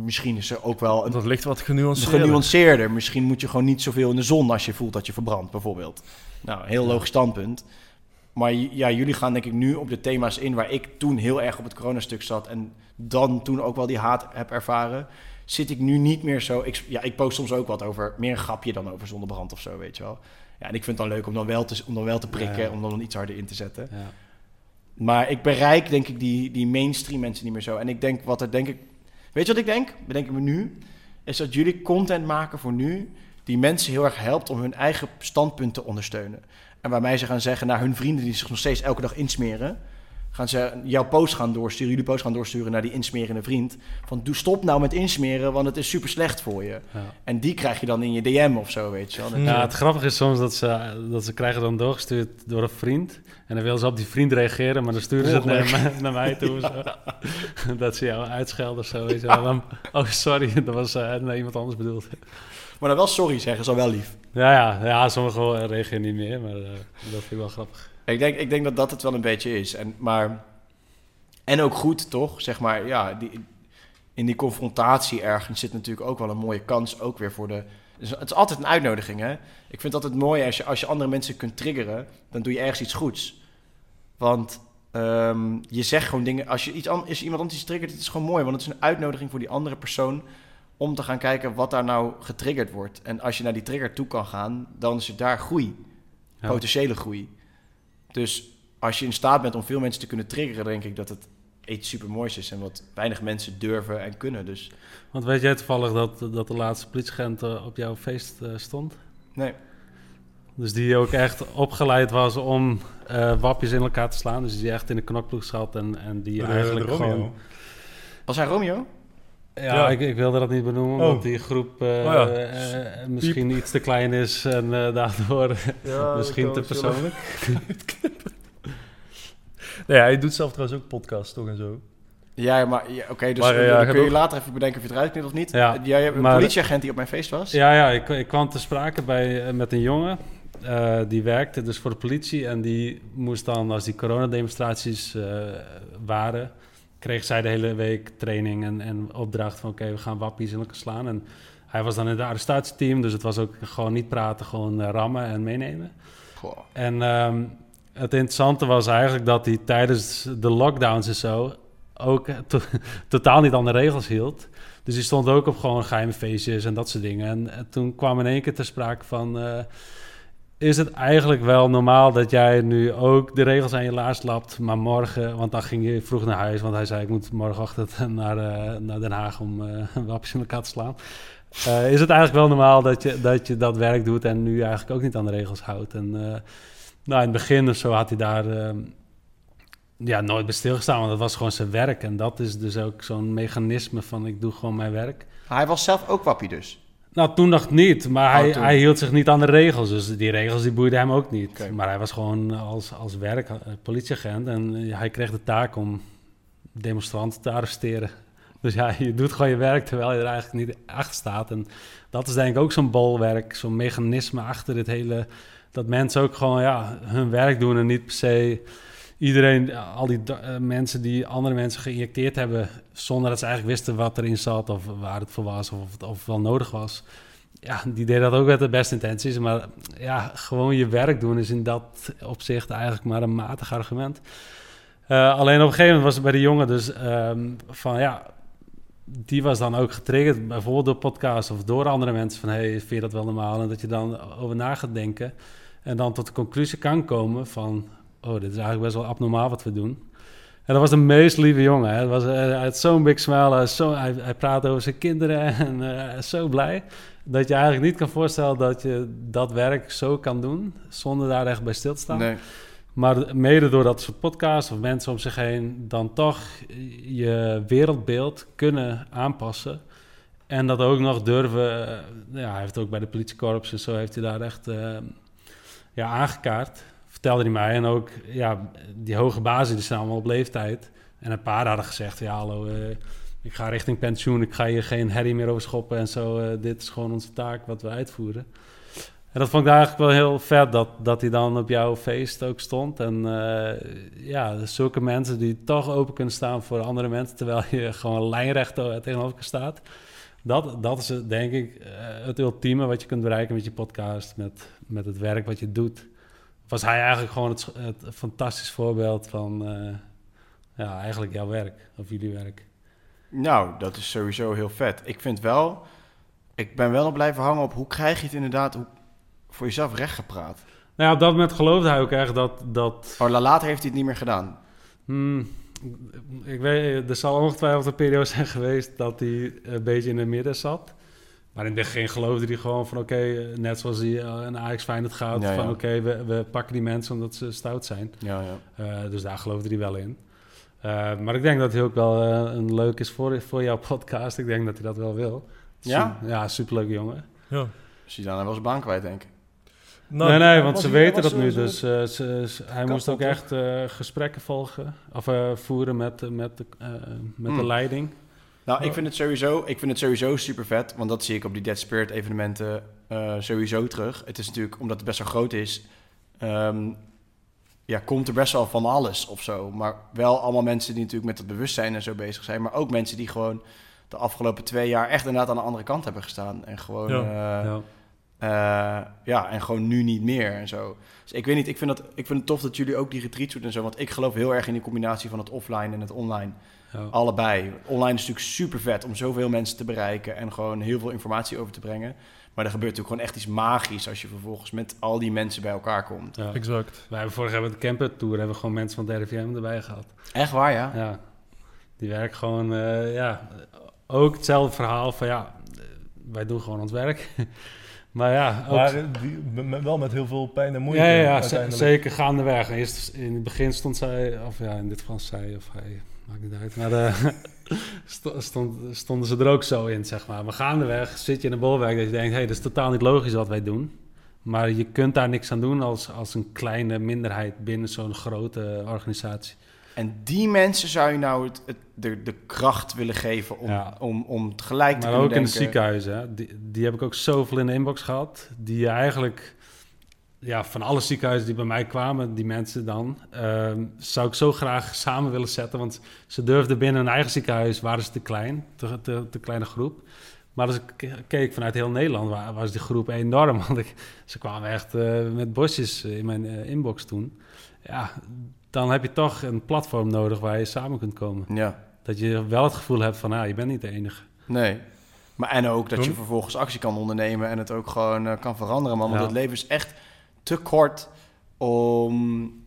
misschien is er ook wel een Dat ligt wat genuanceerd. genuanceerder. Misschien moet je gewoon niet zoveel in de zon als je voelt dat je verbrandt, bijvoorbeeld. Nou, heel logisch standpunt. Maar ja, jullie gaan denk ik nu op de thema's in waar ik toen heel erg op het coronastuk zat en dan toen ook wel die haat heb ervaren. Zit ik nu niet meer zo. Ik, ja, ik post soms ook wat over meer een grapje dan over zonnebrand of zo, weet je wel. Ja, en ik vind het dan leuk om dan wel te, om dan wel te prikken, Ja, ja. om dan iets harder in te zetten. Ja. Maar ik bereik denk ik die, die mainstream mensen niet meer zo. En ik denk wat er denk ik... Weet je wat ik denk? Bedenk ik me nu. Is dat jullie content maken voor nu... die mensen heel erg helpt om hun eigen standpunt te ondersteunen. En waarmee ze gaan zeggen naar hun vrienden... die zich nog steeds elke dag insmeren... gaan ze jouw post gaan doorsturen... jullie post gaan doorsturen naar die insmerende vriend... van doe stop nou met insmeren... want het is super slecht voor je. Ja. En die krijg je dan in je DM of zo, weet je wel. Ja. het grappige is soms dat ze, dat ze krijgen dan doorgestuurd door een vriend. En dan willen ze op die vriend reageren, maar dan sturen ze het naar, mij- naar mij toe. Zo. dat ze jou uitschelden of zo. Weet je wel. Dan, oh, sorry, dat was eh, naar iemand anders bedoeld. Maar dan wel sorry zeggen, is al wel lief. Ja, ja, ja sommigen reageren niet meer, maar eh, dat vind ik wel grappig. Ik denk, ik denk dat dat het wel een beetje is. En, maar, en ook goed, toch? Zeg maar, ja, die, in die confrontatie ergens zit natuurlijk ook wel een mooie kans, ook weer voor de... Dus het is altijd een uitnodiging, hè? Ik vind het altijd mooi als je, als je andere mensen kunt triggeren, dan doe je ergens iets goeds. Want ehm, je zegt gewoon dingen, als je iets an- je iemand anders iets triggert, het is gewoon mooi, want het is een uitnodiging voor die andere persoon om te gaan kijken wat daar nou getriggerd wordt. En als je naar die trigger toe kan gaan, dan is er daar groei, Ja. potentiële groei. Dus als je in staat bent om veel mensen te kunnen triggeren, denk ik dat het iets super moois is en wat weinig mensen durven en kunnen. Dus Want weet jij toevallig dat, dat de laatste politieagent eh, op jouw feest eh, stond? nee. Dus die ook echt opgeleid was om eh, wapjes in elkaar te slaan. Dus die echt in de knokploeg zat en, en die de eigenlijk Romeo. gewoon... Was hij Romeo? Ja, Ja. Ik, ik wilde dat niet benoemen, Oh. omdat die groep eh, ja. eh, misschien iets te klein is en eh, daardoor misschien te persoonlijk. Nee, hij doet zelf trouwens ook podcast, toch en zo. Ja, maar ja, oké, dus Maar, dan kun je ook- later even bedenken of je het eruit knipt of niet. Ja, Jij hebt een maar- politieagent die op mijn feest was. Ja, ja ik, ik kwam te sprake bij, met een jongen. eh, die werkte dus voor de politie. En die moest dan, als die coronademonstraties eh waren... kreeg zij de hele week training en, en opdracht van... oké, we gaan wappies in elkaar slaan. En hij was dan in het arrestatieteam. Dus het was ook gewoon niet praten, gewoon eh, rammen en meenemen. Goh. En ehm, het interessante was eigenlijk dat hij tijdens de lockdowns en zo ook to- totaal niet aan de regels hield. Dus die stond ook op gewoon geheime feestjes en dat soort dingen. En, eh, toen kwam in één keer ter sprake van... eh, is het eigenlijk wel normaal dat jij nu ook de regels aan je laars lapt, maar morgen, want dan ging je vroeg naar huis, want hij zei ik moet morgenochtend naar, eh, naar Den Haag om eh wapens in elkaar te slaan. Eh, is het eigenlijk wel normaal dat je, dat je dat werk doet en nu eigenlijk ook niet aan de regels houdt? En nou, in het begin of zo had hij daar, ehm, ja, nooit bij stilgestaan, want dat was gewoon zijn werk. En dat is dus ook zo'n mechanisme van ik doe gewoon mijn werk. Hij was zelf ook wappie dus. Nou, toen nog niet, maar hij, toen. hij hield zich niet aan de regels. Dus die regels die boeiden hem ook niet. Maar hij was gewoon als, als werk eh, politieagent en eh, hij kreeg de taak om demonstranten te arresteren. Dus ja, je doet gewoon je werk terwijl je er eigenlijk niet achter staat. En dat is denk ik ook zo'n bolwerk, zo'n mechanisme achter dit hele... Dat mensen ook gewoon ja, hun werk doen en niet per se iedereen, al die eh, mensen die andere mensen geïnjecteerd hebben, zonder dat ze eigenlijk wisten wat erin zat of waar het voor was of of wel nodig was. Ja, die deden dat ook met de beste intenties. Maar ja, gewoon je werk doen is in dat opzicht eigenlijk maar een matig argument. Eh, alleen op een gegeven moment was het bij de jongen dus ehm, van ja, die was dan ook getriggerd, bijvoorbeeld door podcasts of door andere mensen van hey, vind je dat wel normaal? En dat je dan over na gaat denken en dan tot de conclusie kan komen van oh, dit is eigenlijk best wel abnormaal wat we doen. En dat was de meest lieve jongen. Hè. Het was, eh, hij had zo'n big smile. Hij, zo, hij, hij praat over zijn kinderen en eh, zo blij. Dat je eigenlijk niet kan voorstellen dat je dat werk zo kan doen. Zonder daar echt bij stil te staan. Nee. Maar mede door dat soort podcasts of mensen om zich heen... dan toch je wereldbeeld kunnen aanpassen. En dat ook nog durven... eh, Ja, hij heeft ook bij de politiekorps en zo... heeft hij daar echt ja, aangekaart. Vertelde hij mij. En ook ja, die hoge bazen, die zijn allemaal op leeftijd. En een paar hadden gezegd... ja, hallo, eh, ik ga richting pensioen. Ik ga hier geen herrie meer over schoppen en zo. eh, dit is gewoon onze taak wat we uitvoeren. En dat vond ik eigenlijk wel heel vet dat, dat hij dan op jouw feest ook stond. En eh, ja, zulke mensen die toch open kunnen staan voor andere mensen, terwijl je gewoon lijnrecht tegenover staat. Dat, dat is denk ik het ultieme wat je kunt bereiken met je podcast, met, met het werk wat je doet. Was hij eigenlijk gewoon het, het fantastisch voorbeeld van eh, ja, eigenlijk jouw werk, of jullie werk. Nou, dat is sowieso heel vet. Ik vind wel, ik ben wel nog blijven hangen op hoe krijg je het inderdaad hoe, voor jezelf rechtgepraat. Nou ja, op dat moment geloofde hij ook echt dat, dat Oh, la- later heeft hij het niet meer gedaan. Hmm, ik weet, er zal ongetwijfeld een periode zijn geweest dat hij een beetje in het midden zat. Maar in het begin geloofde hij gewoon van oké, net zoals hij eh, een Ajax Feyenoord gaat, Ja, ja. van oké, we, we pakken die mensen omdat ze stout zijn. Ja, ja. Eh, dus daar geloofde hij wel in. Eh, maar ik denk dat hij ook wel eh, een leuk is voor, voor jouw podcast. Ik denk dat hij dat wel wil. Ja? Su- Ja, superleuke jongen. Ja. Zidane was zijn baan kwijt, denk ik. Nou, nee, nee, want ze hij- weten dat nu. zo- Dus eh, ze, ze- hij Kapot, moest ook toch? echt eh, gesprekken volgen. Of eh, voeren met, met, de, eh, met de Hmm. leiding. Nou, ik Ja. vind het sowieso, ik vind het sowieso super vet, want dat zie ik op die Dead Spirit evenementen eh, sowieso terug. Het is natuurlijk, omdat het best wel groot is, ehm, ja, komt er best wel van alles of zo. Maar wel allemaal mensen die natuurlijk met het bewustzijn en zo bezig zijn, maar ook mensen die gewoon de afgelopen twee jaar echt inderdaad aan de andere kant hebben gestaan. En gewoon, Ja. ja. Ja. ja, en gewoon nu niet meer en zo. Dus ik weet niet, ik vind, dat, ik vind het tof dat jullie ook die retreats doen en zo, want ik geloof heel erg in die combinatie van het offline en het online. Ja. Allebei. Online is natuurlijk super vet om zoveel mensen te bereiken en gewoon heel veel informatie over te brengen. Maar er gebeurt natuurlijk gewoon echt iets magisch als je vervolgens met al die mensen bij elkaar komt. Ja. Exact. Wij hebben vorig jaar met de camper tour hebben we gewoon mensen van de RIVM erbij gehad. Echt waar, ja? Ja, die werken gewoon, eh, ja, ook hetzelfde verhaal van ja, wij doen gewoon ons werk. maar ja, ook, Maar die, met- wel met heel veel pijn en moeite. ja, ja, ja, zeker gaandeweg. Eerst in het begin stond zij, of ja, in dit geval zij of hij, maakt niet uit. Maar eh, sto- stond, stonden ze er ook zo in, zeg maar. Maar gaandeweg zit je in een bolwerk dat je denkt, hé, hey, dat is totaal niet logisch wat wij doen. Maar je kunt daar niks aan doen als, als een kleine minderheid binnen zo'n grote organisatie. En die mensen zou je nou het, het- de, de kracht willen geven om, Ja. om, om tegelijk te Maar kunnen ook in de ziekenhuizen. Die, die heb ik ook zoveel in de inbox gehad. Die je eigenlijk, ja, van alle ziekenhuizen die bij mij kwamen, die mensen dan, ehm, zou ik zo graag samen willen zetten. Want ze durfden binnen hun eigen ziekenhuis, waren ze te klein, te, te, te kleine groep. Maar als ik ke- keek vanuit heel Nederland, wa- was die groep enorm. Want ik, ze kwamen echt eh, met bosjes in mijn eh, inbox toen. Ja, dan heb je toch een platform nodig waar je samen kunt komen. Ja, Dat je wel het gevoel hebt van, ah, je bent niet de enige. nee. Maar en ook dat je vervolgens actie kan ondernemen en het ook gewoon eh, kan veranderen, man. Want Ja. het leven is echt te kort om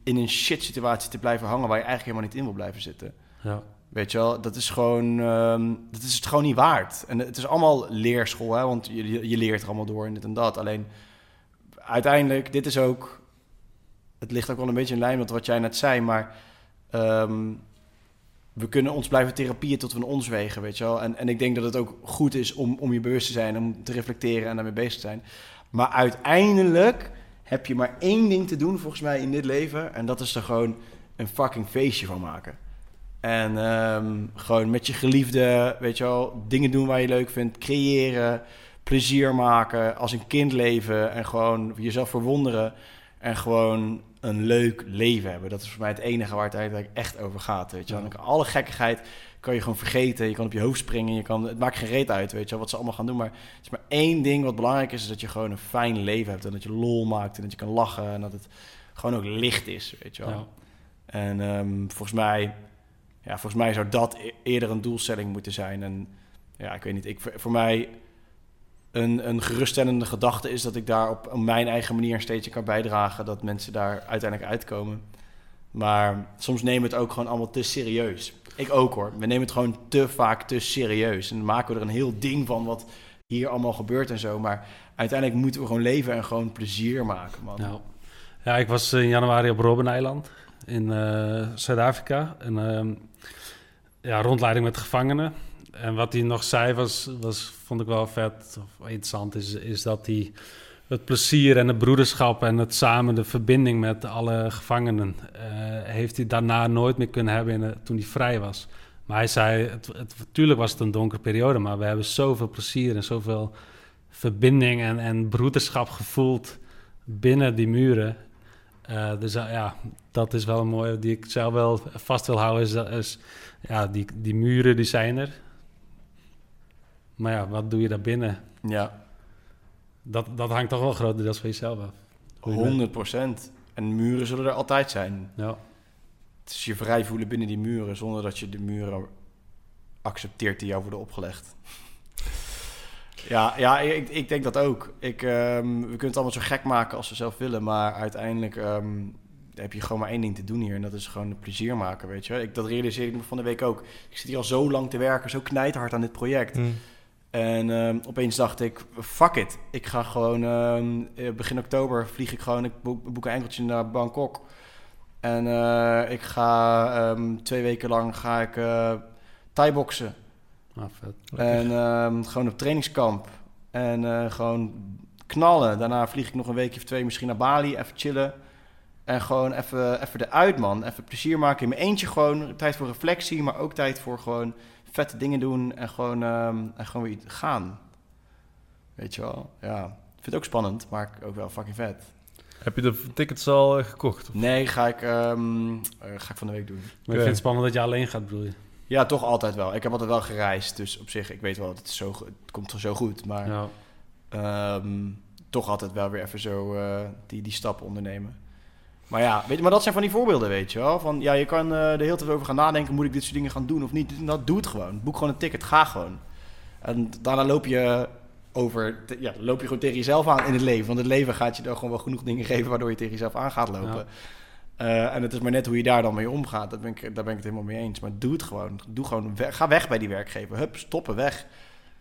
in een shit situatie te blijven hangen waar je eigenlijk helemaal niet in wil blijven zitten. Ja. Weet je wel, dat is gewoon, ehm, dat is het gewoon niet waard. En het is allemaal leerschool, hè, want je, je- leert er allemaal door en dit en dat. Alleen, uiteindelijk, dit is ook, het ligt ook wel een beetje in lijn met wat jij net zei, maar ehm, we kunnen ons blijven therapieën tot we ons wegen, weet je wel. En, en ik denk dat het ook goed is om, om je bewust te zijn, om te reflecteren en daarmee bezig te zijn. Maar uiteindelijk heb je maar één ding te doen, volgens mij, in dit leven. En dat is er gewoon een fucking feestje van maken. En ehm, gewoon met je geliefde, weet je wel, dingen doen waar je leuk vindt, creëren, plezier maken, als een kind leven en gewoon jezelf verwonderen en gewoon een leuk leven hebben. Dat is voor mij het enige waar het eigenlijk echt over gaat, weet je wel. Ja. Alle gekkigheid kan je gewoon vergeten, je kan op je hoofd springen, je kan, het maakt geen reet uit, weet je wel, wat ze allemaal gaan doen. Maar het is maar één ding wat belangrijk is, is dat je gewoon een fijn leven hebt en dat je lol maakt en dat je kan lachen en dat het gewoon ook licht is, weet je wel. Ja. En ehm, volgens mij, ja, volgens mij zou dat e- eerder een doelstelling moeten zijn. En ja, ik weet niet. Ik, voor mij een, een geruststellende gedachte is dat ik daar op, op mijn eigen manier een steentje kan bijdragen. Dat mensen daar uiteindelijk uitkomen. Maar soms nemen we het ook gewoon allemaal te serieus. Ik ook hoor. We nemen het gewoon te vaak te serieus. En dan maken we er een heel ding van wat hier allemaal gebeurt en zo. Maar uiteindelijk moeten we gewoon leven en gewoon plezier maken, man. Ja. ja, ik was in januari op Robben-eiland in eh, Zuid-Afrika. En ehm, ja, rondleiding met gevangenen. En wat hij nog zei was, was vond ik wel vet of interessant, is, is dat hij het plezier en het broederschap en het samen de verbinding met alle gevangenen eh, heeft hij daarna nooit meer kunnen hebben in, toen hij vrij was. Maar hij zei, het, natuurlijk was het een donkere periode, maar we hebben zoveel plezier en zoveel verbinding en, en broederschap gevoeld binnen die muren. Eh, dus uh, ja, dat is wel een mooie die ik zelf wel vast wil houden. Is, is ja, die, die muren die zijn er. Maar ja, wat doe je daar binnen? Ja. Dat, dat hangt toch wel grotendeels van jezelf af. Hoe je bent. 100 procent. En muren zullen er altijd zijn. Ja, Het is je vrij voelen binnen die muren, zonder dat je de muren accepteert die jou worden opgelegd. ja, ja ik, ik denk dat ook. Ik, ehm, we kunnen het allemaal zo gek maken als we zelf willen, maar uiteindelijk ehm, heb je gewoon maar één ding te doen hier. En dat is gewoon plezier maken, weet je. Ik, dat realiseer ik me van de week ook. Ik zit hier al zo lang te werken, zo knijterhard aan dit project. Hm. En ehm, opeens dacht ik, fuck it. Ik ga gewoon, ehm, eh, begin oktober vlieg ik gewoon, ik boek, boek een enkeltje naar Bangkok. En eh, ik ga ehm, twee weken lang ga ik eh thai-boksen. ah, vet. En ehm, gewoon op trainingskamp. En eh, gewoon knallen. Daarna vlieg ik nog een weekje of twee misschien naar Bali, even chillen. En gewoon even, even eruit, man. Even plezier maken in mijn eentje gewoon. Tijd voor reflectie, maar ook tijd voor gewoon vette dingen doen. En gewoon, ehm, en gewoon weer gaan. Weet je wel? Ja. Ik vind het ook spannend, maar ook wel fucking vet. Heb je de tickets al eh, gekocht? Nee, ga ik, ehm, eh, ga ik van de week doen. Maar ik vind het spannend dat je alleen gaat, bedoel je? Ja, toch altijd wel. Ik heb altijd wel gereisd, dus op zich, ik weet wel, het, is zo, het komt zo goed. Maar Ja. ehm, toch altijd wel weer even zo eh, die, die stappen ondernemen. Maar ja, weet je, maar dat zijn van die voorbeelden, weet je wel. Van, ja, je kan eh de hele tijd over gaan nadenken, moet ik dit soort dingen gaan doen of niet? Dat doe het gewoon. Boek gewoon een ticket, ga gewoon. En daarna loop je over, ja, loop je gewoon tegen jezelf aan in het leven. Want het leven gaat je dan gewoon wel genoeg dingen geven waardoor je tegen jezelf aan gaat lopen. Ja. Eh, en het is maar net hoe je daar dan mee omgaat. Dat ben ik, daar ben ik het helemaal mee eens. Maar doe het gewoon. Doe gewoon weg. Ga weg bij die werkgever. Hup, stoppen, weg.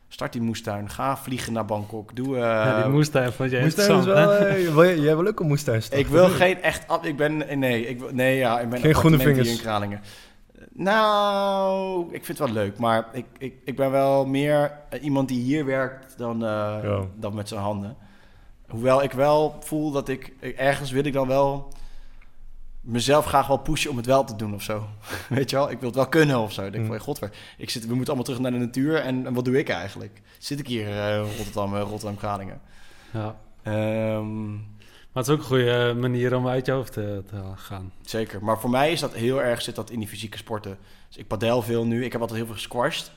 Start die moestuin. Ga vliegen naar Bangkok. Doe. eh, ja, die moestuin vond je Moestuin is wel... eh, wil je- jij wil ook een moestuin ik wil geen echt. Ik ben. Nee, ik, wil- nee ja, ik ben Geen groene vingers. in Kralingen. Nou, ik vind het wel leuk. Maar ik, ik, ik ben wel meer eh, iemand die hier werkt dan, eh, Ja. dan met zijn handen. Hoewel ik wel voel dat ik... Ergens wil ik dan wel mezelf graag wel pushen om het wel te doen of zo. Weet je wel? Ik wil het wel kunnen of zo. Ik denk Mm. van, godver, ik zit, we moeten allemaal terug naar de natuur. En, en wat doe ik eigenlijk? Zit ik hier eh, in Rotterdam, eh, Rotterdam, Kralingen? Ja. Ehm, Maar het is ook een goede manier om uit je hoofd te, te gaan. Zeker. Maar voor mij is dat heel erg zit dat in die fysieke sporten. Dus ik padel veel nu. Ik heb altijd heel veel gesquashed.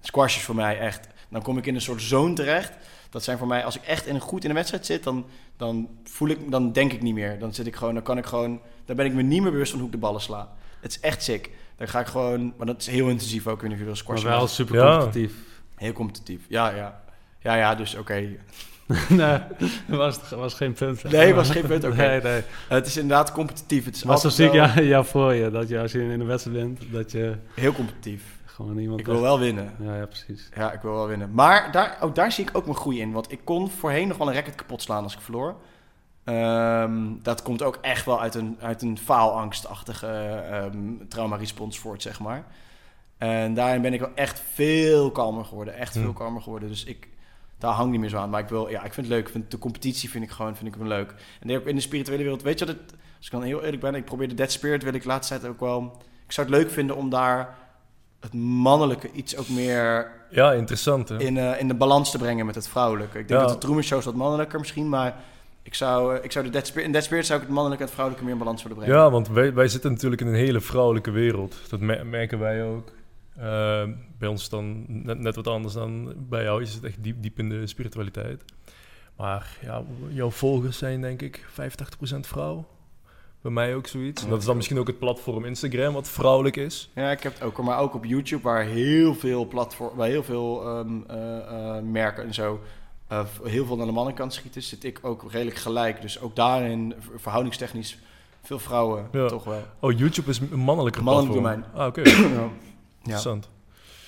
Squash is voor mij echt. Dan kom ik in een soort zone terecht. Dat zijn voor mij, als ik echt in een goed in een wedstrijd zit, dan, dan voel ik, dan denk ik niet meer. Dan zit ik gewoon, dan kan ik gewoon, dan ben ik me niet meer bewust van hoe ik de ballen sla. Het is echt sick. Dan ga ik gewoon, maar dat is heel intensief ook in veel Maar squashen. wel super Ja. competitief. heel competitief. Ja, ja. Ja, ja, dus oké. nee, dat was, was geen punt. Nee, was geen punt, oké. Nee, nee. Het is inderdaad competitief. Het is Maar zo altijd zie ik jou voor je. Dat je als je in een wedstrijd bent, dat je heel competitief. Gewoon iemand... Ik wil wel winnen. Ja, ja, precies. Ja, ik wil wel winnen. Maar daar, ook daar zie ik ook mijn groei in. Want ik kon voorheen nog wel een racket kapot slaan als ik verloor. Ehm, dat komt ook echt wel uit een, uit een faalangstachtige ehm trauma-response voort, zeg maar. En daarin ben ik wel echt veel kalmer geworden. Echt Hm. veel kalmer geworden. Dus ik, daar hang niet meer zo aan. Maar ik wil, ja, ik vind het leuk. Vind de competitie vind ik gewoon, vind ik wel leuk. En ook in de spirituele wereld, weet je het, als ik dan heel eerlijk ben, ik probeer de Dead Spirit, wil ik tijd ook wel, ik zou het leuk vinden om daar het mannelijke iets ook meer Ja, interessant hè? in, eh, in de balans te brengen met het vrouwelijke. Ik denk Ja. dat de Truman Show is wat mannelijker misschien, maar ik zou, eh, ik zou de Dead Spirit, in Dead Spirit zou ik het mannelijke en het vrouwelijke meer in balans willen brengen. Ja, want wij, wij zitten natuurlijk in een hele vrouwelijke wereld. Dat me- merken wij ook. Eh, bij ons dan net, net wat anders dan bij jou. Je zit echt diep, diep in de spiritualiteit. Maar ja, jouw volgers zijn denk ik 85% vrouw. Bij mij ook zoiets. En dat is dan misschien ook het platform Instagram wat vrouwelijk is. Ja, ik heb het ook, maar ook op YouTube, waar heel veel platform, waar heel veel ehm, eh, eh, merken en zo, eh, heel veel naar de mannenkant schieten, zit ik ook redelijk gelijk. Dus ook daarin, ver- verhoudingstechnisch, veel vrouwen Ja. toch wel. Oh, YouTube is een mannelijke Mannelijk platform. domein. Ah, oké. ja. Interessant.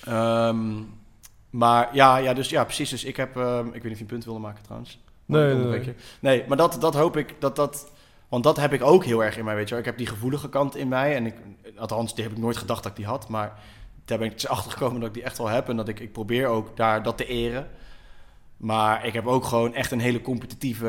Ehm, maar ja, ja, dus ja, precies. Dus ik heb, ehm, ik weet niet of je een punt wilde maken trouwens. Nee, nee, nee. nee, maar dat, dat hoop ik, dat dat, want dat heb ik ook heel erg in mij, weet je wel. Ik heb die gevoelige kant in mij en ik, althans, die heb ik nooit gedacht dat ik die had, maar daar ben ik dus achter gekomen dat ik die echt wel heb en dat ik, ik probeer ook daar dat te eren. Maar ik heb ook gewoon echt een hele competitieve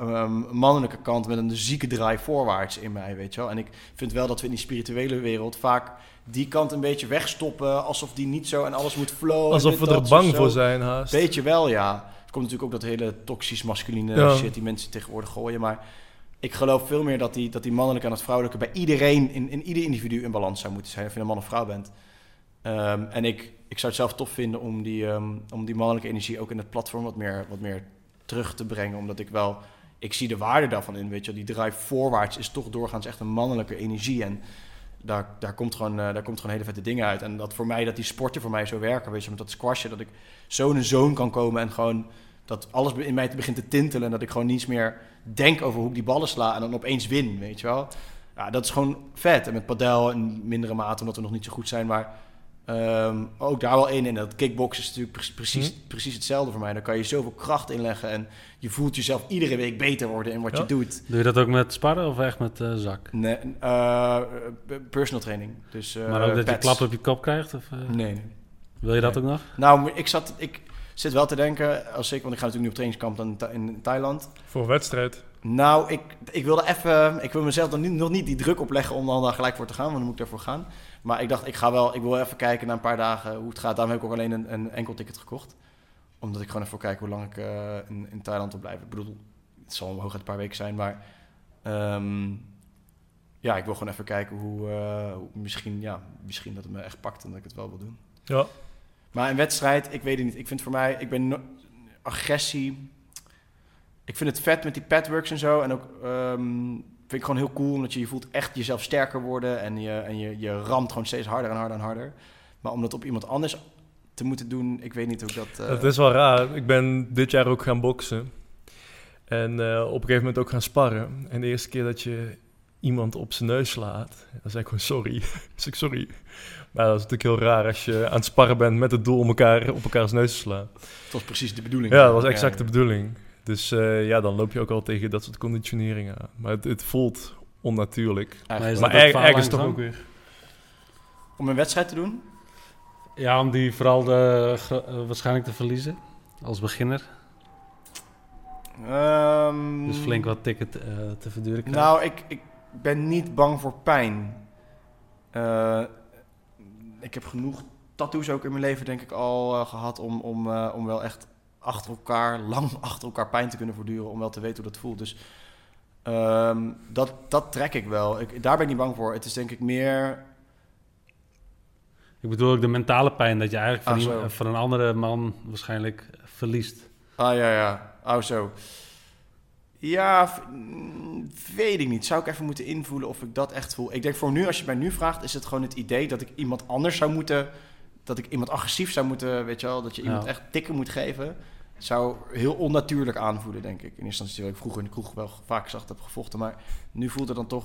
ehm, mannelijke kant met een zieke draai voorwaarts in mij, weet je wel. En ik vind wel dat we in die spirituele wereld vaak die kant een beetje wegstoppen, alsof die niet zo en alles moet flowen. Alsof we er bang voor zijn haast. Weet je wel, ja. Er komt natuurlijk ook dat hele toxisch masculine Ja. shit die mensen tegenwoordig gooien. Maar ik geloof veel meer dat die, dat die mannelijke en het vrouwelijke bij iedereen, in, in ieder individu in balans zou moeten zijn. Of je een man of vrouw bent. Ehm, en ik, ik zou het zelf tof vinden om die, ehm, om die mannelijke energie ook in het platform wat meer, wat meer terug te brengen. Omdat ik wel, ik zie de waarde daarvan in. Weet je, die drive voorwaarts is toch doorgaans echt een mannelijke energie. En daar, daar, komt gewoon, eh, daar komt gewoon hele vette dingen uit. En dat voor mij, dat die sporten voor mij zo werken, weet je, met dat squashen, dat ik zo in een zone kan komen en gewoon dat alles in mij begint te tintelen en dat ik gewoon niets meer denk over hoe ik die ballen sla en dan opeens win, weet je wel. Ja, dat is gewoon vet. En met padel in mindere mate, omdat we nog niet zo goed zijn, maar ehm, ook daar wel één in. Dat kickboxen is natuurlijk pre- precies, precies hetzelfde voor mij. Daar kan je zoveel kracht in leggen en je voelt jezelf iedere week beter worden in wat Ja. je doet. Doe je dat ook met sparren of echt met eh, zak? Nee, eh, personal training. Dus, maar ook dat je klap op je kop krijgt? Of, Nee, nee. Wil je dat Nee. ook nog? Nou, ik, zat, ik zit wel te denken, als ik, want ik ga natuurlijk nu op trainingskamp dan in Tha- in Thailand. Voor wedstrijd. Nou, ik, ik wilde even, ik wil mezelf dan niet, nog niet die druk opleggen om dan daar gelijk voor te gaan, want dan moet ik daarvoor gaan. Maar ik dacht, ik ga wel, ik wil even kijken na een paar dagen hoe het gaat. Daarom heb ik ook alleen een, een enkel ticket gekocht. Omdat ik gewoon even wil kijken hoe lang ik eh, in, in Thailand wil blijven. Ik bedoel, het zal hooguit een paar weken zijn, maar ehm, ja, ik wil gewoon even kijken hoe, eh, hoe misschien, ja, misschien dat het me echt pakt en dat ik het wel wil doen. Ja. Maar een wedstrijd, ik weet het niet. Ik vind voor mij, ik ben agressie. Ik vind het vet met die padworks en zo. En ook ehm, vind ik gewoon heel cool, omdat je je voelt echt jezelf sterker worden. En je, en je, je ramt gewoon steeds harder en harder en harder. Maar om dat op iemand anders te moeten doen, ik weet niet hoe dat... eh, Het is wel raar. Ik ben dit jaar ook gaan boksen. En eh, op een gegeven moment ook gaan sparren. En de eerste keer dat je iemand op zijn neus slaat, dan zeg ik gewoon sorry. zeg ik sorry. Maar dat is natuurlijk heel raar als je aan het sparren bent met het doel om elkaar op elkaars neus te slaan. Het was precies de bedoeling. Ja, dat was exact de bedoeling. Dus eh, ja, dan loop je ook al tegen dat soort conditioneringen aan. Maar het, het voelt onnatuurlijk. eigenlijk Maar dat er- ergens toch ook weer. Om een wedstrijd te doen? Ja, om die vooral de, eh, waarschijnlijk te verliezen als beginner. Ehm, Dus flink wat ticket eh, te verduren krijgen. Nou, ik, ik ben niet bang voor pijn. Eh, ik heb genoeg tattoos ook in mijn leven, denk ik, al eh, gehad om, om, eh, om wel echt achter elkaar, lang achter elkaar pijn te kunnen voortduren, om wel te weten hoe dat voelt. Dus ehm, dat, dat trek ik wel. Ik, daar ben ik niet bang voor. Het is denk ik meer. Ik bedoel ook de mentale pijn dat je eigenlijk van, Ah, iemand- van een andere man waarschijnlijk verliest. Ah ja, ja. Oh, zo. Ja, mm, weet ik niet. Zou ik even moeten invoelen of ik dat echt voel? Ik denk voor nu, als je mij nu vraagt, is het gewoon het idee dat ik iemand anders zou moeten... Dat ik iemand agressief zou moeten, weet je wel? Dat je iemand Ja. echt tikken moet geven. Zou heel onnatuurlijk aanvoelen, denk ik. In eerste instantie, ik vroeger in de kroeg wel vaak zag heb gevochten. Maar nu voelt het dan toch,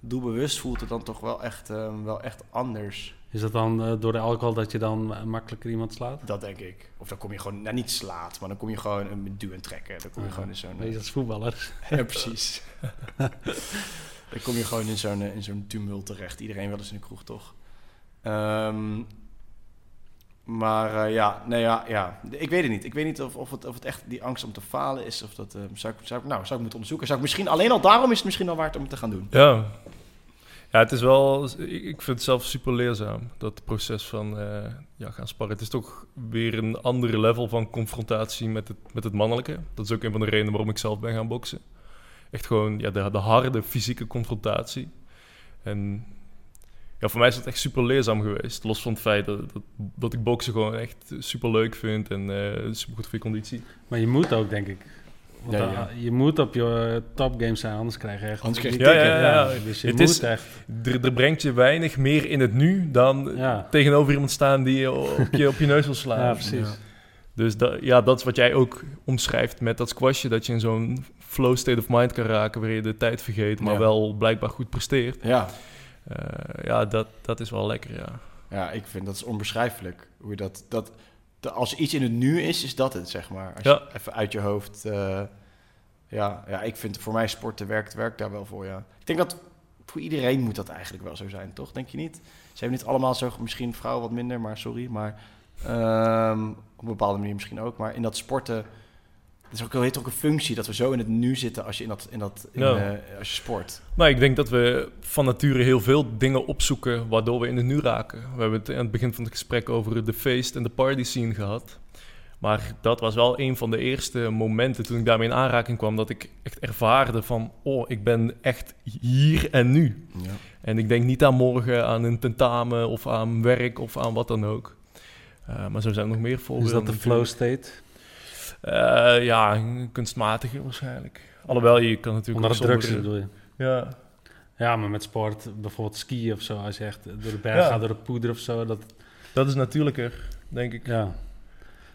doelbewust voelt het dan toch wel echt, eh, wel echt anders. Is dat dan eh, door de alcohol dat je dan eh, makkelijker iemand slaat? Dat denk ik. Of dan kom je gewoon, nou niet slaat, maar dan kom je gewoon een duwen trekken. Dan kom je Ja. gewoon in zo'n... Weet je, als voetballer. Ja, precies. dan kom je gewoon in zo'n, eh, in zo'n tumult terecht. Iedereen wel eens in de kroeg, toch? Ehm, maar eh, ja, nee, ja, ja, ik weet het niet. Ik weet niet of, of, het, of het echt die angst om te falen is. Of dat, eh, zou, ik, zou, ik, nou, zou ik moeten onderzoeken. Zou ik misschien, alleen al daarom is het misschien al waard om het te gaan doen. Ja. Ja, het is wel... Ik vind het zelf super leerzaam, dat proces van eh, ja, gaan sparren. Het is toch weer een andere level van confrontatie met het, met het mannelijke. Dat is ook een van de redenen waarom ik zelf ben gaan boksen. Echt gewoon ja, de, de harde fysieke confrontatie. En ja, voor mij is het echt super leerzaam geweest. Los van het feit dat, dat, ik boksen gewoon echt super leuk vind en eh super goed voor je conditie. Maar je moet ook, denk ik. Want Ja. Je moet op je uh, topgames zijn, anders krijg je echt... Anders krijg je tikken. Ja, ja, ja. Dus je Het moet is- echt... Er, er brengt je weinig meer in het nu dan Ja, tegenover iemand staan die je op je, op je neus wil slaan. ja precies. Ja. Dus da- ja, dat is wat jij ook omschrijft met dat squashje. Dat je in zo'n flow state of mind kan raken waarin je de tijd vergeet, maar Ja. wel blijkbaar goed presteert. Ja. Eh, ja, dat, dat is wel lekker, ja. ja, ik vind dat is onbeschrijfelijk. Hoe je dat, dat, als iets in het nu is, is dat het, zeg maar. Als Ja. je even uit je hoofd... eh, ja, ja, ik vind voor mij sporten werkt, werkt daar wel voor, ja. Ik denk dat voor iedereen moet dat eigenlijk wel zo zijn, toch? Denk je niet? Ze hebben niet allemaal zo, misschien vrouwen wat minder, maar sorry. Maar ehm, op een bepaalde manier misschien ook. Maar in dat sporten... Het is ook, heet ook een functie dat we zo in het nu zitten als je, in dat, in dat, in, Ja. eh, als je sport. Nou, ik denk dat we van nature heel veel dingen opzoeken waardoor we in het nu raken. We hebben het aan het begin van het gesprek over de feest en de party scene gehad. Maar dat was wel een van de eerste momenten toen ik daarmee in aanraking kwam, dat ik echt ervaarde van, oh, ik ben echt hier en nu. Ja. En ik denk niet aan morgen, aan een tentamen of aan werk of aan wat dan ook. Eh, maar zo zijn er nog meer Is voorbeelden. dat de flow state? Eh, ja, een kunstmatige waarschijnlijk. Alhoewel, je kan natuurlijk Omdat ook het drugs is, bedoel je? Ja, Ja, maar met sport, bijvoorbeeld skiën of zo, als je echt door de berg Ja. gaat, door de poeder of zo, dat, dat is natuurlijker, denk ik. ja.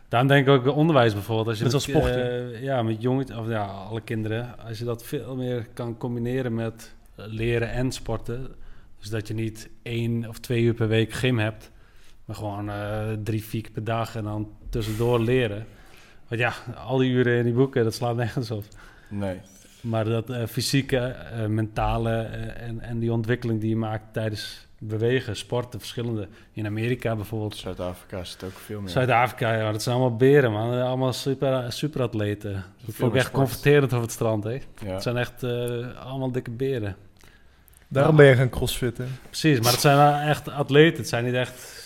Daarom denk ik ook onderwijs bijvoorbeeld. Als je sporten. eh, ja, met jongens, of ja, alle kinderen. Als je dat veel meer kan combineren met eh, leren en sporten. Dus dat je niet één of twee uur per week gym hebt. Maar gewoon eh, drie, vier keer per dag en dan tussendoor leren. Want ja, al die uren in die boeken, dat slaat nergens op. Nee. Maar dat eh, fysieke, eh, mentale eh, en, en die ontwikkeling die je maakt tijdens bewegen, sporten, verschillende. In Amerika bijvoorbeeld. Zuid-Afrika is het ook veel meer. Zuid-Afrika, ja, dat zijn allemaal beren, man. Allemaal super, superatleten. Dat vond ik echt sport. confronterend op het strand, hè. Ja. Het zijn echt eh, allemaal dikke beren. Daarom ben je gaan crossfitten. Precies, maar het zijn wel echt atleten. Het zijn niet echt...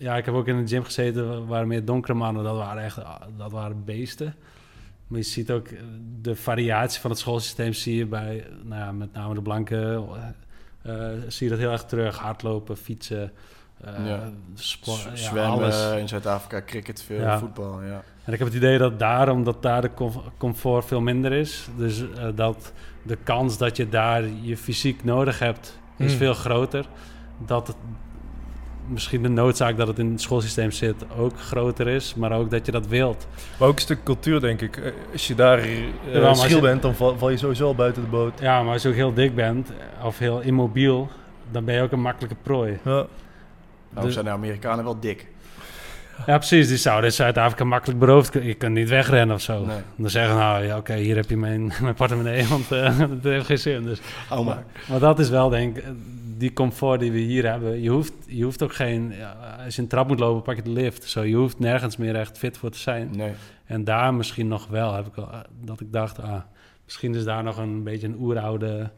Ja, ik heb ook in een gym gezeten, waar- meer donkere mannen, dat waren echt dat waren beesten. Maar je ziet ook eh, de variatie van het schoolsysteem zie je bij, nou ja, met name de blanken, eh, eh, zie je dat heel erg terug. Hardlopen, fietsen, eh Ja. sport, ja, Zwemmen alles. in Zuid-Afrika, cricket veel, Ja. voetbal, ja. En ik heb het idee dat daar, omdat daar de com- comfort veel minder is, dus dat de kans dat je daar je fysiek nodig hebt, is Hmm. veel groter. Dat het, misschien de noodzaak dat het in het schoolsysteem zit ook groter is, maar ook dat je dat wilt. Maar ook een stuk cultuur, denk ik. Eh, Als je daar schil je- bent, dan val, val je sowieso al buiten de boot. Ja, maar als je ook heel dik bent of heel immobiel, dan ben je ook een makkelijke prooi. Ja. Nou, zijn de Amerikanen wel dik. Ja, precies. Die zouden in Zuid-Afrika makkelijk beroofd kunnen. Je kunt niet wegrennen of zo. Nee. Dan zeggen nou ja, oké, hier heb je mijn, mijn portemonnee, want eh dat heeft geen zin. Dus Oh, maar. Maar dat is wel, denk ik, die comfort die we hier hebben. Je hoeft, je hoeft ook geen... Als je een trap moet lopen, pak je de lift. Zo, je hoeft nergens meer echt fit voor te zijn. Nee. En daar misschien nog wel, heb ik al, dat ik dacht... Ah, misschien is daar nog een beetje een oeroude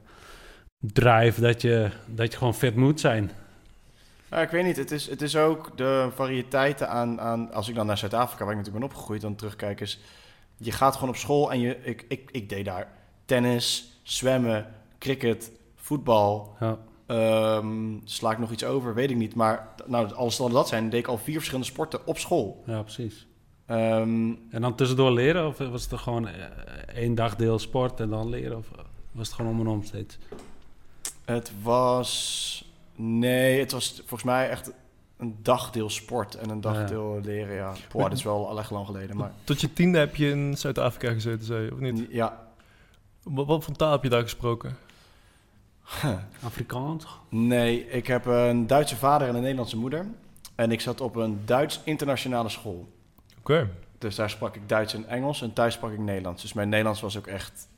drive... dat je, dat je gewoon fit moet zijn. Ja, ik weet niet, het is, het is ook de variëteiten aan, aan... Als ik dan naar Zuid-Afrika, waar ik natuurlijk ben opgegroeid, dan terugkijk is... Je gaat gewoon op school en je, ik, ik, ik deed daar tennis, zwemmen, cricket, voetbal... Ja, Ehm, sla ik nog iets over, weet ik niet. Maar nou, als het dat zijn, deed ik al vier verschillende sporten op school. ja precies. Ehm, En dan tussendoor leren? Of was het er gewoon eh, één dagdeel sport en dan leren? Of was het gewoon om en om steeds? het was... Nee, het was volgens mij echt een dagdeel sport en een dagdeel leren, ja. Boah, dat is wel al echt lang geleden, maar... Tot je tiende heb je in Zuid-Afrika gezeten, zei je, of niet? Ja, Wat, wat voor taal heb je daar gesproken? Afrikaans? Nee, ik heb een Duitse vader en een Nederlandse moeder. En ik zat op een Duits internationale school. Oké. Dus daar sprak ik Duits en Engels en thuis sprak ik Nederlands. Dus mijn Nederlands was ook echt...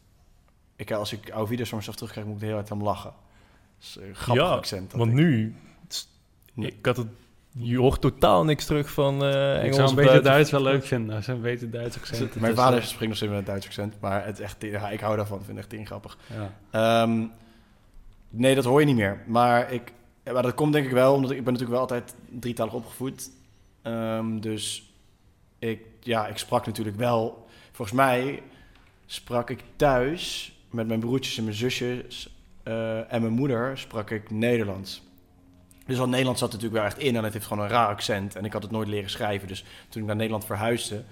Ik, als ik oude video's van mezelf terugkrijg, moet ik er heel hard aan lachen. Dat is een grappig Ja, accent. Want ik- nu, Nee. ik had het, je hoort totaal niks terug van eh ik Engels. zou een beetje Duits wel leuk vinden. Als een beetje Duits accent. Mijn vader spreekt nog steeds met een Duits accent, maar het is echt, ja, ik hou daarvan. Ik vind het echt tering grappig. Ja. Ehm, nee, dat hoor je niet meer. Maar, ik, maar dat komt denk ik wel, omdat ik, ben natuurlijk wel altijd drietalig opgevoed. Ehm, dus ik, ja, ik sprak natuurlijk wel... Volgens mij sprak ik thuis met mijn broertjes en mijn zusjes eh, en mijn moeder sprak ik Nederlands. Dus al Nederland zat natuurlijk wel echt in en het heeft gewoon een raar accent. En ik had het nooit leren schrijven. Dus toen ik naar Nederland verhuisde,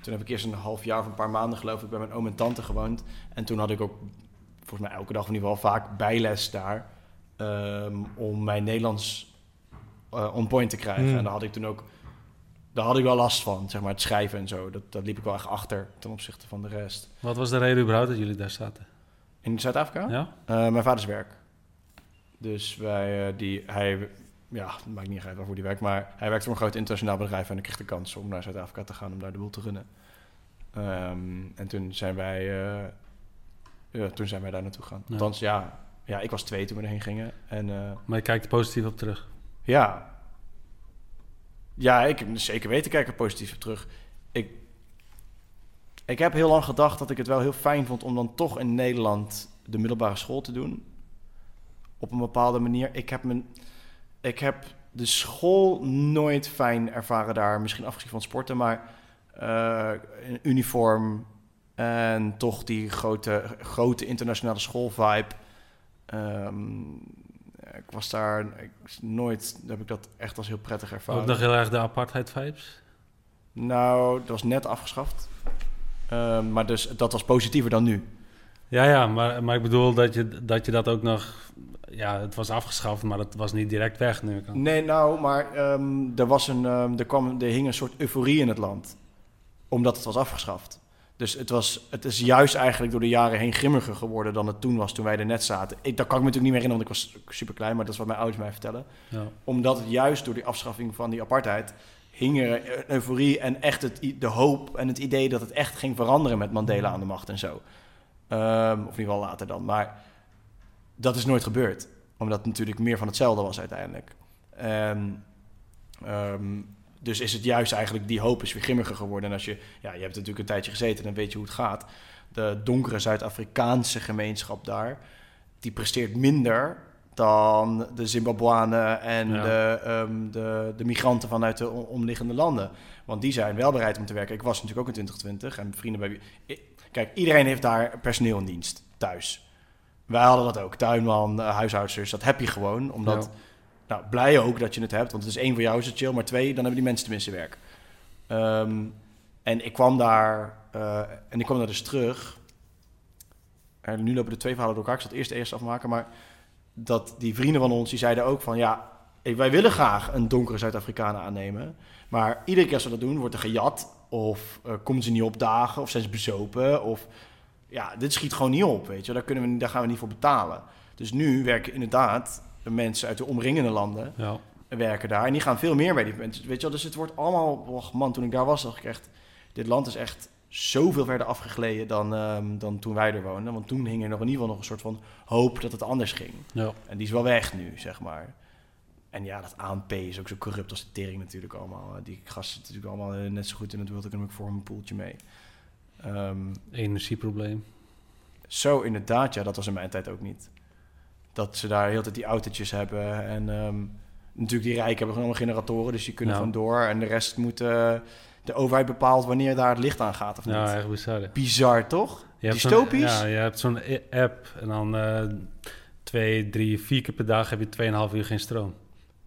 toen heb ik eerst een half jaar of een paar maanden geloof ik bij mijn oom en tante gewoond. En toen had ik ook volgens mij elke dag in ieder geval vaak bijles daar. ehm, om mijn Nederlands eh, on point te krijgen. Hmm. En daar had ik toen ook... Daar had ik wel last van, zeg maar, het schrijven en zo. Dat, dat liep ik wel echt achter ten opzichte van de rest. Wat was de reden überhaupt dat jullie daar zaten? In Zuid-Afrika? Ja? Eh, mijn vaders werk. Dus wij, eh, die, hij, ja, maakt niet uit waarvoor die werkt, maar hij werkt voor een groot internationaal bedrijf en ik kreeg de kans om naar Zuid-Afrika te gaan om daar de boel te runnen. Ehm, en toen zijn wij, toen zijn wij daar naartoe gegaan. Ja. Althans, ja, ja, ik was twee toen we erheen gingen. En eh, Maar je kijkt er positief op terug. ja. Ja, ik zeker weten kijk er positief op terug. Ik, ik heb heel lang gedacht dat ik het wel heel fijn vond om dan toch in Nederland de middelbare school te doen. Op een bepaalde manier. Ik heb, mijn, ik heb de school nooit fijn ervaren daar. Misschien afgezien van sporten, maar eh, een uniform en toch die grote, grote internationale schoolvibe. Ehm, ik was daar ik, nooit, heb ik dat echt als heel prettig ervaren. Ook nog heel erg de apartheid vibes. Nou, dat was net afgeschaft. Ehm, maar dus dat was positiever dan nu. Ja, ja, maar, maar ik bedoel dat je, dat je dat ook nog... Ja, het was afgeschaft, maar het was niet direct weg nu. Nee, nou, maar ehm, er, was een, ehm, er, kwam, er hing een soort euforie in het land. Omdat het was afgeschaft. Dus het, was, het is juist eigenlijk door de jaren heen grimmiger geworden dan het toen was, toen wij er net zaten. Ik, dat kan ik me natuurlijk niet meer herinneren, want ik was super klein, maar dat is wat mijn ouders mij vertellen. Ja. Omdat het juist door die afschaffing van die apartheid hing er een euforie en echt het, de hoop en het idee dat het echt ging veranderen met Mandela aan de macht en zo. Ehm, of in ieder geval later dan. Maar dat is nooit gebeurd. Omdat het natuurlijk meer van hetzelfde was uiteindelijk. Ehm, dus is het juist eigenlijk, die hoop is weer grimmiger geworden. En als je, ja, je hebt natuurlijk een tijdje gezeten, dan weet je hoe het gaat. De donkere Zuid-Afrikaanse gemeenschap daar, die presteert minder dan de Zimbabwanen en Ja. de, ehm, de, de migranten vanuit de omliggende landen. Want die zijn wel bereid om te werken. Ik was natuurlijk ook in 2020 en vrienden bij Kijk, iedereen heeft daar personeel in dienst, thuis. Wij hadden dat ook, tuinman, eh, huishoudsters, dat heb je gewoon. Omdat, Ja. Nou, blij ook dat je het hebt, want het is één voor jou is het chill, maar twee, dan hebben die mensen tenminste werk. Ehm, en ik kwam daar, eh, en ik kwam daar dus terug. En nu lopen de twee verhalen door elkaar. Ik zal het eerst eerst afmaken, maar dat die vrienden van ons, die zeiden ook van, ja, wij willen graag een donkere Zuid-Afrikanen aannemen. Maar iedere keer als we dat doen, wordt er gejat. Of eh, komen ze niet opdagen, of zijn ze bezopen. Of ja, dit schiet gewoon niet op, weet je. Daar, kunnen we, daar gaan we niet voor betalen. Dus nu werken inderdaad de mensen uit de omringende landen Ja. werken daar. En die gaan veel meer bij die mensen. Weet je wel, dus het wordt allemaal... Och man, toen ik daar was, dacht ik echt... Dit land is echt zoveel verder afgegleden dan, ehm, dan toen wij er woonden. Want toen hing er nog in ieder geval nog een soort van hoop dat het anders ging. Ja. En die is wel weg nu, zeg maar. En ja, dat ANP is ook zo corrupt als de tering natuurlijk allemaal. Die gasten zitten natuurlijk allemaal eh, net zo goed in het wild. Ik ook voor een poeltje mee. Ehm, Energieprobleem. zo inderdaad, ja, dat was in mijn tijd ook niet. Dat ze daar heel tijd die autootjes hebben. En ehm, natuurlijk die rijken hebben gewoon allemaal generatoren, dus die kunnen Ja. gewoon door. En de rest moet eh, de overheid bepaalt wanneer daar het licht aan gaat of Ja, niet. echt bizar. hè. Bizar, toch? Dystopisch? Ja, je hebt zo'n app en dan eh, twee, drie, vier keer per dag heb je 2,5 uur geen stroom.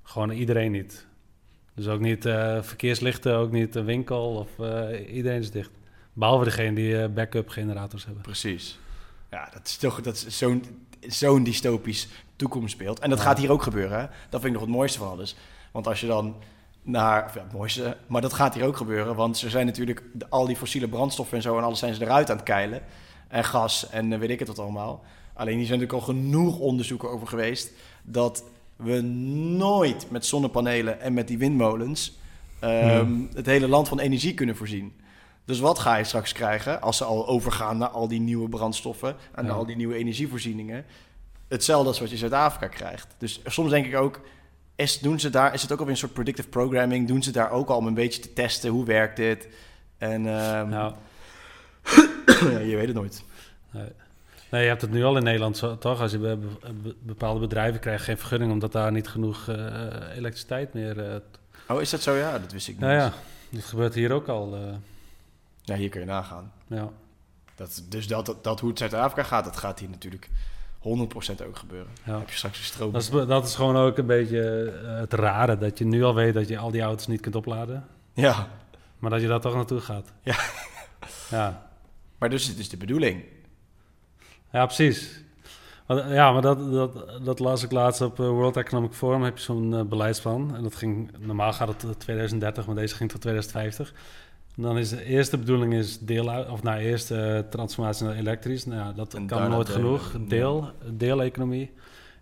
Gewoon iedereen niet. Dus ook niet eh, verkeerslichten, ook niet de winkel of iedereen is dicht. Behalve degene die backup generators hebben. Precies. Ja, dat is toch dat zo'n zo'n dystopisch toekomstbeeld. En dat Ja. gaat hier ook gebeuren. Hè? Dat vind ik nog het mooiste van alles. Want als je dan naar... of Ja, het mooiste, maar dat gaat hier ook gebeuren. Want ze zijn natuurlijk... de- al die fossiele brandstoffen en zo en alles zijn ze eruit aan het keilen. en gas en eh, weet ik het wat allemaal. Alleen hier zijn natuurlijk al genoeg onderzoeken over geweest dat we nooit met zonnepanelen en met die windmolens ehm, het hele land van energie kunnen voorzien. Dus wat ga je straks krijgen als ze al overgaan naar al die nieuwe brandstoffen en Ja. al die nieuwe energievoorzieningen? Hetzelfde als wat je in Zuid-Afrika krijgt. Dus soms denk ik ook, is, doen ze daar, is het ook alweer een soort predictive programming? Doen ze daar ook al om een beetje te testen, hoe werkt dit? En ehm, Nou, ja, je weet het nooit. nee, je hebt het nu al in Nederland, toch? Als je be- be- bepaalde bedrijven krijgt geen vergunning omdat daar niet genoeg eh, elektriciteit meer... t- Oh, is dat zo? Ja, dat wist ik niet. nou ja, dat gebeurt hier ook al. eh, Ja, hier kun je nagaan. ja. Dat, dus dat, dat, hoe het Zuid-Afrika gaat, dat gaat hier natuurlijk 100% ook gebeuren. Ja. Heb je straks een stroom. Dat, is, dat is gewoon ook een beetje eh, het rare, dat je nu al weet dat je al die auto's niet kunt opladen, Ja, maar dat je daar toch naartoe gaat. Ja. Ja, maar dus het is de bedoeling. ja precies. Want, Ja, maar dat, dat, dat las ik laatst op eh, World Economic Forum, heb je zo'n eh, beleidsplan. En dat ging, normaal gaat het tot 2030, maar deze ging tot 2050. Dan is de eerste bedoeling is deel uit, of nou, eerst eh, transformatie naar elektrisch. Nou, ja, dat En kan nooit genoeg. Deel, deeleconomie.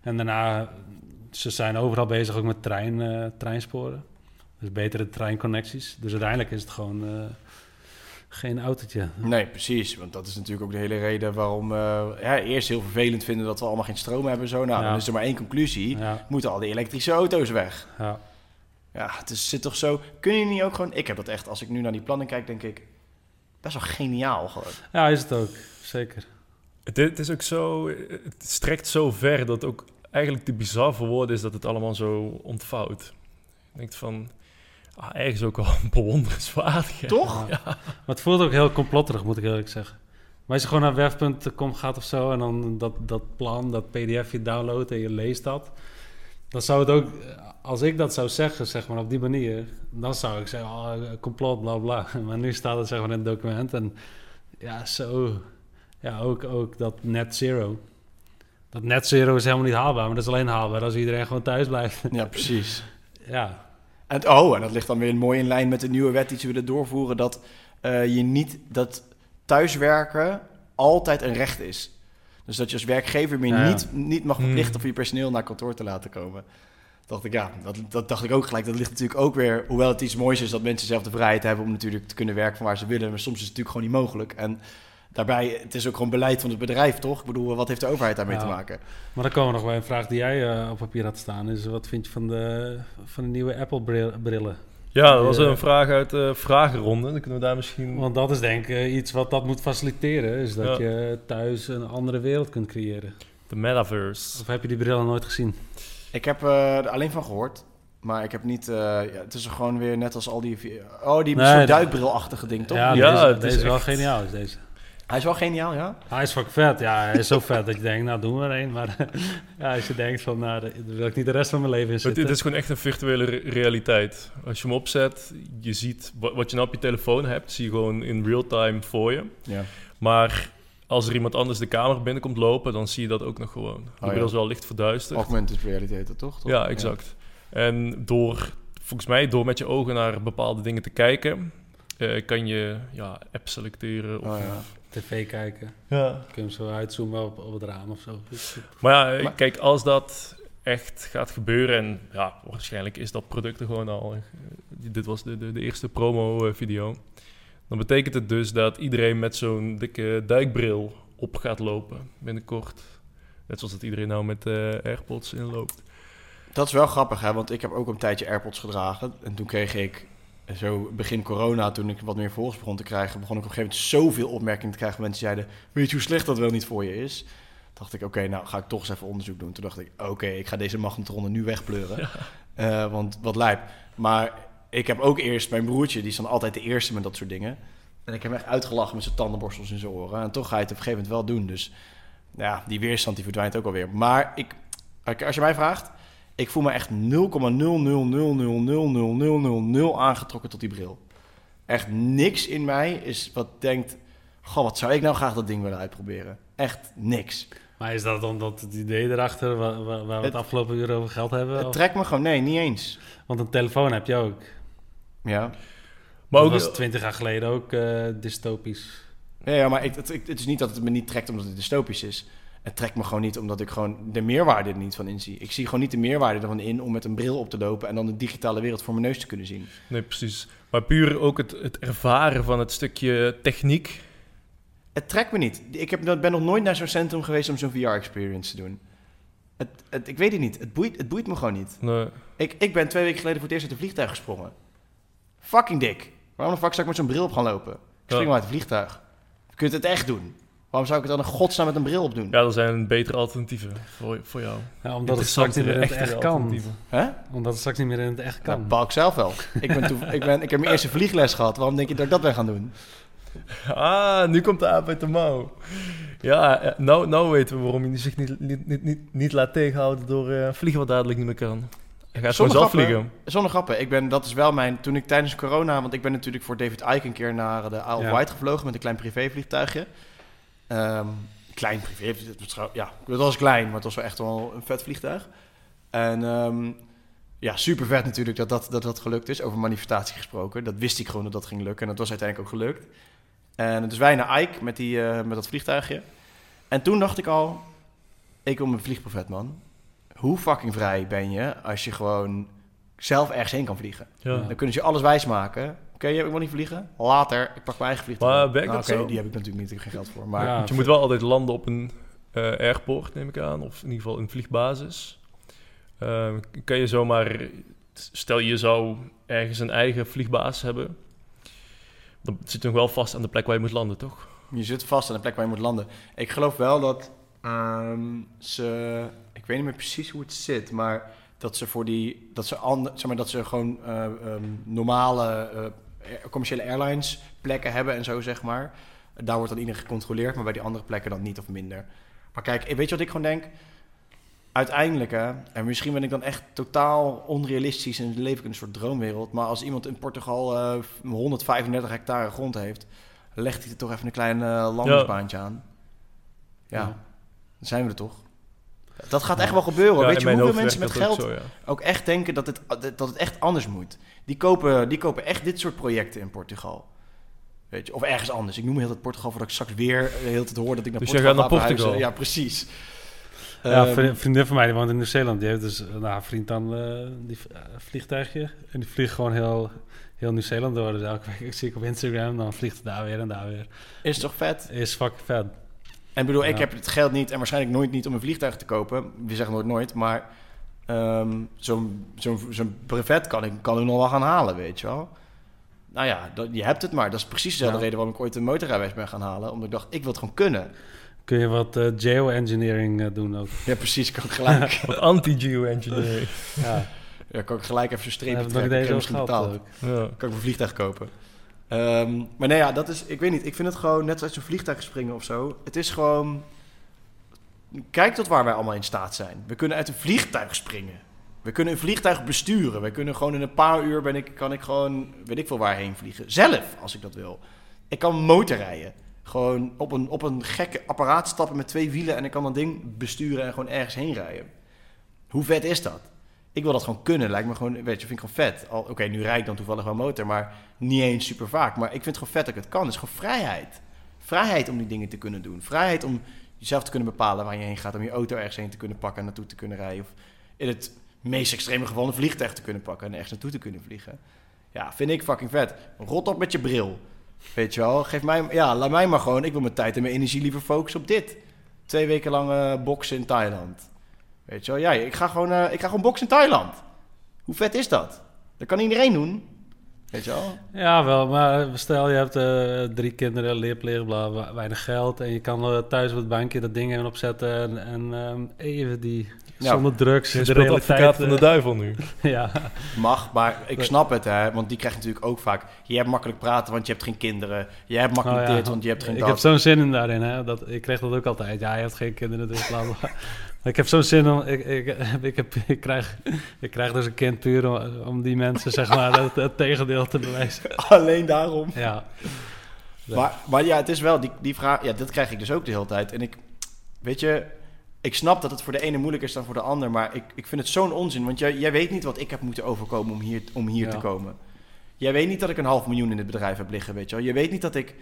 En daarna, ze zijn overal bezig ook met trein, eh, treinsporen. Dus betere treinconnecties. Dus uiteindelijk is het gewoon eh, geen autootje. Nee, precies. Want dat is natuurlijk ook de hele reden waarom uh, ja, eerst heel vervelend vinden dat we allemaal geen stroom hebben. Zo. Nou, Ja. dan is er maar één conclusie. Ja, Moeten al die elektrische auto's weg. ja. Ja, het is, zit toch zo... Kun je niet ook gewoon... Ik heb dat echt, als ik nu naar die plannen kijk, denk ik... Best wel geniaal gewoon. ja, is het ook. Zeker. Het, het is ook zo, het strekt zo ver dat ook eigenlijk te bizar voor woorden is dat het allemaal zo ontvouwt. Je denkt van, ah, ergens ook wel bewonderenswaardig. hè. Toch? Ja. Maar het voelt ook heel complotterig, moet ik eerlijk zeggen. Maar als je gewoon naar werf.com gaat of zo... en dan dat, dat plan, dat pdf je downloadt en je leest dat... dan zou het ook... Als ik dat zou zeggen, zeg maar, op die manier... dan zou ik zeggen, oh, complot, bla bla. Maar nu staat het zeg maar in het document. En ja, zo... Ja, ook, ook dat net zero. Dat net zero is helemaal niet haalbaar. Maar dat is alleen haalbaar als iedereen gewoon thuis blijft. Ja, precies. ja, En, oh, en dat ligt dan weer mooi in lijn met de nieuwe wet die ze willen doorvoeren. Dat eh, je niet dat thuiswerken altijd een recht is. Dus dat je als werkgever meer Ja, niet, niet mag verplichten Hmm. voor je personeel naar kantoor te laten komen. Dacht ik, ja, dat, dat dacht ik ook gelijk. Dat ligt natuurlijk ook weer, hoewel het iets moois is dat mensen zelf de vrijheid hebben om natuurlijk te kunnen werken van waar ze willen. Maar soms is het natuurlijk gewoon niet mogelijk. En daarbij, het is ook gewoon beleid van het bedrijf, toch? Ik bedoel, wat heeft de overheid daarmee Ja. te maken? Maar dan komen we nog bij een vraag die jij eh, op papier had staan. Is wat vind je van de, van de nieuwe Apple-brillen? Ja, dat was Ja. een vraag uit de vragenronde. Dan kunnen we daar misschien... Want dat is denk ik eh, iets wat dat moet faciliteren. Is dat Ja. je thuis een andere wereld kunt creëren. De metaverse. Of heb je die brillen nooit gezien? Ik heb eh, er alleen van gehoord. Maar ik heb niet... eh, ja, het is er gewoon weer net als al die... Oh, die Nee, soort duikbrilachtige ding, toch? Ja, Ja, deze, is wel echt- geniaal. Is deze. Hij is wel geniaal, ja? Hij is fucking vet. Ja, hij is zo vet dat je denkt, nou doen we er een. Maar ja, als je denkt van, nou, daar wil ik niet de rest van mijn leven in Het, zitten. het is gewoon echt een virtuele re- realiteit. Als je hem opzet, je ziet wa- wat je nou op je telefoon hebt, zie je gewoon in real time voor je. Ja. Maar als er iemand anders de kamer binnenkomt lopen, dan zie je dat ook nog gewoon. De ja. wel licht verduisterd. Augmented reality, dat toch? Toch? Ja, exact. En door, volgens mij, door met je ogen naar bepaalde dingen te kijken, eh, kan je ja, app selecteren. Of, Oh, ja. TV kijken. ja. Kun je hem zo uitzoomen op, op het raam of zo. Maar ja, eh, Maar- kijk, als dat echt gaat gebeuren, en ja, waarschijnlijk is dat product er gewoon al. eh, dit was de, de, de eerste promo-video. Dan betekent het dus dat iedereen met zo'n dikke duikbril op gaat lopen binnenkort. Net zoals dat iedereen nou met eh, AirPods inloopt. Dat is wel grappig, hè? Want ik heb ook een tijdje AirPods gedragen. En toen kreeg ik, zo begin corona, toen ik wat meer volgers begon te krijgen... begon ik op een gegeven moment zoveel opmerkingen te krijgen. Mensen zeiden, weet je hoe slecht dat wel niet voor je is? dacht ik, oké, nou ga ik toch eens even onderzoek doen. Toen dacht ik, oké, ik ga deze magnetronnen nu wegpleuren. Eh, want wat lijp. Maar ik heb ook eerst mijn broertje, die is dan altijd de eerste met dat soort dingen. En ik heb hem echt uitgelachen met zijn tandenborstels in zijn oren. En toch ga je het op een gegeven moment wel doen. Dus ja, die weerstand die verdwijnt ook alweer. Maar ik, als je mij vraagt, ik voel me echt 0,000000000 aangetrokken tot die bril. Echt niks in mij is wat denkt, goh, wat zou ik nou graag dat ding willen uitproberen. Echt niks. Maar is dat omdat het idee erachter, waar, waar, waar we het Het- afgelopen uur over geld hebben? Het Of- trekt me gewoon, nee, niet eens. Want een telefoon heb je ook. Ja, Maar dat ook, was twintig jaar geleden ook eh, dystopisch. Ja, ja maar ik, het, ik- het is niet dat het me niet trekt omdat het dystopisch is. Het trekt me gewoon niet omdat ik gewoon de meerwaarde er niet van inzie. Ik zie gewoon niet de meerwaarde ervan in om met een bril op te lopen en dan de digitale wereld voor mijn neus te kunnen zien. Nee, precies. Maar puur ook het, het ervaren van het stukje techniek. Het trekt me niet. Ik heb, ben nog nooit naar zo'n centrum geweest om zo'n VR-experience te doen. Het, het, ik weet het niet. Het boeit, het boeit me gewoon niet. Nee. Ik, ik ben twee weken geleden voor het eerst uit een vliegtuig gesprongen. Fucking dik. Waarom de fuck zou ik met zo'n bril op gaan lopen? Ik spring Ja. maar uit het vliegtuig. Je kunt het echt doen. Waarom zou ik het dan in godsnaam met een bril op doen? Ja, er zijn betere alternatieven voor, voor jou. Ja, omdat het straks niet meer in het echt kan. Hè? Omdat het straks niet meer in het echt kan. bouw ik zelf wel. ik, ben toe, ik, ben, ik heb mijn eerste vliegles gehad. Waarom denk je dat ik dat ben gaan doen? Ah, nu komt de aap uit de mouw. Ja, eh, nou, nou weten we waarom je zich niet, niet, niet, niet, niet laat tegenhouden door eh, vliegen wat dadelijk niet meer kan. Hij gaat Zonder zelf grappen. vliegen. Zonder grappen. Ik ben, dat is wel mijn... Toen ik tijdens corona... Want ik ben natuurlijk voor David Icke een keer naar de Isle of Ja. Wight gevlogen... met een klein privévliegtuigje. Ehm, klein privé... Ja, het was klein, maar het was wel echt wel een vet vliegtuig. En ehm, ja, super vet natuurlijk dat dat, dat dat gelukt is. Over manifestatie gesproken. Dat wist ik gewoon dat dat ging lukken. En dat was uiteindelijk ook gelukt. En dus wij naar Ike met, die, eh, met dat vliegtuigje. En toen dacht ik al... Ik wil mijn vliegprofet, man. Hoe fucking vrij ben je als je gewoon zelf ergens heen kan vliegen? Ja. Dan kunnen ze je alles wijsmaken. Oké, ik wil niet vliegen. Later, ik pak mijn eigen vliegtuig. Maar werkt Nou, dat oké, zo? die heb ik natuurlijk niet, ik heb geen geld voor. Maar Ja. Je moet wel altijd landen op een eh, airport, neem ik aan. Of in ieder geval een vliegbasis. Eh, kan je zomaar... Stel je zou ergens een eigen vliegbasis hebben. Dan zit je nog wel vast aan de plek waar je moet landen, toch? je zit vast aan de plek waar je moet landen. Ik geloof wel dat ehm, ze... Ik weet niet meer precies hoe het zit, maar dat ze voor die... Dat ze, ander, zeg maar, dat ze gewoon eh, ehm, normale eh, commerciële airlines plekken hebben en zo, zeg maar. Daar wordt dan iedereen gecontroleerd, maar bij die andere plekken dan niet of minder. Maar kijk, weet je wat ik gewoon denk? Uiteindelijk, hè, en misschien ben ik dan echt totaal onrealistisch en leef ik in een soort droomwereld. Maar als iemand in Portugal eh, 135 hectare grond heeft, legt hij er toch even een klein eh, landingsbaantje aan. Ja, Ja. Dan zijn we er toch. Dat gaat echt wel gebeuren. Ja, Weet je hoeveel mensen met geld ook zo, ja. ook echt denken dat het, dat het echt anders moet? Die kopen, die kopen echt dit soort projecten in Portugal. Weet je, of ergens anders. Ik noem heel het Portugal voordat ik straks weer de hele tijd hoor dat ik naar Dus jij Portugal gaat naar ga verhuizen. Portugal? Ja, precies. Ja, Ehm, een vriendin van mij die woont in Nieuw-Zeeland. Die heeft dus nou, een vriend dan eh, die eh, vliegtuigje. En die vliegt gewoon heel, heel Nieuw-Zeeland door. Dus elke week zie ik op Instagram, dan vliegt het daar weer en daar weer. is toch vet? Is fucking vet. En ik bedoel, ik heb het geld niet en waarschijnlijk nooit niet om een vliegtuig te kopen. We zeggen nooit nooit, maar ehm, zo'n zo'n zo'n brevet kan ik, kan ik nog wel gaan halen, weet je wel. Nou ja, dat, je hebt het maar. Dat is precies dezelfde Ja. reden waarom ik ooit een motorrijbewijs ben gaan halen. Omdat ik dacht, ik wil het gewoon kunnen. Kun je wat eh, geoengineering eh, doen ook. Ja, precies. Kan ik gelijk, Wat anti-geoengineering. Ja, ja, kan ik gelijk even zo'n streepje trekken. niet Ik heb misschien betaald. ook. ja. Kan ik een vliegtuig kopen. Ehm, maar nee, ja, dat is, ik weet niet. Ik vind het gewoon net zoals zo'n vliegtuig springen of zo. Het is gewoon. Kijk tot waar wij allemaal in staat zijn. We kunnen uit een vliegtuig springen. We kunnen een vliegtuig besturen. We kunnen gewoon in een paar uur ben ik, kan ik gewoon, weet ik veel waarheen vliegen. Zelf, als ik dat wil. Ik kan motorrijden. Gewoon op een, op een gekke apparaat stappen met twee wielen en ik kan dat ding besturen en gewoon ergens heen rijden. Hoe vet is dat? Ik wil dat gewoon kunnen. Lijkt me gewoon, weet je, vind ik gewoon vet. Oké, nu rijd ik dan toevallig wel motor, maar niet eens super vaak. Maar ik vind het gewoon vet dat ik het kan. Het is gewoon vrijheid. Vrijheid om die dingen te kunnen doen. Vrijheid om jezelf te kunnen bepalen waar je heen gaat. Om je auto ergens heen te kunnen pakken en naartoe te kunnen rijden. Of in het meest extreme geval een vliegtuig te kunnen pakken en ergens naartoe te kunnen vliegen. Ja, vind ik fucking vet. Rot op met je bril. Weet je wel, geef mij, ja, laat mij maar gewoon. Ik wil mijn tijd en mijn energie liever focussen op dit. Twee weken lang eh, boksen in Thailand. Weet je wel, ja, ik ga gewoon, eh, ik ga gewoon boksen in Thailand. Hoe vet is dat? Dat kan iedereen doen. Weet je wel? Ja, wel, maar stel je hebt eh, drie kinderen, leerplicht, bla, bla, weinig geld. En je kan eh, thuis op het bankje dat ding even opzetten. En, en ehm, even die, Ja. zonder drugs, Je de speelt realiteit. advocaat van de duivel nu. ja, Mag, maar ik snap het, hè. Want die krijg je natuurlijk ook vaak. Je hebt makkelijk praten, want je hebt geen kinderen. Je hebt makkelijk Oh ja. dit, want je hebt geen ik dat. heb zo'n zin in daarin. Hè? Dat, ik kreeg dat ook altijd. Ja, je hebt geen kinderen, dus bla bla. Ik heb zo'n zin om... Ik, ik, ik, heb, ik, krijg, ik krijg dus een kind puur om, om die mensen, zeg maar, het, het tegendeel te bewijzen. Alleen daarom. Ja, Ja. Maar, maar ja, het is wel die, die vraag. Ja, dat krijg ik dus ook de hele tijd. En ik, weet je, ik snap dat het voor de ene moeilijker is dan voor de ander. Maar ik, ik vind het zo'n onzin. Want jij, jij weet niet wat ik heb moeten overkomen om hier, om hier Ja. te komen. Jij weet niet dat ik een half miljoen in het bedrijf heb liggen, weet je wel. Je weet niet dat ik,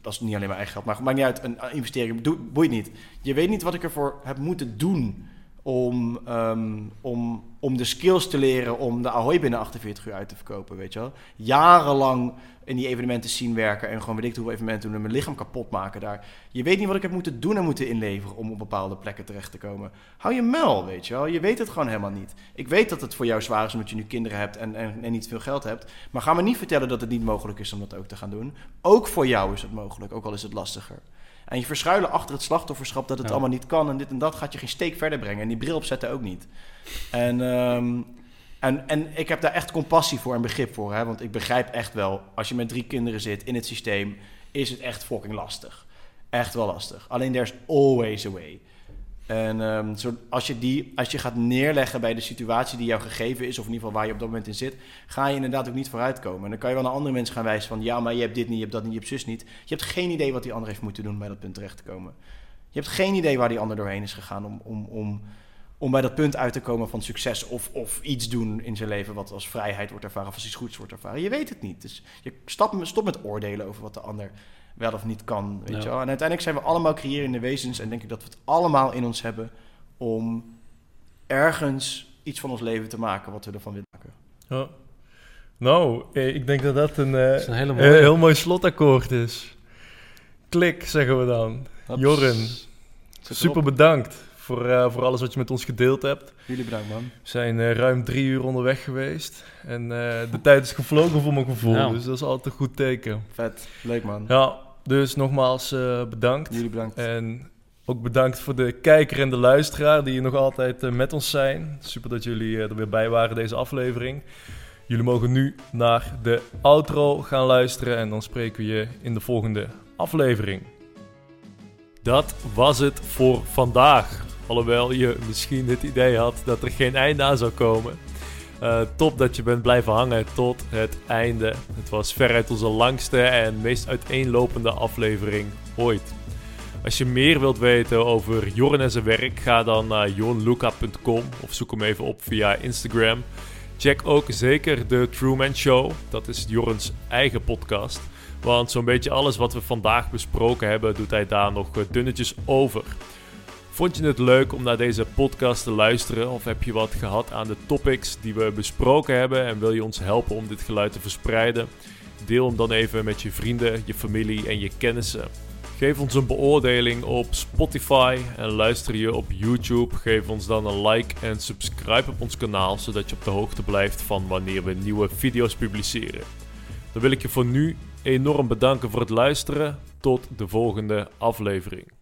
dat is niet alleen mijn eigen geld, maar maakt niet uit, een investering, boeit niet. Je weet niet wat ik ervoor heb moeten doen om, ehm, om, om de skills te leren om de Ahoy binnen 48 uur uit te verkopen, weet je wel. Jarenlang in die evenementen zien werken en gewoon weet ik hoeveel evenementen doen en mijn lichaam kapot maken daar. Je weet niet wat ik heb moeten doen en moeten inleveren om op bepaalde plekken terecht te komen. Hou je mel, weet je wel. Je weet het gewoon helemaal niet. Ik weet dat het voor jou zwaar is omdat je nu kinderen hebt en, en, en niet veel geld hebt. Maar ga me niet vertellen dat het niet mogelijk is om dat ook te gaan doen. Ook voor jou is het mogelijk, ook al is het lastiger. En je verschuilen achter het slachtofferschap dat het Ja. allemaal niet kan en dit en dat gaat je geen steek verder brengen. En die bril opzetten ook niet. En, ehm, en, en ik heb daar echt compassie voor en begrip voor. Hè? Want ik begrijp echt wel, als je met drie kinderen zit in het systeem, is het echt fucking lastig. Echt wel lastig. Alleen there's always a way. En ehm, zo, als, je die, als je gaat neerleggen bij de situatie die jou gegeven is, of in ieder geval waar je op dat moment in zit, ga je inderdaad ook niet vooruitkomen. En dan kan je wel naar andere mensen gaan wijzen van, ja, maar je hebt dit niet, je hebt dat niet, je hebt zus niet. Je hebt geen idee wat die ander heeft moeten doen om bij dat punt terecht te komen. Je hebt geen idee waar die ander doorheen is gegaan om, om, om, om bij dat punt uit te komen van succes of, of iets doen in zijn leven wat als vrijheid wordt ervaren of als iets goeds wordt ervaren. Je weet het niet. Dus je stop met oordelen over wat de ander wel of niet kan. Weet Ja. je wel? En uiteindelijk zijn we allemaal creërende wezens en denk ik dat we het allemaal in ons hebben om ergens iets van ons leven te maken wat we ervan willen maken. Ja. Nou, eh, ik denk dat dat een, eh, Dat is een hele een mooie. heel mooi slotakkoord is. Klik, zeggen we dan. Jorren, Zet super bedankt voor, eh, voor alles wat je met ons gedeeld hebt. Jullie bedankt man. We zijn eh, ruim drie uur onderweg geweest. En eh, de tijd is gevlogen voor mijn gevoel. Ja. Dus dat is altijd een goed teken. Vet. Leuk man. Ja, dus nogmaals eh, bedankt. Jullie bedankt. En ook bedankt voor de kijker en de luisteraar die hier nog altijd eh, met ons zijn. Super dat jullie eh, er weer bij waren deze aflevering. Jullie mogen nu naar de outro gaan luisteren en dan spreken we je in de volgende aflevering. Dat was het voor vandaag. Alhoewel je misschien het idee had dat er geen einde aan zou komen. Eh, top dat je bent blijven hangen tot het einde. Het was veruit onze langste en meest uiteenlopende aflevering ooit. Als je meer wilt weten over Jorn en zijn werk, ga dan naar jornluca.com of zoek hem even op via Instagram. Check ook zeker de Truman Show, dat is Jorns eigen podcast. Want zo'n beetje alles wat we vandaag besproken hebben, doet hij daar nog eh, dunnetjes over. Vond je het leuk om naar deze podcast te luisteren? Of heb je wat gehad aan de topics die we besproken hebben en wil je ons helpen om dit geluid te verspreiden? Deel hem dan even met je vrienden, je familie en je kennissen. Geef ons een beoordeling op Spotify en luister je op YouTube. Geef ons dan een like en subscribe op ons kanaal, zodat je op de hoogte blijft van wanneer we nieuwe video's publiceren. Dan wil ik je voor nu enorm bedanken voor het luisteren. Tot de volgende aflevering.